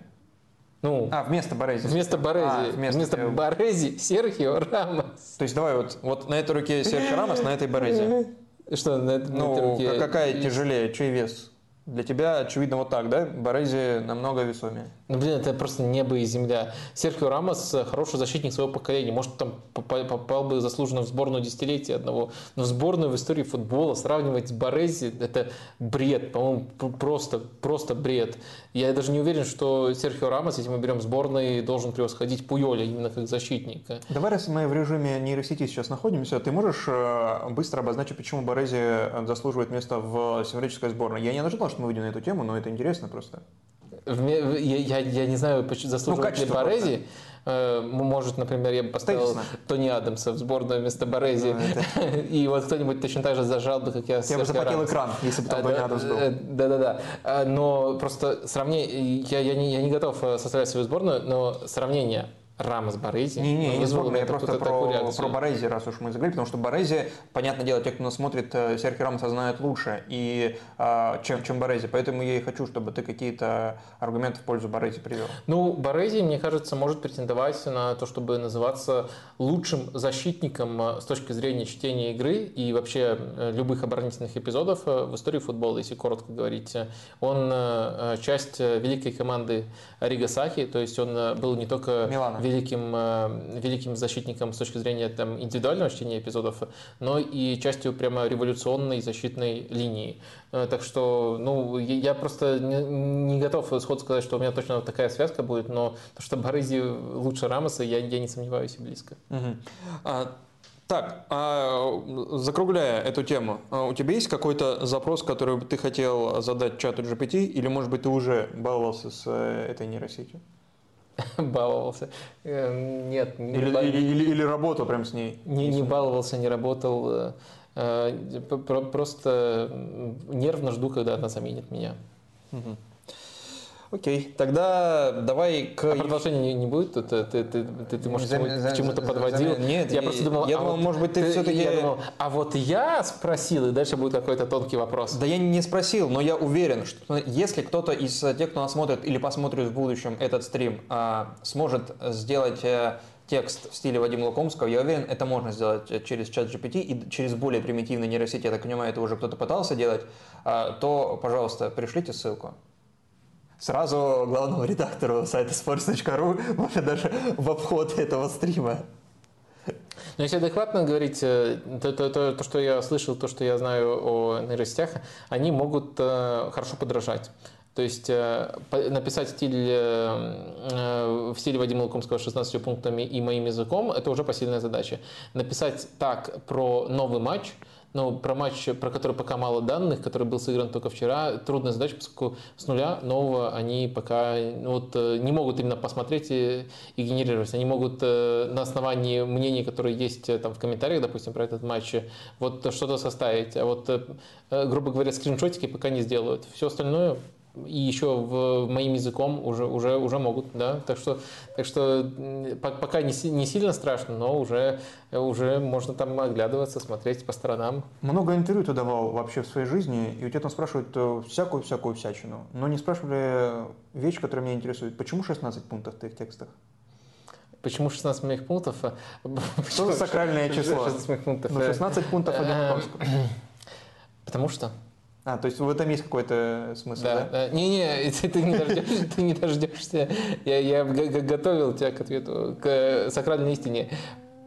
[SPEAKER 1] Ну,
[SPEAKER 2] а, вместо Борези.
[SPEAKER 1] Вместо Борези. А, вместо, вместо Борези Серхио Рамос.
[SPEAKER 2] То есть давай вот, вот на этой руке Серхио Рамос, на этой Борези.
[SPEAKER 1] Что, на, на
[SPEAKER 2] ну,
[SPEAKER 1] этой руке?
[SPEAKER 2] какая тяжелее, чей вес? Для тебя, очевидно, вот так, да? Борези намного весомее.
[SPEAKER 1] Ну, блин, это просто небо и земля. Серхио Рамос – хороший защитник своего поколения. Может, там попал бы заслуженно в сборную десятилетия одного. Но в сборную в истории футбола сравнивать с Борези – это бред. По-моему, просто, просто бред. Я даже не уверен, что Серхио Рамос, если мы берем сборной, должен превосходить Пуйоля именно как защитника.
[SPEAKER 2] Давай, раз мы в режиме нейросети сейчас находимся, ты можешь э, быстро обозначить, почему Борези заслуживает места в символической сборной? Я не ожидал, что мы выйдем на эту тему, но это интересно просто.
[SPEAKER 1] Я, я, я не знаю, заслуживает ну, ли Борези. Э, может, например, я бы поставил Тони Адамса в сборную вместо Борези. Ну, это... И вот кто-нибудь точно так же зажал бы, как я
[SPEAKER 2] Я бы заплатил экран, если бы там Тони Адамс был. Э,
[SPEAKER 1] да-да-да. Но просто сравнение... Я, я, не, я не готов э, составить свою сборную, но сравнение Рамос Борези.
[SPEAKER 2] Не, не, не сборная, я просто про, про Борези, раз уж мы заговорили, потому что Борези, понятное дело, те, кто нас смотрит, э, Серхио Рамоса знают лучше, и, а, чем, чем Борези. Поэтому я и хочу, чтобы ты какие-то аргументы в пользу Борези привел.
[SPEAKER 1] Ну, Борези, мне кажется, может претендовать на то, чтобы называться лучшим защитником э, с точки зрения чтения игры и вообще э, любых оборонительных эпизодов в истории футбола, если коротко говорить. Он часть великой команды Рига Сахи, то есть он был не только
[SPEAKER 2] Милана
[SPEAKER 1] великим, э, великим защитником с точки зрения там, индивидуального чтения эпизодов, но и частью прямо революционной защитной линии. Э, так что, ну, я просто не, не готов сходу сказать, что у меня точно такая связка будет, но то, что Борези лучше Рамоса, я, я не сомневаюсь и близко.
[SPEAKER 2] А, так, а, закругляя эту тему, а у тебя есть какой-то запрос, который ты хотел задать чату GPT, или, может быть, ты уже баловался с э, этой нейросетью?
[SPEAKER 1] баловался. Эм, нет.
[SPEAKER 2] Не или, бал... или, или, или работал прям с ней?
[SPEAKER 1] Не, не баловался, не работал. Э, э, просто нервно жду, когда она заменит меня.
[SPEAKER 2] Угу. Окей, тогда давай к...
[SPEAKER 1] А продолжения не, не будет? Ты, ты, ты, ты, ты может, к чему-то подводил?
[SPEAKER 2] За, нет, я, я просто думал... Я а думал, вот может быть, ты, ты все-таки...
[SPEAKER 1] Я думал, а вот я спросил, и дальше будет какой-то тонкий вопрос.
[SPEAKER 2] Да я не спросил, но я уверен, что если кто-то из тех, кто нас смотрит или посмотрит в будущем этот стрим, а, сможет сделать э, текст в стиле Вадима Лукомского, я уверен, это можно сделать через чат GPT и через более примитивные нейросети, я так понимаю, это уже кто-то пытался делать, то, пожалуйста, пришлите ссылку сразу главному редактору сайта sports.ru, может даже в обход этого стрима.
[SPEAKER 1] Но если адекватно говорить, э, то, то, то, то, что я слышал, то, что я знаю о нейросетях, они могут э, хорошо подражать. То есть э, написать стиль, в стиле Вадима Лукомского 16 пунктами и моим языком – это уже посильная задача. Написать так про новый матч – но про матч, про который пока мало данных, который был сыгран только вчера, трудная задача, поскольку с нуля нового они пока ну, вот, э, не могут именно посмотреть и, и генерировать. Они могут э, на основании мнений, которые есть э, там в комментариях, допустим, про этот матч, вот что-то составить. А вот, грубо говоря, скриншотики пока не сделают. Все остальное и еще в, моим языком уже, уже, уже могут, да, так что, так что пока не, не сильно страшно, но уже, уже можно там оглядываться, смотреть по сторонам.
[SPEAKER 2] Много интервью ты давал вообще в своей жизни, и у тебя там спрашивают всякую-всякую всячину, но не спрашивали вещь, которая меня интересует. Почему 16 пунктов в твоих текстах?
[SPEAKER 1] Почему 16 моих пунктов?
[SPEAKER 2] Что за сакральное число?
[SPEAKER 1] 16 моих пунктов.
[SPEAKER 2] Ну, 16 пунктов один
[SPEAKER 1] Э. Потому что.
[SPEAKER 2] А, то есть в этом есть какой-то смысл,
[SPEAKER 1] Да,
[SPEAKER 2] да?
[SPEAKER 1] да. Не-не, ты, ты не дождешься, ты не дождешься. Я, я готовил тебя к ответу, к сакральной истине.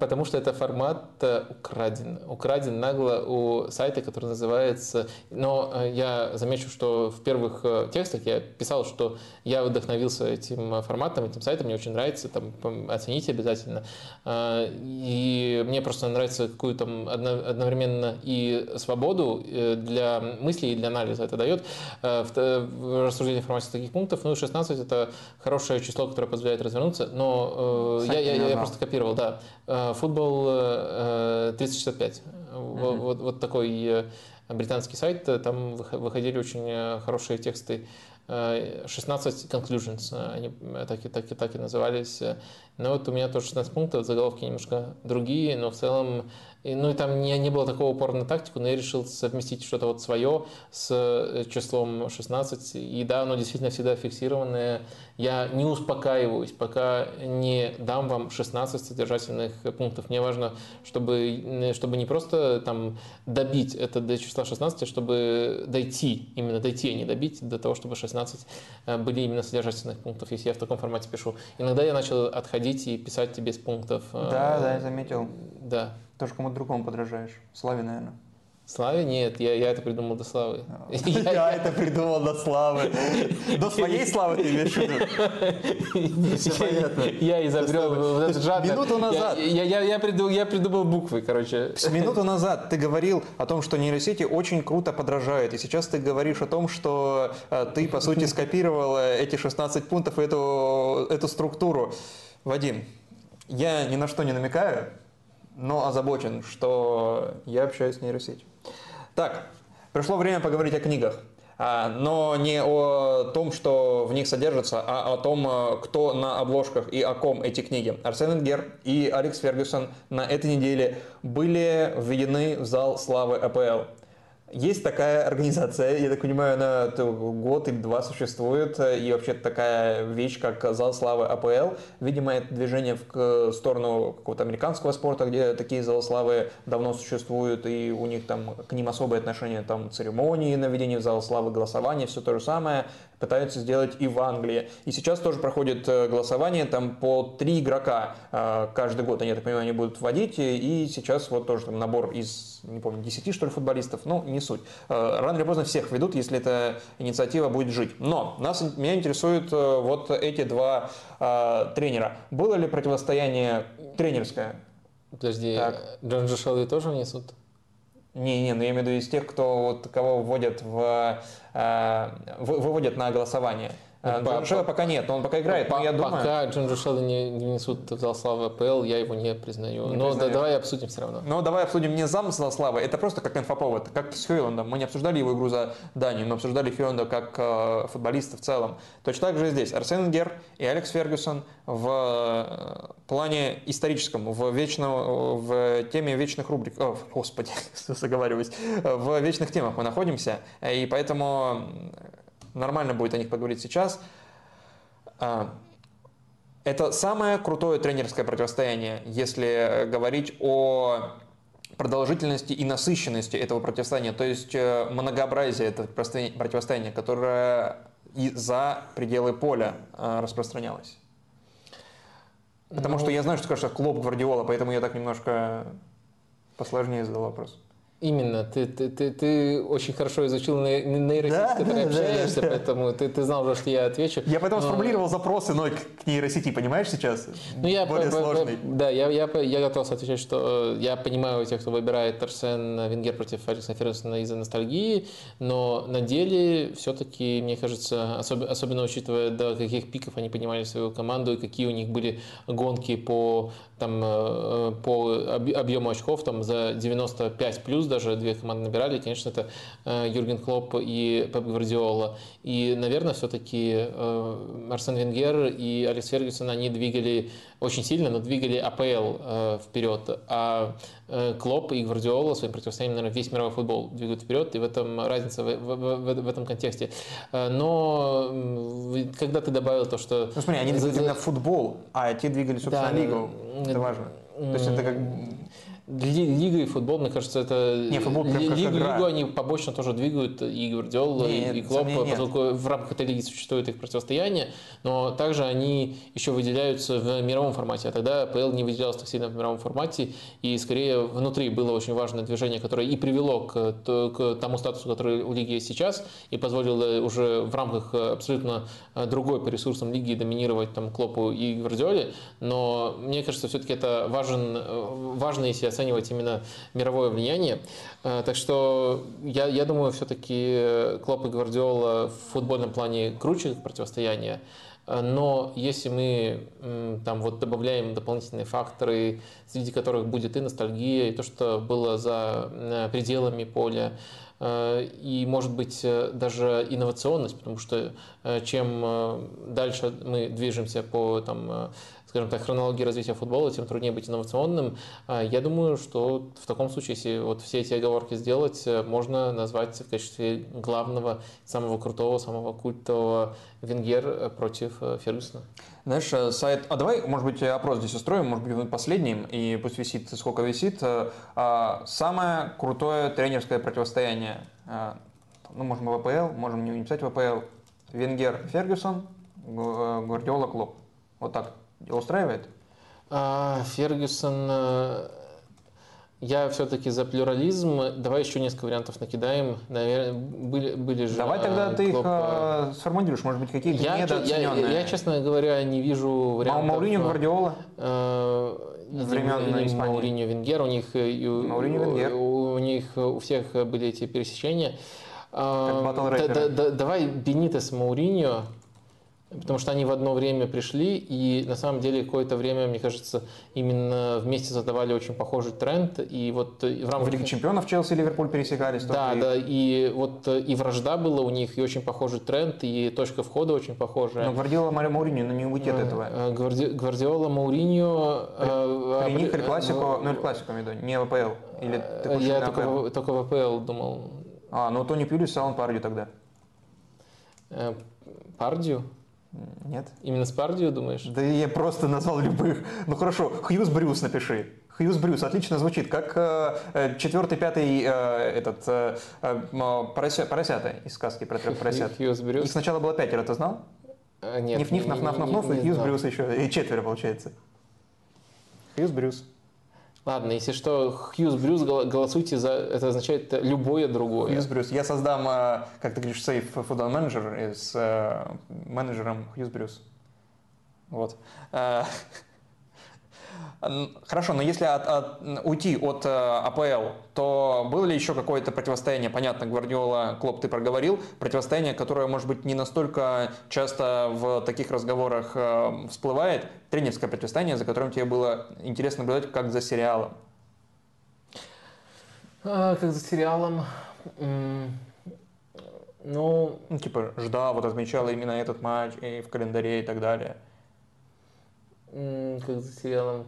[SPEAKER 1] Потому что это формат э, украден. Украден нагло у сайта, который называется... Но э, я замечу, что в первых э, текстах я писал, что я вдохновился этим форматом, этим сайтом, мне очень нравится, там, оцените обязательно. И мне просто нравится какую там одно- одновременно и свободу для мыслей и для анализа это дает в рассуждении в формате таких пунктов. Ну и 16 это хорошее число, которое позволяет развернуться, но я, я- я просто копировал, да. Э, Футбол э, 365. Во- Вот, вот такой э, британский сайт, э, там выхо- выходили очень э, хорошие тексты. Э, 16 conclusions, э, они э, так и, так, и, так и назывались. Э, Но вот у меня тоже 16 пунктов, заголовки немножко другие, но в целом, и, ну и там не, не было такого упора на тактику, но я решил совместить что-то вот свое с э, числом 16. И да, оно действительно всегда фиксированное. Я не успокаиваюсь, пока не дам вам 16 содержательных пунктов. Мне важно, чтобы, чтобы не просто там добить это до числа 16, а чтобы дойти, именно дойти, а не добить до того, чтобы 16 э, были именно содержательных пунктов, если я в таком формате пишу. Иногда я начал отходить и писать без пунктов. э,
[SPEAKER 2] Да, да, я заметил.
[SPEAKER 1] Да.
[SPEAKER 2] Тоже кому-то другому подражаешь. Славе, наверное.
[SPEAKER 1] Славе? Нет, я, я это придумал до Славы.
[SPEAKER 2] Я это придумал до славы. До своей славы ты имеешь в виду?
[SPEAKER 1] Я изобрел этот жанр.
[SPEAKER 2] Минуту назад.
[SPEAKER 1] Я, придумал, буквы, короче.
[SPEAKER 2] Минуту назад ты говорил о том, что нейросети очень круто подражают, и сейчас ты говоришь о том, что э, ты, по сути, скопировал э, эти 16 пунктов и эту структуру. Вадим, я ни на что не намекаю, но озабочен, что я общаюсь с нейросетью. Так, пришло время поговорить о книгах. А, Но не о том, что в них содержится, а о том, э, кто на обложках и о ком эти книги. Арсен Энгер и Алекс Фергюсон на этой неделе были введены в зал славы АПЛ. Есть такая организация, я так понимаю, она год или два существует, и вообще такая вещь, как зал славы АПЛ. Видимо, это движение в сторону какого-то американского спорта, где такие залы славы давно существуют, и у них там к ним особое отношение, там церемонии наведения в зал славы, голосование, все то же самое пытаются сделать и в Англии. И сейчас тоже проходит э, голосование, там по три игрока э, каждый год, они, я так понимаю, они будут вводить, и сейчас вот тоже там набор из, не помню, 10 что ли футболистов, ну, не суть. Э, Рано или поздно всех ведут, если эта инициатива будет жить. Но нас, меня интересуют вот эти два тренера. Было ли противостояние тренерское?
[SPEAKER 1] Подожди,
[SPEAKER 2] Так.
[SPEAKER 1] Джон Джошелли тоже внесут?
[SPEAKER 2] Не-не, но я имею в виду из тех, кто вот кого вводят в, э, вы- выводят на голосование. Э, Джорджа
[SPEAKER 1] по-
[SPEAKER 2] пока нет, но он пока играет, но
[SPEAKER 1] По-
[SPEAKER 2] я думаю...
[SPEAKER 1] Пока Джон Джошелли не, не внесут в зал славы АПЛ, я его не признаю.
[SPEAKER 2] Не
[SPEAKER 1] Но да- давай обсудим все равно.
[SPEAKER 2] Но давай обсудим не замысла славы, это просто как инфоповод, как с Хьюландом. Мы не обсуждали его игру за Данию, мы обсуждали Хьюланда как э, футболиста в целом. Точно так же здесь. Арсен Гер и Алекс Фергюсон в э, плане историческом, в, вечном, в теме вечных рубрик, о, господи, заговариваюсь, в вечных темах мы находимся, и поэтому нормально будет о них поговорить сейчас. А, Это самое крутое тренерское противостояние, если говорить о продолжительности и насыщенности этого противостояния, то есть э, многообразие этого противостояния- которое и за пределы поля э, распространялось. Потому
[SPEAKER 1] Ну,
[SPEAKER 2] что я знаю, что скажешь, Клоп Гвардиола, поэтому я так немножко посложнее задал вопрос.
[SPEAKER 1] Именно, ты, ты, ты, ты очень хорошо изучил ней- нейросеть,
[SPEAKER 2] Да,
[SPEAKER 1] с которой
[SPEAKER 2] да, да,
[SPEAKER 1] общаешься,
[SPEAKER 2] да.
[SPEAKER 1] поэтому ты, ты знал уже, что я отвечу.
[SPEAKER 2] Я поэтому
[SPEAKER 1] Но-
[SPEAKER 2] сформулировал запросы, но к нейросети, понимаешь сейчас?
[SPEAKER 1] Ну, я,
[SPEAKER 2] Более
[SPEAKER 1] по- по-
[SPEAKER 2] сложный.
[SPEAKER 1] Да, я, я, по- я готов отвечать, что э, я понимаю тех, кто выбирает Арсен Венгер против Алекса Фергюсона из-за ностальгии, но на деле все-таки, мне кажется, особ- особенно учитывая, до каких пиков они поднимали свою команду и какие у них были гонки по, там, э, по об- объему очков там, за 95 плюс даже две команды набирали, конечно, это Юрген Клоп и Пеп Гвардиола. И, наверное, все-таки Арсен Венгер и Алекс Фергюсон, они двигали очень сильно, но двигали АПЛ вперед. А Клоп и Гвардиола своим противостоянием, наверное, весь мировой футбол двигают вперед, и в этом разница в, в, в, в этом контексте. Но когда ты добавил то, что...
[SPEAKER 2] Ну смотри, они двигали именно футбол, а те двигали, собственно, да, лигу. Это важно. То есть это как
[SPEAKER 1] Лига и футбол, мне кажется, это...
[SPEAKER 2] Не, футбол прям
[SPEAKER 1] как
[SPEAKER 2] Лигу,
[SPEAKER 1] игра. Лигу они побочно тоже двигают, и Гвардиола, нет, и Клоп, поскольку в рамках этой лиги существует их противостояние, но также они еще выделяются в мировом формате, а тогда ПЛ не выделялся так сильно в мировом формате, и скорее внутри было очень важное движение, которое и привело к, к тому статусу, который у лиги есть сейчас, и позволило уже в рамках абсолютно другой по ресурсам лиги доминировать там Клопу и Гвардиоле, но мне кажется, все-таки это важен, важно, если оценивать именно мировое влияние. Э, так что я, я думаю, все-таки Клоп и Гвардиола в футбольном плане круче противостояние. Э, но если мы там вот добавляем дополнительные факторы, среди которых будет и ностальгия, и то, что было за э, пределами поля, и, может быть, даже инновационность, потому что чем дальше мы движемся по там, скажем так, хронологии развития футбола, тем труднее быть инновационным. А, я думаю, что в таком случае, если вот все эти оговорки сделать, э, можно назвать в качестве главного, самого крутого, самого культового Венгер э, против э, Фергюсона.
[SPEAKER 2] Знаешь, сайт... А давай, может быть, опрос здесь устроим, может быть, последним, и пусть висит, сколько висит. А, самое крутое тренерское противостояние. Ну, можем ВПЛ, можем не написать ВПЛ. Венгер Фергюсон, Гвардиола Клоп. Вот так. Устраивает?
[SPEAKER 1] А, Фергюсон, э, я все-таки за плюрализм. Давай еще несколько вариантов накидаем. Наверное, были, были же.
[SPEAKER 2] Давай тогда ты Клоп... их э, сформулируешь, может быть, какие-то я, недооцененные.
[SPEAKER 1] Я, я, честно говоря, не вижу вариантов.
[SPEAKER 2] Мауриньо, Гвардиола?
[SPEAKER 1] Э, времен Испании. Мауриньо, Венгер. У них, Мауриньо, Венгер. У, у них у всех были эти пересечения. Как да, да, да, давай Бенитес Мауриньо потому что они в одно время пришли, и на самом деле какое-то время, мне кажется, именно вместе задавали очень похожий тренд, и вот в
[SPEAKER 2] рамках... В Лиге Чемпионов Челси и Ливерпуль пересекались.
[SPEAKER 1] Да, да, и вот и вражда была у них, и очень похожий тренд, и точка входа очень похожая.
[SPEAKER 2] Но Гвардиола Мауриньо, ну не уйти от э, этого.
[SPEAKER 1] Э, Гварди... Гвардиола Мауриньо...
[SPEAKER 2] При, э, при них Эль Классико, ну Эль Классико, не ВПЛ, или
[SPEAKER 1] ты Я только, только ВПЛ думал.
[SPEAKER 2] А, ну Тони Пьюлис, Алан Пардию тогда.
[SPEAKER 1] Пардию?
[SPEAKER 2] Нет.
[SPEAKER 1] Именно с Пардио, думаешь?
[SPEAKER 2] Да я просто назвал любых. Ну хорошо, Хьюз Брюс напиши. Хьюз Брюс, отлично звучит, как э, э четвертый, пятый э, этот э, э, порося, поросята из сказки про трех поросят.
[SPEAKER 1] Хьюз Брюс.
[SPEAKER 2] Их сначала было пятеро, ты знал?
[SPEAKER 1] А, нет.
[SPEAKER 2] Ниф-ниф, наф-наф-наф, и Хьюз Брюс еще, и четверо получается. Хьюз Брюс.
[SPEAKER 1] Ладно, если что, Хьюз Брюс, голосуйте за... Это означает любое другое.
[SPEAKER 2] Хьюз Брюс. Я создам, э, как ты говоришь, сейф футбол менеджер с э, менеджером Хьюз Брюс. Вот. Хорошо, но если от, от, уйти от э, АПЛ, то было ли еще какое-то противостояние? Понятно, Гвардиола, Клоп, ты проговорил. Противостояние, которое, может быть, не настолько часто в таких разговорах э, всплывает. Тренерское противостояние, за которым тебе было интересно наблюдать, как за сериалом.
[SPEAKER 1] А, как за сериалом? Ну...
[SPEAKER 2] ну, типа, жда, вот отмечала именно этот матч и в календаре и так далее.
[SPEAKER 1] Как за сериалом?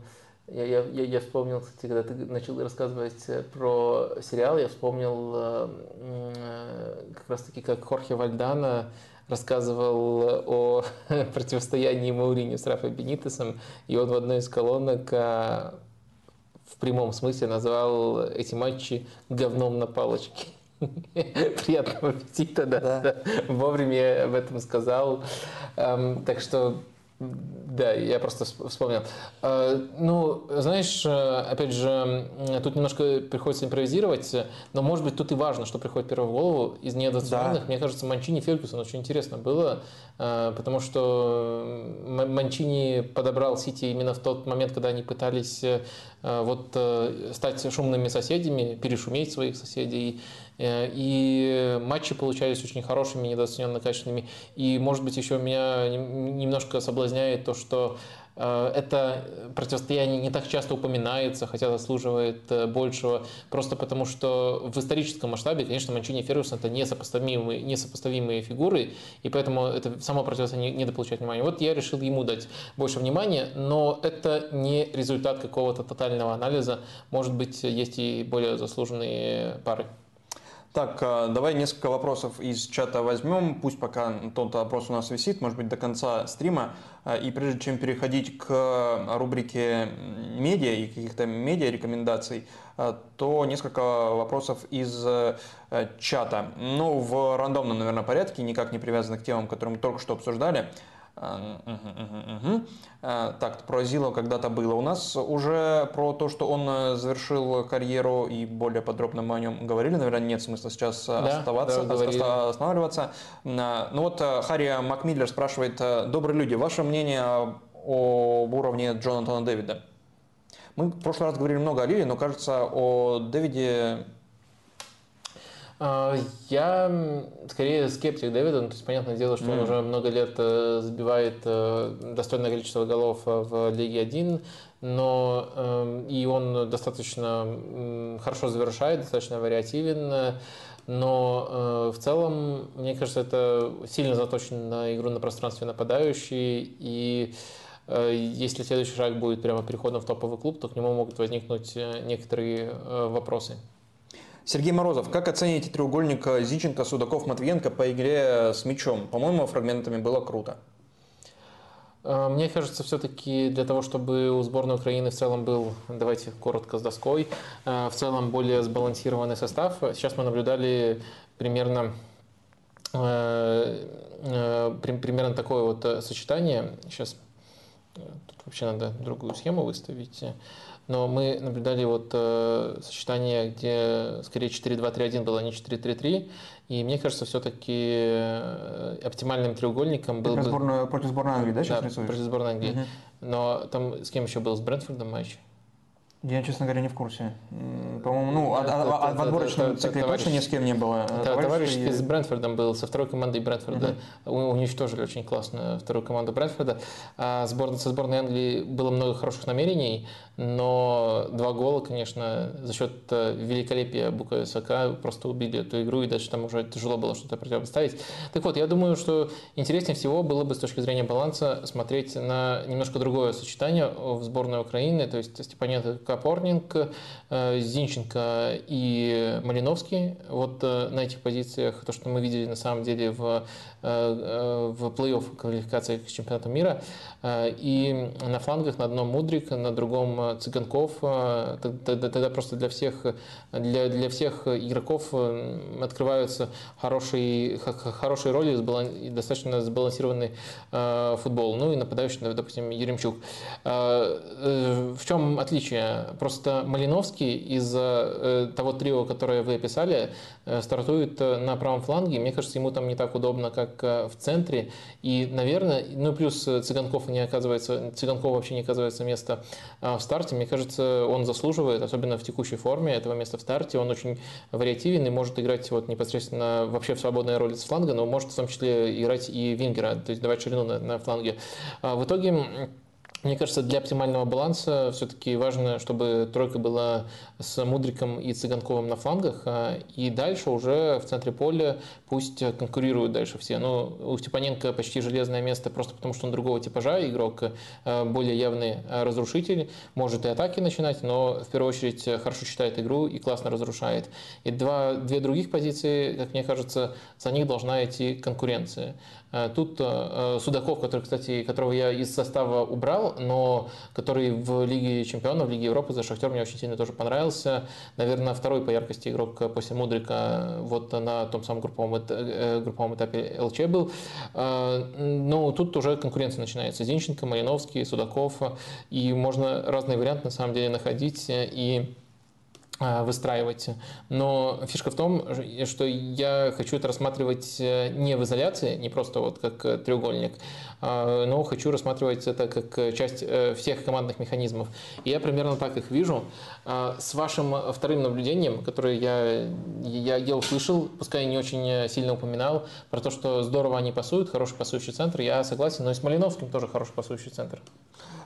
[SPEAKER 1] Я, я, я, вспомнил, кстати, когда ты начал рассказывать э, про сериал, я вспомнил э, э, как раз-таки, как Хорхе Вальдана рассказывал о противостоянии Маурини с Рафой Бенитесом, и он в одной из колонок в прямом смысле назвал эти матчи говном на палочке. Приятного аппетита, да, да. да. Вовремя об этом сказал. Эм, так что да, я просто вспомнил. А, ну, знаешь, э, опять же, тут немножко приходится импровизировать, но, может быть, тут и важно, что приходит первое в голову из недооцененных. Да. Мне кажется, Манчини Фергюсон очень интересно было, э, потому что Манчини подобрал Сити именно в тот момент, когда они пытались э, вот стать шумными соседями, перешуметь своих соседей. Э, и матчи получались очень хорошими, недооцененно качественными. И, может быть, еще меня немножко соблазняет то, что Э, это противостояние не так часто упоминается, хотя заслуживает э, большего, просто потому что в историческом масштабе, конечно, Манчини и Фергюсон это несопоставимые, несопоставимые фигуры, и поэтому это само противостояние не дополучает внимания. Вот я решил ему дать больше внимания, но это не результат какого-то тотального анализа. Может быть, есть и более заслуженные пары.
[SPEAKER 2] Так, э, давай несколько вопросов из чата возьмем. Пусть пока тот вопрос у нас висит, может быть, до конца стрима. Э, и прежде чем переходить к рубрике медиа и каких-то медиа-рекомендаций, э, то несколько вопросов из чата. Ну, в рандомном, наверное, порядке, никак не привязанных к темам, которые мы только что обсуждали. Угу, Так, про Зило когда-то было. У нас уже про то, что он э, завершил карьеру и более подробно мы о нем говорили. Наверное, нет смысла сейчас э, да, оставаться, да, останавливаться. Ну вот Харри Макмиллер спрашивает, добрые люди, ваше мнение об уровне Джонатана Дэвида? Мы в прошлый раз говорили много о Лиле, но кажется, о Дэвиде
[SPEAKER 1] а, я скорее скептик Дэвида, ну, то есть понятное дело, что mm. он уже много лет э, забивает э, достойное количество голов э, в Лиге 1, но эм, и он достаточно хорошо завершает, достаточно вариативен, но в целом, мне кажется, это сильно заточено на игру на пространстве нападающий, и если следующий шаг будет прямо переходом в топовый клуб, то к нему могут возникнуть некоторые вопросы.
[SPEAKER 2] Сергей Морозов, как оцените треугольник Зиченко, Судаков, Матвиенко по игре с мячом? По-моему, фрагментами было круто.
[SPEAKER 1] Э, мне кажется, все-таки для того, чтобы у сборной Украины в целом был, давайте коротко с доской, э, в целом более сбалансированный состав. Сейчас мы наблюдали примерно э, примерно такое вот сочетание. Сейчас тут вообще надо другую схему выставить но мы наблюдали вот э, сочетание, где скорее 4-2-3-1 было, а не 4-3-3, и мне кажется, все-таки э, оптимальным треугольником был
[SPEAKER 2] бы... Сборную, против сборной Англии, да, сейчас
[SPEAKER 1] да,
[SPEAKER 2] рисуешь?
[SPEAKER 1] против сборной Англии. Угу. Но там с кем еще был? С Брэнфордом матч?
[SPEAKER 2] Я, честно говоря, не в курсе. По-моему, ну, а, а, а в отборочном цикле точно ни с кем не было.
[SPEAKER 1] Да, товарищ с Брэнфордом был, со второй командой Брэнфорда. Угу. Уничтожили очень классно вторую команду Брэнфорда. А сборной, со сборной Англии было много хороших намерений, но два гола, конечно, за счет э, великолепия Букая Сака просто убили эту игру, и дальше там уже тяжело было что-то противопоставить. Так вот, я думаю, что интереснее всего было бы с точки зрения баланса смотреть на немножко другое сочетание в сборной Украины, то есть Степаненко Капорнинг, э, Зинченко и Малиновский. Вот э, на этих позициях то, что мы видели на самом деле в, в плей-офф квалификации к чемпионату мира. И на флангах на одном Мудрик, на другом Цыганков, э, тогда, тогда просто для всех, для, для всех игроков э, открываются хорошие, хорошие роли достаточно сбалансированный э, футбол. Ну и нападающий, допустим, Еремчук. В чем отличие? Просто Малиновский из того трио, которое вы описали, стартует на правом фланге. Мне кажется, ему там не так удобно, как в центре. И, наверное, ну плюс Цыганков не оказывается, Цыганков вообще не оказывается места в старте, мне кажется, он заслуживает, особенно в текущей форме, этого места в старте. Он очень вариативен и может играть вот непосредственно вообще в свободной роли с фланга, но может в том числе играть и вингера, то есть давать ширину на, на фланге. А в итоге мне кажется, для оптимального баланса все-таки важно, чтобы тройка была с Мудриком и Цыганковым на флангах, а, и дальше уже в центре поля пусть конкурируют дальше все. Но у Степаненко почти железное место просто потому, что он другого типажа, игрок а, более явный разрушитель, может и атаки начинать, но в первую очередь хорошо читает игру и классно разрушает. И два, две других позиции, как мне кажется, за них должна идти конкуренция. А, тут Судаков, который, кстати, которого я из состава убрал, но который в Лиге Чемпионов, в Лиге Европы за Шахтер мне очень сильно тоже понравился. Наверное, второй по яркости игрок после Мудрика вот на том самом групповом, э, групповом этапе ЛЧ был. Но тут уже конкуренция начинается. Зинченко, Малиновский, Судаков. И можно разные варианты на самом деле находить. И выстраивать. Но фишка в том, что я хочу это рассматривать э, не в изоляции, не просто вот как э, треугольник, а, но хочу рассматривать это как часть э, всех командных механизмов. И я примерно так их вижу. А, с вашим вторым наблюдением, которое я, я, я услышал, пускай не очень сильно упоминал, про то, что здорово они пасуют, хороший пасующий центр, я согласен, но и с Малиновским тоже хороший пасующий центр.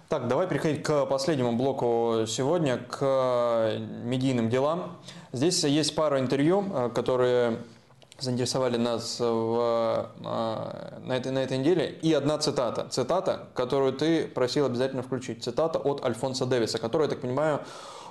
[SPEAKER 2] Так, давай переходить к последнему блоку сегодня, к медийным делам. Здесь есть пара интервью, э, которые заинтересовали нас в, э, на, этой, на этой неделе. И одна цитата. Цитата, которую ты просил обязательно включить. Цитата от Альфонса Дэвиса, которая, я так понимаю,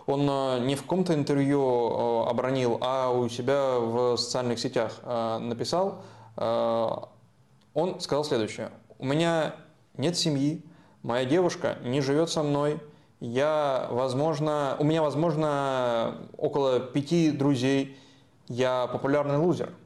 [SPEAKER 2] он э, не в каком-то интервью обронил, а у себя в социальных сетях написал. Он сказал следующее. У меня нет семьи, моя девушка не живет со мной, я, возможно, у меня, возможно, около пяти друзей, я популярный лузер –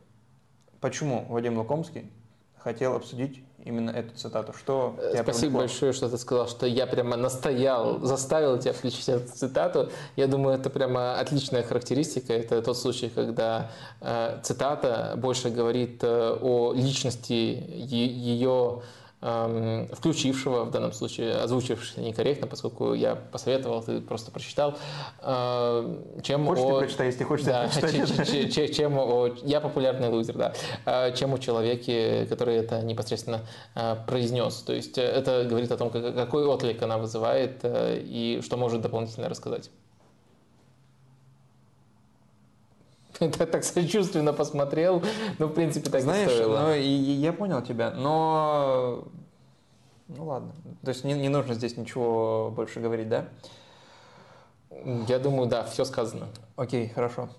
[SPEAKER 2] Почему Вадим Лукомский хотел обсудить именно эту цитату? Что
[SPEAKER 1] э, Спасибо большое, что ты сказал, что я прямо настоял, заставил тебя включить эту цитату. Я думаю, это прямо отличная характеристика. Это тот случай, когда э, цитата больше говорит э, о личности ее включившего, в данном случае озвучившего некорректно, поскольку я посоветовал, ты просто прочитал, чем
[SPEAKER 2] хочешь, о... прочитай, если хочешь, да,
[SPEAKER 1] чем, чем о... Я популярный лузер, да. А, чем о человеке, который это непосредственно а, произнес. То есть э, это говорит о том, какой отклик она вызывает э, и что может дополнительно рассказать. Это так сочувственно посмотрел, ну, в принципе, так
[SPEAKER 2] Знаешь, стоило. Ну, я понял тебя, но... Ну, ладно. То есть не, не нужно здесь ничего больше говорить, да?
[SPEAKER 1] Я думаю, да, все сказано.
[SPEAKER 2] Окей, хорошо.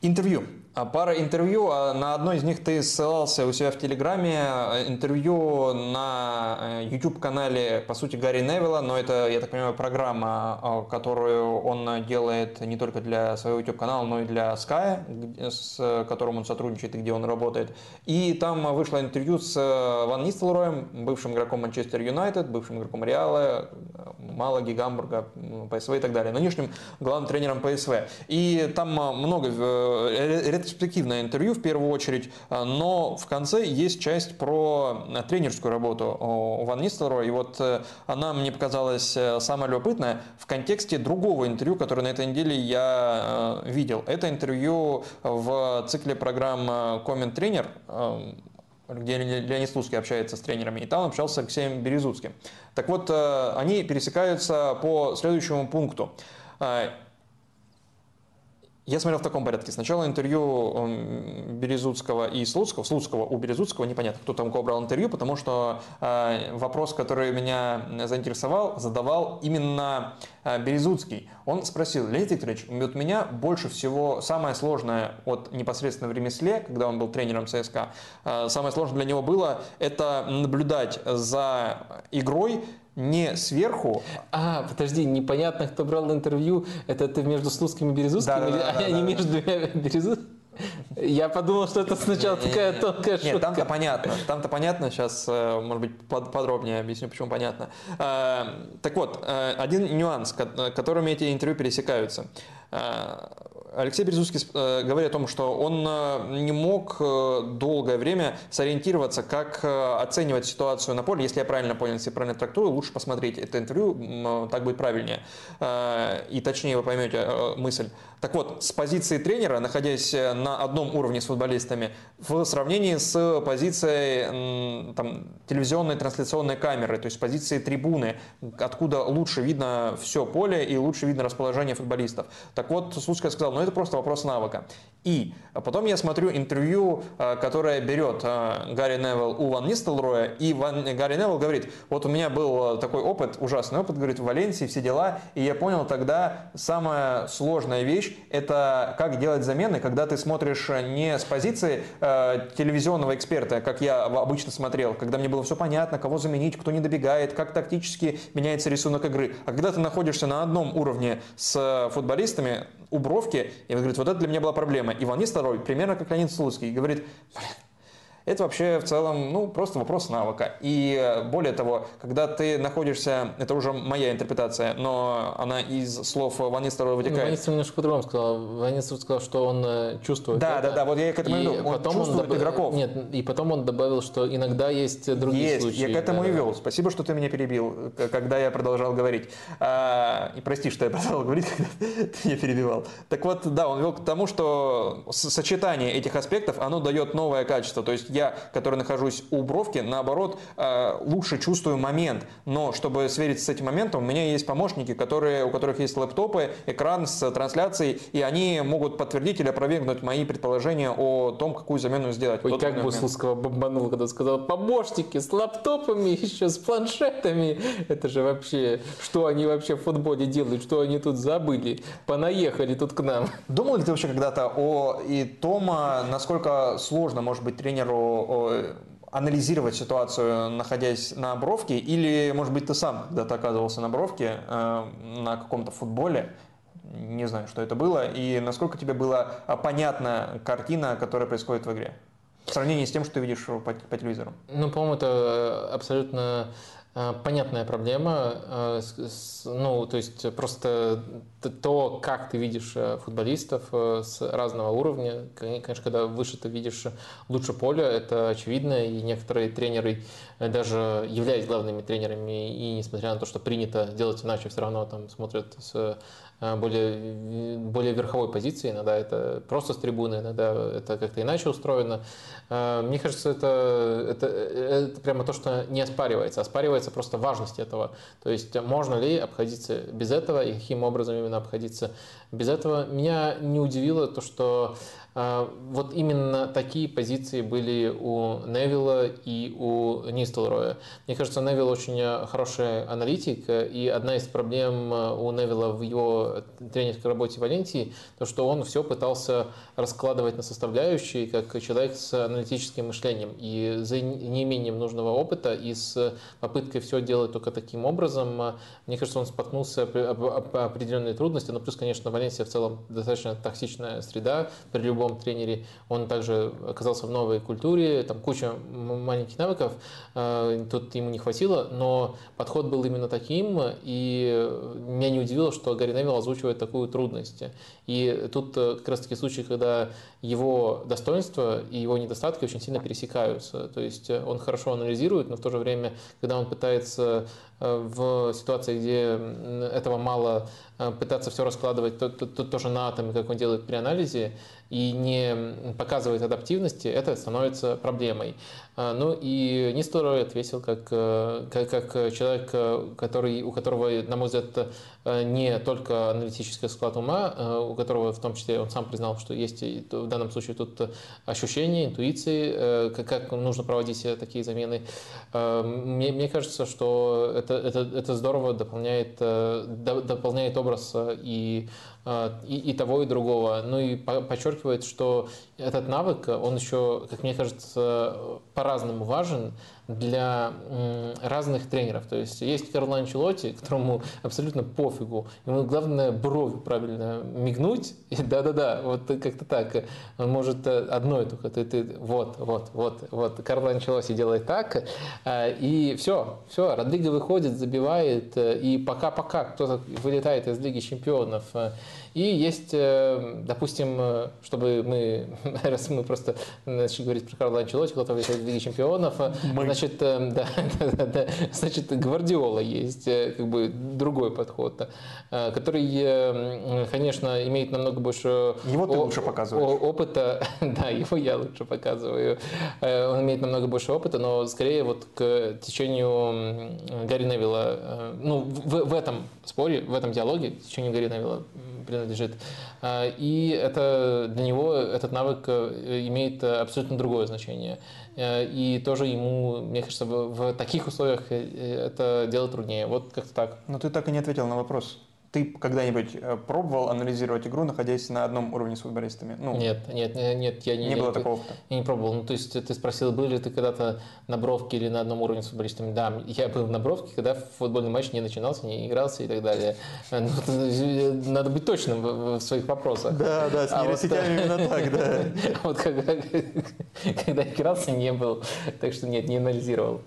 [SPEAKER 2] Интервью. А пара интервью, а на одно из них ты ссылался у себя в Телеграме, э, интервью на э, YouTube-канале, по сути, Гарри Невилла, но это, я так понимаю, программа, э, которую он делает не только для своего YouTube-канала, но и для Sky, с которым он сотрудничает и где он работает. И там вышло интервью с Ван Нистелроем, бывшим игроком Манчестер Юнайтед, бывшим игроком Реала, Малаги, Гамбурга, ПСВ и так далее, нынешним главным тренером ПСВ. И там много ретроспективное интервью в первую очередь, а, но в конце есть часть про э, тренерскую работу у Ван Нистелрой. И вот э, она мне показалась э, самая любопытная в контексте другого интервью, которое на этой неделе я видел. Это интервью в цикле программ «Коммент тренер», где Леонид Слуцкий общается с тренерами, и там общался с Алексеем Березутским. Так вот, они пересекаются по следующему пункту. Я смотрел в таком порядке. Сначала интервью Березутского и Слуцкого. Слуцкого у Березутского непонятно, кто там кого брал интервью, потому что э, вопрос, который меня заинтересовал, задавал именно э, Березутский. Он спросил, Леонид Викторович, вот меня больше всего самое сложное от непосредственно в ремесле, когда он был тренером ЦСКА, э, самое сложное для него было это наблюдать за игрой не сверху.
[SPEAKER 1] А, подожди, непонятно, кто брал интервью. Это ты между Слуцким и Березутским? Да, да, да, а да, не между Березутским? Я подумал, что это сначала такая тонкая шутка.
[SPEAKER 2] Нет, там-то понятно. Там-то понятно. Сейчас, э, может быть, подробнее объясню, почему понятно. Э, так вот, э, один нюанс, которыми эти интервью пересекаются. Алексей Березутский э, говорит о том, что он э, не мог э, долгое время сориентироваться, как оценивать ситуацию на поле. Если я правильно понял, если я правильно трактую, лучше посмотреть это интервью, так будет правильнее. И точнее вы поймете мысль. Так вот, с позиции тренера, находясь на одном уровне с футболистами, в сравнении с позицией там, телевизионной трансляционной камеры, то есть позиции трибуны, откуда лучше видно все поле и лучше видно расположение футболистов. Так вот, Слуцкий сказал, ну это просто вопрос навыка. И потом я смотрю интервью, э, которое берет э, Гарри Невилл у Ван Нистелроя, и Ван, Гарри Невилл говорит, вот у меня был такой опыт, ужасный опыт, говорит, в Валенсии, все дела, и я понял тогда, самая сложная вещь, это как делать замены, когда ты смотришь не с позиции э, телевизионного эксперта, как я обычно смотрел, когда мне было все понятно, кого заменить, кто не добегает, как тактически меняется рисунок игры, а когда ты находишься на одном уровне с футболистами, у Бровки, и он говорит, вот это для меня была проблема. Иван Несторой, примерно как Леонид Слуцкий, говорит, блин, это вообще в целом, ну, просто вопрос навыка. И э, более того, когда ты находишься, это уже моя интерпретация, но она из слов Ван Нистелрooя вытекает. Ну,
[SPEAKER 1] Ван Нистелрой немножко по-другому сказал. Ван Нистелрой сказал, что он э, чувствует
[SPEAKER 2] Да, это. да, да, вот я к этому и веду. Он потом чувствует он доб... игроков.
[SPEAKER 1] Нет, и потом он добавил, что иногда есть другие
[SPEAKER 2] есть,
[SPEAKER 1] случаи.
[SPEAKER 2] я к этому да, и вел. Спасибо, что ты меня перебил, когда я продолжал говорить. А, и прости, что я продолжал говорить, когда ты меня перебивал. Так вот, да, он вел к тому, что сочетание этих аспектов, оно дает новое качество. То есть я, который нахожусь у бровки, наоборот, э, лучше чувствую момент. Но чтобы свериться с этим моментом, у меня есть помощники, которые, у которых есть лэптопы, экран с трансляцией, и они могут подтвердить или опровергнуть мои предположения о том, какую замену сделать.
[SPEAKER 1] Ой, как Бусловского бомбанул, когда сказал, помощники с лаптопами, еще с планшетами. Это же вообще, что они вообще в футболе делают, что они тут забыли, понаехали тут к нам.
[SPEAKER 2] Думал ли ты вообще когда-то о и Тома, насколько сложно, может быть, тренеру анализировать ситуацию, находясь на бровке, или, может быть, ты сам когда-то оказывался на бровке э, на каком-то футболе, не знаю, что это было, и насколько тебе была понятна картина, которая происходит в игре? В сравнении с тем, что ты видишь по, по телевизору.
[SPEAKER 1] Ну, по-моему, это абсолютно понятная проблема. Э, ну, то есть просто то, как ты видишь э, футболистов с разного уровня. Конечно, когда выше ты видишь лучше поля, это очевидно. И некоторые тренеры, даже являясь главными тренерами, и несмотря на то, что принято делать иначе, все равно там смотрят с Э, более, более верховой позиции, иногда это просто с трибуны, иногда это как-то иначе устроено. Э, мне кажется, это, это, это прямо то, что не оспаривается, оспаривается просто важность этого. То есть можно ли обходиться без этого и каким образом именно обходиться без этого. Меня не удивило то, что а, вот именно такие позиции были у Невилла и у Нистелроя. Мне кажется, Невилл очень э, хороший аналитик, и одна из проблем э, у Невилла в его тренерской работе в Валенсии, то, что он все пытался раскладывать на составляющие, как человек с аналитическим мышлением. И за неимением нужного опыта и с попыткой все делать только таким образом, э, мне кажется, он споткнулся об определенные трудности, но плюс, конечно, Валенсия в целом достаточно токсичная среда при любом любом тренере. Он также оказался в новой культуре, там куча маленьких навыков, э, тут ему не хватило, но подход был именно таким, и меня не удивило, что Гарри Невилл озвучивает такую трудность. И тут э, как раз-таки случай, когда его достоинства и его недостатки очень сильно пересекаются. То есть э, он хорошо анализирует, но в то же время, когда он пытается в ситуации, где этого мало, пытаться все раскладывать то, то, то, тоже на атомы, как он делает при анализе, и не показывает адаптивности, это становится проблемой. А, ну и Несторов ответил как, э, как, как человек, э, который, у которого, на мой взгляд, э, не только аналитический склад ума, у которого в том числе он сам признал, что есть в данном случае тут ощущения, интуиции, как, как нужно проводить такие замены. Мне, мне кажется, что это, это, это здорово дополняет, дополняет образ и и, и того, и другого. Ну и подчеркивает, что этот навык, он еще, как мне кажется, по-разному важен для разных тренеров. То есть есть Карло Анчелотти, которому абсолютно пофигу. Ему главное бровью правильно мигнуть. И да-да-да, вот как-то так. Он может э, одной только. Ты, ты, вот, вот, вот, вот. Карло Анчелотти делает так. Э, и все, все. Родриго выходит, забивает. И пока-пока кто-то вылетает из Лиги Чемпионов. И есть, допустим, чтобы мы, раз мы просто начали говорить про Карла Анчелотти, кто-то вылетает из Лиги Чемпионов, мы. значит, да, да, да, значит, Гвардиола есть, как бы другой подход, который, конечно, имеет намного больше
[SPEAKER 2] его ты лучше показываешь.
[SPEAKER 1] опыта, да, его я лучше показываю. Он имеет намного больше опыта, но скорее вот к течению Гарри Невилла, ну, в, в этом споре, в этом диалоге течению Гарри Невилла принадлежит. И это для него этот навык имеет абсолютно другое значение. И тоже ему, мне кажется, в таких условиях это делать труднее. Вот как-то так.
[SPEAKER 2] Но ты так и не ответил на вопрос. Ты когда-нибудь э, пробовал анализировать игру, находясь на одном уровне с футболистами?
[SPEAKER 1] Ну, нет, нет, нет, я
[SPEAKER 2] не, не было я, такого опыта.
[SPEAKER 1] Я не пробовал. Ну, то есть ты спросил, был ли ты когда-то на бровке или на одном уровне с футболистами? Да, я был на бровке, когда футбольный матч не начинался, не игрался и так далее. Ну, надо быть точным в, своих вопросах.
[SPEAKER 2] Да, да, с нейросетями а вот, именно так, да.
[SPEAKER 1] Вот когда, когда игрался, не был. Так что нет, не анализировал.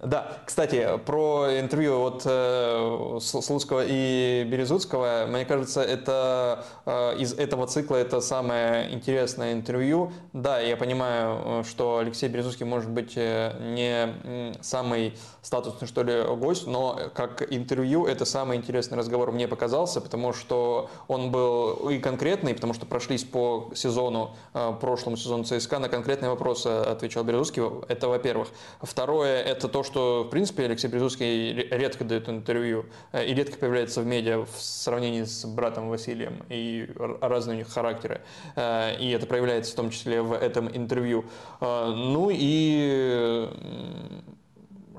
[SPEAKER 2] Да, кстати, про интервью от э, Слуцкого и Алексея Березутского. Мне кажется, это э, из этого цикла это самое интересное интервью. Да, я понимаю, что Алексей Березутский может быть не самый статусный, что ли, гость, но как интервью это самый интересный разговор мне показался, потому что он был и конкретный, потому что прошлись по сезону, прошлому сезону ЦСКА, на конкретные вопросы отвечал Березутский. Это во-первых. Второе, это то, что, в принципе, Алексей Березутский редко дает интервью э, и редко появляется в медиа в сравнении с братом Василием, и разные у них характеры. Э, и это проявляется в том числе в этом интервью. Э, ну и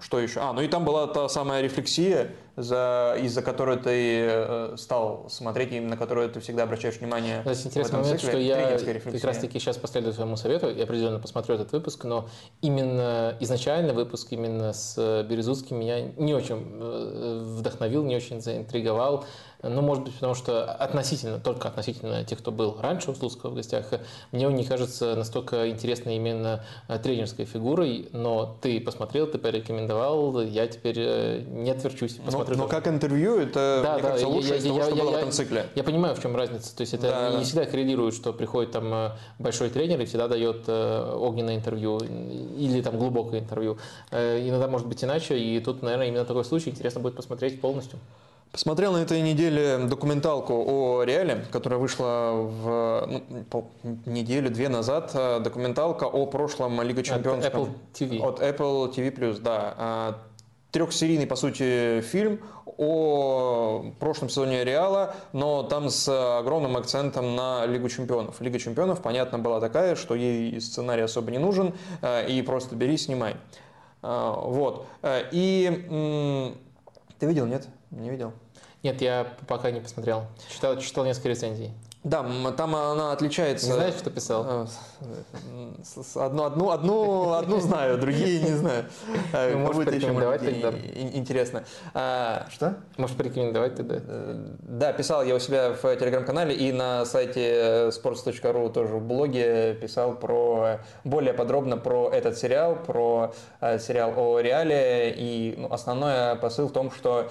[SPEAKER 2] что еще? А, ну и там была та самая рефлексия, за, из-за которой ты э, стал смотреть, и на которую ты всегда обращаешь внимание.
[SPEAKER 1] Здесь интересный момент, цикле, что я как раз таки сейчас последую твоему совету, я определенно посмотрю этот выпуск, но именно изначально выпуск именно с Березутским меня не очень э, вдохновил, не очень заинтриговал. Ну, может быть, потому что относительно, только относительно тех, кто был раньше у Слуцкого в гостях, мне он не кажется настолько интересной именно э, тренерской фигурой, но ты посмотрел, ты порекомендовал, я теперь э, не отверчусь.
[SPEAKER 2] Но, но как интервью, это, да, мне да, кажется, лучше я, из того, я, что я, было я, в этом цикле.
[SPEAKER 1] Я понимаю, в чем разница. То есть это да, не да. всегда коррелирует, что приходит там э, большой тренер и всегда дает огненное интервью или там глубокое интервью. Иногда может быть иначе, и тут, наверное, именно такой случай интересно будет посмотреть полностью.
[SPEAKER 2] Посмотрел на этой неделе документалку о Реале, которая вышла в ну, неделю-две назад. Э, документалка о прошлом Лига Чемпионов.
[SPEAKER 1] От Apple TV.
[SPEAKER 2] От Apple TV+, да. А, Трехсерийный, по сути, фильм о прошлом сезоне Реала, но там с огромным акцентом на Лигу Чемпионов. Лига Чемпионов, понятно, была такая, что ей сценарий особо не нужен, э, и просто бери, снимай. Э, вот. И ты видел, нет? Не видел?
[SPEAKER 1] Нет, я пока не посмотрел. Читал, читал несколько рецензий.
[SPEAKER 2] Да, там она отличается.
[SPEAKER 1] Не знаешь, что писал? Э,
[SPEAKER 2] одну, одну, одну, одну знаю, другие не знаю.
[SPEAKER 1] Ну, может, порекомендовать тогда?
[SPEAKER 2] Интересно. А, что?
[SPEAKER 1] Может, порекомендовать тогда?
[SPEAKER 2] Э, да, писал я у себя в телеграм-канале и на сайте sports.ru тоже в блоге писал про более подробно про этот сериал, про э, сериал о Реале. И ну, основной посыл в том, что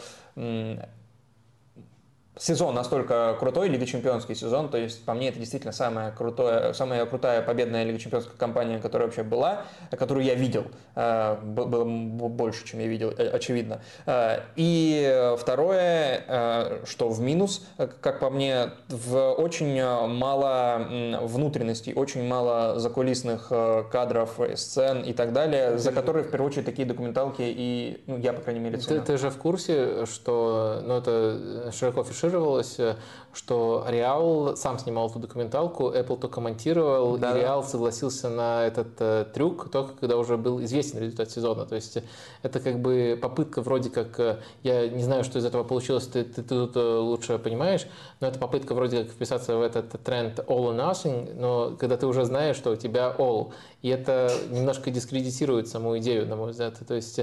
[SPEAKER 2] сезон настолько крутой, Лига Чемпионский сезон, то есть по мне это действительно самая крутая, самая крутая победная Лига Чемпионская кампания, которая вообще была, которую я видел, э, было больше, чем я видел, э, очевидно. Э, и второе, что в минус, как по мне, в очень мало внутренностей, очень мало закулисных кадров, сцен и так далее, за которые в первую очередь такие документалки и ну, я, по крайней мере.
[SPEAKER 1] Ты, ты же в курсе, что ну, это широко афишировано, афишировалось, э, что Реал сам снимал эту документалку, Apple только монтировал, да. и Реал согласился на этот э, трюк только когда уже был известен результат сезона. То есть это как бы попытка вроде как, э, я не знаю, что из этого получилось, ты, ты, ты тут э, лучше понимаешь, но это попытка вроде как вписаться в этот тренд all or nothing, но когда ты уже знаешь, что у тебя all, и это немножко дискредитирует саму идею, на мой взгляд. То есть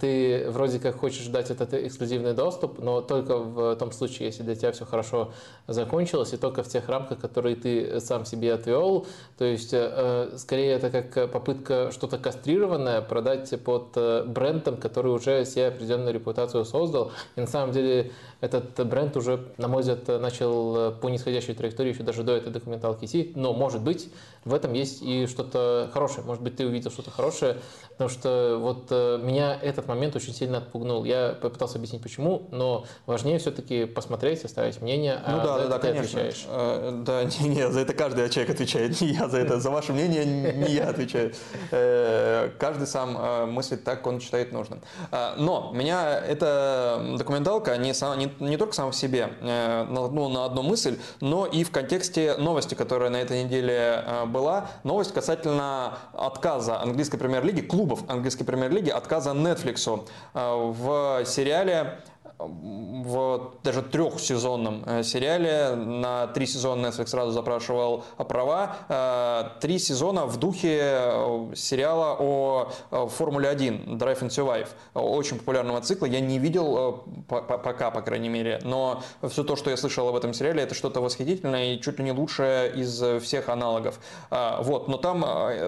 [SPEAKER 1] ты вроде как хочешь дать этот эксклюзивный доступ, но только в том случае, если для тебя все хорошо закончилось, и только в тех рамках, которые ты сам себе отвел. То есть, э, скорее, это как попытка что-то кастрированное продать под э, брендом, который уже себе определенную репутацию создал. И на самом деле этот бренд уже, на мой взгляд, начал по нисходящей траектории еще даже до этой документалки идти. Но, может быть, в этом есть и что-то хорошее. Может быть, ты увидел что-то хорошее, потому что вот э, меня этот момент очень сильно отпугнул. Я попытался объяснить, почему, но важнее все-таки посмотреть, оставить мнение,
[SPEAKER 2] ну, да, за да, да, ты конечно. отвечаешь. А, да, не, не, за это каждый человек отвечает, не я за это, за ваше мнение не я отвечаю. Э, каждый сам э, мыслит так, он считает нужным. Но меня эта документалка не, не, не только сама в себе ну, на одну мысль, но и в контексте новости, которая на этой неделе была новость касательно отказа английской премьер-лиги, клубов английской премьер-лиги, отказа Netflix э, в сериале в даже трехсезонном э, сериале. На три сезона Netflix сразу запрашивал права. Э, три сезона в духе э, сериала о Формуле 1 Drive and Survive. Очень популярного цикла. Я не видел пока, по крайней мере. Но все то, что я слышал об этом сериале, это что-то восхитительное и чуть ли не лучшее из всех аналогов. Вот. Но там,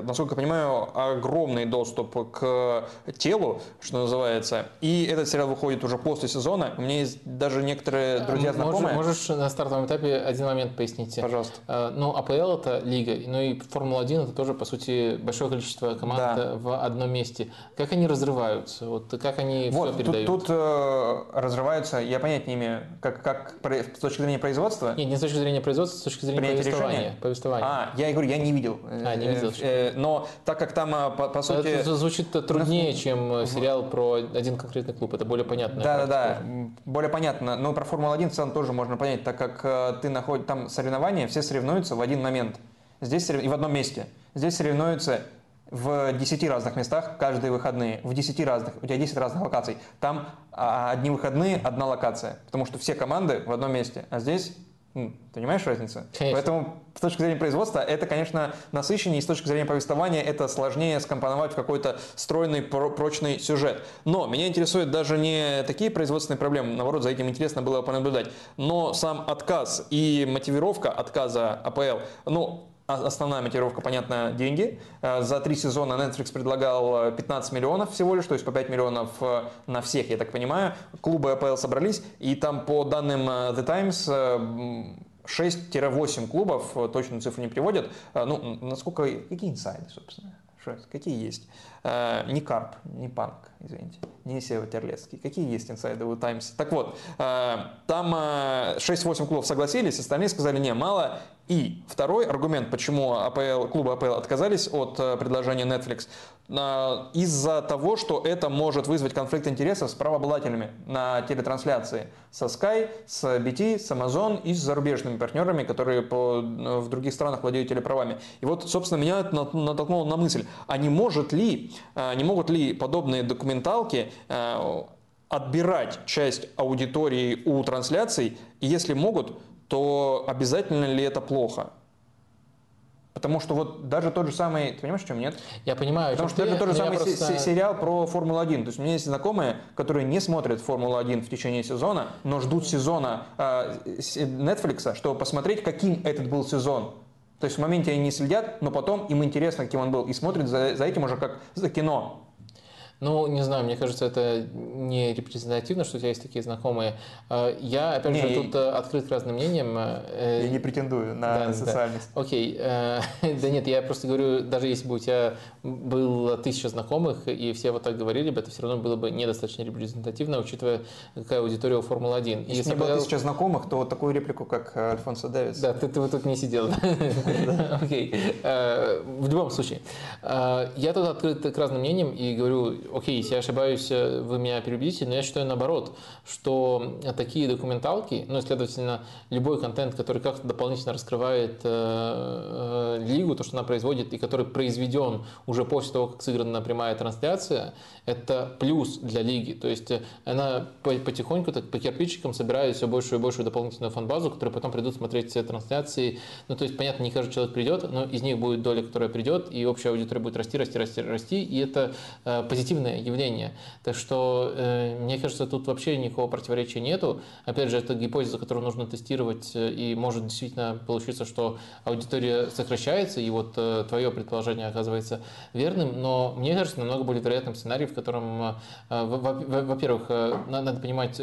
[SPEAKER 2] насколько я понимаю, огромный доступ к телу, что называется. И этот сериал выходит уже после сезона сезона. У меня есть даже некоторые друзья
[SPEAKER 1] Можешь,
[SPEAKER 2] знакомые.
[SPEAKER 1] можешь на стартовом этапе один момент пояснить?
[SPEAKER 2] Пожалуйста.
[SPEAKER 1] Э, Ну, АПЛ это лига, ну и Формула-1 это тоже, по сути, большое количество команд
[SPEAKER 2] Да.
[SPEAKER 1] э, в одном месте. Как они разрываются? Вот как они все
[SPEAKER 2] Вот, тут,
[SPEAKER 1] передают?
[SPEAKER 2] тут, э, разрываются, я понять не имею, как, как с точки зрения производства.
[SPEAKER 1] Нет, не с точки зрения производства, с точки зрения
[SPEAKER 2] Принятие
[SPEAKER 1] повествования.
[SPEAKER 2] решения?
[SPEAKER 1] повествования.
[SPEAKER 2] А, я и говорю, я не видел.
[SPEAKER 1] А, не
[SPEAKER 2] Э,
[SPEAKER 1] видел,
[SPEAKER 2] э, Но так как там, э, по, по сути...
[SPEAKER 1] Это звучит труднее, чем э, сериал про один конкретный клуб. Это более понятно.
[SPEAKER 2] Да, да, да, более понятно. Но про Формулу-1 в целом тоже можно понять, так как э, ты находишь там соревнования, все соревнуются в один момент. Здесь сорев- и в одном месте. Здесь соревнуются в 10 разных местах каждые выходные, в 10 разных, у тебя 10 разных локаций. Там а, одни выходные, одна локация, потому что все команды в одном месте, а здесь, понимаешь разницу?
[SPEAKER 1] Конечно.
[SPEAKER 2] Поэтому с точки зрения производства это, конечно, насыщеннее, и с точки зрения повествования это сложнее скомпоновать в какой-то стройный, про- прочный сюжет. Но меня интересуют даже не такие производственные проблемы, наоборот, за этим интересно было понаблюдать, но сам отказ и мотивировка отказа АПЛ, ну, Основная мотивировка, понятно, деньги. Э, За три сезона Netflix предлагал э, 15 миллионов всего лишь, то есть по 5 миллионов э, на всех, я так понимаю. Клубы АПЛ собрались, и там по данным э, The Times э, м, 6-8 клубов, э, точную цифру не приводят. Э, Ну, насколько, какие инсайды, собственно? Какие есть? Э, Не Карп, не Панк, извините, не Сева Терлецкий. Какие есть инсайды у Таймс? Так вот, э, там э, 6-8 клубов согласились, остальные сказали, не, мало. И второй аргумент, почему АПЛ, клубы АПЛ отказались от э, предложения Netflix, э, из-за того, что это может вызвать конфликт интересов с правообладателями на телетрансляции со Sky, с BT, с Amazon и с зарубежными партнерами, которые по, э, в других странах владеют телеправами. И вот, собственно, меня это нат- натолкнуло на мысль, а не может ли, э, не могут ли подобные документалки э, отбирать часть аудитории у трансляций, и если могут, то обязательно ли это плохо? Потому что вот даже тот же самый, ты понимаешь, в чем нет?
[SPEAKER 1] Я понимаю,
[SPEAKER 2] Потому что
[SPEAKER 1] ты,
[SPEAKER 2] даже тот же
[SPEAKER 1] я
[SPEAKER 2] самый
[SPEAKER 1] просто-
[SPEAKER 2] се- сериал про Формулу-1. То есть у меня есть знакомые, которые не смотрят Формулу-1 в течение сезона, но ждут сезона э, Netflix, чтобы посмотреть, каким этот был сезон. То есть в моменте они не следят, но потом им интересно, каким он был, и смотрят за, за этим уже как за кино.
[SPEAKER 1] Ну, не знаю, мне кажется, это не репрезентативно, что у тебя есть такие знакомые. Э, Я, опять
[SPEAKER 2] Не,
[SPEAKER 1] же, тут э, открыт к разным мнениям. э,
[SPEAKER 2] Я не претендую на
[SPEAKER 1] да, да.
[SPEAKER 2] социальность.
[SPEAKER 1] Окей, э, да нет, я просто говорю, даже если бы у тебя было тысяча знакомых, и все вот так говорили бы, это все равно было бы недостаточно репрезентативно, учитывая, какая аудитория у Формулы-1. И
[SPEAKER 2] Если не было тысяча знакомых, то вот такую реплику, как э, Альфонсо Дэвис.
[SPEAKER 1] Да, ты, ты вот тут не сидел. да? Окей. Э, В любом случае, э, я тут открыт к разным мнениям и говорю, окей, если я ошибаюсь, э, вы меня переубедите, но я считаю наоборот, что такие документалки, ну следовательно, любой контент, который как-то дополнительно раскрывает э, э, лигу, то, что она производит, и который произведен уже после того, как сыграна прямая трансляция, это плюс для лиги. То есть э, она по- потихоньку, так по кирпичикам собирает все большую и большую дополнительную фан-базу, которые потом придут смотреть все трансляции. Ну, то есть, понятно, не каждый человек придет, но из них будет доля, которая придет, и общая аудитория будет расти, расти, расти, расти, и это э, позитивное явление. Так что, э, мне кажется, тут вообще никакого противоречия нету. Опять же, это гипотеза, которую нужно тестировать, э, и может действительно получиться, что аудитория сокращается, и вот э, твое предположение оказывается верным, но мне кажется, намного более вероятным сценарий, в котором, во- во- во- во-первых, на- надо понимать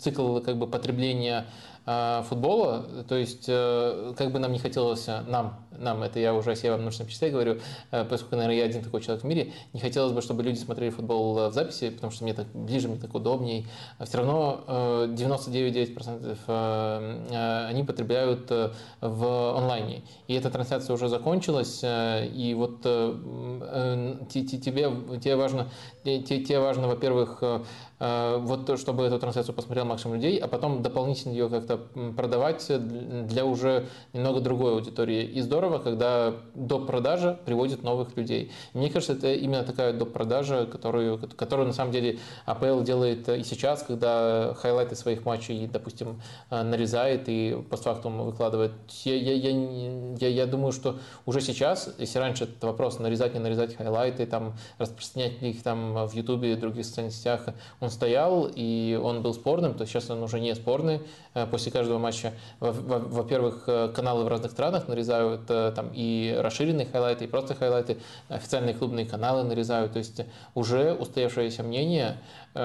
[SPEAKER 1] цикл как бы потребления футбола, то есть э, как бы нам не хотелось, э, нам, нам, это я уже о себе во множественном числе говорю, э, поскольку, наверное, я один такой человек в мире, не хотелось бы, чтобы люди смотрели футбол э, в записи, потому что мне так ближе, мне так удобней. А все равно э, 99,9% э, э, они потребляют э, в онлайне. И эта трансляция уже закончилась, э, и вот э, э, тебе, тебе важно, те- те- тебе важно, во-первых, э, э, вот то, чтобы эту трансляцию посмотрел максимум людей, а потом дополнительно ее как-то продавать для уже немного другой аудитории. И здорово, когда доп. продажа приводит новых людей. Мне кажется, это именно такая доп. продажа, которую, которую на самом деле АПЛ делает и сейчас, когда хайлайты своих матчей, допустим, э, нарезает и постфактум выкладывает. Я, я, я, я, я думаю, что уже сейчас, если раньше этот вопрос нарезать, не нарезать хайлайты, там, распространять их там в Ютубе и других социальных сетях, он стоял, и он был спорным, то сейчас он уже не спорный э, после каждого матча. Во-первых, э, каналы в разных странах нарезают э, там и расширенные хайлайты, и просто хайлайты, официальные клубные каналы нарезают, то есть уже устоявшееся мнение,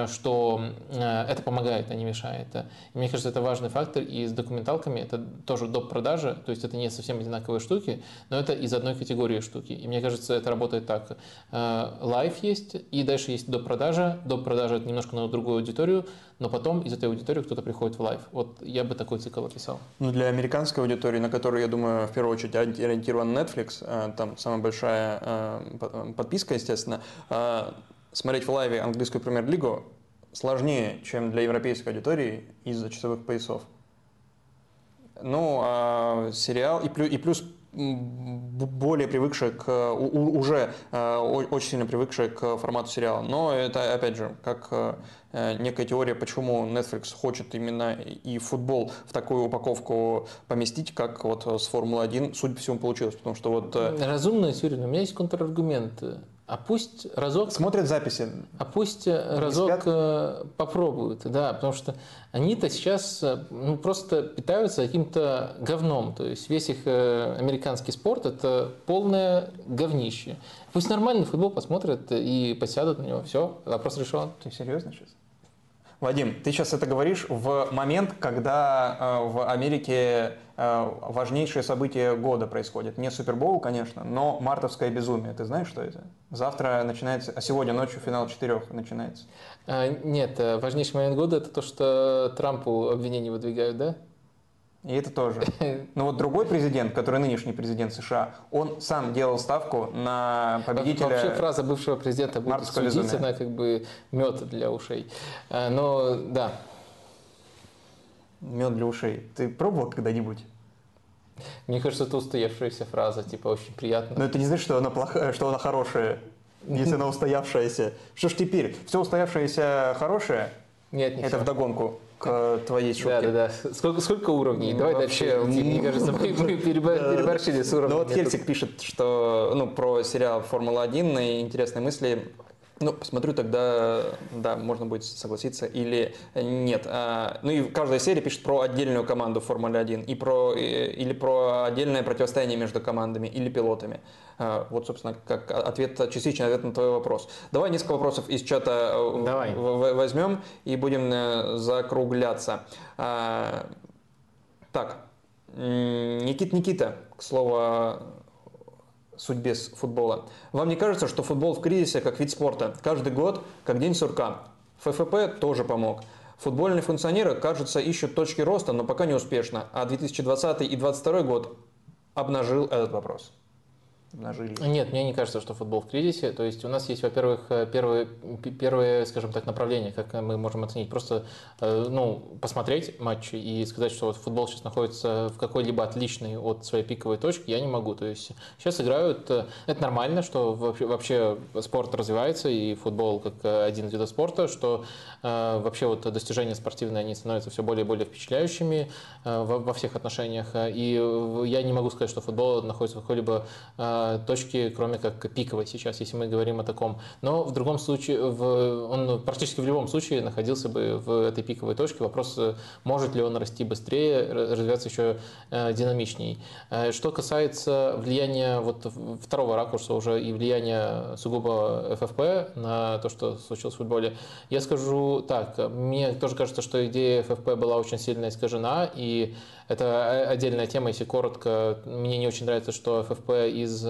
[SPEAKER 1] что это помогает, а не мешает. И мне кажется, это важный фактор, и с документалками это тоже доп. продажа, то есть это не совсем одинаковые штуки, но это из одной категории штуки. И мне кажется, это работает так. Live есть, и дальше есть доп. продажа. Доп. продажа это немножко на другую аудиторию, но потом из этой аудитории кто-то приходит в live. Вот я бы такой цикл описал.
[SPEAKER 2] Ну, для американской аудитории, на которую, я думаю, в первую очередь ориентирован Netflix, э, там самая большая э, подписка, естественно, э, смотреть в лайве английскую премьер-лигу сложнее, чем для европейской аудитории из-за часовых поясов. Ну, а сериал, и плюс, и плюс более привыкшие к, уже э, очень сильно привыкшие к формату сериала. Но это, опять же, как э, некая теория, почему Netflix хочет именно и футбол в такую упаковку поместить, как вот с Формулы-1, судя по всему, получилось. Потому что вот... Э,
[SPEAKER 1] Разумная теория, но у меня есть контраргумент. А пусть разок...
[SPEAKER 2] Смотрят записи.
[SPEAKER 1] А пусть разок спят. попробуют, да, потому что они-то сейчас э, ну, просто питаются каким-то говном. То есть весь их э, американский спорт – это полное говнище. Пусть нормальный футбол посмотрят и посядут на него. Все, вопрос решен.
[SPEAKER 2] Ты серьезно сейчас? Вадим, ты сейчас это говоришь в момент, когда э, в Америке э, важнейшее событие года происходит. Не Супербоул, конечно, но мартовское безумие. Ты знаешь, что это? Завтра начинается, а сегодня ночью финал четырех начинается.
[SPEAKER 1] А, нет, э, важнейший момент года это то, что Трампу обвинения выдвигают, да?
[SPEAKER 2] И это тоже. Но вот другой президент, который нынешний президент США, он сам делал ставку на победителя...
[SPEAKER 1] Вообще фраза бывшего президента будет судить, она как бы мед для ушей. А, но да.
[SPEAKER 2] Мед для ушей. Ты пробовал когда-нибудь?
[SPEAKER 1] Мне кажется, это устоявшаяся фраза, типа очень приятно.
[SPEAKER 2] Но это не значит, что она плохая, что она хорошая, если она устоявшаяся. Что ж теперь? Все устоявшееся хорошее?
[SPEAKER 1] Нет, не
[SPEAKER 2] Это вдогонку к твоей шутке.
[SPEAKER 1] Да, да, да. Сколько, сколько уровней? Давай
[SPEAKER 2] Вообще,
[SPEAKER 1] дальше. Мне кажется, мы, мы переборщили с уровнем.
[SPEAKER 2] Ну вот Хельсик пишет, что ну, про сериал Формула-1 и интересные мысли. Ну, посмотрю тогда, да, можно будет согласиться или нет. А, ну и каждая серия пишет про отдельную команду Формулы-1 и про, или про отдельное противостояние между командами или пилотами. А, вот, собственно, как ответ, частичный ответ на твой вопрос. Давай несколько вопросов из чата э, Давай. возьмем и будем э, закругляться. А, так, Никит Никита, к слову, судьбе футбола. Вам не кажется, что футбол в кризисе как вид спорта? Каждый год как день сурка. ФФП тоже помог. Футбольные функционеры, кажется, ищут точки роста, но пока не успешно. А 2020 и 2022 год обнажил этот вопрос
[SPEAKER 1] нажили? Нет, мне не кажется, что футбол в кризисе. То есть у нас есть, во-первых, э, первые, первые, скажем так, направления, как мы можем оценить. Просто э, ну, посмотреть матчи и сказать, что вот футбол сейчас находится в какой-либо отличной от своей пиковой точки, я не могу. То есть сейчас играют, э, это нормально, что вообще, вообще спорт развивается и футбол как один из видов спорта, что вообще вот достижения спортивные, они становятся все более и более впечатляющими во всех отношениях. И я не могу сказать, что футбол находится в какой-либо точки, кроме как пиковой сейчас, если мы говорим о таком. Но в другом случае, в, он практически в любом случае находился бы в этой пиковой точке. Вопрос, может ли он расти быстрее, развиваться еще э, динамичней. Э, что касается влияния вот второго ракурса уже и влияния сугубо ФФП на то, что случилось в футболе, я скажу так, мне тоже кажется, что идея ФФП была очень сильно искажена, и это отдельная тема, если коротко. Мне не очень нравится, что ФФП из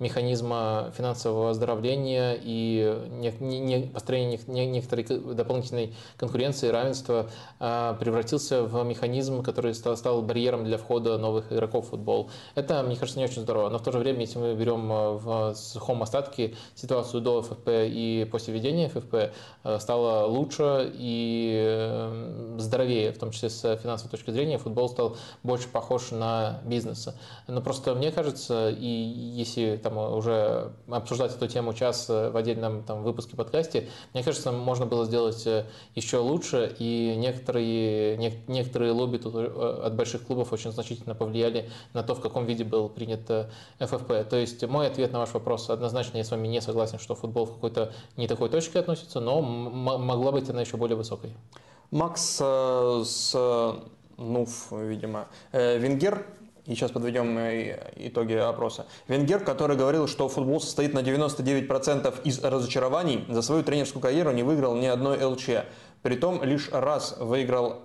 [SPEAKER 1] механизма финансового оздоровления и не, построения не, некоторой дополнительной конкуренции, равенства а, превратился в механизм, который стал, стал барьером для входа новых игроков в футбол. Это, мне кажется, не очень здорово. Но в то же время, если мы берем а, в сухом остатке ситуацию до ФФП и после введения ФФП, а, стало лучше и здоровее, в том числе с финансовой точки зрения. Футбол стал больше похож на бизнес. Но просто мне кажется, и если там уже обсуждать эту тему час в отдельном там, выпуске подкасте, мне кажется, можно было сделать еще лучше, и некоторые, не, некоторые лобби тут от больших клубов очень значительно повлияли на то, в каком виде был принят ФФП. То есть мой ответ на ваш вопрос однозначно я с вами не согласен, что футбол в какой-то не такой точке относится, но могла быть она еще более высокой.
[SPEAKER 2] Макс э, с НУФ, видимо, э, Венгер и сейчас подведем э, итоги опроса. Венгер, который говорил, что футбол состоит на 99% из разочарований, за свою тренерскую карьеру не выиграл ни одной ЛЧ. Притом лишь раз выиграл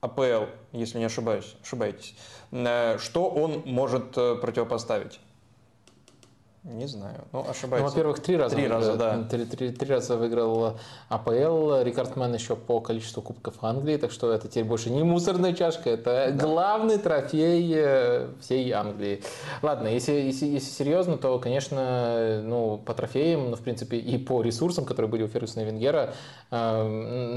[SPEAKER 2] АПЛ, если не ошибаюсь, ошибаетесь. Что он может противопоставить? Не знаю. Ну, ошибаюсь.
[SPEAKER 1] Ну, во-первых, три раза.
[SPEAKER 2] Три раза, да.
[SPEAKER 1] Три, три, три раза выиграл АПЛ, рекордсмен еще по количеству кубков Англии, так что это теперь больше не мусорная чашка, это да. главный трофей э, всей Англии. Ладно, если, если, если серьезно, то, конечно, ну, по трофеям, ну, в принципе, и по ресурсам, которые были у Фергюсона и Венгера, э,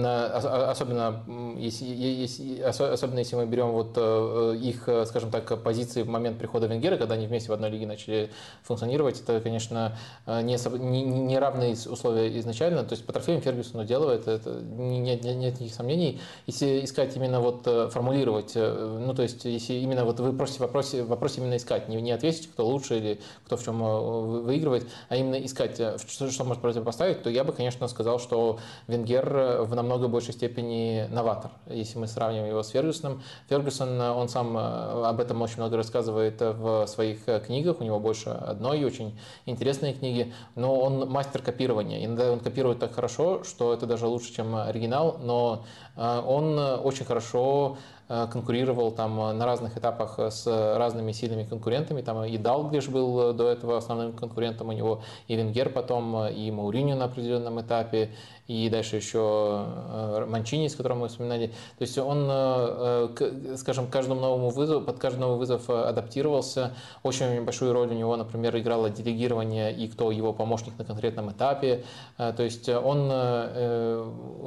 [SPEAKER 1] на, особенно, если, если, особенно если мы берем вот э, их, скажем так, позиции в момент прихода Венгера, когда они вместе в одной лиге начали функционировать, делать. Это, конечно, э, не, не, не равные условия изначально. То есть по трофеям Фергюсону делает, это нет, нет, нет никаких сомнений. Если искать именно вот э, формулировать, э, ну то есть если именно вот вы просите вопрос, вопрос именно искать, не, не ответить, кто лучше или кто в чем выигрывает, а именно искать, что, что может противопоставить, то я бы, конечно, сказал, что Венгер в намного большей степени новатор, если мы сравниваем его с Фергюсоном. Фергюсон, он сам об этом очень много рассказывает в своих книгах, у него больше одной, очень очень интересные книги, но он мастер копирования. Иногда он копирует так хорошо, что это даже лучше, чем оригинал, но э, он очень хорошо э, конкурировал там на разных этапах с разными сильными конкурентами. Там и Далглиш был до этого основным конкурентом у него, и Венгер потом, и Мауриню на определенном этапе, и дальше еще э, Манчини, с которым мы вспоминали. То есть он, э, э, скажем, каждому новому вызову, под каждый новый вызов адаптировался. Очень большую роль у него, например, играло делегирование и кто его помощник на конкретном этапе. То есть он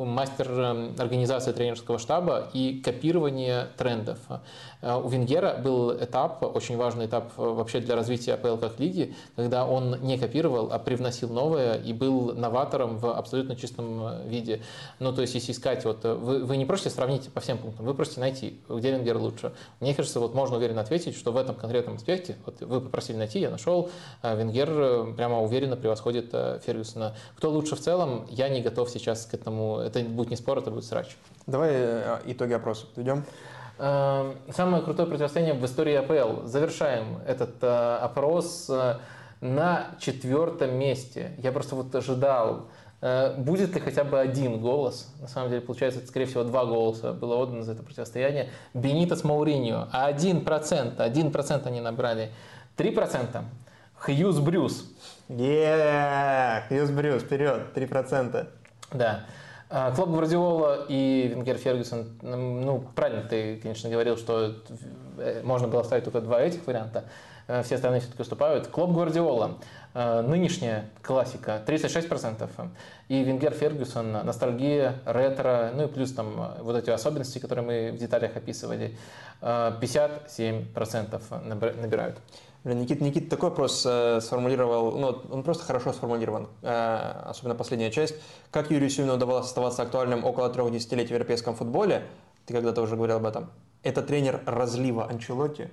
[SPEAKER 1] мастер организации тренерского штаба и копирования трендов. У Венгера был этап, очень важный этап вообще для развития АПЛ как лиги, когда он не копировал, а привносил новое и был новатором в абсолютно чистом э, виде. Ну, то есть, если искать, вот э, вы, вы не просите сравнить по всем пунктам, вы просите найти, где Венгер лучше. Мне кажется, вот можно уверенно ответить, что в этом конкретном аспекте, вот вы попросили найти, я нашел, Венгер э, прямо уверенно превосходит Фергюсона. Кто лучше в целом, я не готов сейчас к этому, это будет не спор, это будет срач.
[SPEAKER 2] Давай итоги опроса подведем.
[SPEAKER 1] Эм, самое крутое противостояние в истории АПЛ. Завершаем этот опрос на четвертом месте. Я просто вот ожидал Э, будет ли хотя бы один голос? На самом деле, получается, это, скорее всего, два голоса было отдано за это противостояние. Бенито с Мауриньо. А один процент, один процент они набрали. Три процента. Хьюз Брюс.
[SPEAKER 2] Yeah, Хьюз Брюс, вперед, три процента.
[SPEAKER 1] Да. А, Клоп Гвардиола и Венгер Фергюсон, ну, правильно ты, конечно, говорил, что э, можно было ставить только два этих варианта. Э, все остальные все-таки уступают. Клоп Гвардиола, э, нынешняя классика, 36%. И Венгер Фергюсон, ностальгия, ретро, ну и плюс там вот эти особенности, которые мы в деталях описывали, 57% набирают.
[SPEAKER 2] Никит, Никит такой вопрос э, сформулировал, ну, он просто хорошо сформулирован, э, особенно последняя часть. Как Юрию Сюину удавалось оставаться актуальным около трех десятилетий в европейском футболе? Ты когда-то уже говорил об этом. Это тренер разлива Анчелотти,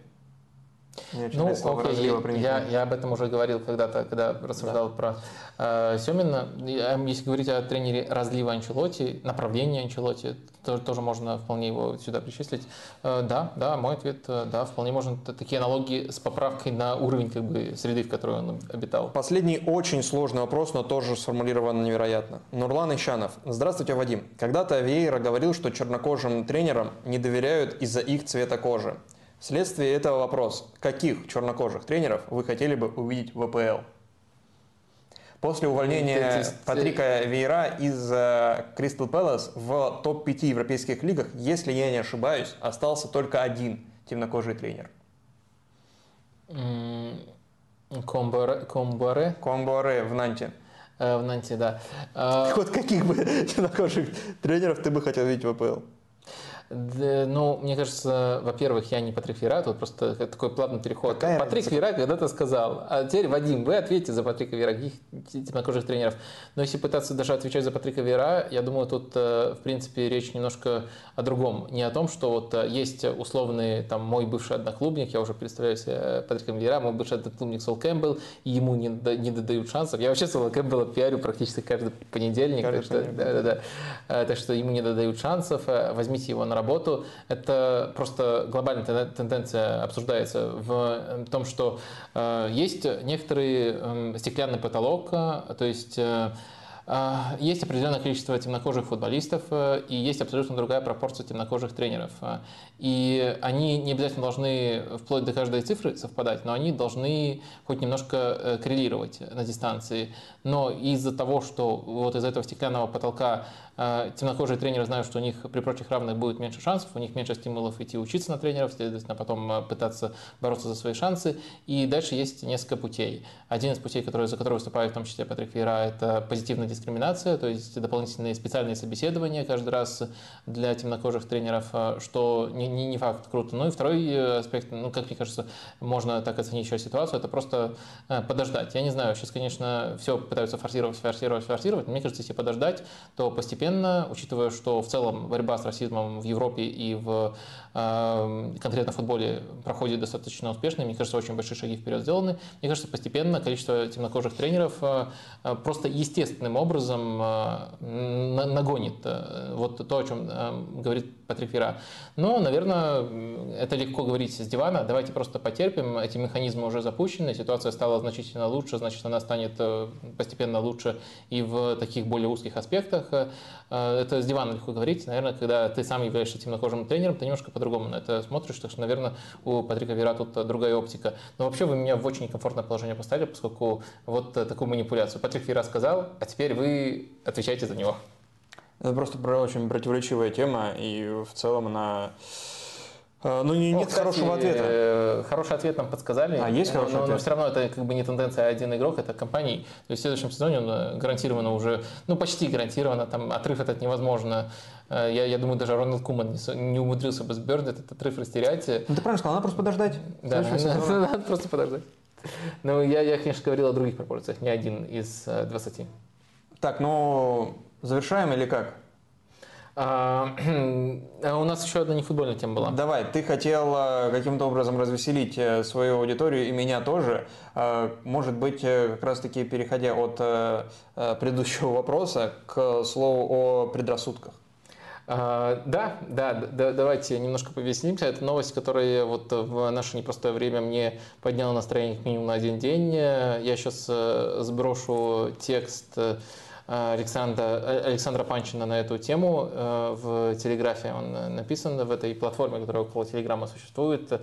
[SPEAKER 1] ну, окей, я, я об этом уже говорил когда-то, когда рассуждал да. про э, Семина. Если говорить о тренере разлива Анчелоти, направления Анчелоти, то, тоже можно вполне его сюда причислить. Э, да, да, мой ответ, э, да, вполне можно такие аналогии с поправкой на уровень как бы, среды, в которой он обитал.
[SPEAKER 2] Последний очень сложный вопрос, но тоже сформулирован невероятно. Нурлан Ищанов. Здравствуйте, Вадим. Когда-то Вейера говорил, что чернокожим тренерам не доверяют из-за их цвета кожи. Вследствие этого вопрос. Каких чернокожих тренеров вы хотели бы увидеть в ВПЛ? После увольнения Патрика Вейра из Кристал Пэлас в топ-5 европейских лигах, если я не ошибаюсь, остался только один темнокожий тренер.
[SPEAKER 1] Комборе? Комборе,
[SPEAKER 2] Комборе в Нанте.
[SPEAKER 1] Э, в Нанте, да.
[SPEAKER 2] Вот каких бы темнокожих тренеров ты бы хотел видеть в ВПЛ?
[SPEAKER 1] Да, ну, мне кажется, во-первых, я не Патрик Вера, тут просто такой плавный переход.
[SPEAKER 2] Какая
[SPEAKER 1] Патрик
[SPEAKER 2] разница?
[SPEAKER 1] Вера когда-то сказал, а теперь, Вадим, вы ответите за Патрика Вера, каких темнокожих тренеров. Но если пытаться даже отвечать за Патрика Вера, я думаю, тут, э, в принципе, речь немножко о другом. Не о том, что вот э, есть условный, там, мой бывший одноклубник, я уже представляю себе Патриком Вера, мой бывший одноклубник Сол Кэмпбелл, и ему не, не додают шансов. Я вообще Сола Кэмпбелла пиарю практически каждый понедельник.
[SPEAKER 2] Каждый
[SPEAKER 1] так что,
[SPEAKER 2] понедельник.
[SPEAKER 1] да, да, да. Э, Так что ему не додают шансов, э, возьмите его на работу. Это просто глобальная тен- тенденция обсуждается в э, том, что э, есть некоторый эм, стеклянный потолок, э, то есть есть определенное количество темнокожих футболистов и есть абсолютно другая пропорция темнокожих тренеров. И они не обязательно должны вплоть до каждой цифры совпадать, но они должны хоть немножко коррелировать на дистанции. Но из-за того, что вот из этого стеклянного потолка темнокожие тренеры знают, что у них при прочих равных будет меньше шансов, у них меньше стимулов идти учиться на тренеров, следовательно, потом э, пытаться бороться за свои шансы. И дальше есть несколько путей. Один из путей, который, за который выступает в том числе Патрик Вейра, это позитивная дискриминация, то есть дополнительные специальные собеседования каждый раз для темнокожих тренеров, что не, не, не факт круто. Ну и второй э, аспект, ну, как мне кажется, можно так оценить еще ситуацию, это просто э, подождать. Я не знаю, сейчас, конечно, все пытаются форсировать, форсировать, форсировать, но мне кажется, если подождать, то постепенно, учитывая, что в целом борьба с расизмом в Европе и в конкретно в футболе проходит достаточно успешно, мне кажется, очень большие шаги вперед сделаны, мне кажется, постепенно количество темнокожих тренеров э, э, просто естественным образом э, на- нагонит вот то, о чем говорит Патрик Вера. Но, наверное, это легко говорить с дивана. Давайте просто потерпим. Эти механизмы уже запущены, ситуация стала значительно лучше, значит, она станет постепенно лучше и в таких более узких аспектах. Это с дивана легко говорить. Наверное, когда ты сам являешься темнокожим тренером, ты немножко по-другому на это смотришь. Так что, наверное, у Патрика Вера тут э, другая оптика. Но вообще вы меня в очень некомфортное положение поставили, поскольку вот э, такую манипуляцию. Патрик Вера сказал, а теперь вы отвечаете за него.
[SPEAKER 2] Это просто про- очень противоречивая тема, и в целом она... э, Ну, не- нет
[SPEAKER 1] кстати,
[SPEAKER 2] хорошего ответа.
[SPEAKER 1] э, Хороший ответ нам подсказали.
[SPEAKER 2] А, есть
[SPEAKER 1] Но-
[SPEAKER 2] хороший
[SPEAKER 1] но, но
[SPEAKER 2] ответ?
[SPEAKER 1] все равно это как бы не тенденция а один игрок, это компании. То есть в следующем сезоне он э, гарантированно уже, ну почти гарантированно, там отрыв этот невозможно. Э, Я, я думаю, даже Рональд Куман не, не умудрился бы с Бернли этот отрыв растерять.
[SPEAKER 2] Ну, ты правильно сказал, надо просто подождать.
[SPEAKER 1] Да, надо просто подождать. Ну, я, я, конечно, говорил о других пропорциях, не один из э, 20.
[SPEAKER 2] Так, ну, завершаем или как?
[SPEAKER 1] А, а у нас еще одна нефутбольная тема была.
[SPEAKER 2] Давай, ты хотел э, каким-то образом развеселить э, свою аудиторию и меня тоже. Э, Может быть, э, как раз-таки переходя от предыдущего вопроса к слову о предрассудках.
[SPEAKER 1] А, Да, да, да, давайте немножко повеселимся. Это новость, которая вот в наше непростое время мне подняла настроение как минимум на один день. Я сейчас сброшу текст Александра, Александра Панчина на эту тему э, в Телеграфе. Он э, написан в этой платформе, которая около Телеграма существует э,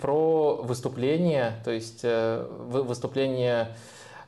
[SPEAKER 1] про выступление, то есть э, вы- выступление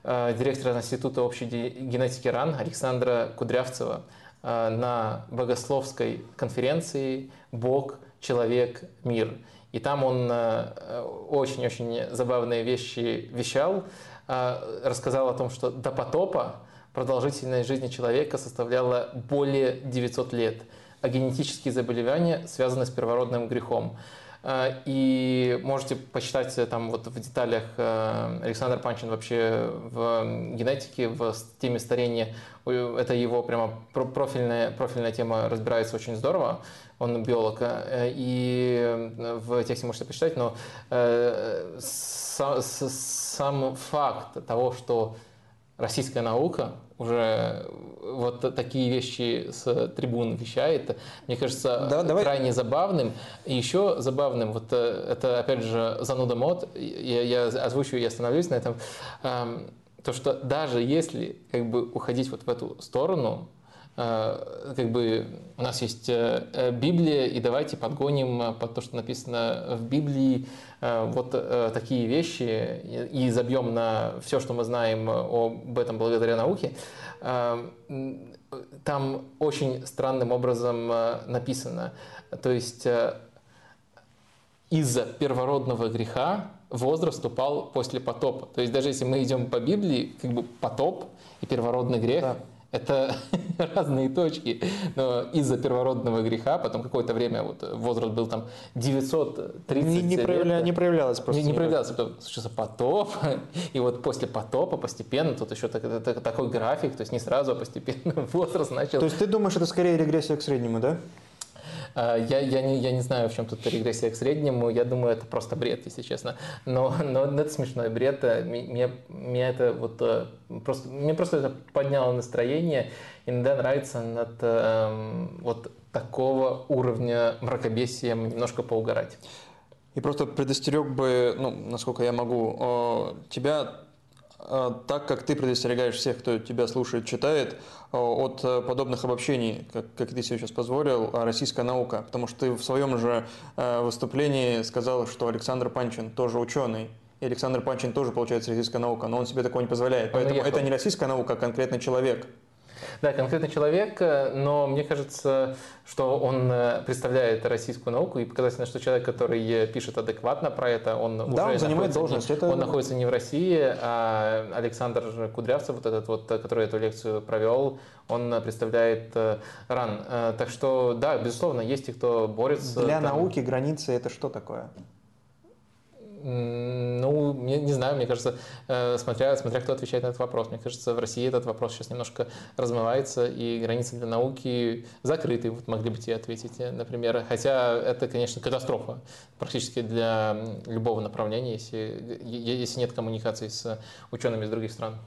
[SPEAKER 1] э, директора Института общей ге- генетики РАН Александра Кудрявцева э, на богословской конференции «Бог, человек, мир». И там он э, очень-очень забавные вещи вещал, э, рассказал о том, что до потопа продолжительность жизни человека составляла более 900 лет, а генетические заболевания связаны с первородным грехом. Э, И можете почитать э, там вот в деталях э, Александр Панчин вообще в генетике, в теме старения. Это его прямо про- профильная, профильная тема разбирается очень здорово. Он биолог. э, И в тексте можете почитать, но с- сам факт того, что российская наука уже вот такие вещи с трибун вещает, мне кажется,
[SPEAKER 2] Да, давай.
[SPEAKER 1] крайне забавным. И еще забавным, вот э, это опять же зануда мод, я, я озвучу и остановлюсь на этом, Эм, то, что даже если как бы уходить вот в эту сторону, как бы у нас есть э, э, Библия, и давайте подгоним э, под то, что написано в Библии, э, вот э, такие вещи и забьем на все, что мы знаем об этом благодаря науке. Э, Там очень странным образом э, написано. То есть э, из-за первородного греха возраст упал после потопа. То есть даже если мы идем по Библии, как бы потоп и первородный грех
[SPEAKER 2] Да.
[SPEAKER 1] Это разные точки, но из-за первородного греха, потом какое-то время вот возраст был там 930
[SPEAKER 2] Не, не,
[SPEAKER 1] лет,
[SPEAKER 2] проявля- не проявлялось просто.
[SPEAKER 1] не, не
[SPEAKER 2] никак.
[SPEAKER 1] проявлялся, потом случился потоп, и вот после потопа постепенно, тут еще так- так- такой график, то есть не сразу, а постепенно возраст начал
[SPEAKER 2] То есть ты думаешь, это скорее регрессия к среднему, да?
[SPEAKER 1] А, Я, я, не, я не знаю, в чем тут регрессия к среднему. Я думаю, это просто бред, если честно. Но, но это смешной бред. Э, Мне, меня это вот э, просто, мне просто это подняло настроение. Иногда нравится над эм, вот такого уровня мракобесием немножко поугарать.
[SPEAKER 2] И просто предостерег бы, ну, насколько я могу, тебя, так как ты предостерегаешь всех, кто тебя слушает, читает, э, от э, подобных обобщений, как, как ты себе сейчас позволил, э, российская наука. Потому что ты в своем же э, выступлении сказал, что Александр Панчин тоже ученый. И Александр Панчин тоже, получается, российская наука, но он себе такого не позволяет. Поэтому это не российская наука, а конкретный человек.
[SPEAKER 1] Да, конкретный человек, э, но мне кажется, что он э, представляет российскую науку, и показательно, что человек, который э, пишет адекватно про это, он уже
[SPEAKER 2] он занимает
[SPEAKER 1] находится не-
[SPEAKER 2] должность, это-
[SPEAKER 1] Он находится не в России, а Александр Кудрявцев, вот этот вот, который эту лекцию провел, он представляет РАН. Так что, да, безусловно, есть те, кто борется.
[SPEAKER 2] Для
[SPEAKER 1] там.
[SPEAKER 2] науки границы это что такое?
[SPEAKER 1] Ну, не, не знаю, мне кажется, э, смотря, смотря кто отвечает на этот вопрос. Мне кажется, в России этот вопрос сейчас немножко размывается, и границы для науки закрыты, вот могли бы тебе ответить, э, например. Хотя это, конечно, катастрофа практически для любого направления, если, если нет коммуникации с учеными из других стран.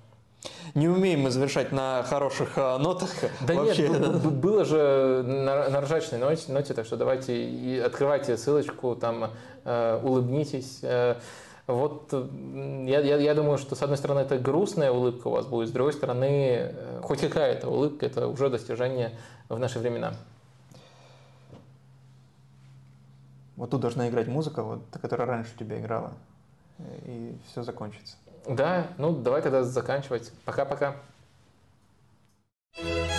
[SPEAKER 2] Не умеем мы завершать на хороших э, нотах.
[SPEAKER 1] Да
[SPEAKER 2] Вообще,
[SPEAKER 1] нет, было же на, на ржачной ноте, ноте, так что давайте и открывайте ссылочку, там э, улыбнитесь. Э, вот я, я, я думаю, что с одной стороны это грустная улыбка у вас будет, с другой стороны хоть какая-то улыбка, это уже достижение в наши времена.
[SPEAKER 2] Вот тут должна играть музыка, вот, которая раньше у тебя играла, и все закончится.
[SPEAKER 1] Да, ну давай тогда заканчивать. Пока-пока. thank you